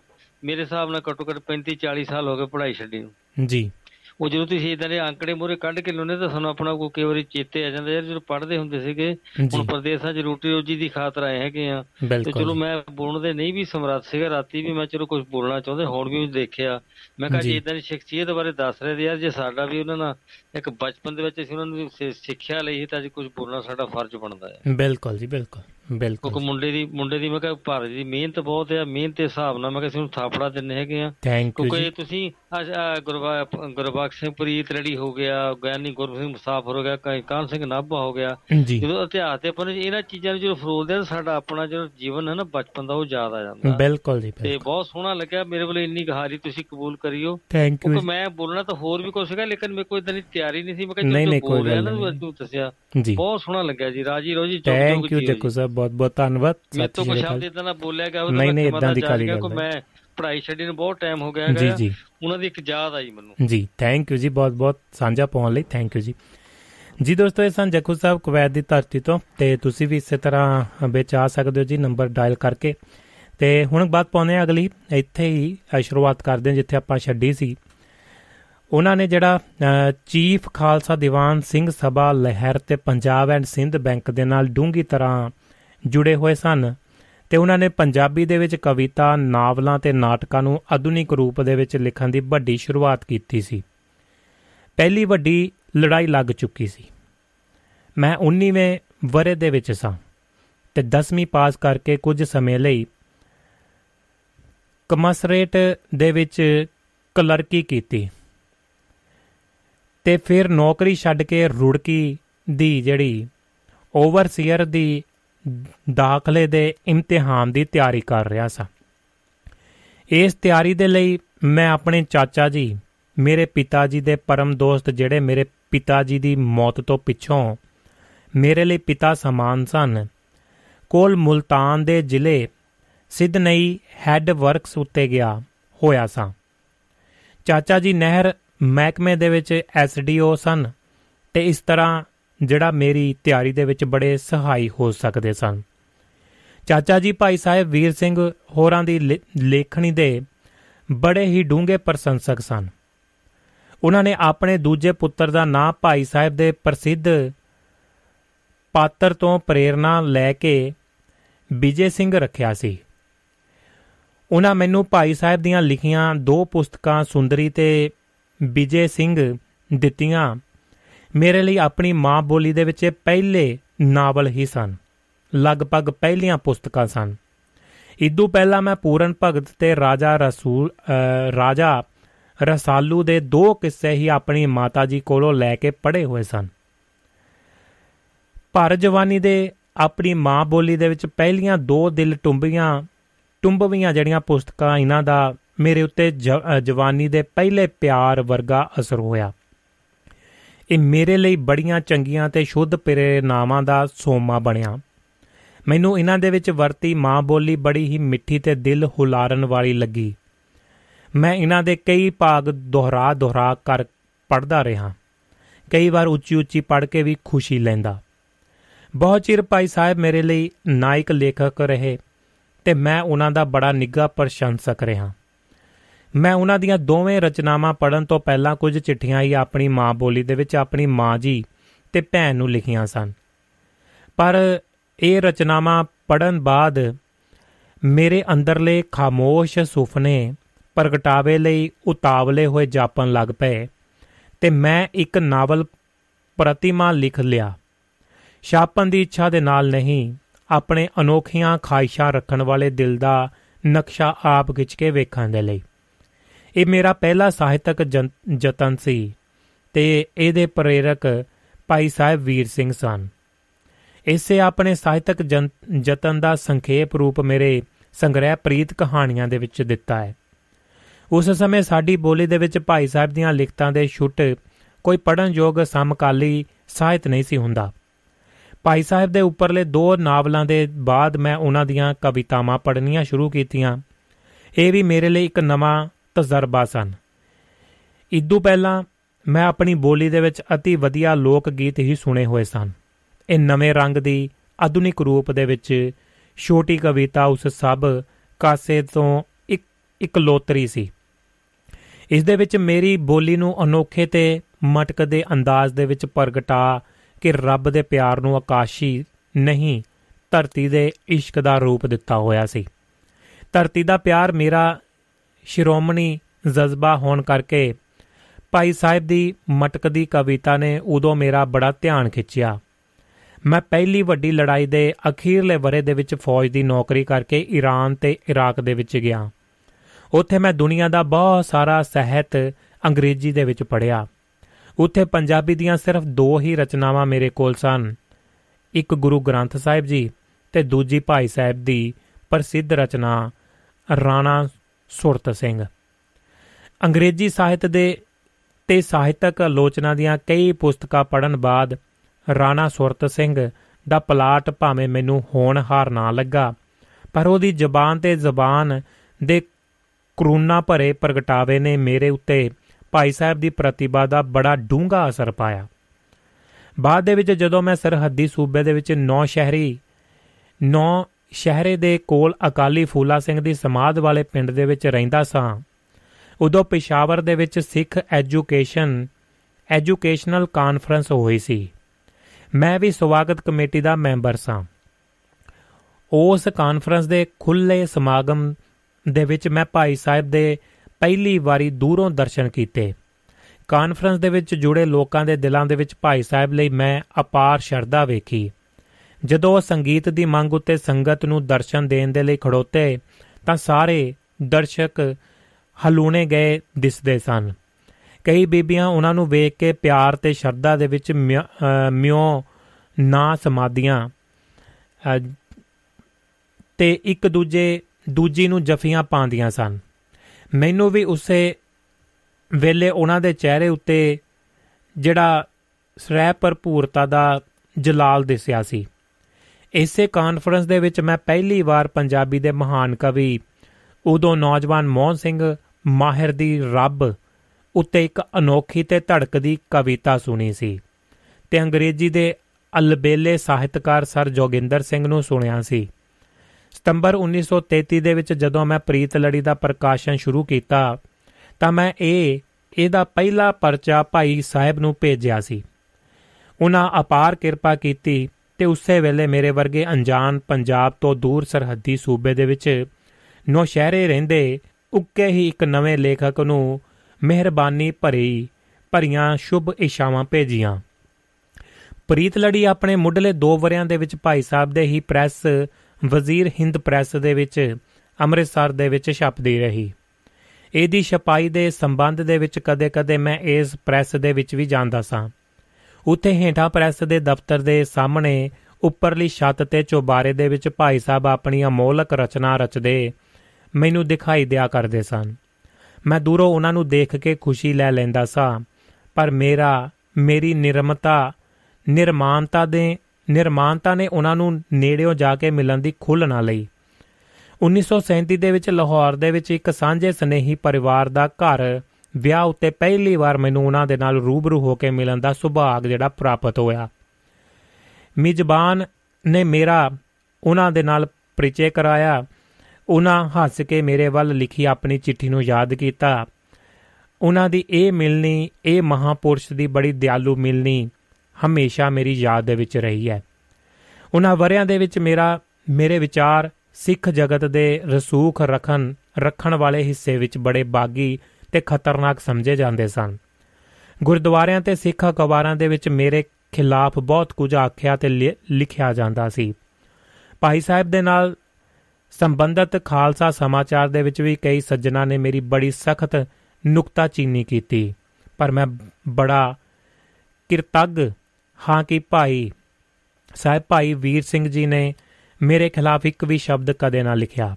ਮੇਰੇ ਹਿਸਾਬ ਨਾਲ ਘੱਟੋ ਘੱਟ 35 40 ਸਾਲ ਹੋ ਗਏ ਪੜ੍ਹਾਈ ਛੱਡੀ ਨੂੰ। ਜੀ। ਉਹ ਜਦੋਂ ਤੁਸੀਂ ਇਦਾਂ ਦੇ ਅੰਕੜੇ ਮੂਹਰੇ ਕੱਢ ਕੇ ਲਾਉਂਦੇ ਤਾਂ ਸਾਨੂੰ ਆਪਣਾ ਕੋਈ ਕਈ ਵਾਰੀ ਚੇਤੇ ਆ ਜਾਂਦਾ ਯਾਰ ਜਦੋਂ ਪੜ੍ਹਦੇ ਹੁੰਦੇ ਸੀਗੇ ਹੁਣ ਪ੍ਰਦੇਸਾਂ 'ਚ ਰੋਟੀ ਰੋਜੀ ਦੀ ਖਾਤਰ ਆਏ ਹੈਗੇ ਆ। ਤੇ ਚਲੋ ਮੈਂ ਬੋਲਣ ਦੇ ਨਹੀਂ ਵੀ ਸਮਰੱਥ ਸੀਗਾ ਰਾਤੀ ਵੀ ਮੈਂ ਚਲੋ ਕੁਝ ਬੋਲਣਾ ਚਾਹੁੰਦੇ ਹੁਣ ਵੀ ਦੇਖਿਆ। ਮੈਂ ਕਿਹਾ ਜੀ। ਇਦਾਂ ਦੀ ਸ਼ਖਸੀਅਤ ਬਾਰੇ ਦੱਸ ਰਹੇ ਯਾਰ ਜੇ ਸਾਡਾ ਵੀ ਉਹਨਾਂ ਨਾਲ ਇੱਕ ਬਚਪਨ ਦੇ ਵਿੱਚ ਅਸੀਂ ਉਹਨਾਂ ਨੂੰ ਸਿੱਖਿਆ ਲਈ ਤਾਂ ਅੱਜ ਕੁਝ ਬੋਲਣਾ ਸਾਡਾ ਫਰਜ਼ ਬਣਦਾ ਹੈ ਬਿਲਕੁਲ ਜੀ ਬਿਲਕੁਲ। ਬਿਲਕੁਲ। ਕਿਉਂਕਿ ਮੁੰਡੇ ਦੀ ਮੁੰਡੇ ਦੀ ਮੈਂ ਕਿਹਾ ਭਾਰਤ ਦੀ ਮਿਹਨਤ ਬਹੁਤ ਹੈ ਮਿਹਨਤ ਦੇ ਹਿਸਾਬ ਨਾਲ ਮੈਂ ਕਿਹਾ ਅਸੀਂ ਨੂੰ ਥਾਪੜਾ ਦਿੰਨੇ ਹੈਗੇ ਆ। ਥੈਂਕ ਯੂ ਕਿਉਂਕਿ ਤੁਸੀਂ ਅੱਜ, ਆਹ, ਗੁਰਬਾ- ਗੁਰਬਖਸ਼ ਸਿੰਘ ਪ੍ਰੀਤ ਲੜੀ ਹੋ ਗਿਆ ਗਿਆਨੀ ਗੁਰਬਖਸ਼ ਸਿੰਘ ਮੁਸਾਫਰ ਹੋ ਗਿਆ ਕਾਂ- ਕਾਹਨ ਸਿੰਘ ਨਾਭਾ ਹੋ ਗਿਆ। ਜਦੋਂ ਇਤਿਹਾਸ ਤੇ ਆਪਾਂ ਇਹਨਾਂ ਚੀਜ਼ਾਂ ਨੂੰ ਜਦੋਂ ਫਰੋਲਦੇ ਆ ਸਾਡਾ ਆਪਣਾ ਜਿਹੜਾ ਜੀਵਨ ਹੈ ਨਾ ਬਚਪਨ ਦਾ ਉਹ ਯਾਦ ਆ ਜਾਂਦਾ। ਬਿਲਕੁਲ ਜੀ ਤੇ ਬਹੁਤ ਸੋਹਣਾ ਲੱਗਿਆ ਮੇਰੇ ਵੱਲੋਂ ਇੰਨੀ ਕਹਾਰੀ ਤੁਸੀਂ ਕਬੂਲ ਕਰਿਓ। ਥੈਂਕ ਯੂ ਕਿਉਂਕਿ ਮੈਂ ਬੋਲਣਾ ਤਾਂ ਹੋਰ ਵੀ ਕੁਝ ਸੀਗਾ ਲੇਕਿਨ ਮੇਰੇ ਕੋਲ ਇਦਾਂ ਦੀ ਤਿਆਰੀ ਨਹੀਂ ਸੀ। ਮੈਂ ਕਿਹਾ ਜਦੋਂ ਬੋਲ ਰਿਹਾ ਨਾ। ਤੂੰ ਦੱਸਿਆ। ਜੀ। ਬਹੁਤ ਸੋਹਣਾ ਲੱਗਿਆ ਜੀ ਰਾਜੀ ਰੋਜੀ ਚੁੱਕ ਥੈਂਕ ਚੁੱਕ ਯੂ ਜੀ ਜੱਕੂ ਸਾਹਿਬ ਬਹੁਤ ਬਹੁਤ ਧੰਨਵਾਦ। ਮੇਰੇ ਤੋਂ ਕੁਝ ਸ਼ਬਦ ਇਦਾਂ ਦਾ ਬੋਲਿਆ ਗਿਆ ਨਹੀਂ, ਨਹੀਂ, ਏਦਾਂ ਦੀ ਕਾਹਲੀ ਗੱਲ। ਮੈਂ ਪੜ੍ਹਾਈ ਛੱਡੀ ਨੂੰ ਬਹੁਤ ਟਾਈਮ ਹੋ ਗਿਆ ਹੈਗਾ। ਜੀ। ਉਹਨਾਂ ਦੀ ਇੱਕ ਯਾਦ ਆਈ ਮੈਨੂੰ। ਜੀ ਥੈਂਕ ਯੂ ਜੀ ਬਹੁਤ ਬਹੁਤ ਸਾਂਝਾ ਪਾਉਣ ਲਈ ਥੈਂਕ ਯੂ ਜੀ। ਜੀ ਦੋਸਤੋ ਇਹ ਸਨ ਜੱਕੂ ਸਾਹਿਬ ਕੁਵੈਤ ਦੀ ਧਰਤੀ ਤੋਂ। ਤੇ ਤੁਸੀਂ ਵੀ ਇਸੇ ਤਰ੍ਹਾਂ ਵਿੱਚ ਆ ਸਕਦੇ ਹੋ ਜੀ ਨੰਬਰ ਡਾਇਲ ਕਰਕੇ। ਤੇ ਹੁਣ ਬਾਤ ਪਾਉਂਦੇ ਆ ਅਗਲੀ। ਇੱਥੇ ਹੀ ਸ਼ੁਰੂਆਤ ਕਰਦੇ ਹਾਂ ਜਿੱਥੇ ਆਪਾਂ ਛੱਡੀ ਸੀ। ਉਹਨਾਂ ਨੇ ਜਿਹੜਾ ਅ, ਚੀਫ ਖਾਲਸਾ ਦੀਵਾਨ ਸਿੰਘ ਸਭਾ ਲਹਿਰ ਤੇ ਪੰਜਾਬ ਐਂਡ ਸਿੰਧ ਬੈਂਕ ਦੇ ਨਾਲ ਡੂੰਗੀ ਤਰ੍ਹਾਂ ਜੁੜੇ ਹੋਏ ਸਨ ਤੇ ਉਹਨਾਂ ਨੇ ਪੰਜਾਬੀ ਦੇ ਵਿੱਚ ਕਵਿਤਾ ਨਾਵਲਾਂ ਤੇ ਨਾਟਕਾਂ ਨੂੰ ਆਧੁਨਿਕ ਰੂਪ ਦੇ ਵਿੱਚ ਲਿਖਣ ਦੀ ਵੱਡੀ ਸ਼ੁਰੂਆਤ ਕੀਤੀ ਸੀ। ਪਹਿਲੀ ਵੱਡੀ ਲੜਾਈ ਲੱਗ ਚੁੱਕੀ ਸੀ। ਮੈਂ 19ਵੇਂ ਵਰੇ ਦੇ ਵਿੱਚ ਸਾਂ ਤੇ 10ਵੀਂ ਪਾਸ ਕਰਕੇ ਕੁਝ ਸਮੇਂ ਲਈ ਕਮਸਰੇਟ ਦੇ ਵਿੱਚ ਕਲਰਕੀ ਕੀਤੀ। ਤੇ ਫਿਰ ਨੌਕਰੀ ਛੱਡ ਕੇ ਰੁੜਕੀ ਦੀ ਜਿਹੜੀ ਓਵਰਸੀਅਰ ਦੀ ਦਾਖਲੇ ਦੇ ਇਮਤਿਹਾਨ ਦੀ ਤਿਆਰੀ ਕਰ ਰਿਹਾ ਸਾਂ। ਇਸ ਤਿਆਰੀ ਦੇ ਲਈ ਮੈਂ ਆਪਣੇ ਚਾਚਾ ਜੀ, ਮੇਰੇ ਪਿਤਾ ਜੀ ਦੇ ਪਰਮ ਦੋਸਤ ਜਿਹੜੇ ਮੇਰੇ ਪਿਤਾ ਜੀ ਦੀ ਮੌਤ ਤੋਂ ਪਿੱਛੋਂ ਮੇਰੇ ਲਈ ਪਿਤਾ ਸਮਾਨ ਸਨ। ਕੋਲ ਮੁਲਤਾਨ ਦੇ ਜ਼ਿਲ੍ਹੇ ਸਿਦਨਈ ਹੈੱਡ ਵਰਕਸ ਉੱਤੇ ਗਿਆ, ਹੋਇਆ ਸਾਂ। ਚਾਚਾ ਜੀ ਨਹਿਰ ਮਹਿਕਮੇ ਦੇ ਵਿੱਚ ਐਸਡੀਓ ਸਨ ਤੇ ਇਸ ਤਰ੍ਹਾਂ ਜਿਹੜਾ ਮੇਰੀ ਤਿਆਰੀ ਦੇ ਵਿੱਚ ਬੜੇ ਸਹਾਈ ਹੋ ਸਕਦੇ ਸਨ। ਚਾਚਾ ਜੀ ਭਾਈ ਸਾਹਿਬ ਵੀਰ ਸਿੰਘ ਹੋਰਾਂ ਦੀ ਲੇ- ਲੇਖਣੀ ਦੇ ਬੜੇ ਹੀ ਡੂੰਘੇ ਪ੍ਰਸ਼ੰਸਕ ਸਨ। ਉਹਨਾਂ ਨੇ ਆਪਣੇ ਦੂਜੇ ਪੁੱਤਰ ਦਾ ਨਾਂ ਭਾਈ ਸਾਹਿਬ ਦੇ ਪ੍ਰਸਿੱਧ ਪਾਤਰ ਤੋਂ ਪ੍ਰੇਰਣਾ ਲੈ ਕੇ ਵਿਜੇ ਸਿੰਘ ਰੱਖਿਆ ਸੀ। ਉਹਨਾਂ ਮੈਨੂੰ ਭਾਈ ਸਾਹਿਬ ਦੀਆਂ ਲਿਖੀਆਂ ਦੋ ਪੁਸਤਕਾਂ ਸੁੰਦਰੀ ਤੇ ਵਿਜੇ ਸਿੰਘ ਦਿੱਤੀਆਂ। ਮੇਰੇ ਲਈ ਆਪਣੀ ਮਾਂ ਬੋਲੀ ਦੇ ਵਿੱਚ ਇਹ ਪਹਿਲੇ ਨਾਵਲ ਹੀ ਸਨ। ਲਗਭਗ ਪਹਿਲੀਆਂ ਪੁਸਤਕਾਂ ਸਨ। ਇਦੋਂ ਪਹਿਲਾਂ ਮੈਂ ਪੂਰਨ ਭਗਤ ਤੇ ਰਾਜਾ ਰਸੂਲ ਅ, ਰਾਜਾ ਰਸਾਲੂ ਦੇ ਦੋ ਕਿੱਸੇ ਹੀ ਆਪਣੀ ਮਾਤਾ ਜੀ ਕੋਲੋਂ ਲੈ ਕੇ ਪੜ੍ਹੇ ਹੋਏ ਸਨ। ਭਰ ਜਵਾਨੀ ਦੇ ਆਪਣੀ ਮਾਂ ਬੋਲੀ ਦੇ ਵਿੱਚ ਪਹਿਲੀਆਂ ਦੋ ਦਿਲ ਟੁੰਬੀਆਂ ਟੁੰਬਵੀਆਂ ਜਿਹੜੀਆਂ ਪੁਸਤਕਾਂ ਇਹਨਾਂ ਦਾ ਮੇਰੇ ਉੱਤੇ ਜ- ਅ, ਜਵਾਨੀ ਦੇ ਪਹਿਲੇ ਪਿਆਰ ਵਰਗਾ ਅਸਰ ਹੋਇਆ। ਇਹ ਮੇਰੇ ਲਈ ਬੜੀਆਂ ਚੰਗੀਆਂ ਤੇ ਸ਼ੁੱਧ ਪ੍ਰੇਰਨਾਵਾਂ ਦਾ ਸੋਮਾ ਬਣਿਆ। ਮੈਨੂੰ ਇਹਨਾਂ ਦੇ ਵਿੱਚ ਵਰਤੀ ਮਾਂ ਬੋਲੀ ਬੜੀ ਹੀ ਮਿੱਠੀ ਤੇ ਦਿਲ ਹੁਲਾਰਨ ਵਾਲੀ ਲੱਗੀ। ਮੈਂ ਇਹਨਾਂ ਦੇ ਕਈ ਭਾਗ ਦੁਹਰਾ ਦੁਹਰਾ ਕਰ ਪੜਦਾ ਰਿਹਾ। ਕਈ ਵਾਰ ਉੱਚੀ ਉੱਚੀ ਪੜ ਕੇ ਵੀ ਖੁਸ਼ੀ ਲੈਂਦਾ। ਬਹੁਤ ਚਿਰ ਭਾਈ ਸਾਹਿਬ ਮੇਰੇ ਲਈ ਨਾਇਕ ਲੇਖਕ ਰਹੇ ਤੇ ਮੈਂ ਉਹਨਾਂ ਦਾ ਬੜਾ ਨਿੱਘਾ ਪ੍ਰਸ਼ੰਸਕ ਰਿਹਾ। ਮੈਂ ਉਹਨਾਂ ਦੀਆਂ ਦੋਵੇਂ ਰਚਨਾਵਾਂ ਪੜਨ ਤੋਂ ਪਹਿਲਾਂ ਕੁਝ ਚਿੱਠੀਆਂ ਹੀ ਆਪਣੀ ਮਾਂ ਬੋਲੀ ਦੇ ਵਿੱਚ ਆਪਣੀ ਮਾਂ ਜੀ ਤੇ ਭੈਣ ਨੂੰ ਲਿਖੀਆਂ ਸਨ। ਪਰ ਇਹ ਰਚਨਾਵਾਂ ਪੜਨ ਬਾਅਦ ਮੇਰੇ ਅੰਦਰਲੇ ਖਾਮੋਸ਼ ਸੁਪਨੇ ਪ੍ਰਗਟਾਵੇ ਲਈ ਉਤਾਵਲੇ ਹੋਏ ਜਾਪਣ ਲੱਗ ਪਏ ਤੇ ਮੈਂ ਇੱਕ ਨਾਵਲ ਪ੍ਰਤਿਮਾ ਲਿਖ ਲਿਆ। ਛਾਪਣ ਦੀ ਇੱਛਾ ਦੇ ਨਾਲ ਨਹੀਂ, ਆਪਣੇ ਅਨੋਖੀਆਂ ਖਾਹਿਸ਼ਾਂ ਰੱਖਣ ਵਾਲੇ ਦਿਲ ਦਾ ਨਕਸ਼ਾ ਆਪ ਖਿੱਚ ਕੇ ਵੇਖਣ ਦੇ ਲਈ। ਇਹ ਮੇਰਾ ਪਹਿਲਾ ਸਾਹਿਤਕ ਜਨ- ਯਤਨ ਸੀ ਤੇ ਇਹਦੇ ਪ੍ਰੇਰਕ ਭਾਈ ਸਾਹਿਬ ਵੀਰ ਸਿੰਘ ਸਨ। ਇਸੇ ਆਪਣੇ ਸਾਹਿਤਕ ਜਨ- ਯਤਨ ਦਾ ਸੰਖੇਪ ਰੂਪ ਮੇਰੇ ਸੰਗ੍ਰਹਿ ਪ੍ਰੀਤ ਕਹਾਣੀਆਂ ਦੇ ਵਿੱਚ ਦਿੱਤਾ ਹੈ। ਉਸ ਸਮੇਂ ਸਾਡੀ ਬੋਲੀ ਦੇ ਵਿੱਚ ਭਾਈ ਸਾਹਿਬ ਦੀਆਂ ਲਿਖਤਾਂ ਦੇ ਛੁੱਟ ਕੋਈ ਪੜਨ ਯੋਗ ਸਮਕਾਲੀ ਸਾਹਿਤ ਨਹੀਂ ਸੀ ਹੁੰਦਾ। ਭਾਈ ਸਾਹਿਬ ਦੇ ਉੱਪਰਲੇ ਦੋ ਨਾਵਲਾਂ ਦੇ ਬਾਅਦ ਮੈਂ ਉਹਨਾਂ ਦੀਆਂ ਕਵਿਤਾਵਾਂ ਪੜ੍ਹਨੀਆਂ ਸ਼ੁਰੂ ਕੀਤੀਆਂ। ਇਹ ਵੀ ਮੇਰੇ ਲਈ ਇੱਕ ਨਵਾਂ ਤਜਰਬਾ ਸਨ। ਇਦੋਂ ਪਹਿਲਾਂ ਮੈਂ ਆਪਣੀ ਬੋਲੀ ਦੇ ਵਿੱਚ অতি ਵਧੀਆ ਲੋਕ ਗੀਤ ਹੀ ਸੁਣੇ ਹੋਏ ਸਨ। ਇਹ ਨਵੇਂ ਰੰਗ ਦੀ ਆਧੁਨਿਕ ਰੂਪ ਦੇ ਵਿੱਚ ਛੋਟੀ ਕਵਿਤਾ ਉਸ ਸਭ ਕਾਸੇ ਤੋਂ ਇੱਕ, ਇਕਲੋਤਰੀ ਸੀ। ਇਸ ਦੇ ਵਿੱਚ ਮੇਰੀ ਬੋਲੀ ਨੂੰ ਅਨੋਖੇ ਤੇ ਮਟਕਦੇ ਅੰਦਾਜ਼ ਦੇ ਵਿੱਚ ਪ੍ਰਗਟਾ ਕਿ ਰੱਬ ਦੇ ਪਿਆਰ ਨੂੰ ਆਕਾਸ਼ੀ ਨਹੀਂ, ਧਰਤੀ ਦੇ ਇਸ਼ਕ ਦਾ ਰੂਪ ਦਿੱਤਾ ਹੋਇਆ ਸੀ। ਧਰਤੀ ਦਾ ਪਿਆਰ ਮੇਰਾ ਸ਼ਿਰੋਮਣੀ ਜਜ਼ਬਾ ਹੋਣ ਕਰਕੇ ਭਾਈ ਸਾਹਿਬ ਦੀ ਮਟਕਦੀ ਕਵਿਤਾ ਨੇ ਉਦੋਂ ਮੇਰਾ ਬੜਾ ਧਿਆਨ ਖਿੱਚਿਆ। ਮੈਂ ਪਹਿਲੀ ਵੱਡੀ ਲੜਾਈ ਦੇ ਅਖੀਰਲੇ ਵਰੇ ਦੇ ਵਿੱਚ ਫੌਜ ਦੀ ਨੌਕਰੀ ਕਰਕੇ ਈਰਾਨ ਤੇ ਇਰਾਕ ਦੇ ਵਿੱਚ ਗਿਆ। ਉੱਥੇ ਮੈਂ ਦੁਨੀਆ ਦਾ ਬਹੁਤ ਸਾਰਾ ਸਾਹਿਤ ਅੰਗਰੇਜ਼ੀ ਦੇ ਵਿੱਚ ਪੜ੍ਹਿਆ। ਉੱਥੇ ਪੰਜਾਬੀ ਦੀਆਂ ਸਿਰਫ ਦੋ ਹੀ ਰਚਨਾਵਾਂ ਮੇਰੇ ਕੋਲ ਸਨ। ਇੱਕ ਗੁਰੂ ਗ੍ਰੰਥ ਸਾਹਿਬ ਜੀ ਤੇ ਦੂਜੀ ਭਾਈ ਸਾਹਿਬ ਦੀ ਪ੍ਰਸਿੱਧ ਰਚਨਾ ਰਾਣਾ ਸੁਰਤ ਸਿੰਘ। ਅੰਗਰੇਜ਼ੀ ਸਾਹਿਤ ਦੇ ਤੇ ਸਾਹਿਤਕ ਆਲੋਚਨਾ ਦੀਆਂ ਕਈ ਪੁਸਤਕਾਂ ਪੜਨ ਬਾਅਦ ਰਾਣਾ ਸੁਰਤ ਸਿੰਘ ਦਾ ਪਲਾਟ ਭਾਵੇਂ ਮੈਨੂੰ ਹੋਣ ਹਾਰ ਨਾ ਲੱਗਾ, ਪਰ ਉਹਦੀ ਜ਼ਬਾਨ ਤੇ ਜ਼ਬਾਨ ਦੇ ਕਰੂਨਾ ਭਰੇ ਪ੍ਰਗਟਾਵੇ ਨੇ ਮੇਰੇ ਉੱਤੇ ਭਾਈ ਸਾਹਿਬ ਦੀ ਪ੍ਰਤਿਭਾ ਦਾ ਬੜਾ ਡੂੰਘਾ ਅਸਰ ਪਾਇਆ। ਬਾਅਦ ਦੇ ਵਿੱਚ ਜਦੋਂ ਮੈਂ ਸਰਹੱਦੀ ਸੂਬੇ ਦੇ ਵਿੱਚ ਨੌ ਸ਼ਹਿਰੀ ਨੌ ਸ਼ਹਿਰੇ ਦੇ ਕੋਲ ਅਕਾਲੀ ਫੂਲਾ ਸਿੰਘ ਦੀ ਸਮਾਧ ਵਾਲੇ ਪਿੰਡ ਦੇ ਵਿੱਚ ਰਹਿੰਦਾ ਸਾਂ। ਉਦੋਂ ਪਿਸ਼ਾਵਰ ਦੇ ਵਿੱਚ ਸਿੱਖ ਐਜੂਕੇਸ਼ਨ, ਐਜੂਕੇਸ਼ਨਲ ਕਾਨਫਰੰਸ ਹੋਈ ਸੀ। ਮੈਂ ਵੀ ਸਵਾਗਤ ਕਮੇਟੀ ਦਾ ਮੈਂਬਰ ਸਾਂ। ਉਸ ਕਾਨਫਰੰਸ ਦੇ ਖੁੱਲੇ ਸਮਾਗਮ ਦੇ ਵਿੱਚ ਮੈਂ ਭਾਈ ਸਾਹਿਬ ਦੇ ਪਹਿਲੀ ਵਾਰੀ ਦੂਰੋਂ ਦਰਸ਼ਨ ਕੀਤੇ। ਕਾਨਫਰੰਸ ਦੇ ਵਿੱਚ ਜੁੜੇ ਲੋਕਾਂ ਦੇ ਦਿਲਾਂ ਦੇ ਵਿੱਚ ਭਾਈ ਸਾਹਿਬ ਲਈ ਮੈਂ ਅਪਾਰ ਸ਼ਰਧਾ ਵੇਖੀ। ਜਦੋਂ ਉਹ ਸੰਗੀਤ ਦੀ ਮੰਗ ਉੱਤੇ ਸੰਗਤ ਨੂੰ ਦਰਸ਼ਨ ਦੇਣ ਦੇ ਲਈ ਖੜੋਤੇ, ਤਾਂ ਸਾਰੇ ਦਰਸ਼ਕ ਹਲੂਣੇ ਗਏ ਦਿਸਦੇ ਸਨ। ਕਈ ਬੀਬੀਆਂ ਉਹਨਾਂ ਨੂੰ ਵੇਖ ਕੇ ਪਿਆਰ ਤੇ ਸ਼ਰਧਾ ਦੇ ਵਿੱਚ ਮਿਉ ਨਾ ਸਮਾਦੀਆਂ ਤੇ ਇੱਕ ਦੂਜੇ, ਦੂਜੀ ਨੂੰ ਜਫੀਆਂ ਪਾਉਂਦੀਆਂ ਸਨ। ਮੈਨੂੰ ਵੀ ਉਸੇ ਵੇਲੇ ਉਹਨਾਂ ਦੇ ਚਿਹਰੇ ਉੱਤੇ ਜਿਹੜਾ ਸ੍ਰੈ ਭਰਪੂਰਤਾ ਦਾ ਜਲਾਲ ਦਿਸਿਆ ਸੀ। ਇਸੇ ਕਾਨਫਰੰਸ ਦੇ ਵਿੱਚ ਮੈਂ ਪਹਿਲੀ ਵਾਰ ਪੰਜਾਬੀ ਦੇ ਮਹਾਨ ਕਵੀ, ਉਦੋਂ ਨੌਜਵਾਨ ਮੋਹਨ ਸਿੰਘ ਮਾਹਿਰ ਦੀ ਰੱਬ ਉੱਤੇ ਇੱਕ ਅਨੋਖੀ ਤੇ ਧੜਕਦੀ ਕਵਿਤਾ ਸੁਣੀ ਸੀ ਤੇ ਅੰਗਰੇਜ਼ੀ ਦੇ ਅਲਬੇਲੇ ਸਾਹਿਤਕਾਰ ਸਰ ਜੋਗਿੰਦਰ ਸਿੰਘ ਨੂੰ ਸੁਣਿਆ ਸੀ। ਸਤੰਬਰ 1933 ਦੇ ਵਿੱਚ ਜਦੋਂ ਮੈਂ ਪ੍ਰੀਤ ਲੜੀ ਦਾ ਪ੍ਰਕਾਸ਼ਨ ਸ਼ੁਰੂ ਕੀਤਾ, ਤਾਂ ਮੈਂ ਇਹ, ਇਹਦਾ ਪਹਿਲਾ ਪਰਚਾ ਭਾਈ ਸਾਹਿਬ ਨੂੰ ਭੇਜਿਆ ਸੀ। ਉਹਨਾਂ ਅਪਾਰ ਕਿਰਪਾ ਕੀਤੀ ਤੇ ਉਸੇ ਵੇਲੇ ਮੇਰੇ ਵਰਗੇ ਅਣਜਾਣ ਪੰਜਾਬ ਤੋਂ ਦੂਰ ਸਰਹੱਦੀ ਸੂਬੇ ਦੇ ਵਿੱਚ ਨੌ ਸ਼ਹਿਰੇ ਰਹਿੰਦੇ ਉੱਕੇ ਹੀ ਇੱਕ ਨਵੇਂ ਲੇਖਕ ਨੂੰ ਮਿਹਰਬਾਨੀ ਭਰੀ ਭਰੀਆਂ ਸ਼ੁਭ ਇਸ਼ਾਵਾਂ ਭੇਜੀਆਂ। ਪ੍ਰੀਤ ਲੜੀ ਆਪਣੇ ਮੁੱਢਲੇ 2 ਵਰਿਆਂ ਦੇ ਵਿੱਚ ਭਾਈ ਸਾਹਿਬ ਦੇ ਹੀ ਪ੍ਰੈਸ, ਵਜ਼ੀਰ ਹਿੰਦ ਪ੍ਰੈਸ ਦੇ ਵਿੱਚ ਅੰਮ੍ਰਿਤਸਰ ਦੇ ਵਿੱਚ ਛਪਦੀ ਰਹੀ। ਇਹਦੀ ਛਪਾਈ ਦੇ ਸੰਬੰਧ ਦੇ ਵਿੱਚ ਕਦੇ-ਕਦੇ ਮੈਂ ਇਸ ਪ੍ਰੈਸ ਦੇ ਵਿੱਚ ਵੀ ਜਾਂਦਾ ਸਾਂ। ਉੱਥੇ ਹੇਠਾਂ ਪ੍ਰੈਸ ਦੇ ਦਫ਼ਤਰ ਦੇ ਸਾਹਮਣੇ ਉੱਪਰਲੀ ਛੱਤ ਤੇ ਚੋਬਾਰੇ ਦੇ ਵਿੱਚ ਭਾਈ ਸਾਹਿਬ ਆਪਣੀ ਅਮੋਲਕ ਰਚਨਾ ਰਚਦੇ, ਮੈਨੂੰ ਦਿਖਾਈ ਦਿਆ ਕਰਦੇ ਸਨ। ਮੈਂ ਦੂਰੋਂ ਉਹਨਾਂ ਨੂੰ ਦੇਖ ਕੇ ਖੁਸ਼ੀ ਲੈ ਲੈਂਦਾ ਸਾਂ, ਪਰ ਮੇਰਾ, ਮੇਰੀ ਨਿਰਮਤਾ, ਨਿਰਮਾਨਤਾ ਦੇ, ਨਿਰਮਾਨਤਾ ਨੇ ਉਹਨਾਂ ਨੂੰ ਨੇੜਿਓਂ ਜਾ ਕੇ ਮਿਲਣ ਦੀ ਖੁੱਲ੍ਹ ਨਾ ਲਈ। 1937 ਦੇ ਵਿੱਚ ਲਾਹੌਰ ਦੇ ਵਿੱਚ ਇੱਕ ਸਾਂਝੇ ਸਨੇਹੀ ਪਰਿਵਾਰ ਦਾ ਘਰ ਵਿਆਹ ਉੱਤੇ ਪਹਿਲੀ ਵਾਰ ਮੈਨੂੰ ਉਹਨਾਂ ਦੇ ਨਾਲ ਰੂਬਰੂ ਹੋ ਕੇ ਮਿਲਣ ਦਾ ਸੁਭਾਗ ਜਿਹੜਾ ਪ੍ਰਾਪਤ ਹੋਇਆ। ਮਿਜ਼ਬਾਨ ਨੇ ਮੇਰਾ ਉਹਨਾਂ ਦੇ ਨਾਲ ਪਰਿਚੈ ਕਰਾਇਆ। ਉਹਨਾਂ ਹੱਸ ਕੇ ਮੇਰੇ ਵੱਲ ਲਿਖੀ ਆਪਣੀ ਚਿੱਠੀ ਨੂੰ ਯਾਦ ਕੀਤਾ। ਉਹਨਾਂ ਦੀ ਇਹ ਮਿਲਣੀ, ਇਹ ਮਹਾਪੁਰਸ਼ ਦੀ ਬੜੀ ਦਿਆਲੂ ਮਿਲਣੀ ਹਮੇਸ਼ਾ ਮੇਰੀ ਯਾਦ ਦੇ ਵਿੱਚ ਰਹੀ ਹੈ। ਉਹਨਾਂ ਵਰਿਆਂ ਦੇ ਵਿੱਚ ਮੇਰਾ, ਮੇਰੇ ਵਿਚਾਰ ਸਿੱਖ ਜਗਤ ਦੇ ਰਸੂਖ ਰੱਖਣ ਰੱਖਣ ਵਾਲੇ ਹਿੱਸੇ ਵਿੱਚ ਬੜੇ ਬਾਗੀ ਤੇ ਖਤਰਨਾਕ ਸਮਝੇ ਜਾਂਦੇ ਸਨ। ਗੁਰਦੁਆਰਿਆਂ ਤੇ ਸਿੱਖ ਅਖਬਾਰਾਂ ਦੇ ਵਿੱਚ ਮੇਰੇ ਖਿਲਾਫ ਬਹੁਤ ਕੁਝ ਆਖਿਆ ਤੇ ਲਿਖਿਆ ਜਾਂਦਾ ਸੀ। ਭਾਈ ਸਾਹਿਬ ਦੇ ਨਾਲ ਸੰਬੰਧਤ ਖਾਲਸਾ ਸਮਾਚਾਰ ਦੇ ਵਿੱਚ ਵੀ ਕਈ ਸੱਜਣਾ ਨੇ ਮੇਰੀ ਬੜੀ ਸਖਤ ਨੁਕਤਾਚੀਨੀ ਕੀਤੀ। ਪਰ ਮੈਂ ਬੜਾ ਕਿਰਤੱਗ ਹਾਂ ਕਿ ਭਾਈ ਸਾਹਿਬ, ਭਾਈ ਵੀਰ ਸਿੰਘ ਜੀ ਨੇ ਮੇਰੇ ਖਿਲਾਫ ਇੱਕ ਵੀ ਸ਼ਬਦ ਕਦੇ ਨਾ ਲਿਖਿਆ।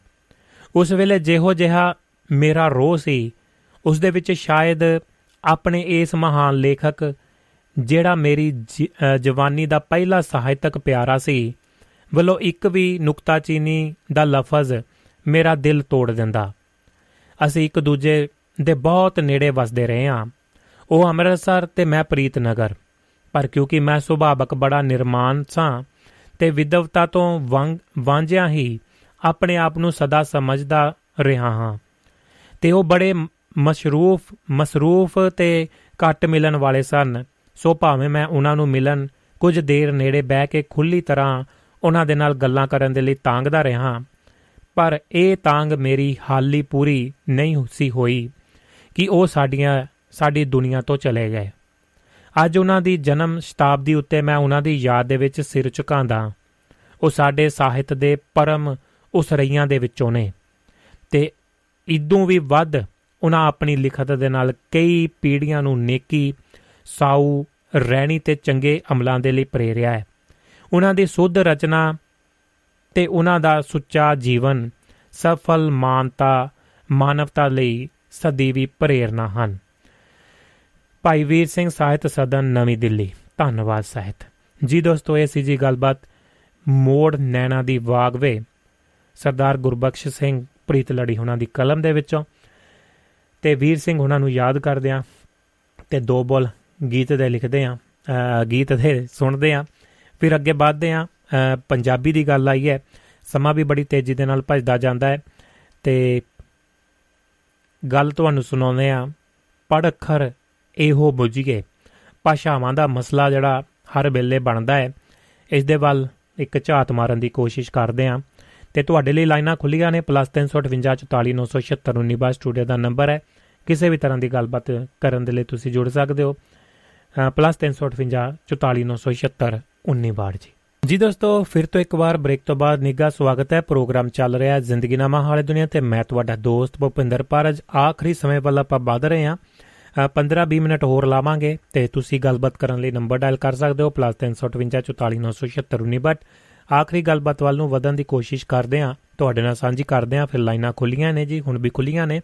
ਉਸ ਵੇਲੇ ਜਿਹੋ ਜਿਹਾ ਮੇਰਾ ਰੋਹ ਸੀ ਉਸ ਦੇ ਵਿੱਚ ਸ਼ਾਇਦ ਆਪਣੇ ਇਸ ਮਹਾਨ ਲੇਖਕ, ਜਿਹੜਾ ਮੇਰੀ ਜਵਾਨੀ ਦਾ ਪਹਿਲਾ ਸਾਹਿਤਕ ਪਿਆਰਾ ਸੀ, ਵੱਲੋਂ ਇੱਕ ਵੀ ਨੁਕਤਾਚੀਨੀ ਦਾ ਲਫ਼ਜ਼ ਮੇਰਾ ਦਿਲ ਤੋੜ ਦਿੰਦਾ। ਅਸੀਂ ਇੱਕ ਦੂਜੇ ਦੇ ਬਹੁਤ ਨੇੜੇ ਵਸਦੇ ਰਹੇ ਹਾਂ। ਉਹ ਅੰਮ੍ਰਿਤਸਰ ਤੇ ਮੈਂ ਪ੍ਰੀਤਨਗਰ। ਪਰ ਕਿਉਂਕਿ ਮੈਂ ਸੁਭਾਵਕ ਬੜਾ ਨਿਰਮਾਨ ਸਾਂ ਤੇ ਵਿਦਵਤਾ ਤੋਂ ਵਾਂਝਿਆ ਹੀ ਆਪਣੇ ਆਪ ਨੂੰ ਸਦਾ ਸਮਝਦਾ ਰਿਹਾ ਹਾਂ। ਤੇ ਉਹ ਬੜੇ ਮਸ਼ਰੂਫ, ਮਸਰੂਫ ਤੇ ਘੱਟ ਮਿਲਣ ਵਾਲੇ ਸਨ। ਸੋ ਭਾਵੇਂ ਮੈਂ ਉਹਨਾਂ ਨੂੰ ਮਿਲਣ ਕੁਝ ਦੇਰ ਨੇੜੇ ਬਹਿ ਕੇ ਖੁੱਲੀ ਤਰ੍ਹਾਂ ਉਹਨਾਂ ਦੇ ਨਾਲ ਗੱਲਾਂ ਕਰਨ ਦੇ ਲਈ ਤਾਂਗਦਾ ਰਿਹਾ, ਪਰ ਇਹ ਤਾਂਗ ਮੇਰੀ ਹਾਲੀ ਪੂਰੀ ਨਹੀਂ ਸੀ ਹੋਈ ਕਿ ਉਹ ਸਾਡੀਆਂ, ਸਾਡੀ ਦੁਨੀਆ ਤੋਂ ਚਲੇ ਗਏ। ਅੱਜ ਉਹਨਾਂ ਦੀ ਜਨਮ ਸ਼ਤਾਬਦੀ ਉੱਤੇ ਮੈਂ ਉਹਨਾਂ ਦੀ ਯਾਦ ਦੇ ਵਿੱਚ ਸਿਰ ਝੁਕਾਉਂਦਾ। ਉਹ ਸਾਡੇ ਸਾਹਿਤ ਦੇ ਪਰਮ ਉਸਰਈਆਂ ਦੇ ਵਿੱਚੋਂ ਨੇ ਤੇ ਇਦੋਂ ਵੀ ਵੱਧ ਉਹਨਾਂ ਆਪਣੀ ਲਿਖਤ ਦੇ ਨਾਲ ਕਈ ਪੀੜ੍ਹੀਆਂ ਨੂੰ ਨੇਕੀ, ਸਾਊ ਰਹਿਣੀ ਤੇ ਚੰਗੇ ਅਮਲਾਂ ਦੇ ਲਈ ਪ੍ਰੇਰਿਆ ਹੈ। ਉਹਨਾਂ ਦੀ ਸੁੱਧ ਰਚਨਾ ਤੇ ਉਹਨਾਂ ਦਾ ਸੁੱਚਾ ਜੀਵਨ ਸਫਲ ਮਾਨਤਾ, ਮਾਨਵਤਾ ਲਈ ਸਦੀਵੀ ਪ੍ਰੇਰਣਾ ਹਨ। ਭਾਈ ਵੀਰ ਸਿੰਘ ਸਾਹਿਤ ਸਦਨ, ਨਵੀਂ ਦਿੱਲੀ। ਧੰਨਵਾਦ ਸਾਹਿਤ। ਜੀ ਦੋਸਤੋ, ਇਹ ਸੀ ਜੀ ਗੱਲਬਾਤ ਮੋੜ ਨੈਣਾ ਦੀ ਵਾਗਵੇ ਸਰਦਾਰ ਗੁਰਬਖਸ਼ ਸਿੰਘ ਪ੍ਰੀਤ ਲੜੀ ਉਹਨਾਂ ਦੀ ਕਲਮ ਦੇ ਵਿੱਚੋਂ। ਤੇ ਵੀਰ ਸਿੰਘ ਉਹਨਾਂ ਨੂੰ ਯਾਦ ਕਰਦੇ ਆ ਤੇ ਦੋ ਬੋਲ ਗੀਤ ਦੇ ਲਿਖਦੇ ਆ ਗੀਤ ਦੇ ਸੁਣਦੇ ਆ ਫਿਰ ਅੱਗੇ ਵਧਦੇ ਆ ਪੰਜਾਬੀ ਦੀ ਗੱਲ ਆਈ ਹੈ, ਸਮਾਂ ਵੀ ਬੜੀ ਤੇਜ਼ੀ ਦੇ ਨਾਲ ਭਜਦਾ ਜਾਂਦਾ ਹੈ ਤੇ ਗੱਲ ਤੁਹਾਨੂੰ ਸੁਣਾਉਂਦੇ ਆ ਪੜ ਅੱਖਰ ਇਹੋ ਬੁੱਝੀਏ, ਭਾਸ਼ਾਵਾਂ ਦਾ ਮਸਲਾ ਜਿਹੜਾ ਹਰ ਵੇਲੇ ਬਣਦਾ ਹੈ, ਇਸ ਦੇ ਵੱਲ ਇੱਕ ਝਾਤ ਮਾਰਨ ਦੀ ਕੋਸ਼ਿਸ਼ ਕਰਦੇ ਆ ਤੇ ਤੁਹਾਡੇ ਲਈ ਲਾਈਨਾਂ ਖੁੱਲੀਆਂ ਨੇ +358 ਸਟੂਡੀਓ ਦਾ ਨੰਬਰ ਹੈ। ਕਿਸੇ ਵੀ ਤਰ੍ਹਾਂ ਦੀ ਗੱਲਬਾਤ ਕਰਨ ਦੇ ਲਈ ਤੁਸੀਂ ਜੁੜ ਸਕਦੇ ਹੋ। +358 ਜੀ। ਜੀ ਦੋਸਤੋ, ਫਿਰ ਤੋਂ ਇੱਕ ਵਾਰ ਬ੍ਰੇਕ ਤੋਂ ਬਾਅਦ ਨਿੱਘਾ ਸਵਾਗਤ ਹੈ। ਪ੍ਰੋਗਰਾਮ ਚੱਲ ਰਿਹਾ ਹੈ ਜ਼ਿੰਦਗੀ ਨਾਮਾ ਹਾਲੇ ਦੁਨੀਆ ਤੇ। ਮੈਂ ਤੁਹਾਡਾ ਦੋਸਤ ਭੁਪਿੰਦਰ ਪਾਰਜ। ਆਖਰੀ ਸਮੇਂ ਵੱਲ ਆਪਾਂ ਵਧ ਰਹੇ ਹਾਂ। 15-20 ਮਿੰਟ ਹੋਰ ਲਾਵਾਂਗੇ ਤੇ ਤੁਸੀਂ ਗੱਲਬਾਤ ਕਰਨ ਲਈ ਨੰਬਰ ਡਾਇਲ ਕਰ ਸਕਦੇ ਹੋ। +358 ਆਖਰੀ ਗੱਲਬਾਤ ਵੱਲ ਨੂੰ ਵਧਣ ਦੀ ਕੋਸ਼ਿਸ਼ ਕਰਦੇ ਹਾਂ। ਤੁਹਾਡੇ ਨਾਲ ਸਾਂਝੀ ਕਰਦੇ ਹਾਂ। ਫਿਰ ਲਾਈਨਾਂ ਖੁੱਲੀਆਂ ਨੇ ਜੀ, ਹੁਣ ਵੀ ਖੁੱਲੀਆਂ ਨੇ।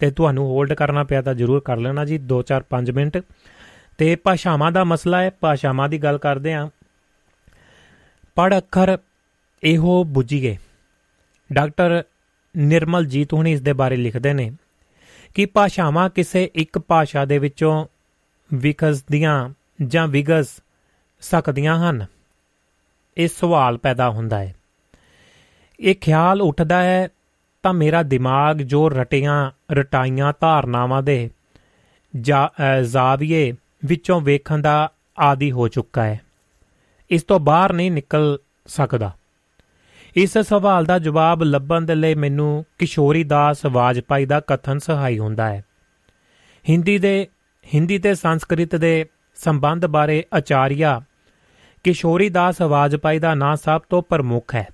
ਤੇ ਤੁਹਾਨੂੰ ਹੋਲਡ ਕਰਨਾ ਪਿਆ ਤਾਂ ਜ਼ਰੂਰ ਕਰ ਲੈਣਾ ਜੀ 2-4-5 ਮਿੰਟ। ਤੇ ਭਾਸ਼ਾਵਾਂ ਦਾ ਮਸਲਾ ਹੈ, ਭਾਸ਼ਾਵਾਂ ਦੀ ਗੱਲ ਕਰਦੇ ਆਂ ਪੜ ਅੱਖਰ ਇਹੋ ਬੁੱਝੀਏ ਡਾਕਟਰ ਨਿਰਮਲ ਜੀਤ ਹੁਣੀ ਇਸ ਦੇ ਬਾਰੇ ਲਿਖਦੇ ਨੇ ਕਿ ਭਾਸ਼ਾਵਾਂ ਕਿਸੇ ਇੱਕ ਭਾਸ਼ਾ ਦੇ ਵਿੱਚੋਂ ਵਿਕਸਦੀਆਂ ਜਾਂ ਵਿਗਸ ਸਕਦੀਆਂ ਹਨ। ਇਹ ਸਵਾਲ ਪੈਦਾ ਹੁੰਦਾ ਹੈ। ਇਹ ਖਿਆਲ ਉੱਠਦਾ ਹੈ ਤਾਂ ਮੇਰਾ ਦਿਮਾਗ ਜੋ ਰਟੀਆਂ, ਰਟਾਈਆਂ ਧਾਰਨਾਵਾਂ ਦੇ ਜ਼ਾਵੀਏ ਵਿੱਚੋਂ ਵੇਖਣ ਦਾ ਆਦੀ ਹੋ ਚੁੱਕਾ ਹੈ। ਇਸ ਤੋਂ ਬਾਹਰ ਨਹੀਂ ਨਿਕਲ ਸਕਦਾ। ਇਸ ਸਵਾਲ ਦਾ ਜਵਾਬ ਲੱਭਣ ਦੇ ਲਈ ਮੈਨੂੰ ਕਿਸ਼ੋਰੀ ਦਾਸ ਵਾਜਪਾਈ ਦਾ ਕਥਨ ਸਹਾਈ ਹੁੰਦਾ ਹੈ। ਹਿੰਦੀ ਦੇ, ਹਿੰਦੀ ਤੇ ਸੰਸਕ੍ਰਿਤ ਦੇ ਸੰਬੰਧ ਬਾਰੇ ਆਚਾਰੀਆ ਕਿਸ਼ੋਰੀ ਦਾਸ ਵਾਜਪਾਈ ਦਾ ਨਾਂ ਸਭ ਤੋਂ ਪ੍ਰਮੁੱਖ ਹੈ।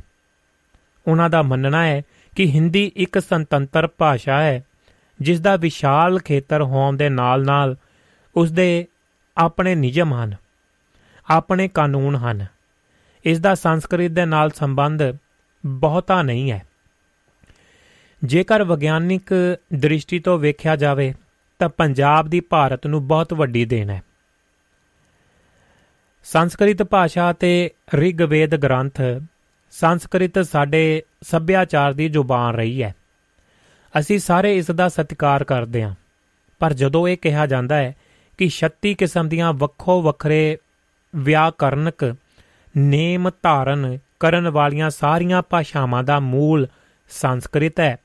ਉਹਨਾਂ ਦਾ ਮੰਨਣਾ ਹੈ ਕਿ ਹਿੰਦੀ ਇੱਕ ਸੁਤੰਤਰ ਭਾਸ਼ਾ ਹੈ, ਜਿਸ ਦਾ ਵਿਸ਼ਾਲ ਖੇਤਰ ਹੋਣ ਦੇ ਨਾਲ-ਨਾਲ ਉਸ ਦੇ ਆਪਣੇ ਨਿਯਮ ਹਨ, ਆਪਣੇ ਕਾਨੂੰਨ ਹਨ। ਇਸ ਦਾ ਸੰਸਕ੍ਰਿਤ ਦੇ ਨਾਲ ਸੰਬੰਧ ਬਹੁਤਾ ਨਹੀਂ ਹੈ। ਜੇਕਰ ਵਿਗਿਆਨਿਕ ਦ੍ਰਿਸ਼ਟੀ ਤੋਂ ਵੇਖਿਆ ਜਾਵੇ, ਤਾਂ ਪੰਜਾਬ ਦੀ ਭਾਰਤ ਨੂੰ ਬਹੁਤ ਵੱਡੀ ਦੇਣ ਹੈ। ਸੰਸਕ੍ਰਿਤ ਭਾਸ਼ਾ ਤੇ ਰਿਗਵੇਦ ਗ੍ਰੰਥ ਸੰਸਕ੍ਰਿਤ ਸਾਡੇ ਸੱਭਿਆਚਾਰ ਦੀ ਜ਼ੁਬਾਨ ਰਹੀ ਹੈ। ਅਸੀਂ ਸਾਰੇ ਇਸ ਦਾ ਸਤਿਕਾਰ ਕਰਦੇ ਹਾਂ। ਪਰ ਜਦੋਂ ਇਹ ਕਿਹਾ ਜਾਂਦਾ ਹੈ ਕਿ 36 ਕਿਸਮ ਦੀਆਂ ਵੱਖੋ ਵੱਖਰੇ ਵਿਆਕਰਨਕ, ਨੇਮ ਧਾਰਨ ਕਰਨ ਵਾਲੀਆਂ ਸਾਰੀਆਂ ਭਾਸ਼ਾਵਾਂ ਦਾ ਮੂਲ ਸੰਸਕ੍ਰਿਤ ਹੈ,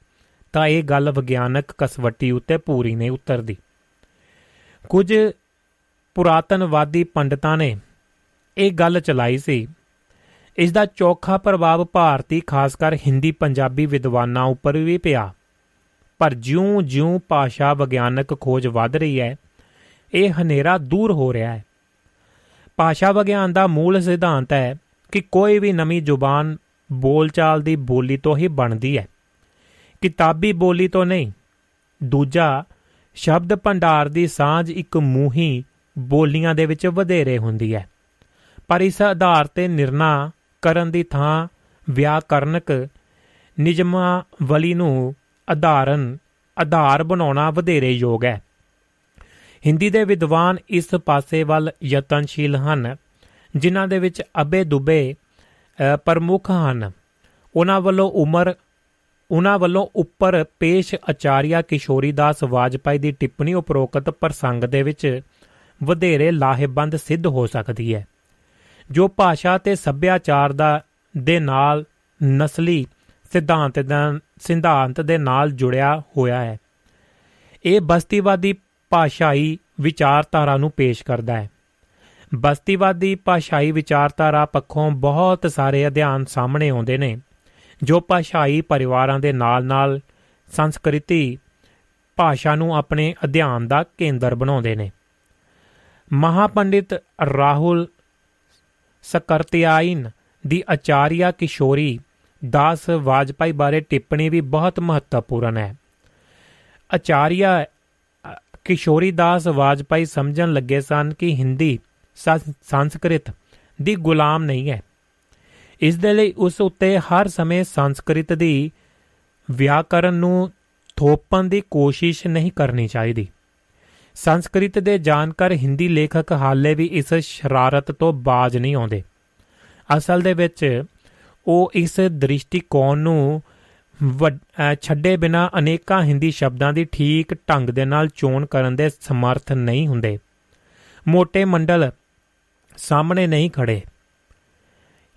ਤਾਂ ਇਹ ਗੱਲ ਵਿਗਿਆਨਕ ਕਸਵੱਟੀ ਉੱਤੇ ਪੂਰੀ ਨਹੀਂ ਉਤਰਦੀ। ਕੁਝ ਪੁਰਾਤਨਵਾਦੀ ਪੰਡਤਾਂ ਨੇ ਇਹ ਗੱਲ ਚਲਾਈ ਸੀ। ਇਸ ਦਾ ਚੌਖਾ ਪ੍ਰਭਾਵ ਭਾਰਤੀ, ਖਾਸ ਕਰ ਹਿੰਦੀ ਪੰਜਾਬੀ ਵਿਦਵਾਨਾਂ ਉੱਪਰ ਵੀ ਪਿਆ। ਪਰ ਜਿਉਂ-ਜਿਉਂ ਭਾਸ਼ਾ ਵਿਗਿਆਨਕ ਖੋਜ ਵਧ ਰਹੀ ਹੈ, ਇਹ ਹਨੇਰਾ ਦੂਰ ਹੋ ਰਿਹਾ ਹੈ। ਭਾਸ਼ਾ ਵਿਗਿਆਨ ਦਾ ਮੂਲ ਸਿਧਾਂਤ ਹੈ ਕਿ ਕੋਈ ਵੀ ਨਵੀਂ ਜ਼ੁਬਾਨ ਬੋਲਚਾਲ ਦੀ ਬੋਲੀ ਤੋਂ ਹੀ ਬਣਦੀ ਹੈ। ਕਿਤਾਬੀ ਬੋਲੀ ਤੋਂ ਨਹੀਂ। ਦੂਜਾ, ਸ਼ਬਦ ਭੰਡਾਰ ਦੀ ਸਾਂਝ ਇੱਕ ਮੂਹੀ ਬੋਲੀਆਂ ਦੇ ਵਿੱਚ ਵਧੇਰੇ ਹੁੰਦੀ ਹੈ। ਪਰ ਇਸ ਆਧਾਰ ਤੇ ਨਿਰਣਾ ਕਰਨ ਦੀ ਥਾਂ ਵਿਆਕਰਨਕ ਨਿਯਮਾਵਲੀ ਨੂੰ ਆਧਾਰਨ, ਆਧਾਰ ਬਣਾਉਣਾ ਵਧੇਰੇ ਯੋਗ ਹੈ। ਹਿੰਦੀ ਦੇ ਵਿਦਵਾਨ ਇਸ ਪਾਸੇ ਵੱਲ ਯਤਨਸ਼ੀਲ ਹਨ, ਜਿਨ੍ਹਾਂ ਦੇ ਵਿੱਚ ਅਬੇ ਦੁਬੇ ਪ੍ਰਮੁੱਖ ਹਨ। ਉਹਨਾਂ ਵੱਲੋਂ ਉਮਰ, ਉਹਨਾਂ ਵੱਲੋਂ ਉੱਪਰ ਪੇਸ਼ ਆਚਾਰੀਆ ਕਿਸ਼ੋਰੀ ਦਾਸ ਵਾਜਪਾਈ ਦੀ ਟਿੱਪਣੀ ਉਪਰੋਕਤ ਪ੍ਰਸੰਗ ਦੇ ਵਿੱਚ ਵਧੇਰੇ ਲਾਹੇਬੰਦ ਸਿੱਧ ਹੋ ਸਕਦੀ ਹੈ। ਜੋ ਭਾਸ਼ਾ ਤੇ ਸੱਭਿਆਚਾਰ ਦਾ, ਦੇ ਨਾਲ ਨਸਲੀ ਸਿਧਾਂਤ ਦਾ, ਸਿਧਾਂਤ ਦੇ ਨਾਲ ਜੁੜਿਆ ਹੋਇਆ ਹੈ। ਇਹ ਬਸਤੀਵਾਦੀ ਭਾਸ਼ਾਈ ਵਿਚਾਰਧਾਰਾ ਨੂੰ ਪੇਸ਼ ਕਰਦਾ ਹੈ। ਬਸਤੀਵਾਦੀ ਭਾਸ਼ਾਈ ਵਿਚਾਰਧਾਰਾ ਪੱਖੋਂ ਬਹੁਤ ਸਾਰੇ ਅਧਿਐਨ ਸਾਹਮਣੇ ਆਉਂਦੇ ਨੇ, ਜੋ ਭਾਸ਼ਾਈ ਪਰਿਵਾਰਾਂ ਦੇ ਨਾਲ-ਨਾਲ ਸੰਸਕ੍ਰਿਤੀ ਭਾਸ਼ਾ ਨੂੰ ਆਪਣੇ ਅਧਿਐਨ ਦਾ ਕੇਂਦਰ ਬਣਾਉਂਦੇ ਨੇ। ਮਹਾਪੰਡਿਤ ਰਾਹੁਲ ਸਕਰਤਿਆਇਨ ਦੀ ਆਚਾਰੀਆ ਕਿਸ਼ੋਰੀ ਦਾਸ ਵਾਜਪਾਈ ਬਾਰੇ ਟਿੱਪਣੀ ਵੀ ਬਹੁਤ ਮਹੱਤਵਪੂਰਨ ਹੈ। ਆਚਾਰੀਆ ਕਿਸ਼ੋਰੀ ਦਾਸ ਵਾਜਪਾਈ ਸਮਝਣ ਲੱਗੇ ਸਨ ਕਿ ਹਿੰਦੀ ਸੰਸਕ੍ਰਿਤ ਦੀ ਗੁਲਾਮ ਨਹੀਂ ਹੈ। ਇਸ ਦੇ ਲਈ ਉਸ ਉੱਤੇ ਹਰ ਸਮੇਂ ਸੰਸਕ੍ਰਿਤ ਦੀ ਵਿਆਕਰਨ ਨੂੰ ਥੋਪਣ ਦੀ ਕੋਸ਼ਿਸ਼ ਨਹੀਂ ਕਰਨੀ ਚਾਹੀਦੀ। ਸੰਸਕ੍ਰਿਤ ਦੇ ਜਾਣਕਾਰ ਹਿੰਦੀ ਲੇਖਕ ਹਾਲੇ ਵੀ ਇਸ ਸ਼ਰਾਰਤ ਤੋਂ ਬਾਜ ਨਹੀਂ ਆਉਂਦੇ। ਅਸਲ ਦੇ ਵਿੱਚ ਉਹ ਇਸ ਦ੍ਰਿਸ਼ਟੀਕੋਣ ਨੂੰ ਛੱਡੇ ਬਿਨਾ ਅਨੇਕਾਂ ਹਿੰਦੀ ਸ਼ਬਦਾਂ ਦੀ ਠੀਕ ਢੰਗ ਦੇ ਨਾਲ ਚੋਣ ਕਰਨ ਦੇ ਸਮਰਥ ਨਹੀਂ ਹੁੰਦੇ। ਮੋٹے ਮੰਡਲ ਸਾਹਮਣੇ ਨਹੀਂ ਖੜੇ।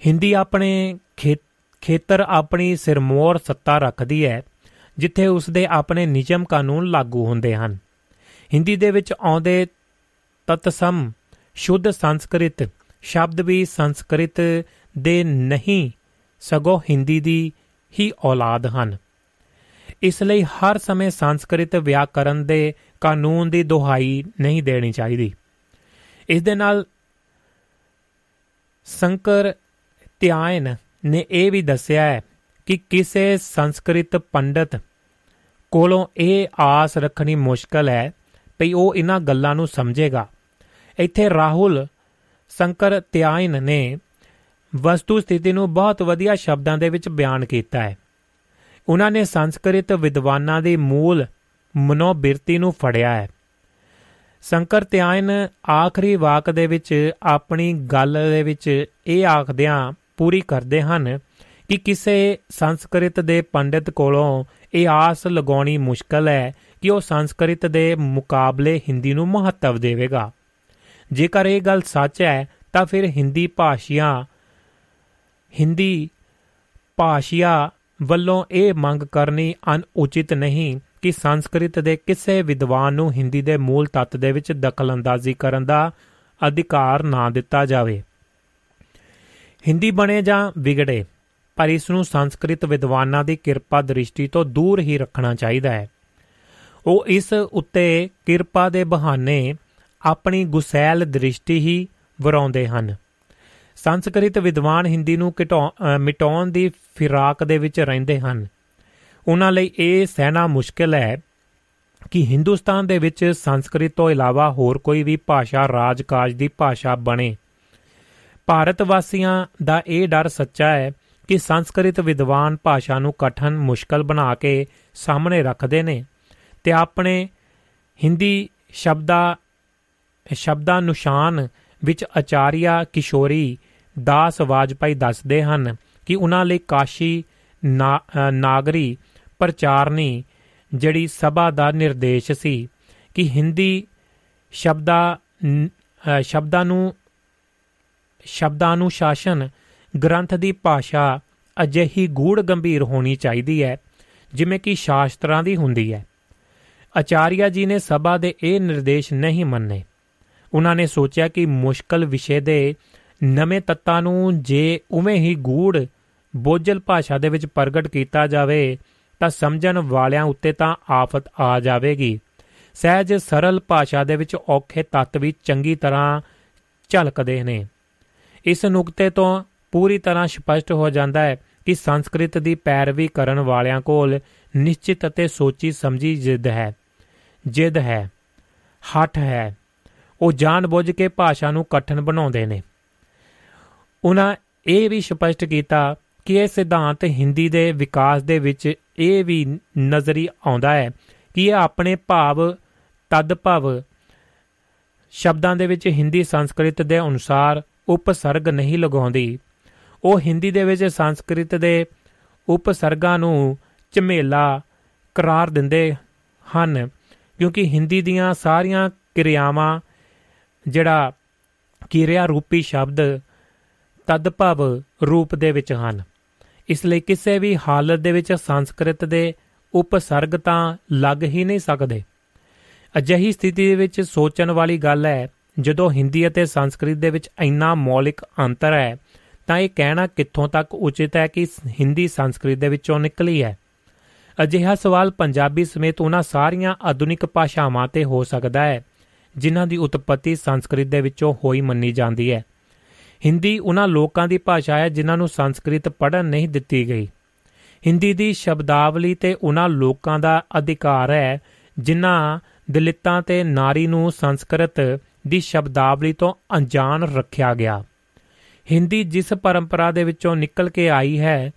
ਹਿੰਦੀ ਆਪਣੇ ਖੇਤਰ ਆਪਣੀ ਸਿਰਮੌਰ ਸੱਤਾ ਰੱਖਦੀ ਹੈ, ਜਿੱਥੇ ਉਸ ਦੇ ਆਪਣੇ ਨਿਯਮ ਕਾਨੂੰਨ ਲਾਗੂ ਹੁੰਦੇ ਹਨ। ਹਿੰਦੀ ਦੇ ਵਿੱਚ ਆਉਂਦੇ ਤਤਸਮ ਸ਼ੁੱਧ ਸੰਸਕ੍ਰਿਤ ਸ਼ਬਦ ਵੀ ਸੰਸਕ੍ਰਿਤ ਦੇ ਨਹੀਂ, ਸਗੋਂ ਹਿੰਦੀ ਦੀ ਹੀ ਔਲਾਦ ਹਨ। ਇਸ ਲਈ ਹਰ ਸਮੇਂ ਸੰਸਕ੍ਰਿਤ ਵਿਆਕਰਨ ਦੇ ਕਾਨੂੰਨ ਦੀ ਦੁਹਾਈ ਨਹੀਂ ਦੇਣੀ ਚਾਹੀਦੀ। ਇਸ ਦੇ ਨਾਲ ਸੰਕਰ ਧਿਆਨ ਨੇ ਇਹ ਵੀ ਦੱਸਿਆ ਹੈ ਕਿ ਕਿਸੇ ਸੰਸਕ੍ਰਿਤ ਪੰਡਤ ਕੋਲੋਂ ਇਹ ਆਸ ਰੱਖਣੀ ਮੁਸ਼ਕਲ ਹੈ ਭਈ ਉਹ ਇਹਨਾਂ ਗੱਲਾਂ ਨੂੰ ਸਮਝੇਗਾ। ਇੱਥੇ ਰਾਹੁਲ, ਸੰਕਰ ਧਿਆਨ ਨੇ ਵਸਤੂ ਸਥਿਤੀ ਨੂੰ ਬਹੁਤ ਵਧੀਆ ਸ਼ਬਦਾਂ ਦੇ ਵਿੱਚ ਬਿਆਨ ਕੀਤਾ ਹੈ। ਉਹਨਾਂ ਨੇ ਸੰਸਕ੍ਰਿਤ ਵਿਦਵਾਨਾਂ ਦੀ ਮੂਲ ਮਨੋਬਿਰਤੀ ਨੂੰ ਫੜਿਆ ਹੈ। ਸੰਕਰ ਧਿਆਨ ਆਖਰੀ ਵਾਕ ਦੇ ਵਿੱਚ ਆਪਣੀ ਗੱਲ ਦੇ ਵਿੱਚ ਇਹ ਆਖਦਿਆਂ ਪੂਰੀ ਕਰਦੇ ਹਨ ਕਿ ਕਿਸੇ ਸੰਸਕ੍ਰਿਤ ਦੇ ਪੰਡਿਤ ਕੋਲੋਂ ਇਹ ਆਸ ਲਗਾਉਣੀ ਮੁਸ਼ਕਲ ਹੈ ਕਿ ਉਹ ਸੰਸਕ੍ਰਿਤ ਦੇ ਮੁਕਾਬਲੇ ਹਿੰਦੀ ਨੂੰ ਮਹੱਤਵ ਦੇਵੇਗਾ। ਜੇਕਰ ਇਹ ਗੱਲ ਸੱਚ ਹੈ, ਤਾਂ ਫਿਰ ਹਿੰਦੀ ਭਾਸ਼ੀਆਂ, ਹਿੰਦੀ ਭਾਸ਼ੀਆ ਵੱਲੋਂ ਇਹ ਮੰਗ ਕਰਨੀ ਅਨੁਚਿਤ ਨਹੀਂ ਕਿ ਸੰਸਕ੍ਰਿਤ ਦੇ ਕਿਸੇ ਵਿਦਵਾਨ ਨੂੰ ਹਿੰਦੀ ਦੇ ਮੂਲ ਤੱਤ ਦੇ ਵਿੱਚ ਦਖਲਅੰਦਾਜ਼ੀ ਕਰਨ ਦਾ ਅਧਿਕਾਰ ਨਾ ਦਿੱਤਾ ਜਾਵੇ। ਹਿੰਦੀ ਬਣੇ ਜਾਂ ਵਿਗੜੇ, ਪਰ ਇਸ ਨੂੰ ਸੰਸਕ੍ਰਿਤ ਵਿਦਵਾਨਾਂ ਦੀ ਕਿਰਪਾ ਦ੍ਰਿਸ਼ਟੀ ਤੋਂ ਦੂਰ ਹੀ ਰੱਖਣਾ ਚਾਹੀਦਾ ਹੈ। ਉਹ ਇਸ ਉੱਤੇ ਕਿਰਪਾ ਦੇ ਬਹਾਨੇ ਆਪਣੀ ਗੁਸੈਲ ਦ੍ਰਿਸ਼ਟੀ ਹੀ ਵਰਾਉਂਦੇ ਹਨ। ਸੰਸਕ੍ਰਿਤ ਵਿਦਵਾਨ ਹਿੰਦੀ ਨੂੰ ਮਿਟਾਉਣ ਦੀ ਫਿਰਾਕ ਦੇ ਵਿੱਚ ਰਹਿੰਦੇ ਹਨ। ਉਹਨਾਂ ਲਈ ਇਹ ਸਹਿਣਾ ਮੁਸ਼ਕਲ ਹੈ ਕਿ ਹਿੰਦੁਸਤਾਨ ਦੇ ਵਿੱਚ ਸੰਸਕ੍ਰਿਤ ਤੋਂ ਇਲਾਵਾ ਹੋਰ ਕੋਈ ਵੀ ਭਾਸ਼ਾ ਰਾਜਕਾਜ ਦੀ ਭਾਸ਼ਾ ਬਣੇ। ਭਾਰਤ ਵਾਸੀਆਂ ਦਾ ਇਹ ਡਰ ਸੱਚਾ ਹੈ ਕਿ ਸੰਸਕ੍ਰਿਤ ਵਿਦਵਾਨ ਭਾਸ਼ਾ ਨੂੰ ਕਠਨ ਮੁਸ਼ਕਲ ਬਣਾ ਕੇ ਸਾਹਮਣੇ ਰੱਖਦੇ ਨੇ। ਤੇ ਆਪਣੇ ਹਿੰਦੀ ਸ਼ਬਦਾ ਸ਼ਬਦਾ ਨਿਸ਼ਾਨ ਵਿੱਚ ਆਚਾਰੀਆ ਕਿਸ਼ੋਰੀ ਦਾਸ ਵਾਜਪਾਈ ਦੱਸਦੇ ਹਨ ਕਿ ਉਹਨਾਂ ਲਈ ਕਾਸ਼ੀ ਨਾਗਰੀ ਪ੍ਰਚਾਰਨੀ ਜਿਹੜੀ ਸਭਾ ਦਾ ਨਿਰਦੇਸ਼ ਸੀ ਕਿ ਹਿੰਦੀ ਸ਼ਬਦਾ ਸ਼ਬਦਾਂ ਨੂੰ ਸ਼ਬਦਾਂ ਨੂੰ ਸ਼ਾਸਨ ਗ੍ਰੰਥ ਦੀ ਭਾਸ਼ਾ ਅਜਿਹੀ ਗੂੜ ਗੰਭੀਰ ਹੋਣੀ ਚਾਹੀਦੀ ਹੈ, ਜਿਵੇਂ ਕਿ ਸ਼ਾਸਤਰਾਂ ਦੀ ਹੁੰਦੀ ਹੈ। ਆਚਾਰੀਆ ਜੀ ਨੇ ਸਭਾ ਦੇ ਇਹ ਨਿਰਦੇਸ਼ ਨਹੀਂ ਮੰਨੇ। ਉਹਨਾਂ ਨੇ ਸੋਚਿਆ ਕਿ ਮੁਸ਼ਕਲ ਵਿਸ਼ੇ ਦੇ ਨਵੇਂ ਤੱਤਾਂ ਨੂੰ ਜੇ ਉਵੇਂ ਹੀ ਗੂੜ ਬੋਝਲ ਭਾਸ਼ਾ ਦੇ ਵਿੱਚ ਪ੍ਰਗਟ ਕੀਤਾ ਜਾਵੇ, ਤਾਂ ਸਮਝਣ ਵਾਲਿਆਂ ਉੱਤੇ ਤਾਂ ਆਫਤ ਆ ਜਾਵੇਗੀ। ਸਹਿਜ ਸਰਲ ਭਾਸ਼ਾ ਦੇ ਵਿੱਚ ਔਖੇ ਤੱਤ ਵੀ ਚੰਗੀ ਤਰ੍ਹਾਂ ਝਲਕਦੇ ਨੇ। ਇਸ ਨੁਕਤੇ ਤੋਂ ਪੂਰੀ ਤਰ੍ਹਾਂ ਸਪਸ਼ਟ ਹੋ ਜਾਂਦਾ ਹੈ ਕਿ ਸੰਸਕ੍ਰਿਤ ਦੀ ਪੈਰਵੀ ਕਰਨ ਵਾਲਿਆਂ ਕੋਲ ਨਿਸ਼ਚਿਤ ਅਤੇ ਸੋਚੀ ਸਮਝੀ ਜਿੱਦ ਹੈ। ਜਿੱਦ ਹੈ। ਹੱਠ ਹੈ। ਉਹ ਜਾਣਬੁੱਝ ਕੇ ਭਾਸ਼ਾ ਨੂੰ ਕਠਨ ਬਣਾਉਂਦੇ ਨੇ। ਉਹਨਾਂ ਇਹ ਵੀ ਸਪਸ਼ਟ ਕੀਤਾ ਕਿ ਇਹ ਸਿਧਾਂਤ ਹਿੰਦੀ ਦੇ ਵਿਕਾਸ ਦੇ ਵਿੱਚ ਇਹ ਵੀ ਨਜ਼ਰੀ ਆਉਂਦਾ ਹੈ ਕਿ ਕਿ ਇਹ ਆਪਣੇ ਭਾਵ ਤਦ ਭਵ ਸ਼ਬਦਾਂ ਦੇ ਵਿੱਚ ਹਿੰਦੀ ਸੰਸਕ੍ਰਿਤ ਦੇ ਅਨੁਸਾਰ ਉਪਸਰਗ ਨਹੀਂ ਲਗਾਉਂਦੀ। ਉਹ ਹਿੰਦੀ ਦੇ ਵਿੱਚ ਸੰਸਕ੍ਰਿਤ ਦੇ ਉਪਸਰਗਾਂ ਨੂੰ ਝਮੇਲਾ ਕਰਾਰ ਦਿੰਦੇ ਹਨ, ਕਿਉਂਕਿ ਹਿੰਦੀ ਦੀਆਂ ਸਾਰੀਆਂ ਕਿਰਿਆਵਾਂ, ਜਿਹੜਾ ਕਿਰਿਆ ਰੂਪੀ ਸ਼ਬਦ ਤਦਭਵ ਰੂਪ ਦੇ ਵਿੱਚ ਹਨ। ਇਸ ਲਈ ਕਿਸੇ ਵੀ ਹਾਲਤ ਦੇ ਵਿੱਚ ਸੰਸਕ੍ਰਿਤ ਦੇ ਉਪਸਰਗ ਤਾਂ ਲੱਗ ਹੀ ਨਹੀਂ ਸਕਦੇ। ਅਜਿਹੀ ਸਥਿਤੀ ਦੇ ਵਿੱਚ ਸੋਚਣ ਵਾਲੀ ਗੱਲ ਹੈ, ਜਦੋਂ ਹਿੰਦੀ ਅਤੇ ਸੰਸਕ੍ਰਿਤ ਦੇ ਵਿੱਚ ਇੰਨਾ ਮੌਲਿਕ ਅੰਤਰ ਹੈ, ਤਾਂ ਇਹ ਕਹਿਣਾ ਕਿੱਥੋਂ ਤੱਕ ਉਚਿਤ ਹੈ ਕਿ ਹਿੰਦੀ ਸੰਸਕ੍ਰਿਤ ਦੇ ਵਿੱਚੋਂ ਨਿਕਲੀ ਹੈ। ਅਜਿਹਾ ਸਵਾਲ ਪੰਜਾਬੀ ਸਮੇਤ ਉਹਨਾਂ ਸਾਰੀਆਂ ਆਧੁਨਿਕ ਭਾਸ਼ਾਵਾਂ ਤੇ ਹੋ ਸਕਦਾ ਹੈ, ਜਿਨ੍ਹਾਂ ਦੀ ਉਤਪਤੀ ਸੰਸਕ੍ਰਿਤ ਦੇ ਵਿੱਚੋਂ ਹੋਈ ਮੰਨੀ ਜਾਂਦੀ ਹੈ। ਹਿੰਦੀ ਉਹਨਾਂ ਲੋਕਾਂ ਦੀ ਭਾਸ਼ਾ ਹੈ ਜਿਨ੍ਹਾਂ ਨੂੰ ਸੰਸਕ੍ਰਿਤ ਪੜ੍ਹਨ ਨਹੀਂ ਦਿੱਤੀ ਗਈ। ਹਿੰਦੀ ਦੀ ਸ਼ਬਦਾਵਲੀ ਤੇ ਉਹਨਾਂ ਲੋਕਾਂ ਦਾ ਅਧਿਕਾਰ ਹੈ, ਜਿਨ੍ਹਾਂ ਦਲਿਤਾਂ ਤੇ ਨਾਰੀ ਨੂੰ ਸੰਸਕ੍ਰਿਤ ਦੀ ਸ਼ਬਦਾਵਲੀ ਤੋਂ ਅਣਜਾਣ ਰੱਖਿਆ ਗਿਆ। ਹਿੰਦੀ ਜਿਸ ਪਰੰਪਰਾ ਦੇ ਵਿੱਚੋਂ ਨਿਕਲ ਕੇ ਆਈ ਹੈ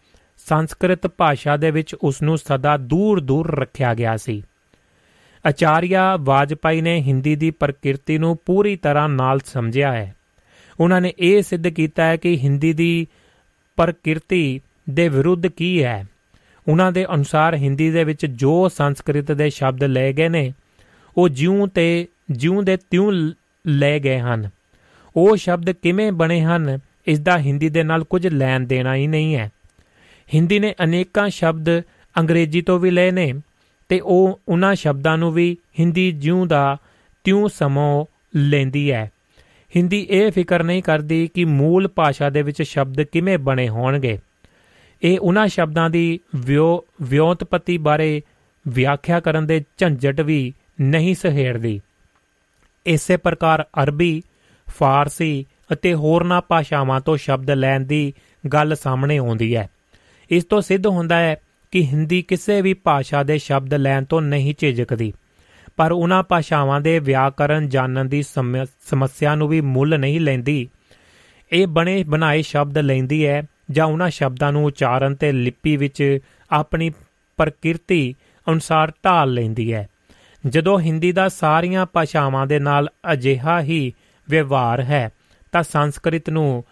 ਸੰਸਕ੍ਰਿਤ ਭਾਸ਼ਾ ਦੇ ਵਿੱਚ ਉਸ ਨੂੰ ਸਦਾ ਦੂਰ ਦੂਰ ਰੱਖਿਆ ਗਿਆ ਸੀ। ਆਚਾਰੀਆ ਵਾਜਪਾਈ ਨੇ ਹਿੰਦੀ ਦੀ ਪ੍ਰਕਿਰਤੀ ਨੂੰ ਪੂਰੀ ਤਰ੍ਹਾਂ ਨਾਲ ਸਮਝਿਆ ਹੈ। ਉਹਨਾਂ ਨੇ ਇਹ ਸਿੱਧ ਕੀਤਾ ਹੈ ਕਿ ਹਿੰਦੀ ਦੀ ਪ੍ਰਕਿਰਤੀ ਦੇ ਵਿਰੁੱਧ ਕੀ ਹੈ। ਉਹਨਾਂ ਦੇ ਅਨੁਸਾਰ ਹਿੰਦੀ ਦੇ ਵਿੱਚ ਜੋ ਸੰਸਕ੍ਰਿਤ ਦੇ ਸ਼ਬਦ ਲਏ ਗਏ ਨੇ, ਉਹ ਜਿਉਂ ਤੇ ਜਿਉਂ ਦੇ ਤਿਉਂ ਲਏ ਗਏ ਹਨ। ਉਹ ਸ਼ਬਦ ਕਿਵੇਂ ਬਣੇ ਹਨ ਇਸ ਦਾ ਹਿੰਦੀ ਦੇ ਨਾਲ ਕੁਝ ਲੈਣ ਦੇਣਾ ਹੀ ਨਹੀਂ ਹੈ। ਹਿੰਦੀ ਨੇ ਅਨੇਕਾਂ ਸ਼ਬਦ ਅੰਗਰੇਜ਼ੀ ਤੋਂ ਵੀ ਲਏ ਨੇ ਤੇ ਉਹ ਉਹਨਾਂ ਸ਼ਬਦਾਂ ਨੂੰ ਵੀ ਹਿੰਦੀ ਜਿਉਂ ਦਾ ਤਿਉਂ ਸਮੋ ਲੈਂਦੀ ਹੈ। ਹਿੰਦੀ ਇਹ ਫਿਕਰ ਨਹੀਂ ਕਰਦੀ ਕਿ ਮੂਲ ਭਾਸ਼ਾ ਦੇ ਵਿੱਚ ਸ਼ਬਦ ਕਿਵੇਂ ਬਣੇ ਹੋਣਗੇ। ਇਹ ਉਹਨਾਂ ਸ਼ਬਦਾਂ ਦੀ ਵਿਉ, ਵਿਉਂਤਪਤੀ ਬਾਰੇ ਵਿਆਖਿਆ ਕਰਨ ਦੇ ਝੰਜਟ ਵੀ ਨਹੀਂ ਸਹੇੜਦੀ। ਇਸੇ ਪ੍ਰਕਾਰ ਅਰਬੀ, ਫਾਰਸੀ ਅਤੇ ਹੋਰਨਾਂ ਭਾਸ਼ਾਵਾਂ ਤੋਂ ਸ਼ਬਦ ਲੈਣ ਦੀ ਗੱਲ ਸਾਹਮਣੇ ਆਉਂਦੀ ਹੈ। ਇਸ ਤੋਂ ਸਿੱਧ ਹੁੰਦਾ ਹੈ ਕਿ ਹਿੰਦੀ ਕਿਸੇ ਵੀ ਭਾਸ਼ਾ ਦੇ ਸ਼ਬਦ ਲੈਣ ਤੋਂ ਨਹੀਂ ਝਿਜਕਦੀ। ਪਰ ਉਹਨਾਂ ਭਾਸ਼ਾਵਾਂ ਦੇ ਵਿਆਕਰਨ ਜਾਣਨ ਦੀ ਸਮੱਸਿਆ ਨੂੰ ਵੀ ਮੁੱਲ ਨਹੀਂ ਲੈਂਦੀ। ਇਹ ਬਣੇ, ਬਣਾਏ ਸ਼ਬਦ ਲੈਂਦੀ ਹੈ ਜਾਂ ਉਹਨਾਂ ਸ਼ਬਦਾਂ ਨੂੰ ਉਚਾਰਨ ਤੇ ਲਿਪੀ ਵਿੱਚ ਆਪਣੀ ਪ੍ਰਕਿਰਤੀ ਅਨੁਸਾਰ ਢਾਲ ਲੈਂਦੀ ਹੈ। ਜਦੋਂ ਹਿੰਦੀ ਦਾ ਸਾਰੀਆਂ ਭਾਸ਼ਾਵਾਂ ਦੇ ਨਾਲ ਅਜਿਹਾ ਹੀ ਵਿਵਹਾਰ ਹੈ, ਤਾਂ ਸੰਸਕ੍ਰਿਤ ਨੂੰ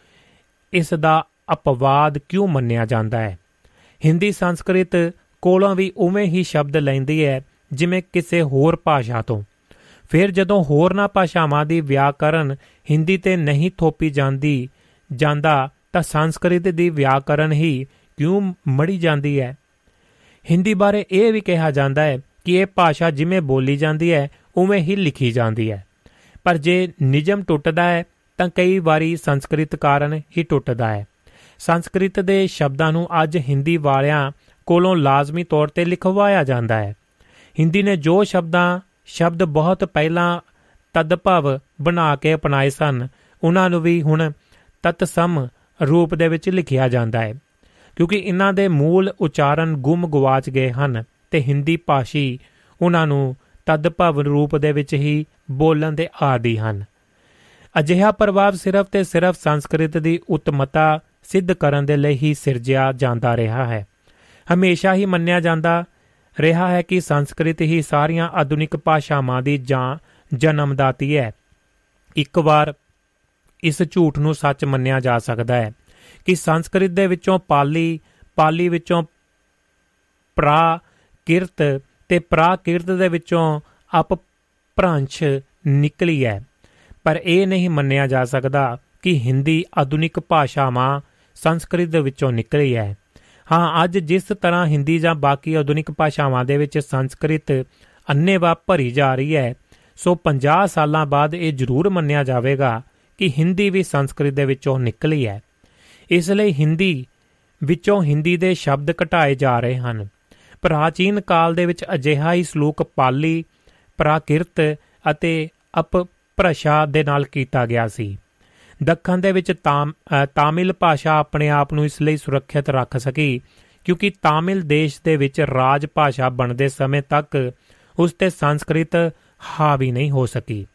ਇਸ ਦਾ ਅਪਵਾਦ ਕਿਉਂ ਮੰਨਿਆ ਜਾਂਦਾ ਹੈ? ਹਿੰਦੀ ਸੰਸਕ੍ਰਿਤ ਕੋਲੋਂ ਵੀ ਉਵੇਂ ਹੀ ਸ਼ਬਦ ਲੈਂਦੀ ਹੈ, ਜਿਵੇਂ ਕਿਸੇ ਹੋਰ ਭਾਸ਼ਾ ਤੋਂ। ਫਿਰ ਜਦੋਂ ਹੋਰਨਾਂ ਭਾਸ਼ਾਵਾਂ ਦੀ ਵਿਆਕਰਨ ਹਿੰਦੀ ਤੇ ਨਹੀਂ ਥੋਪੀ ਜਾਂਦੀ, ਜਾਂਦਾ ਤਾਂ ਸੰਸਕ੍ਰਿਤ ਦੀ ਵਿਆਕਰਨ ਹੀ ਕਿਉਂ ਮੜੀ ਜਾਂਦੀ ਹੈ? ਹਿੰਦੀ ਬਾਰੇ ਇਹ ਵੀ ਕਿਹਾ ਜਾਂਦਾ ਹੈ ਕਿ ਇਹ ਭਾਸ਼ਾ ਜਿਵੇਂ ਬੋਲੀ ਜਾਂਦੀ ਹੈ, ਉਵੇਂ ਹੀ ਲਿਖੀ ਜਾਂਦੀ ਹੈ। ਪਰ ਜੇ ਨਿਯਮ ਟੁੱਟਦਾ ਹੈ, ਤਾਂ ਕਈ ਵਾਰੀ ਸੰਸਕ੍ਰਿਤ ਕਾਰਨ ਹੀ ਟੁੱਟਦਾ ਹੈ। ਸੰਸਕ੍ਰਿਤ ਦੇ ਸ਼ਬਦਾਂ ਨੂੰ ਅੱਜ ਹਿੰਦੀ ਵਾਲਿਆਂ ਕੋਲੋਂ ਲਾਜ਼ਮੀ ਤੌਰ ਤੇ ਲਿਖਵਾਇਆ ਜਾਂਦਾ ਹੈ। ਹਿੰਦੀ ਨੇ ਜੋ ਸ਼ਬਦਾਂ, ਸ਼ਬਦ ਬਹੁਤ ਪਹਿਲਾਂ ਤਦਭਵ ਬਣਾ ਕੇ ਅਪਣਾਏ ਸਨ, ਉਹਨਾਂ ਨੂੰ ਵੀ ਹੁਣ ਤਤਸਮ ਰੂਪ ਦੇ ਵਿੱਚ ਲਿਖਿਆ ਜਾਂਦਾ ਹੈ। ਕਿਉਂਕਿ ਇਹਨਾਂ ਦੇ ਮੂਲ ਉਚਾਰਨ ਗੁੰਮ ਗਵਾਚ ਗਏ ਹਨ ਤੇ ਹਿੰਦੀ ਭਾਸ਼ੀ ਉਹਨਾਂ ਨੂੰ ਤਦਭਵ ਰੂਪ ਦੇ ਵਿੱਚ ਹੀ ਬੋਲਣ ਦੇ ਆਦੀ ਹਨ। ਅਜਿਹਾ ਪ੍ਰਭਾਵ ਸਿਰਫ ਤੇ ਸਿਰਫ ਸੰਸਕ੍ਰਿਤ ਦੀ ਉਤਮਤਾ ਸਿੱਧ ਕਰਨ ਦੇ ਲਈ ਹੀ ਸਿਰਜਿਆ ਜਾਂਦਾ ਰਿਹਾ ਹੈ। ਹਮੇਸ਼ਾ ਹੀ ਮੰਨਿਆ ਜਾਂਦਾ ਰਿਹਾ ਹੈ ਕਿ ਸੰਸਕ੍ਰਿਤ ਹੀ ਸਾਰੀਆਂ ਆਧੁਨਿਕ ਭਾਸ਼ਾਵਾਂ ਦੀ ਜਾਂ ਜਨਮਦਾਤੀ ਹੈ। ਇੱਕ ਵਾਰ ਇਸ ਝੂਠ ਨੂੰ ਸੱਚ ਮੰਨਿਆ ਜਾ ਸਕਦਾ ਹੈ ਕਿ ਸੰਸਕ੍ਰਿਤ ਦੇ ਵਿੱਚੋਂ ਪਾਲੀ ਪਾਲੀ ਵਿੱਚੋਂ ਪ੍ਰਾ ਕਿਰਤ ਤੇ ਪ੍ਰਾਕਿਰਤ ਦੇ ਵਿੱਚੋਂ ਅਪ ਭ੍ਰੰਸ਼ ਨਿਕਲੀ ਹੈ। ਪਰ ਇਹ ਨਹੀਂ ਮੰਨਿਆ ਜਾ ਸਕਦਾ ਕਿ ਹਿੰਦੀ ਆਧੁਨਿਕ ਭਾਸ਼ਾਵਾਂ ਸੰਸਕ੍ਰਿਤ ਦੇ ਵਿੱਚੋਂ ਨਿਕਲੀ ਹੈ। ਹਾਂ, ਅੱਜ ਜਿਸ ਤਰ੍ਹਾਂ ਹਿੰਦੀ ਜਾਂ ਬਾਕੀ ਆਧੁਨਿਕ ਭਾਸ਼ਾਵਾਂ ਦੇ ਵਿੱਚ ਸੰਸਕ੍ਰਿਤ ਅੰਨੇਵਾ ਭਰੀ ਜਾ ਰਹੀ ਹੈ, ਸੋ 50 ਸਾਲਾਂ ਬਾਅਦ ਇਹ ਜ਼ਰੂਰ ਮੰਨਿਆ ਜਾਵੇਗਾ ਕਿ ਹਿੰਦੀ ਵੀ ਸੰਸਕ੍ਰਿਤ ਦੇ ਵਿੱਚੋਂ ਨਿਕਲੀ ਹੈ। ਇਸ ਲਈ ਹਿੰਦੀ ਵਿੱਚੋਂ ਹਿੰਦੀ ਦੇ ਸ਼ਬਦ ਘਟਾਏ ਜਾ ਰਹੇ ਹਨ। ਪ੍ਰਾਚੀਨ ਕਾਲ ਦੇ ਵਿੱਚ ਅਜਿਹਾ ਹੀ ਸਲੂਕ ਪਾਲੀ, ਪ੍ਰਾਕਿਰਤ ਅਤੇ ਅਪ ਪ੍ਰਸ਼ਾ ਦੇ ਨਾਲ ਕੀਤਾ ਗਿਆ ਸੀ। ਦੱਖਣ ਦੇ ਵਿੱਚ ਤਾਮਿਲ ਭਾਸ਼ਾ ਆਪਣੇ ਆਪ ਨੂੰ ਇਸ ਲਈ ਸੁਰੱਖਿਅਤ ਰੱਖ ਸਕੀ, ਕਿਉਂਕਿ ਤਾਮਿਲ ਦੇਸ਼ ਦੇ ਵਿੱਚ ਰਾਜ ਭਾਸ਼ਾ ਬਣਦੇ ਸਮੇਂ ਤੱਕ ਉਸ ਤੇ ਸੰਸਕ੍ਰਿਤ ਹਾਵੀ ਨਹੀਂ ਹੋ ਸਕੀ।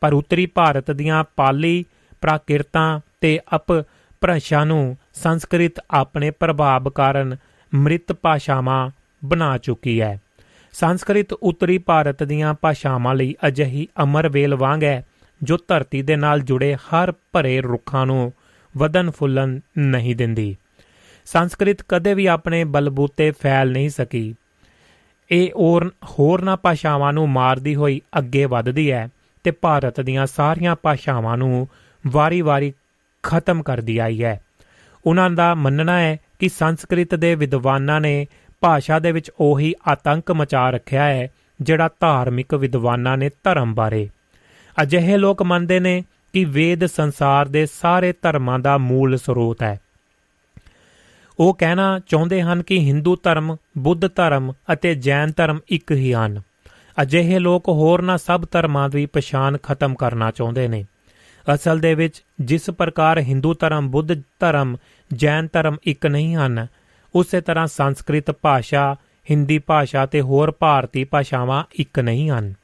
ਪਰ ਉੱਤਰੀ ਭਾਰਤ ਦੀਆਂ ਪਾਲੀ ਪ੍ਰਾਕਿਰਤਾਂ ਤੇ ਅਪ ਭਾਸ਼ਾ ਨੂੰ ਸੰਸਕ੍ਰਿਤ ਆਪਣੇ ਪ੍ਰਭਾਵ ਕਾਰਨ ਮ੍ਰਿਤ ਭਾਸ਼ਾਵਾਂ ਬਣਾ ਚੁੱਕੀ ਹੈ। ਸੰਸਕ੍ਰਿਤ ਉੱਤਰੀ ਭਾਰਤ ਦੀਆਂ ਭਾਸ਼ਾਵਾਂ ਲਈ ਅਜਿਹੀ ਅਮਰ ਵੇਲ ਵਾਂਗ ਹੈ ਜੋ ਧਰਤੀ ਦੇ ਨਾਲ ਜੁੜੇ ਹਰ ਭਰੇ ਰੁੱਖਾਂ ਨੂੰ ਵਧਨ ਫੁੱਲਣ ਨਹੀਂ ਦਿੰਦੀ। ਸੰਸਕ੍ਰਿਤ ਕਦੇ ਵੀ ਆਪਣੇ ਬਲਬੂਤੇ ਫੈਲ ਨਹੀਂ ਸਕੀ। ਇਹ ਹੋਰ ਹੋਰਨਾਂ ਭਾਸ਼ਾਵਾਂ ਨੂੰ ਮਾਰਦੀ ਹੋਈ ਅੱਗੇ ਵੱਧਦੀ ਹੈ ਤੇ ਭਾਰਤ ਦੀਆਂ ਸਾਰੀਆਂ ਭਾਸ਼ਾਵਾਂ ਨੂੰ ਵਾਰੀ-ਵਾਰੀ ਖਤਮ ਕਰਦੀ ਆਈ ਹੈ। ਉਹਨਾਂ ਦਾ ਮੰਨਣਾ ਹੈ ਕਿ ਸੰਸਕ੍ਰਿਤ ਦੇ ਵਿਦਵਾਨਾਂ ਨੇ ਭਾਸ਼ਾ ਦੇ ਵਿੱਚ ਉਹੀ ਆਤੰਕ ਮਚਾ ਰੱਖਿਆ ਹੈ ਜਿਹੜਾ ਧਾਰਮਿਕ ਵਿਦਵਾਨਾਂ ਨੇ ਧਰਮ ਬਾਰੇ। ਅਜਿਹੇ ਲੋਕ ਮੰਨਦੇ ਨੇ ਕਿ ਵੇਦ ਸੰਸਾਰ ਦੇ ਸਾਰੇ ਧਰਮਾਂ ਦਾ ਮੂਲ ਸਰੋਤ ਹੈ। ਉਹ ਕਹਿਣਾ ਚਾਹੁੰਦੇ ਹਨ ਕਿ ਹਿੰਦੂ ਧਰਮ ਬੁੱਧ ਧਰਮ ਅਤੇ ਜੈਨ ਧਰਮ ਇੱਕ ਹੀ ਹਨ। ਅਜਿਹੇ ਲੋਕ ਹੋਰਨਾਂ ਸਭ ਧਰਮਾਂ ਦੀ ਪਛਾਣ ਖਤਮ ਕਰਨਾ ਚਾਹੁੰਦੇ ਨੇ। ਅਸਲ ਦੇ ਵਿੱਚ ਜਿਸ ਪ੍ਰਕਾਰ ਹਿੰਦੂ ਧਰਮ ਬੁੱਧ ਧਰਮ, ਜੈਨ ਧਰਮ ਇੱਕ ਨਹੀਂ ਹਨ, ਉਸੇ ਤਰ੍ਹਾਂ ਸੰਸਕ੍ਰਿਤ ਭਾਸ਼ਾ ਹਿੰਦੀ ਭਾਸ਼ਾ ਤੇ ਹੋਰ ਭਾਰਤੀ ਭਾਸ਼ਾਵਾਂ ਇੱਕ ਨਹੀਂ ਹਨ।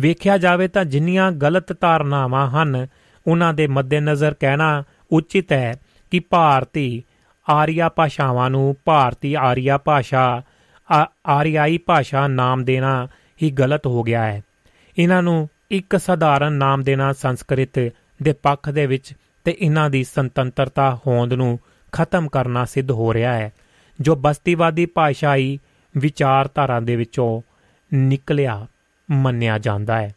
ਵੇਖਿਆ ਜਾਵੇ ਤਾਂ ਜਿੰਨੀਆਂ ਗਲਤ ਧਾਰਨਾਵਾਂ ਹਨ, ਉਹਨਾਂ ਦੇ ਮੱਦੇਨਜ਼ਰ ਕਹਿਣਾ ਉਚਿਤ ਹੈ ਕਿ ਭਾਰਤੀ ਆਰੀਆ ਭਾਸ਼ਾਵਾਂ ਨੂੰ ਭਾਰਤੀ ਆਰੀਆ ਭਾਸ਼ਾ ਆਰੀਆਈ ਭਾਸ਼ਾ ਨਾਮ ਦੇਣਾ ਹੀ ਗਲਤ ਹੋ ਗਿਆ ਹੈ। ਇਹਨਾਂ ਨੂੰ ਇੱਕ ਸਧਾਰਨ ਨਾਮ ਦੇਣਾ ਸੰਸਕ੍ਰਿਤ ਦੇ ਪੱਖ ਦੇ ਵਿੱਚ ਤੇ ਇਹਨਾਂ ਦੀ ਸੁਤੰਤਰਤਾ ਹੋਂਦ ਨੂੰ ਖਤਮ ਕਰਨਾ ਸਿੱਧ ਹੋ ਰਿਹਾ ਹੈ, ਜੋ ਬਸਤੀਵਾਦੀ ਭਾਸ਼ਾਈ ਵਿਚਾਰਧਾਰਾ ਦੇ ਵਿੱਚੋਂ ਨਿਕਲਿਆ। ਮੰਨਿਆ ਜਾਂਦਾ ਹੈ।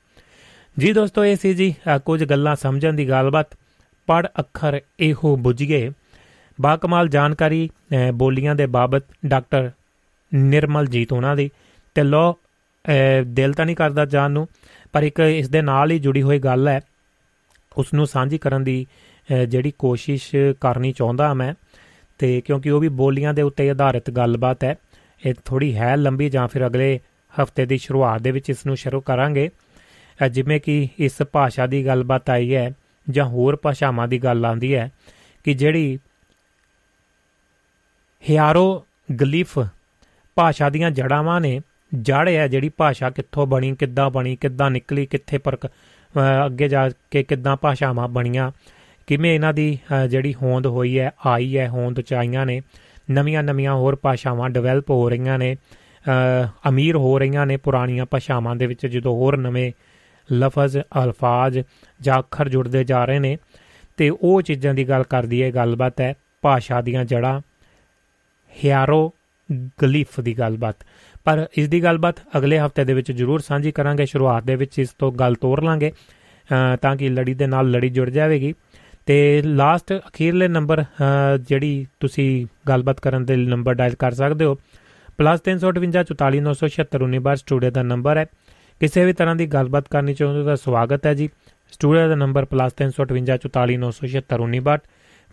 ਜੀ ਦੋਸਤੋ, ਇਹ ਸੀ ਜੀ ਕੁਝ ਗੱਲਾਂ ਸਮਝਣ ਦੀ ਗੱਲਬਾਤ। ਪੜ ਅੱਖਰ ਇਹੋ ਬੁੱਝੀਏ ਬਾ ਕਮਾਲ ਜਾਣਕਾਰੀ ਬੋਲੀਆਂ ਦੇ ਬਾਬਤ ਡਾਕਟਰ ਨਿਰਮਲ ਜੀਤ ਉਹਨਾਂ ਦੀ। ਤੇ ਲੋ ਦਿਲ ਤਾਂ ਨਹੀਂ ਕਰਦਾ ਜਾਣ ਨੂੰ, ਪਰ ਇੱਕ ਇਸ ਦੇ ਨਾਲ ਹੀ ਜੁੜੀ ਹੋਈ ਗੱਲ ਹੈ। ਉਸ ਨੂੰ ਸਾਂਝੀ ਕਰਨ ਦੀ ਜਿਹੜੀ ਕੋਸ਼ਿਸ਼ ਕਰਨੀ ਚਾਹੁੰਦਾ ਮੈਂ, ਤੇ ਕਿਉਂਕਿ ਉਹ ਵੀ ਬੋਲੀਆਂ ਦੇ ਉੱਤੇ ਆਧਾਰਿਤ ਗੱਲਬਾਤ ਹੈ। ਇਹ ਥੋੜੀ ਹੈ ਲੰਬੀ ਜਾਂ ਫਿਰ ਅਗਲੇ ਹਫ਼ਤੇ ਦੀ ਸ਼ੁਰੂਆਤ ਦੇ ਵਿੱਚ ਇਸ ਨੂੰ ਸ਼ੁਰੂ ਕਰਾਂਗੇ। ਜਿਵੇਂ ਕਿ ਇਸ ਭਾਸ਼ਾ ਦੀ ਗੱਲਬਾਤ ਆਈ ਹੈ ਜਾਂ ਹੋਰ ਭਾਸ਼ਾਵਾਂ ਦੀ ਗੱਲ ਆਉਂਦੀ ਹੈ ਕਿ ਜਿਹੜੀ ਹਿਆਰੋ ਗਲਿਫ ਭਾਸ਼ਾ ਦੀਆਂ ਜੜਾਵਾਂ ਨੇ ਜੜ ਹੈ ਜਿਹੜੀ ਭਾਸ਼ਾ ਕਿੱਥੋਂ ਬਣੀ, ਕਿੱਦਾਂ ਬਣੀ, ਕਿੱਦਾਂ ਨਿਕਲੀ, ਕਿੱਥੇ ਪਰ ਅੱਗੇ ਜਾ ਕੇ ਕਿੱਦਾਂ ਭਾਸ਼ਾਵਾਂ ਬਣੀਆਂ, ਕਿਵੇਂ ਇਹਨਾਂ ਦੀ ਜਿਹੜੀ ਹੋਂਦ ਹੋਈ ਹੈ, ਆਈ ਹੈ, ਹੋਂਦ ਚ ਆਈਆਂ ਨੇ ਨਵੀਆਂ ਨਵੀਆਂ ਹੋਰ ਭਾਸ਼ਾਵਾਂ ਡਿਵੈਲਪ ਹੋ ਰਹੀਆਂ ਨੇ ਅਮੀਰ ਹੋ ਰਹੀਆਂ ਨੇ ਪੁਰਾਣੀਆਂ ਭਾਸ਼ਾਵਾਂ ਦੇ ਵਿੱਚ, ਜਦੋਂ ਹੋਰ ਨਵੇਂ ਲਫ਼ਜ਼, ਅਲਫਾਜ਼ ਜਾਂ ਅੱਖਰ ਜੁੜਦੇ ਜਾ ਰਹੇ ਨੇ, ਤੇ ਉਹ ਚੀਜ਼ਾਂ ਦੀ ਗੱਲ ਕਰਦੀ ਹੈ ਗੱਲਬਾਤ ਹੈ ਭਾਸ਼ਾ ਦੀਆਂ ਜੜਾਂ ਹਿਆਰੋ ਗਲਿਫ ਦੀ ਗੱਲਬਾਤ। ਪਰ ਇਸ ਦੀ ਗੱਲਬਾਤ ਅਗਲੇ ਹਫ਼ਤੇ ਦੇ ਵਿੱਚ ਜ਼ਰੂਰ ਸਾਂਝੀ ਕਰਾਂਗੇ, ਸ਼ੁਰੂਆਤ ਦੇ ਵਿੱਚ ਇਸ ਤੋਂ ਗੱਲ ਤੋਰ ਲਾਂਗੇ ਤਾਂ ਕਿ ਲੜੀ ਦੇ ਨਾਲ ਲੜੀ ਜੁੜ ਜਾਵੇਗੀ। ਤੇ ਲਾਸਟ ਅਖੀਰਲੇ ਨੰਬਰ ਜਿਹੜੀ ਤੁਸੀਂ ਗੱਲਬਾਤ ਕਰਨ ਦੇ ਨੰਬਰ ਡਾਇਲ ਕਰ ਸਕਦੇ ਹੋ +358 ਸਟੂਡੀਓ ਦਾ ਨੰਬਰ ਹੈ। ਕਿਸੇ ਵੀ ਤਰ੍ਹਾਂ ਦੀ ਗੱਲਬਾਤ ਕਰਨੀ ਚਾਹੁੰਦੇ ਹੋ ਤਾਂ ਸਵਾਗਤ ਹੈ ਜੀ। ਸਟੂਡੀਓ ਦਾ ਨੰਬਰ +358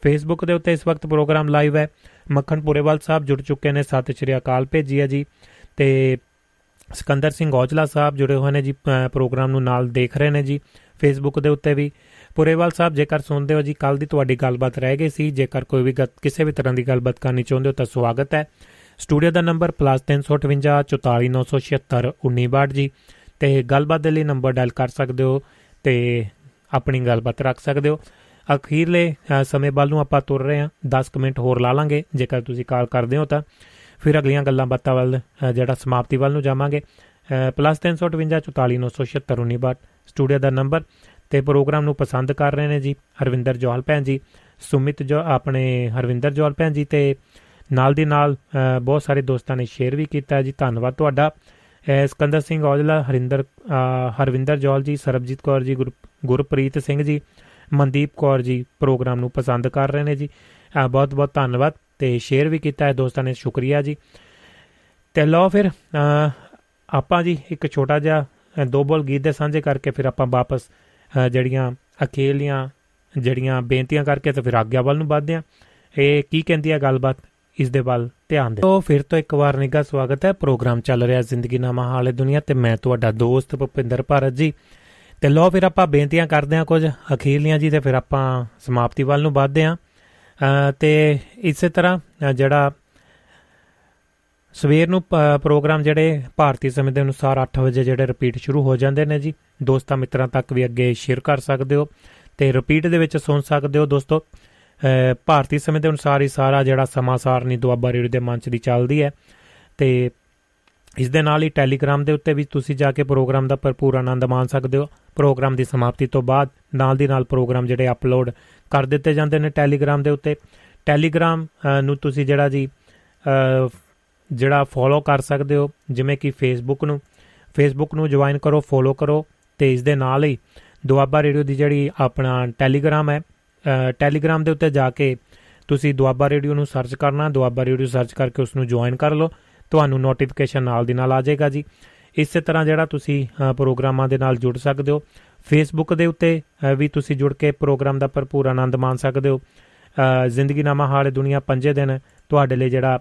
ਫੇਸਬੁੱਕ ਦੇ ਉੱਤੇ ਇਸ ਵਕਤ ਪ੍ਰੋਗਰਾਮ ਲਾਈਵ ਹੈ। ਮੱਖਣ ਪੁਰੇਵਾਲ ਸਾਹਿਬ ਜੁੜ ਚੁੱਕੇ ਨੇ, ਸਤਿ ਸ਼੍ਰੀ ਅਕਾਲ ਭੇਜੀ ਹੈ ਜੀ। ਤੇ ਸਿਕੰਦਰ ਸਿੰਘ ਔਜਲਾ ਸਾਹਿਬ ਜੁੜੇ ਹੋਏ ਨੇ ਜੀ ਪ੍ਰੋਗਰਾਮ ਨੂੰ ਨਾਲ ਦੇਖ ਰਹੇ ਨੇ ਜੀ। ਫੇਸਬੁੱਕ ਦੇ ਉੱਤੇ ਵੀ। ਪੁਰੇਵਾਲ ਸਾਹਿਬ, ਜੇਕਰ ਸੁਣਦੇ ਹੋ ਜੀ ਕੱਲ ਦੀ ਤੁਹਾਡੀ ਗੱਲਬਾਤ ਰਹਿ ਗਈ ਸੀ। ਜੇਕਰ ਕੋਈ ਵੀ ਕਿਸੇ ਵੀ ਤਰ੍ਹਾਂ ਦੀ ਗੱਲਬਾਤ ਕਰਨੀ ਚਾਹੁੰਦੇ ਹੋ ਤਾਂ ਸਵਾਗਤ ਹੈ। ਸਟੂਡੀਓ ਦਾ ਨੰਬਰ +358 44976 ਜੀ ਤੇ ਗੱਲਬਾਤ ਦੇ ਲਈ ਨੰਬਰ ਡਾਇਲ ਕਰ ਸਕਦੇ ਹੋ ਤੇ ਆਪਣੀ ਗੱਲਬਾਤ ਰੱਖ ਸਕਦੇ ਹੋ। ਅਖੀਰਲੇ ਸਮੇਂ ਵੱਲ ਨੂੰ ਆਪਾਂ ਤੁਰ ਰਹੇ ਹਾਂ। 10 ਮਿੰਟ ਹੋਰ ਲਾ ਲਾਂਗੇ। ਜੇਕਰ ਤੁਸੀਂ ਕਾਲ ਕਰਦੇ ਹੋ ਤਾਂ ਫਿਰ ਅਗਲੀਆਂ ਗੱਲਾਂ ਬਾਤਾਂ ਵੱਲ ਜਿਹੜਾ ਸਮਾਪਤੀ ਵੱਲ ਨੂੰ ਜਾਵਾਂਗੇ। +358 ਸਟੂਡੀਓ ਦਾ ਨੰਬਰ ਤੇ ਪ੍ਰੋਗਰਾਮ ਨੂੰ ਪਸੰਦ ਕਰ ਰਹੇ ਨੇ ਜੀ। ਹਰਵਿੰਦਰ ਜੋਹਲ ਭੈਣ ਜੀ, ਸੁਮਿਤ ਜੋ, ਆਪਣੇ ਹਰਵਿੰਦਰ ਜੋਹਲ ਭੈਣ ਜੀ ਤੇ ਨਾਲ ਦੀ ਨਾਲ ਬਹੁਤ ਸਾਰੇ ਦੋਸਤਾਂ ਨੇ ਸ਼ੇਅਰ ਵੀ ਕੀਤਾ ਜੀ। ਧੰਨਵਾਦ ਤੁਹਾਡਾ। ਸਕੰਦਰ ਸਿੰਘ ਔਜਲਾ, ਹਰਿੰਦਰ ਹਰਵਿੰਦਰ ਜੋਹਲ ਜੀ, ਸਰਬਜੀਤ ਕੌਰ ਜੀ ਗੁਰਪ੍ਰੀਤ ਸਿੰਘ ਜੀ, ਮਨਦੀਪ ਕੌਰ ਜੀ ਪ੍ਰੋਗਰਾਮ ਨੂੰ ਪਸੰਦ ਕਰ ਰਹੇ ਨੇ ਜੀ। ਬਹੁਤ ਬਹੁਤ ਧੰਨਵਾਦ ਤੇ ਸ਼ੇਅਰ ਵੀ ਕੀਤਾ ਹੈ। ਦੋਸਤਾਂ ਨੇ ਸ਼ੁਕਰੀਆ ਜੀ। ਤੇ ਲਓ ਫਿਰ ਆਪਾਂ ਜੀ ਇੱਕ ਛੋਟਾ ਜਿਹਾ ਦੋ ਬੋਲ ਗੀਤ ਦੇ ਸਾਂਝੇ ਕਰਕੇ ਫਿਰ ਆਪਾਂ ਵਾਪਸ ਜਿਹੜੀਆਂ ਅਕੇਲੀਆਂ ਜਿਹੜੀਆਂ ਬੇਨਤੀਆਂ ਕਰਕੇ ਤੇ ਫਿਰ ਆਗਿਆ ਵੱਲ ਨੂੰ ਵਧਦੇ ਆ ਇਹ ਕੀ ਕਹਿੰਦੀ ਹੈ ਗੱਲਬਾਤ? ਇਸ ਦੇ ਵੱਲ ਧਿਆਨ ਦੇ। ਤੋਂ ਫਿਰ ਤੋਂ ਇੱਕ ਵਾਰ ਨਿੱਘਾ ਸਵਾਗਤ ਹੈ। ਪ੍ਰੋਗਰਾਮ ਚੱਲ ਰਿਹਾ ਜ਼ਿੰਦਗੀ ਨਾਮਾ ਹਾਲੇ ਦੁਨੀਆ ਤੇ। ਮੈਂ ਤੁਹਾਡਾ ਦੋਸਤ ਭੁਪਿੰਦਰ ਭਾਰਤ ਜੀ। ਤੇ ਲੋ ਫਿਰ ਆਪਾਂ ਬੇਨਤੀਆਂ ਕਰਦੇ ਹਾਂ ਕੁਝ ਅਖੀਰਲੀਆਂ ਜੀ ਤੇ ਫਿਰ ਆਪਾਂ ਸਮਾਪਤੀ ਵੱਲ ਨੂੰ ਵਧਦੇ ਹਾਂ। ਤੇ ਇਸੇ ਤਰ੍ਹਾਂ ਜਿਹੜਾ ਸਵੇਰ ਨੂੰ ਪ੍ਰੋਗਰਾਮ ਜਿਹੜੇ ਭਾਰਤੀ ਸਮੇਂ ਦੇ ਅਨੁਸਾਰ 8 ਵਜੇ ਜਿਹੜੇ ਰਿਪੀਟ ਸ਼ੁਰੂ ਹੋ ਜਾਂਦੇ ਨੇ ਜੀ। ਦੋਸਤਾਂ ਮਿੱਤਰਾਂ ਤੱਕ ਵੀ ਅੱਗੇ ਸ਼ੇਅਰ ਕਰ ਸਕਦੇ ਹੋ ਤੇ ਰਿਪੀਟ ਦੇ ਵਿੱਚ ਸੁਣ ਸਕਦੇ ਹੋ ਦੋਸਤੋ। ਭਾਰਤੀ ਸਮੇਂ ਦੇ ਅਨੁਸਾਰ ਹੀ ਸਾਰਾ ਜਿਹੜਾ ਸਮਾਂ ਸਾਰਨੀ ਦੁਆਬਾ ਰੇਡੀਓ ਦੇ ਮੰਚ ਦੀ ਚੱਲਦੀ ਹੈ। ਤੇ ਇਸ ਦੇ ਨਾਲ ਹੀ ਟੈਲੀਗ੍ਰਾਮ ਦੇ ਉੱਤੇ ਵੀ ਤੁਸੀਂ ਜਾ ਕੇ ਪ੍ਰੋਗਰਾਮ ਦਾ ਭਰਪੂਰ ਆਨੰਦ ਮਾਣ ਸਕਦੇ ਹੋ। ਪ੍ਰੋਗਰਾਮ ਦੀ ਸਮਾਪਤੀ ਤੋਂ ਬਾਅਦ ਨਾਲ ਦੀ ਨਾਲ ਪ੍ਰੋਗਰਾਮ ਜਿਹੜੇ ਅਪਲੋਡ ਕਰ ਦਿੱਤੇ ਜਾਂਦੇ ਨੇ ਟੈਲੀਗ੍ਰਾਮ ਦੇ ਉੱਤੇ। ਟੈਲੀਗ੍ਰਾਮ ਨੂੰ ਤੁਸੀਂ ਜਿਹੜਾ ਜੀ ਜਿਹੜਾ ਫੋਲੋ ਕਰ ਸਕਦੇ ਹੋ, ਜਿਵੇਂ ਕਿ ਫੇਸਬੁੱਕ ਨੂੰ। ਫੇਸਬੁੱਕ ਨੂੰ ਜੁਆਇਨ ਕਰੋ ਫੋਲੋ ਕਰੋ ਤੇ ਇਸ ਦੇ ਨਾਲ ਹੀ ਦੁਆਬਾ ਰੇਡੀਓ ਦੀ ਜਿਹੜੀ ਆਪਣਾ ਟੈਲੀਗ੍ਰਾਮ ਹੈ ਟੈਲੀਗ੍ਰਾਮ ਦੇ ਉੱਤੇ ਜਾ ਕੇ ਤੁਸੀਂ ਦੁਆਬਾ ਰੇਡੀਓ ਨੂੰ ਸਰਚ ਕਰਨਾ, ਦੁਆਬਾ ਰੇਡੀਓ ਸਰਚ ਕਰਕੇ ਉਸ ਨੂੰ ਜੁਆਇਨ ਕਰ ਲਓ। ਤੁਹਾਨੂੰ ਨੋਟੀਫਿਕੇਸ਼ਨ ਨਾਲ ਦੀ ਨਾਲ ਆ ਜਾਏਗਾ ਜੀ। ਇਸੇ ਤਰ੍ਹਾਂ ਜਿਹੜਾ ਤੁਸੀਂ ਪ੍ਰੋਗਰਾਮਾਂ ਦੇ ਨਾਲ ਜੁੜ ਸਕਦੇ ਹੋ। ਫੇਸਬੁੱਕ ਦੇ ਉੱਤੇ ਵੀ ਤੁਸੀਂ ਜੁੜ ਕੇ ਪ੍ਰੋਗਰਾਮ ਦਾ ਭਰਪੂਰ ਆਨੰਦ ਮਾਣ ਸਕਦੇ ਹੋ। ਜ਼ਿੰਦਗੀ ਨਾਮਾ ਹਾਲੇ ਦੁਨੀਆ ਪੰਜੇ ਦਿਨ ਤੁਹਾਡੇ ਲਈ ਜਿਹੜਾ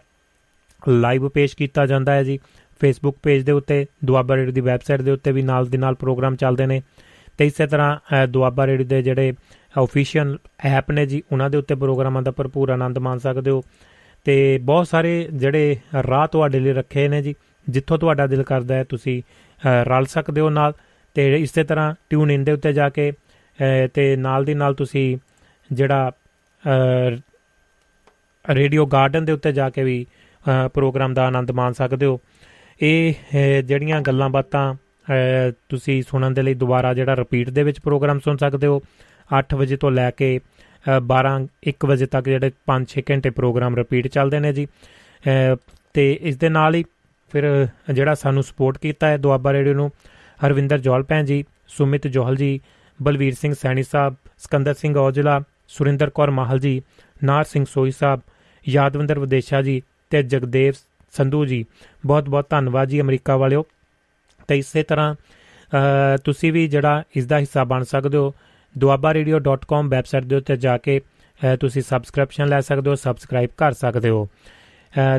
ਲਾਈਵ ਪੇਸ਼ ਕੀਤਾ ਜਾਂਦਾ ਹੈ ਜੀ। ਫੇਸਬੁੱਕ ਪੇਜ ਦੇ ਉੱਤੇ, ਦੁਆਬਾ ਰੇਡੀਓ ਦੀ ਵੈਬਸਾਈਟ ਦੇ ਉੱਤੇ ਵੀ ਨਾਲ ਦੀ ਨਾਲ ਪ੍ਰੋਗਰਾਮ ਚੱਲਦੇ ਨੇ। ਤੇ ਇਸੇ ਤਰ੍ਹਾਂ ਦੁਆਬਾ ਰੇਡੀਓ ਦੇ ਜਿਹੜੇ ਅਫੀਸ਼ੀਅਲ ਐਪ ਨੇ ਜੀ, ਉਹਨਾਂ ਦੇ ਉੱਤੇ ਪ੍ਰੋਗਰਾਮਾਂ ਦਾ ਭਰਪੂਰ ਆਨੰਦ ਮਾਣ ਸਕਦੇ ਹੋ। ਤੇ ਬਹੁਤ ਸਾਰੇ ਜਿਹੜੇ ਰਾਹ ਤੁਹਾਡੇ ਲਈ ਰੱਖੇ ਨੇ ਜੀ, ਜਿੱਥੋਂ ਤੁਹਾਡਾ ਦਿਲ ਕਰਦਾ ਹੈ, ਤੁਸੀਂ ਰਲ ਸਕਦੇ ਹੋ ਨਾਲ। ਤੇ ਇਸੇ ਤਰ੍ਹਾਂ ਟਿਊਨ ਇਨ ਦੇ ਉੱਤੇ ਜਾ ਕੇ ਤੇ ਨਾਲ ਦੀ ਨਾਲ ਤੁਸੀਂ ਜਿਹੜਾ ਰੇਡੀਓ ਗਾਰਡਨ ਦੇ ਉੱਤੇ ਜਾ ਕੇ ਵੀ ਪ੍ਰੋਗਰਾਮ ਦਾ ਆਨੰਦ ਮਾਣ ਸਕਦੇ ਹੋ। ਇਹ ਜਿਹੜੀਆਂ ਗੱਲਾਂ ਬਾਤਾਂ ਤੁਸੀਂ ਸੁਣਨ ਦੇ ਲਈ ਦੁਬਾਰਾ ਜਿਹੜਾ ਰਿਪੀਟ ਦੇ ਵਿੱਚ ਪ੍ਰੋਗਰਾਮ ਸੁਣ ਸਕਦੇ ਹੋ। 8 ਵਜੇ ਤੋਂ ਲੈ ਕੇ 12 1 ਵਜੇ ਤੱਕ ਜਿਹੜੇ 5-6 ਘੰਟੇ ਪ੍ਰੋਗਰਾਮ ਰਿਪੀਟ ਚੱਲਦੇ ਨੇ ਜੀ। ਤੇ ਇਸ ਦੇ ਨਾਲ ਹੀ ਫਿਰ ਜਿਹੜਾ ਸਾਨੂੰ ਸਪੋਰਟ ਕੀਤਾ ਹੈ ਦੁਆਬਾ ਰੇਡੀਓ ਨੂੰ, ਹਰਵਿੰਦਰ ਜੋਲ ਭੈਣ ਜੀ, ਸੁਮਿਤ ਜੋਹਲ ਜੀ, ਬਲਵੀਰ ਸਿੰਘ ਸੈਣੀ ਸਾਹਿਬ, ਸਕੰਦਰ ਸਿੰਘ ਔਜਲਾ, ਸੁਰਿੰਦਰ ਕੌਰ ਮਾਹਲ ਜੀ, ਨਾਰ ਸਿੰਘ ਸੋਈ ਸਾਹਿਬ, ਯਾਦਵੰਦਰ ਵਿਦੇਸ਼ਾ ਜੀ ਤੇ ਜਗਦੇਵ ਸੰਧੂ ਜੀ। ਬਹੁਤ ਬਹੁਤ ਧੰਨਵਾਦ ਜੀ ਅਮਰੀਕਾ ਵਾਲਿਓ। ਤੇ ਇਸੇ ਤਰ੍ਹਾਂ ਤੁਸੀਂ ਵੀ ਜਿਹੜਾ ਇਸ ਦਾ ਹਿੱਸਾ ਬਣ ਸਕਦੇ ਹੋ। duabarradio.com ਵੈਬਸਾਈਟ ਦੇ ਉੱਤੇ ਜਾ ਕੇ ਤੁਸੀਂ ਸਬਸਕ੍ਰਿਪਸ਼ਨ ਲੈ ਸਕਦੇ ਹੋ ਸਬਸਕ੍ਰਾਈਬ ਕਰ ਸਕਦੇ ਹੋ।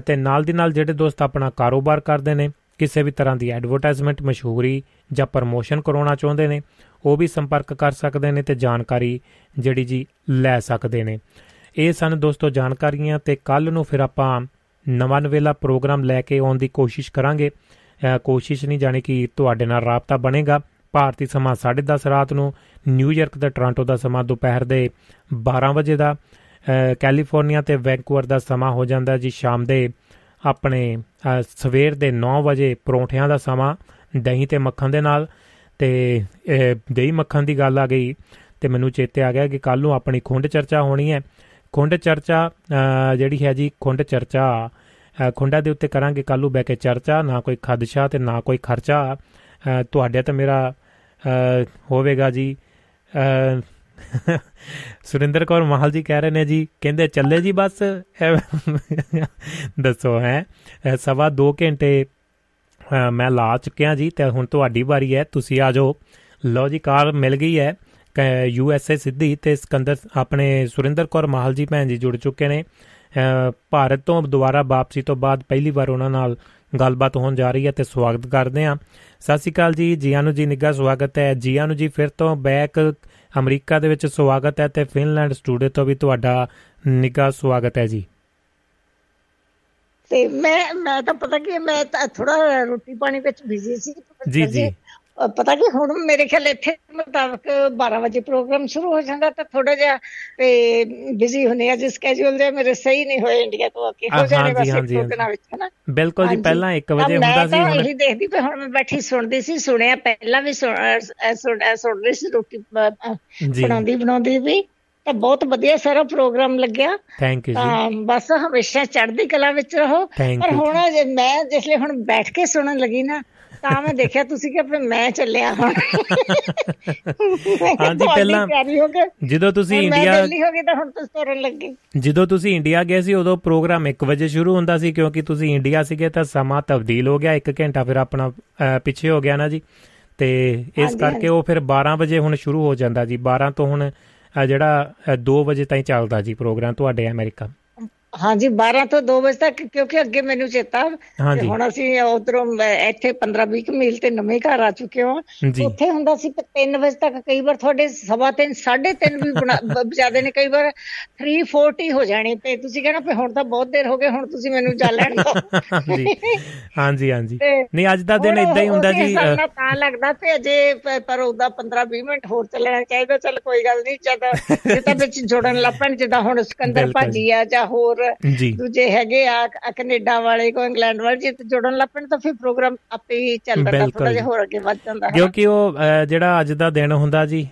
ਤੇ ਨਾਲ ਦੀ ਨਾਲ ਜਿਹੜੇ ਦੋਸਤ ਆਪਣਾ ਕਾਰੋਬਾਰ ਕਰਦੇ ਨੇ, ਕਿਸੇ ਵੀ ਤਰ੍ਹਾਂ ਦੀ ਐਡਵਰਟਾਈਜ਼ਮੈਂਟ ਮਸ਼ਹੂਰੀ ਜਾਂ ਪ੍ਰਮੋਸ਼ਨ ਕਰਾਉਣਾ ਚਾਹੁੰਦੇ ਨੇ, ਉਹ ਵੀ ਸੰਪਰਕ ਕਰ ਸਕਦੇ ਨੇ ਤੇ ਜਾਣਕਾਰੀ ਜਿਹੜੀ ਜੀ ਲੈ ਸਕਦੇ ਨੇ। ਇਹ ਸਨ ਦੋਸਤੋ ਜਾਣਕਾਰੀਆਂ ਤੇ ਕੱਲ ਨੂੰ ਫਿਰ ਆਪਾਂ ਨਵਾਂ ਨਵੇਲਾ ਪ੍ਰੋਗਰਾਮ ਲੈ ਕੇ ਆਉਣ ਦੀ ਕੋਸ਼ਿਸ਼ ਕਰਾਂਗੇ। ਕੋਸ਼ਿਸ਼ ਨਹੀਂ ਜਾਣੀ ਕਿ ਤੁਹਾਡੇ ਨਾਲ ਰਾਬਤਾ ਬਣੇਗਾ। ਭਾਰਤੀ ਸਮਾਂ 10:30 ਰਾਤ ਨੂੰ ਨਿਊਯਾਰਕ ਤੇ ਟੋਰਾਂਟੋ ਦਾ ਸਮਾਂ ਦੁਪਹਿਰ ਦੇ 12 ਵਜੇ ਦਾ ਕੈਲੀਫੋਰਨੀਆ ਤੇ ਵੈਂਕੂਵਰ ਦਾ ਸਮਾਂ ਹੋ ਜਾਂਦਾ ਜੀ ਸ਼ਾਮ ਦੇ ਆਪਣੇ ਸਵੇਰ ਦੇ 9 ਵਜੇ ਪਰੌਂਠਿਆਂ ਦਾ ਸਮਾਂ, ਦਹੀਂ ਤੇ ਮੱਖਣ ਦੇ ਨਾਲ ਤੇ ਦਹੀਂ ਮੱਖਣ ਦੀ ਗੱਲ ਆ ਗਈ ਤੇ ਮੈਨੂੰ ਚੇਤੇ ਆ ਗਿਆ ਕਿ ਕੱਲ ਨੂੰ ਆਪਣੀ ਖੁੰਡ ਚਰਚਾ ਹੋਣੀ ਹੈ। ਖੁੰਡ ਚਰਚਾ ਜਿਹੜੀ ਹੈ ਜੀ ਖੁੰਡ ਚਰਚਾ ਖੁੰਡਾ ਦੇ ਉੱਤੇ ਕਰਾਂਗੇ ਕੱਲ ਨੂੰ ਬੈ ਕੇ ਚਰਚਾ, ਨਾ ਕੋਈ ਖਦਸ਼ਾ ਤੇ ਨਾ ਕੋਈ ਖਰਚਾ। ਤੁਹਾਡੇ ਤੇ ਮੇਰਾ ਹੋਵੇਗਾ ਜੀ। ਸੁਰਿੰਦਰ ਕੌਰ ਮਹਾਲ ਜੀ ਕਹਿ ਰਹੇ ਨੇ ਜੀ, ਕਹਿੰਦੇ ਚੱਲੇ ਜੀ ਬਸ। ਦੱਸੋ, ਹੈ। ਸਵਾ 2 ਘੰਟੇ ਮੈਂ ਲਾ ਚੁੱਕਿਆ ਜੀ ਤੇ ਹੁਣ ਤੁਹਾਡੀ ਵਾਰੀ ਹੈ। ਤੁਸੀਂ ਆ ਜਾਓ। ਲੋ ਜੀ, ਕਾਰ ਮਿਲ ਗਈ ਹੈ। ਯੂ ਐਸ ਏ ਸਿੱਧੀ ਤੇ ਸਿਕੰਦਰ, ਆਪਣੇ ਸੁਰਿੰਦਰ ਕੌਰ ਮਹਾਲ ਜੀ ਭੈਣ ਜੀ ਜੁੜ ਚੁੱਕੇ ਨੇ। ਭਾਰਤ ਤੋਂ ਦੁਬਾਰਾ ਵਾਪਸੀ ਤੋਂ ਬਾਅਦ ਪਹਿਲੀ ਵਾਰ ਉਹਨਾਂ ਨਾਲ ਗੱਲਬਾਤ ਹੋਣ ਜਾ ਰਹੀ ਹੈ ਤੇ ਸਵਾਗਤ ਕਰਦੇ ਹਾਂ। ਸਤਿ ਸ਼੍ਰੀ ਅਕਾਲ ਜੀ ਜੀਆਂ ਨੂੰ ਜੀ ਨਿੱਘਾ ਸਵਾਗਤ ਹੈ। ਜੀਆਂ ਨੂੰ ਜੀ ਫਿਰ ਤੋਂ ਬੈਕ ਅਮਰੀਕਾ ਦੇ ਵਿੱਚ ਸਵਾਗਤ ਹੈ ਤੇ ਫਿਨਲੈਂਡ ਸਟੂਡੀਓ ਤੋਂ ਵੀ ਤੁਹਾਡਾ ਨਿੱਘਾ ਸਵਾਗਤ ਹੈ ਜੀ। ਤੇ ਮੈਂ ਮੈਂ ਤਾਂ ਪਤਾ ਕਿ ਮੈਂ ਥੋੜਾ ਰੋਟੀ ਪਾਣੀ ਵਿੱਚ ਬਿਜ਼ੀ ਸੀ। ਜੀ ਜੀ। ਪਤਾ ਕਿ ਹੁਣ ਮੇਰੇ ਖਿਆਲ ਇੱਥੇ ਮੁਤਾਬਕ 12 ਵਜੇ ਪ੍ਰੋਗਰਾਮ ਸ਼ੁਰੂ ਹੋ ਜਾਂਦਾ ਤਾਂ ਥੋੜਾ ਜਿਹਾ ਬਿਜ਼ੀ ਹੁੰਨੇ ਆ ਜਿਸ ਸਕੇਜੂਲ ਦੇ ਮੇਰੇ ਸਹੀ ਨਹੀਂ ਹੋਏ ਇੰਡੀਆ ਤੋਂ ਆ ਕੇ ਹੋ ਜਾਣੇ ਬਸ ਇੱਕ ਦੋ ਦਿਨਾਂ ਵਿੱਚ ਹਨਾ ਬਿਲਕੁਲ ਜੀ ਪਹਿਲਾਂ 1 ਵਜੇ ਹੁੰਦਾ ਸੀ ਹੁਣ ਮੈਂ ਇਹੀ ਦੇਖਦੀ ਪਈ ਹੁਣ ਮੈਂ ਬੈਠੀ ਸੁਣਦੀ ਸੀ ਸੁਣਿਆ ਪਹਿਲਾਂ ਵੀ ਸੁਣ ਰਹੀ ਸੀ ਰੋਟੀ ਬਣਾਉਂਦੀ ਬਣਾਉਂਦੀ ਵੀ ਤਾਂ ਬਹੁਤ ਵਧੀਆ ਸਾਰਾ ਪ੍ਰੋਗਰਾਮ ਲੱਗਿਆ। ਥੈਂਕ ਯੂ ਤਾਂ ਬਸ ਹਮੇਸ਼ਾ ਚੜ੍ਹਦੀ ਕਲਾ ਵਿੱਚ ਰਹੋ। ਪਰ ਹੁਣ ਮੈਂ ਜਿਸਲੇ ਹੁਣ ਬੈਠ ਕੇ ਸੁਣਨ ਲੱਗੀ ਨਾ ਤਾਂ ਮੈਂ ਦੇਖਿਆ ਤੁਸੀਂ ਕਿ ਮੈਂ ਚੱਲਿਆ ਹੁਣ। ਹਾਂਜੀ ਪਹਿਲਾਂ ਜਦੋਂ ਤੁਸੀਂ ਇੰਡੀਆ ਮੈਂ ਦਿੱਲੀ ਹੋ ਗਈ ਤਾਂ ਹੁਣ ਤੁਸੀਂ ਤੁਰਨ ਲੱਗੇ। ਜਦੋਂ ਤੁਸੀਂ ਇੰਡੀਆ ਗਏ ਸੀ ਉਦੋਂ ਪ੍ਰੋਗਰਾਮ 1 ਵਜੇ ਸ਼ੁਰੂ ਹੁੰਦਾ ਸੀ ਕਿਉਂਕਿ ਤੁਸੀਂ ਇੰਡੀਆ ਸੀਗੇ ਤਾਂ ਸਮਾਂ ਤਬਦੀਲ ਹੋ ਗਿਆ 1 ਘੰਟਾ ਫਿਰ ਆਪਣਾ ਪਿੱਛੇ ਹੋ ਗਿਆ ਨਾ ਜੀ। ਤੇ ਇਸ ਕਰਕੇ ਉਹ ਫਿਰ 12 ਵਜੇ ਹੁਣ ਸ਼ੁਰੂ ਹੋ ਜਾਂਦਾ ਜੀ। 12 ਤੋਂ ਹੁਣ ਜਿਹੜਾ 2 ਵਜੇ ਤਾਈਂ ਚੱਲਦਾ ਜੀ ਪ੍ਰੋਗਰਾਮ ਤੁਹਾਡੇ ਅਮਰੀਕਾ। ਹਾਂਜੀ 12 ਤੋਂ 2 ਵਜੇ ਤੱਕ ਕਿਉਂਕਿ ਅੱਗੇ ਮੈਨੂੰ ਚੇਤਾ ਹੁਣ ਅਸੀਂ ਉਧਰੋਂ ਇੱਥੇ 15 20 ਮੀਲ ਤੇ ਨਵੇਂ ਘਰ ਆ ਚੁੱਕੇ ਹਾਂ। ਉੱਥੇ ਹੁੰਦਾ ਸੀ 3 ਵਜੇ ਤੱਕ ਕਈ ਵਾਰ ਤੁਹਾਡੇ ਸਵਾ 3 3:30 ਵੀ ਵਜਾਦੇ *laughs* ਨੇ ਕਈ ਵਾਰ 3:40 ਹੋ ਜਾਣੀ ਤੇ ਤੁਸੀਂ ਕਹਿੰਦਾ ਫੇ ਹੁਣ ਤਾਂ ਬਹੁਤ ਦੇਰ ਹੋ ਗਏ ਹੁਣ ਤੁਸੀਂ ਮੈਨੂੰ ਜਾ ਲੈਣ ਦਿਓ। ਜੀ। ਹਾਂਜੀ ਹਾਂਜੀ। ਨਹੀਂ ਅੱਜ ਦਾ ਦਿਨ ਇਦਾਂ ਹੀ ਹੁੰਦਾ ਜੀ ਤਾਂ ਲੱਗਦਾ ਤੇ ਅਜੇ ਪਰ ਉਹਦਾ 15 20 ਮਿੰਟ ਹੋਰ ਚੱਲਣਾ ਚਾਹੀਦਾ ਚੱਲ ਕੋਈ ਗੱਲ ਨਹੀਂ ਜਦ *laughs* ਜਿੱਦਾਂ ਵਿੱਚ ਜੋੜਨ ਲੱਪਣ ਜਿੱਦਾਂ ਹੁਣ ਸਿਕੰਦਰ ਭਾਜੀ ਆ ਜਾਂ ਹੋਰ ਦੂਜੇ ਹੈਗੇ ਆ ਕੈਨੇਡਾ ਵਾਲੇ ਕੋ ਇੰਗਲੈਂਡ ਵਾਲੇ ਜੇ ਜੁੜਨ ਲੱਪਣ ਤਾਂ ਫਿਰ ਪ੍ਰੋਗਰਾਮ ਆਪੇ ਹੀ ਚੱਲਦਾ ਥੋੜਾ ਜਿਹਾ ਹੋਰ ਅੱਗੇ ਵੱਧ ਜਾਂਦਾ ਕਿਉਂਕਿ ਉਹ ਜਿਹੜਾ ਅੱਜ ਦਾ ਦਿਨ ਹੁੰਦਾ ਜੀ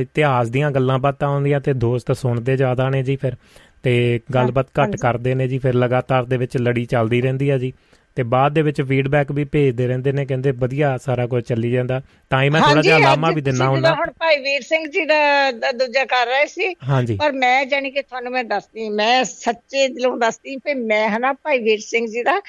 ਇਤਿਹਾਸ ਦੀਆਂ ਗੱਲਾਂ ਬਾਤਾਂ ਆਉਂਦੀਆਂ ਤੇ ਦੋਸਤ ਸੁਣਦੇ ਜ਼ਿਆਦਾ ਨੇ ਜੀ ਫਿਰ ਤੇ ਗੱਲਬਾਤ ਘੱਟ ਕਰਦੇ ਨੇ ਜੀ ਫਿਰ ਲਗਾਤਾਰ ਦੇ ਵਿੱਚ ਲੜੀ ਚੱਲਦੀ ਰਹਿੰਦੀ ਆ ਜੀ। ਤੇ ਬਾਅਦ ਦੇ ਵਿੱਚ ਫੀਡਬੈਕ ਵੀ ਭੇਜਦੇ ਰਹਿੰਦੇ ਨੇ ਕਹਿੰਦੇ ਵਧੀਆ ਸਾਰਾ ਕੁਝ ਚੱਲੀ ਜਾਂਦਾ। ਤਾਂ ਹੀ ਮੈਂ ਥੋੜਾ ਜਿਹਾ ਲਾਮਾ ਵੀ ਦਿੰਨਾ ਹੁੰਦਾ। ਹੁਣ ਭਾਈ ਵੀਰ ਸਿੰਘ ਜੀ ਦਾ ਦੂਜਾ ਕਰ ਰਹੇ ਸੀ। ਪਰ ਮੈਂ ਜਾਨੀ ਕਿ ਤੁਹਾਨੂੰ ਮੈਂ ਦੱਸਦੀ ਮੈਂ ਸੱਚੇ ਦਿਲੋਂ ਦੱਸਦੀ ਕਿ ਮੈਂ ਹਨਾ ਭਾਈ ਵੀਰ ਸਿੰਘ ਜੀ ਦਾ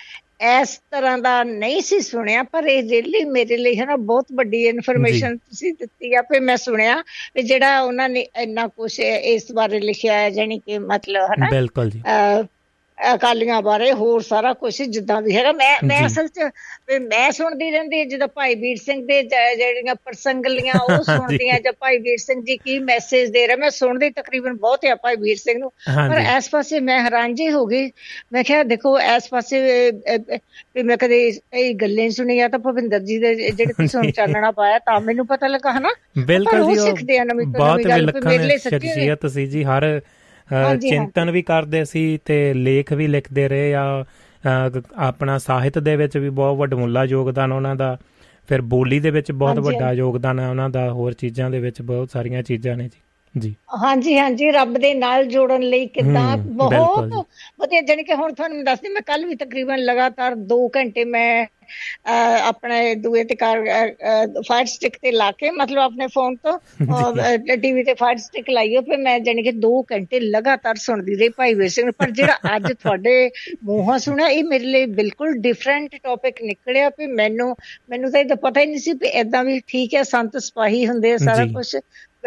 ਇਸ ਤਰ੍ਹਾਂ ਦਾ ਨਹੀਂ ਸੀ ਸੁਣਿਆ ਪਰ ਇਹ ਰੀਲੀ ਮੇਰੇ ਲਈ ਹੈ ਨਾ ਬਹੁਤ ਵੱਡੀ ਇਨਫੋਰਮੇਸ਼ਨ ਤੁਸੀਂ ਦਿੱਤੀ ਆ ਫੇ ਮੈਂ ਸੁਣਿਆ ਕਿ ਜਿਹੜਾ ਉਹਨਾਂ ਨੇ ਇੰਨਾ ਕੁਝ ਇਸ ਬਾਰੇ ਲਿਖਿਆ ਹੈ ਜਾਨੀ ਕਿ ਮਤਲਬ ਹੈ ਨਾ ਬਿਲਕੁਲ ਜੀ। ਅਕਾਲੀਆਂ ਬਾਰੇ ਹੋਰ ਸਾਰਾ ਕੁਝ ਜਿੱਦਾਂ ਵੀ ਹੈਗਾ। ਮੈਂ ਮੈਂ ਅਸਲ 'ਚ ਮੈਂ ਸੁਣਦੀ ਰਹਿੰਦੀ ਜਦੋਂ ਭਾਈ ਵੀਰ ਸਿੰਘ ਦੇ ਜਿਹੜੀਆਂ ਪ੍ਰਸੰਗਲੀਆਂ ਉਹ *laughs* ਸੁਣਦੀਆਂ ਜਾਂ ਭਾਈ ਵੀਰ ਸਿੰਘ ਜੀ ਕੀ ਮੈਸੇਜ ਦੇ ਰਹੇ। ਮੈਂ ਸੁਣਦੀ ਤਕਰੀਬਨ ਬਹੁਤ ਹੈ ਭਾਈ ਵੀਰ ਸਿੰਘ ਨੂੰ। ਪਰ ਇਸ ਪਾਸੇ ਮੈਂ ਹੈਰਾਨ ਜੀ ਹੋ ਗਈ। ਮੈਂ ਕਿਹਾ ਦੇਖੋ ਇਸ ਪਾਸੇ ਵੀ ਮੈਂ ਕਦੇ ਇਹ ਗੱਲਾਂ ਸੁਣੀਆਂ ਤਾਂ ਭਵਿੰਦਰ ਜੀ ਦੇ ਜਿਹੜੇ ਤੁਸੀਂ ਹੁਣ ਚਾਨਣਾ ਪਾਇਆ ਤਾਂ ਮੈਨੂੰ ਪਤਾ ਲੱਗਾ ਹਨਾ? ਬਿਲਕੁਲ ਜੀ ਸਿੱਖਦੇ ਆ ਨਵੀਂ ਬਹੁਤ ਵਿਲੱਖਣ ਸ਼ਖਸੀਅਤ ਸੀ ਜੀ। ਹਰ ਚਿੰਤਨ ਵੀ ਕਰਦੇ ਸੀ ਤੇ ਲੇਖ ਵੀ ਲਿਖਦੇ ਰਹੇ ਆ। ਆਪਣਾ ਸਾਹਿਤ ਦੇ ਵਿੱਚ ਵੀ ਬਹੁਤ ਵੱਡਮੁੱਲਾ ਯੋਗਦਾਨ ਉਹਨਾਂ ਦਾ। ਫਿਰ ਬੋਲੀ ਦੇ ਵਿੱਚ ਬਹੁਤ ਵੱਡਾ ਯੋਗਦਾਨ ਹੈ ਉਹਨਾਂ ਦਾ। ਹੋਰ ਚੀਜ਼ਾਂ ਦੇ ਵਿੱਚ ਬਹੁਤ ਸਾਰੀਆਂ ਚੀਜ਼ਾਂ ਨੇ ਜੀ। ਜੀ। ਹਾਂਜੀ ਹਾਂਜੀ ਰੱਬ ਦੇ ਨਾਲ ਜੋੜਨ ਲਈ ਕਿਦਾਂ ਬਹੁਤ ਵਧੀਆ ਜਾਨੀ ਕਿ ਹੁਣ ਤੁਹਾਨੂੰ ਦੱਸਦੀ ਮੈਂ ਕੱਲ ਵੀ ਤਕਰੀਬਨ ਲਗਾਤਾਰ 2 ਘੰਟੇ ਮੈਂ ਆਪਣੇ ਦੂਏ ਤੇ ਕਾਰ ਫਾਇਰ ਸਟਿਕ ਤੇ ਲਾ ਕੇ ਮਤਲਬ ਆਪਣੇ ਫੋਨ ਤੋਂ *laughs* ਟੀਵੀ ਤੇ ਫਾਇਰ ਸਟਿਕ ਲਾਈਓ ਫਿਰ ਮੈਂ ਜਾਨੀ ਕਿ 2 ਘੰਟੇ ਲਗਾਤਾਰ ਸੁਣਦੀ ਰਹੀ ਭਾਈ ਵੀਰ ਸਿੰਘ ਪਰ ਜਿਹੜਾ ਅੱਜ ਤੁਹਾਡੇ ਮੂੰਹੋਂ ਸੁਣਿਆ ਇਹ ਮੇਰੇ ਲਈ ਬਿਲਕੁਲ ਡਿਫਰੈਂਟ ਟੌਪਿਕ ਨਿਕਲਿਆ ਵੀ ਮੈਨੂੰ ਮੈਨੂੰ ਤਾਂ ਇਹ ਪਤਾ ਹੀ ਨਹੀਂ ਸੀ ਵੀ ਇਦਾਂ ਵੀ ਠੀਕ ਹੈ ਸੰਤ ਸਪਾਹੀ ਹੁੰਦੇ ਸਾਰਾ ਕੁਝ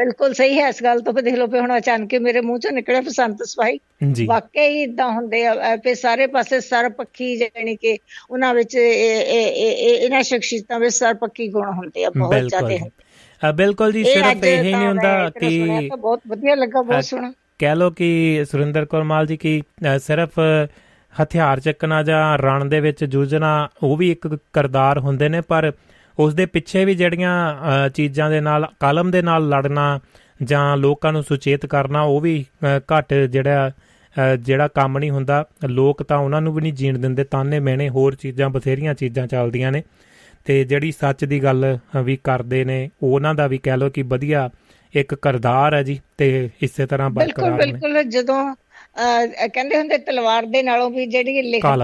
ਬਿਲਕੁਲ ਸਹੀ ਹੈ ਇਸ ਗੱਲ ਤੋਂ ਫਿਰ ਦੇਖ ਲਓ ਪੇ ਹੁਣ ਅਚਾਨਕ ਮੇਰੇ ਮੂੰਹ ਚੋਂ ਨਿਕਲਿਆ ਫਸੰਤ ਸਫ਼ਾਈ ਵਾਕਈ ਇਦਾਂ ਹੁੰਦੇ ਆ ਫੇ ਸਾਰੇ ਪਾਸੇ ਸਰਪੱਖੀ ਜਾਨੀ ਕਿ ਉਹਨਾਂ ਵਿੱਚ ਇਹਨਾਂ ਸ਼ਖਸੀਅਤਾਂ ਵਿੱਚ ਸਰਪੱਖੀ ਗੁਣ ਹੁੰਦੇ ਆ ਬਹੁਤ ਜ਼ਿਆਦਾ। ਬਿਲਕੁਲ ਜੀ ਸਿਰਫ ਇਹ ਨਹੀਂ ਹੁੰਦਾ ਕਿ ਬਹੁਤ ਵਧੀਆ ਲੱਗਾ ਬਹੁਤ ਸੁਣਾ ਕਹਿ ਲੋ ਕਿ ਸੁਰਿੰਦਰ ਕੌਰ ਮਾਲ ਜੀ ਕੀ ਸਿਰਫ ਹਥਿਆਰ ਚੱਕਣਾ ਜਾਂ ਰਣ ਦੇ ਵਿੱਚ ਜੂਝਣਾ ਉਹ ਵੀ ਇੱਕ ਕਰਦਾਰ ਹੁੰਦੇ ਨੇ ਪਰ ਉਸ ਦੇ ਪਿੱਛੇ ਵੀ ਜਿਹੜੀਆਂ ਚੀਜ਼ਾਂ ਦੇ ਨਾਲ, ਕਲਮ ਦੇ ਨਾਲ ਲੜਨਾ ਜਾਂ ਲੋਕਾਂ ਨੂੰ ਸੁਚੇਤ ਕਰਨਾ, ਉਹ ਵੀ ਘੱਟ ਜਿਹੜਾ ਜਿਹੜਾ ਕੰਮ ਨਹੀਂ ਹੁੰਦਾ। ਲੋਕ ਤਾਂ ਉਹਨਾਂ ਨੂੰ ਵੀ ਨਹੀਂ ਜੀਣ ਦਿੰਦੇ। ਤਾਨੇ ਮੈਨੇ ਹੋਰ ਚੀਜ਼ਾਂ, ਬਥੇਰੀਆਂ ਚੀਜ਼ਾਂ ਚੱਲਦੀਆਂ ਨੇ। ਤੇ ਜਿਹੜੀ ਸੱਚ ਦੀ ਗੱਲ ਵੀ ਕਰਦੇ ਨੇ, ਉਹਨਾਂ ਦਾ ਵੀ ਕਹਿ ਲਓ ਕਿ ਵਧੀਆ ਇੱਕ ਕਰਦਾਰ ਹੈ ਜੀ, ਤੇ ਇਸੇ ਤਰ੍ਹਾਂ ਬਰਕਰਾਰ ਨੇ। ਬਿਲਕੁਲ ਬਿਲਕੁਲ। ਜਦੋਂ ਕਹਿੰਦੇ ਹੁੰਦੇ ਤਲਵਾਰ ਦੇ ਨਾਲੋਂ ਵੀ ਜਿਹੜੀ ਲਿਖਤਾ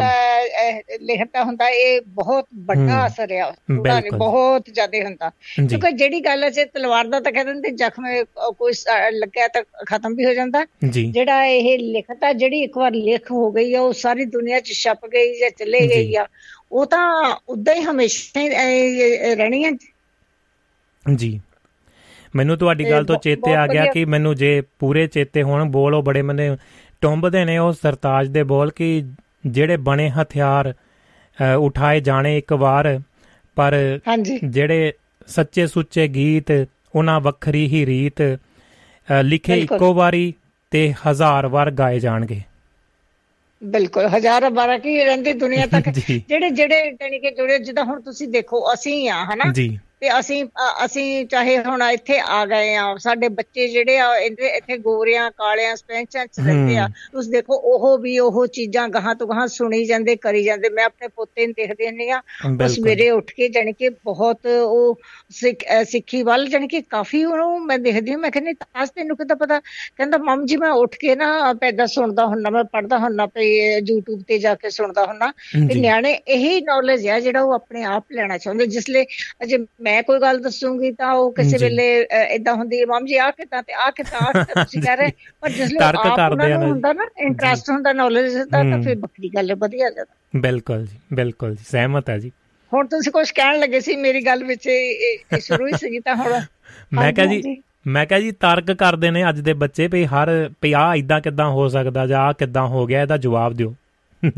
ਲਿਖਤਾ ਹੁੰਦਾ ਇਹ ਬਹੁਤ ਵੱਡਾ ਅਸਰ ਆ। ਉਹਦਾ ਬਹੁਤ ਜ਼ਿਆਦਾ ਹੁੰਦਾ। ਕਿਉਂਕਿ ਜਿਹੜੀ ਗੱਲ ਅਸੇ ਤਲਵਾਰ ਦਾ ਤਾਂ ਕਹਿੰਦੇ ਹੁੰਦੇ ਜ਼ਖਮ ਕੋਈ ਲੱਗਿਆ ਤਾਂ ਖਤਮ ਵੀ ਹੋ ਜਾਂਦਾ। ਜਿਹੜਾ ਇਹ ਲਿਖਤਾ ਜਿਹੜੀ ਇੱਕ ਵਾਰ ਲਿਖ ਹੋ ਗਈ ਆ ਉਹ ਸਾਰੀ ਦੁਨੀਆ 'ਚ ਛਪ ਗਈ ਜਾਂ ਚਲੇ ਗਈ ਆ ਉਹ ਤਾਂ ਉਦਾਂ ਹੀ ਹਮੇਸ਼ਾ ਰਹਿਣੀ ਹੈ ਜੀ। ਮੈਨੂੰ ਤੁਹਾਡੀ ਗੱਲ ਤੋਂ ਚੇਤੇ ਆ ਗਿਆ ਕਿ ਮੈਨੂੰ ਜੇ ਪੂਰੇ ਚੇਤੇ ਹੋਣ ਬੋਲੋ ਬੜੇ ਮਨੇ ਟੁੰਬਦੇ ਨੇ ਉਹ ਸਰਤਾਜ ਦੇ ਬੋਲ ਕਿ ਜਿਹੜੇ ਬਣੇ ਹਥਿਆਰ ਉਠਾਏ ਜਾਣੇ ਇੱਕ ਵਾਰ ਪਰ ਜਿਹੜੇ ਸੱਚੇ ਸੁੱਚੇ ਗੀਤ ਉਹਨਾਂ ਵੱਖਰੀ ਹੀ ਰੀਤ ਲਿਖੇ ਇੱਕੋ ਵਾਰੀ ਤੇ ਹਜ਼ਾਰ ਵਾਰ ਗਾਏ ਜਾਣਗੇ। ਬਿਲਕੁਲ ਹਜ਼ਾਰਾਂ ਬਾਰਾਂ ਕੀ ਰਹਿੰਦੀ ਦੁਨੀਆ ਤੱਕ? *laughs* ਜਿਹੜੇ ਜਿਹੜੇ ਟਣੀ ਕੇ ਜੁੜੇ ਜਿੱਦਾਂ ਹੁਣ ਤੁਸੀਂ ਦੇਖੋ ਅਸੀਂ ਆ ਹਨਾ? ਤੇ ਅਸੀਂ ਅਸੀਂ ਚਾਹੇ ਹੁਣ ਇੱਥੇ ਆ ਗਏ ਆ ਸਾਡੇ ਬੱਚੇ ਜਿਹੜੇ ਆ ਇੱਥੇ ਗੋਰਿਆਂ ਕਾਲਿਆਂ ਸਪੈਂਚਾਂ ਚ ਰਹਿੰਦੇ ਆ ਤੁਸੀਂ ਦੇਖੋ ਉਹ ਵੀ ਉਹ ਚੀਜ਼ਾਂ ਗਾਹਾਂ ਤੋਂ ਗਾਹਾਂ ਸੁਣੀ ਜਾਂਦੇ ਕਰੀ ਜਾਂਦੇ ਮੈਂ ਆਪਣੇ ਪੋਤੇ ਨੂੰ ਦੇਖਦੇ ਹੁੰਨੀ ਆ ਉਹ ਸਵੇਰੇ ਉੱਠ ਕੇ ਜਾਨੀ ਕਿ ਬਹੁਤ ਉਹ ਸਿੱਖੀ ਵੱਲ ਜਾਨੀ ਕਿ ਕਾਫੀ ਉਹਨੂੰ ਮੈਂ ਦੇਖਦੀ ਹਾਂ ਮੈਂ ਕਹਿੰਦੀ ਅੱਜ ਤੈਨੂੰ ਕਿਦਾਂ ਪਤਾ? ਕਹਿੰਦਾ ਮਮ ਜੀ ਮੈਂ ਉੱਠ ਕੇ ਨਾ ਪੈਦਾ ਸੁਣਦਾ ਹੁੰਨਾ ਮੈਂ ਪੜਦਾ ਹੁੰਨਾ ਪਈ YouTube ਤੇ ਜਾ ਕੇ ਸੁਣਦਾ ਹੁੰਨਾ ਤੇ ਨਿਆਣੇ ਇਹੀ ਨੌਲੇਜ ਹੈ ਜਿਹੜਾ ਉਹ ਆਪਣੇ ਆਪ ਲੈਣਾ ਚਾਹੁੰਦੇ ਜਿਸ ਲਈ ਅਜੇ ਮੈਂ ਕੋਈ ਗੱਲ ਦੱਸੂਗੀ ਤਾਂ ਉਹ ਕਿਸੇ ਵੇਲੇ ਇਦਾਂ ਹੁੰਦੀ ਹੈ ਮਮ ਜੀ ਆ ਕਿਤਾ ਤੇ ਆ ਕਿਤਾ ਆ ਤੁਸੀਂ ਕਹ ਰਹੇ ਪਰ ਜਿਸ ਲਈ ਆਪ ਕਰਦੇ ਆ ਹੁੰਦਾ ਨਾ ਇੰਟਰਸਟ ਹੁੰਦਾ ਨੌਲੇਜ ਦਾ ਤਾਂ ਫਿਰ ਬੱਕਰੀ ਗੱਲ ਵਧੀਆ ਜਾਂਦਾ ਬਿਲਕੁਲ ਜੀ ਬਿਲਕੁਲ ਜੀ ਸਹਿਮਤ ਹੈ ਜੀ। ਹੁਣ ਤੁਸੀਂ ਕੁਝ ਕਹਿਣ ਲੱਗੇ ਸੀ ਮੇਰੀ ਗੱਲ ਵਿੱਚ ਇਹ ਸ਼ੁਰੂ ਹੀ ਸੀ ਤਾਂ ਹੁਣ ਮੈਂ ਕਹਾਂ ਜੀ ਮੈਂ ਕਹਾਂ ਜੀ ਤਰਕ ਕਰਦੇ ਨੇ ਅੱਜ ਦੇ ਬੱਚੇ ਵੀ ਹਰ ਪਿਆ ਇਦਾਂ ਕਿਦਾਂ ਹੋ ਸਕਦਾ ਜਾਂ ਆ ਕਿਦਾਂ ਹੋ ਗਿਆ ਇਹਦਾ ਜਵਾਬ ਦਿਓ।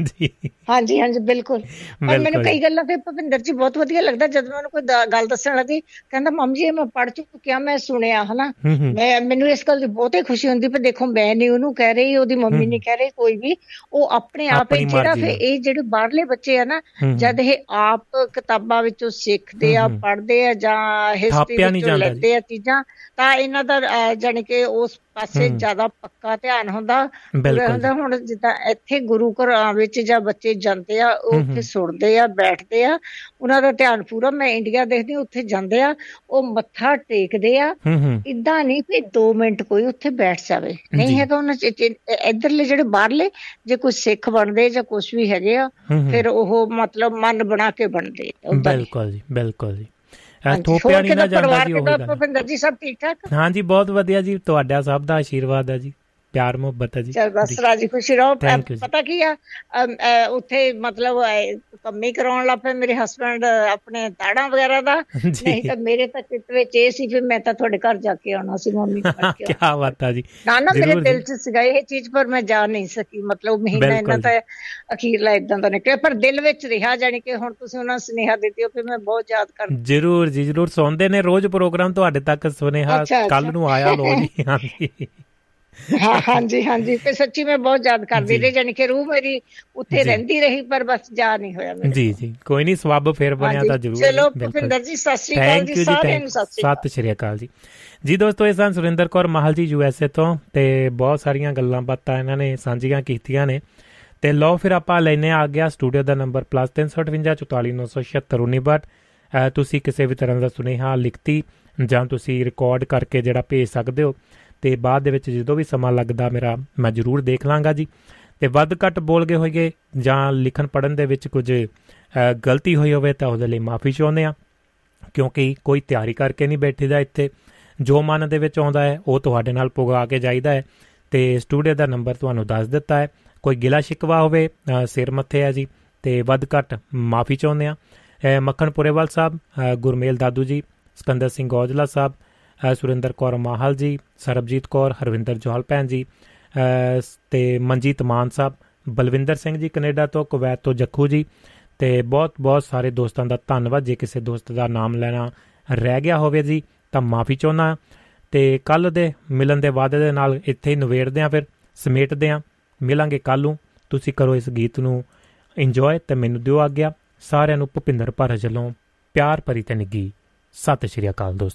ਜੀ। ਹਾਂਜੀ ਹਾਂਜੀ ਬਿਲਕੁਲ। ਪਰ ਮੈਨੂੰ ਕਈ ਗੱਲਾਂ ਤੇ ਭਵਿੰਦਰ ਜੀ ਬਹੁਤ ਵਧੀਆ ਲੱਗਦਾ ਜਦ ਉਹਨੂੰ ਕੋਈ ਗੱਲ ਦੱਸਣ ਲੱਗੀ ਕਹਿੰਦਾ ਮਮ ਜੀ ਮੈਂ ਪੜ ਚੁੱਕਿਆ ਮੈਂ ਸੁਣਿਆ ਹਨਾ? ਮੈਂ ਮੈਨੂੰ ਇਸ ਗੱਲ ਦੀ ਬਹੁਤੇ ਖੁਸ਼ੀ ਹੁੰਦੀ ਪਰ ਦੇਖੋ ਮੈਂ ਨਹੀਂ ਉਹਨੂੰ ਕਹਿ ਰਹੀ ਉਹਦੀ ਮੰਮੀ ਨਹੀਂ ਕਹਿ ਰਹੀ ਕੋਈ ਵੀ। ਉਹ ਆਪਣੇ ਆਪ ਹੀ ਜਿਹੜਾ ਫਿਰ ਇਹ ਜਿਹੜੇ ਬਾਹਰਲੇ ਬੱਚੇ ਆ ਨਾ ਜਦ ਇਹ ਆਪ ਕਿਤਾਬਾਂ ਵਿੱਚੋਂ ਸਿੱਖਦੇ ਆ ਪੜ੍ਹਦੇ ਆ ਜਾਂ ਹਿਸਟਰੀ ਵਿੱਚੋਂ ਲੈਂਦੇ ਆ ਚੀਜ਼ਾਂ ਤਾਂ ਇਹਨਾਂ ਦਾ ਜਾਨੀ ਕਿ ਉਸ ਪਾਸੇ ਜ਼ਿਆਦਾ ਪੱਕਾ ਧਿਆਨ ਹੁੰਦਾ। ਹੁੰਦਾ ਹੁਣ ਜਿੱਦਾਂ ਇੱਥੇ ਗੁਰੂ ਘਰਾਂ ਵਿੱਚ ਜਾਂ ਬੱਚੇ ਜਾਂਦੇ ਆ ਉਹ ਉੱਥੇ ਸੁਣਦੇ ਆ ਬੈਠਦੇ ਆ। ਉਹਨਾਂ ਦਾ ਧਿਆਨ ਪੂਰਾ ਮੈਂ ਇੰਡੀਆ ਦੇਖਦੀ ਉੱਥੇ ਜਾਂਦੇ ਆ ਉਹ ਮੱਥਾ ਟੇਕਦੇ ਆ। ਇਦਾਂ ਨਹੀਂ ਕਿ 2 ਮਿੰਟ ਕੋਈ ਉੱਥੇ ਬੈਠ ਜਾਵੇ। ਨਹੀਂ ਹੈਗਾ ਉਹਨਾਂ ਇਧਰਲੇ ਜਿਹੜੇ ਬਾਹਰਲੇ ਜੇ ਕੋਈ ਸਿੱਖ ਬਣਦੇ ਜਾਂ ਕੁਝ ਵੀ ਹੈਗੇ ਆ ਫਿਰ ਉਹ ਮਤਲਬ ਮਨ ਬਣਾ ਕੇ ਬਣਦੇ ਬਿਲਕੁਲ ਜੀ ਬਿਲਕੁਲ ਜੀ। ਥੋਪਿਆ ਨਹੀਂ ਨਾ ਜਾਂਦਾ ਜੀ ਉਹ ਗੱਲ। ਹਾਂਜੀ ਬਹੁਤ ਵਧੀਆ ਜੀ ਤੁਹਾਡਾ ਸਭ ਦਾ ਆਸ਼ੀਰਵਾਦ ਹੈ ਜੀ। ਪਿਆਰ ਮੁਹੱਬਤ ਹੈ ਜੀ। ਚਲ ਬਸ ਰਾਜੀ ਖੁਸ਼ੀ ਰਹੋ। ਪਤਾ ਕੀ ਆ? ਉੱਥੇ ਮਤਲਬ ਕੰਮੀ ਕਰਾਉਣ ਲੱਪੇ ਮੇਰੇ ਹਸਬੰਡ ਆਪਣੇ ਤਾੜਾਂ ਵਗੈਰਾ ਦਾ। *laughs* ਨਹੀਂ ਤਾਂ ਮੇਰੇ ਤਾਂ ਚਿੱਤ ਵਿੱਚ ਇਹ ਸੀ ਫਿਰ ਮੈਂ ਤਾਂ ਤੁਹਾਡੇ ਘਰ ਜਾ ਕੇ ਆਉਣਾ ਸੀ ਮੰਮੀ ਕੋਲ ਕੀ *laughs* ਬਾਤ ਆ ਜੀ। ਨਾ ਨਾ ਮੇਰੇ ਦਿਲ 'ਚ ਸੀਗਾ ਇਹ ਚੀਜ਼ ਪਰ ਮੈਂ ਜਾ ਨਹੀਂ ਸਕੀ। ਮਤਲਬ ਮਹੀਨਾ ਇਹਨਾਂ ਤਾਂ ਅਖੀਰਲਾ ਇਦਾਂ ਦਾ ਨਿਕਲਿਆ। ਪਰ ਦਿਲ ਵਿੱਚ ਰਿਹਾ ਜਾਨੀ ਕਿ ਹੁਣ ਤੁਸੀਂ ਉਹਨਾਂ ਸੁਨੇਹਾ ਦਿੱਤੀ ਹੋ ਫਿਰ ਮੈਂ ਬਹੁਤ ਯਾਦ ਕਰ ਜਰੂਰ ਜੀ ਜਰੂਰ। ਸੌਂਦੇ ਨੇ ਰੋਜ਼ ਪ੍ਰੋਗਰਾਮ ਤੁਹਾਡੇ ਤੱਕ ਸੁਨੇਹਾ ਕੱਲ ਨੂੰ ਆਇਆ ਲੋ ਜੀ। *laughs* ਹਾਂਜੀ। ਹਾਂ ਹਾਂਜੀ ਹਾਂਜੀ। ਤੇ ਸੱਚੀ ਮੈਂ ਬਹੁਤ ਯਾਦ ਕਰਦੀ ਰਹੀ ਜਾਨੀ ਕਿ ਰੂਹ ਮੇਰੀ ਉੱਥੇ ਰਹਿੰਦੀ ਰਹੀ ਪਰ ਬਸ ਜਾ ਨਹੀਂ ਹੋਇਆ ਮੇਰੇ। ਜੀ ਜੀ। ਕੋਈ ਨਹੀਂ ਸਵਾਬ ਫੇਰ ਬਣਿਆ ਤਾਂ ਜ਼ਰੂਰ ਚਲੋ ਭਿੰਦਰ ਜੀ ਸਤਿ ਸ਼੍ਰੀ ਅਕਾਲ ਜੀ ਸਾਰਿਆਂ ਨੂੰ ਸਤਿ ਸ਼੍ਰੀ ਅਕਾਲ। ਜੀ। ਜੀ ਦੋਸਤੋ ਇਹ ਸਨ ਸੁਰਿੰਦਰ ਕੌਰ ਮਹਲ ਜੀ ਯੂਐਸਏ ਤੋਂ ਤੇ ਬਹੁਤ ਸਾਰੀਆਂ ਗੱਲਾਂ ਬਾਤਾਂ ਇਹਨਾਂ ਨੇ ਸਾਂਝੀਆਂ ਕੀਤੀਆਂ ਨੇ। ਤੇ ਲੋ ਫਿਰ ਆਪਾਂ ਲੈਨੇ ਆ ਗਿਆ ਸਟੂਡੀਓ ਦਾ ਨੰਬਰ +358 ਤੁਸੀਂ ਕਿਸੇ ਵੀ ਤਰ੍ਹਾਂ ਦਾ ਸੁਨੇਹਾ ਲਿਖਤੀ ਜਾਂ ਤੁਸੀਂ ਰਿਕਾਰਡ ਕਰਕੇ ਜਿਹੜਾ ਭੇਜ ਸਕਦੇ ਹੋ ਤੇ ਬਾਅਦ ਦੇ ਵਿੱਚ ਜਦੋਂ ਵੀ ਸਮਾਂ ਲੱਗਦਾ ਮੇਰਾ, ਮੈਂ ਜ਼ਰੂਰ ਦੇਖ ਲਾਂਗਾ ਜੀ। ਤੇ ਵੱਧ ਘੱਟ ਬੋਲ ਗਏ ਹੋਈਏ ਜਾਂ ਲਿਖਣ ਪੜਨ ਦੇ ਵਿੱਚ ਕੁਝ ਗਲਤੀ ਹੋਈ ਹੋਵੇ ਤਾਂ ਉਹਦੇ ਲਈ ਮਾਫੀ ਚਾਹੁੰਦੇ ਆ ਕਿਉਂਕਿ ਕੋਈ ਤਿਆਰੀ ਕਰਕੇ ਨਹੀਂ ਬੈਠੀਦਾ ਇੱਥੇ। ਜੋ ਮਨ ਦੇ ਵਿੱਚ ਆਉਂਦਾ ਹੈ, ਉਹ ਤੁਹਾਡੇ ਨਾਲ ਪੁਗਾ ਕੇ ਜਾਈਦਾ ਹੈ। ਤੇ ਸਟੂਡੀਓ ਦਾ ਨੰਬਰ ਤੁਹਾਨੂੰ ਦੱਸ ਦਿੱਤਾ ਹੈ। ਕੋਈ ਗਿਲਾ ਸ਼ਿਕਵਾ ਹੋਵੇ ਸਿਰ ਮੱਥੇ ਹੈ ਜੀ। ਤੇ ਵੱਧ ਘੱਟ ਮਾਫੀ ਚਾਹੁੰਦੇ ਆ ਮੱਖਣ ਪੁਰੇਵਾਲ ਸਾਹਿਬ ਗੁਰਮੇਲ ਦਾਦੂ ਜੀ, ਸਕੰਦਰ ਸਿੰਘ ਔਜਲਾ ਸਾਹਿਬ ਸੁਰਿੰਦਰ ਕੌਰ ਮਾਹਲ ਜੀ, ਸਰਬਜੀਤ ਕੌਰ, ਹਰਵਿੰਦਰ ਜੋਹਲ ਭੈਣ ਜੀ ਤੇ ਮਨਜੀਤ ਮਾਨ ਸਾਹਿਬ, ਬਲਵਿੰਦਰ ਸਿੰਘ ਜੀ ਕੈਨੇਡਾ ਤੋਂ, ਕੁਵੈਤ ਤੋਂ ਜੱਖੂ ਜੀ, ਤੇ ਬਹੁਤ ਬਹੁਤ ਸਾਰੇ ਦੋਸਤਾਂ ਦਾ ਧੰਨਵਾਦ, ਜੇ ਕਿਸੇ ਦੋਸਤ ਦਾ ਨਾਮ ਲੈਣਾ ਰਹਿ ਗਿਆ ਹੋਵੇ ਜੀ, ਤਾਂ ਮਾਫੀ ਚਾਹੁੰਦਾ ਤੇ ਕੱਲ ਦੇ ਮਿਲਣ ਦੇ ਵਾਅਦੇ ਦੇ ਨਾਲ ਇੱਥੇ ਹੀ ਨਵੇੜਦੇ ਆਂ ਫਿਰ, ਸਮੇਟਦੇ ਆਂ ਮਿਲਾਂਗੇ ਕੱਲ ਨੂੰ। ਤੁਸੀਂ ਕਰੋ ਇਸ ਗੀਤ ਨੂੰ ਇੰਜੋਏ ਤੇ ਮੈਨੂੰ ਦਿਓ ਆਗਿਆ। ਸਾਰਿਆਂ ਨੂੰ ਭੁਪਿੰਦਰ ਭਰ ਜਲੋਂ ਪਿਆਰ ਭਰੀ ਤੇ ਨਿੱਗੀ ਸਤਿ ਸ਼੍ਰੀ ਅਕਾਲ ਦੋਸਤੋ।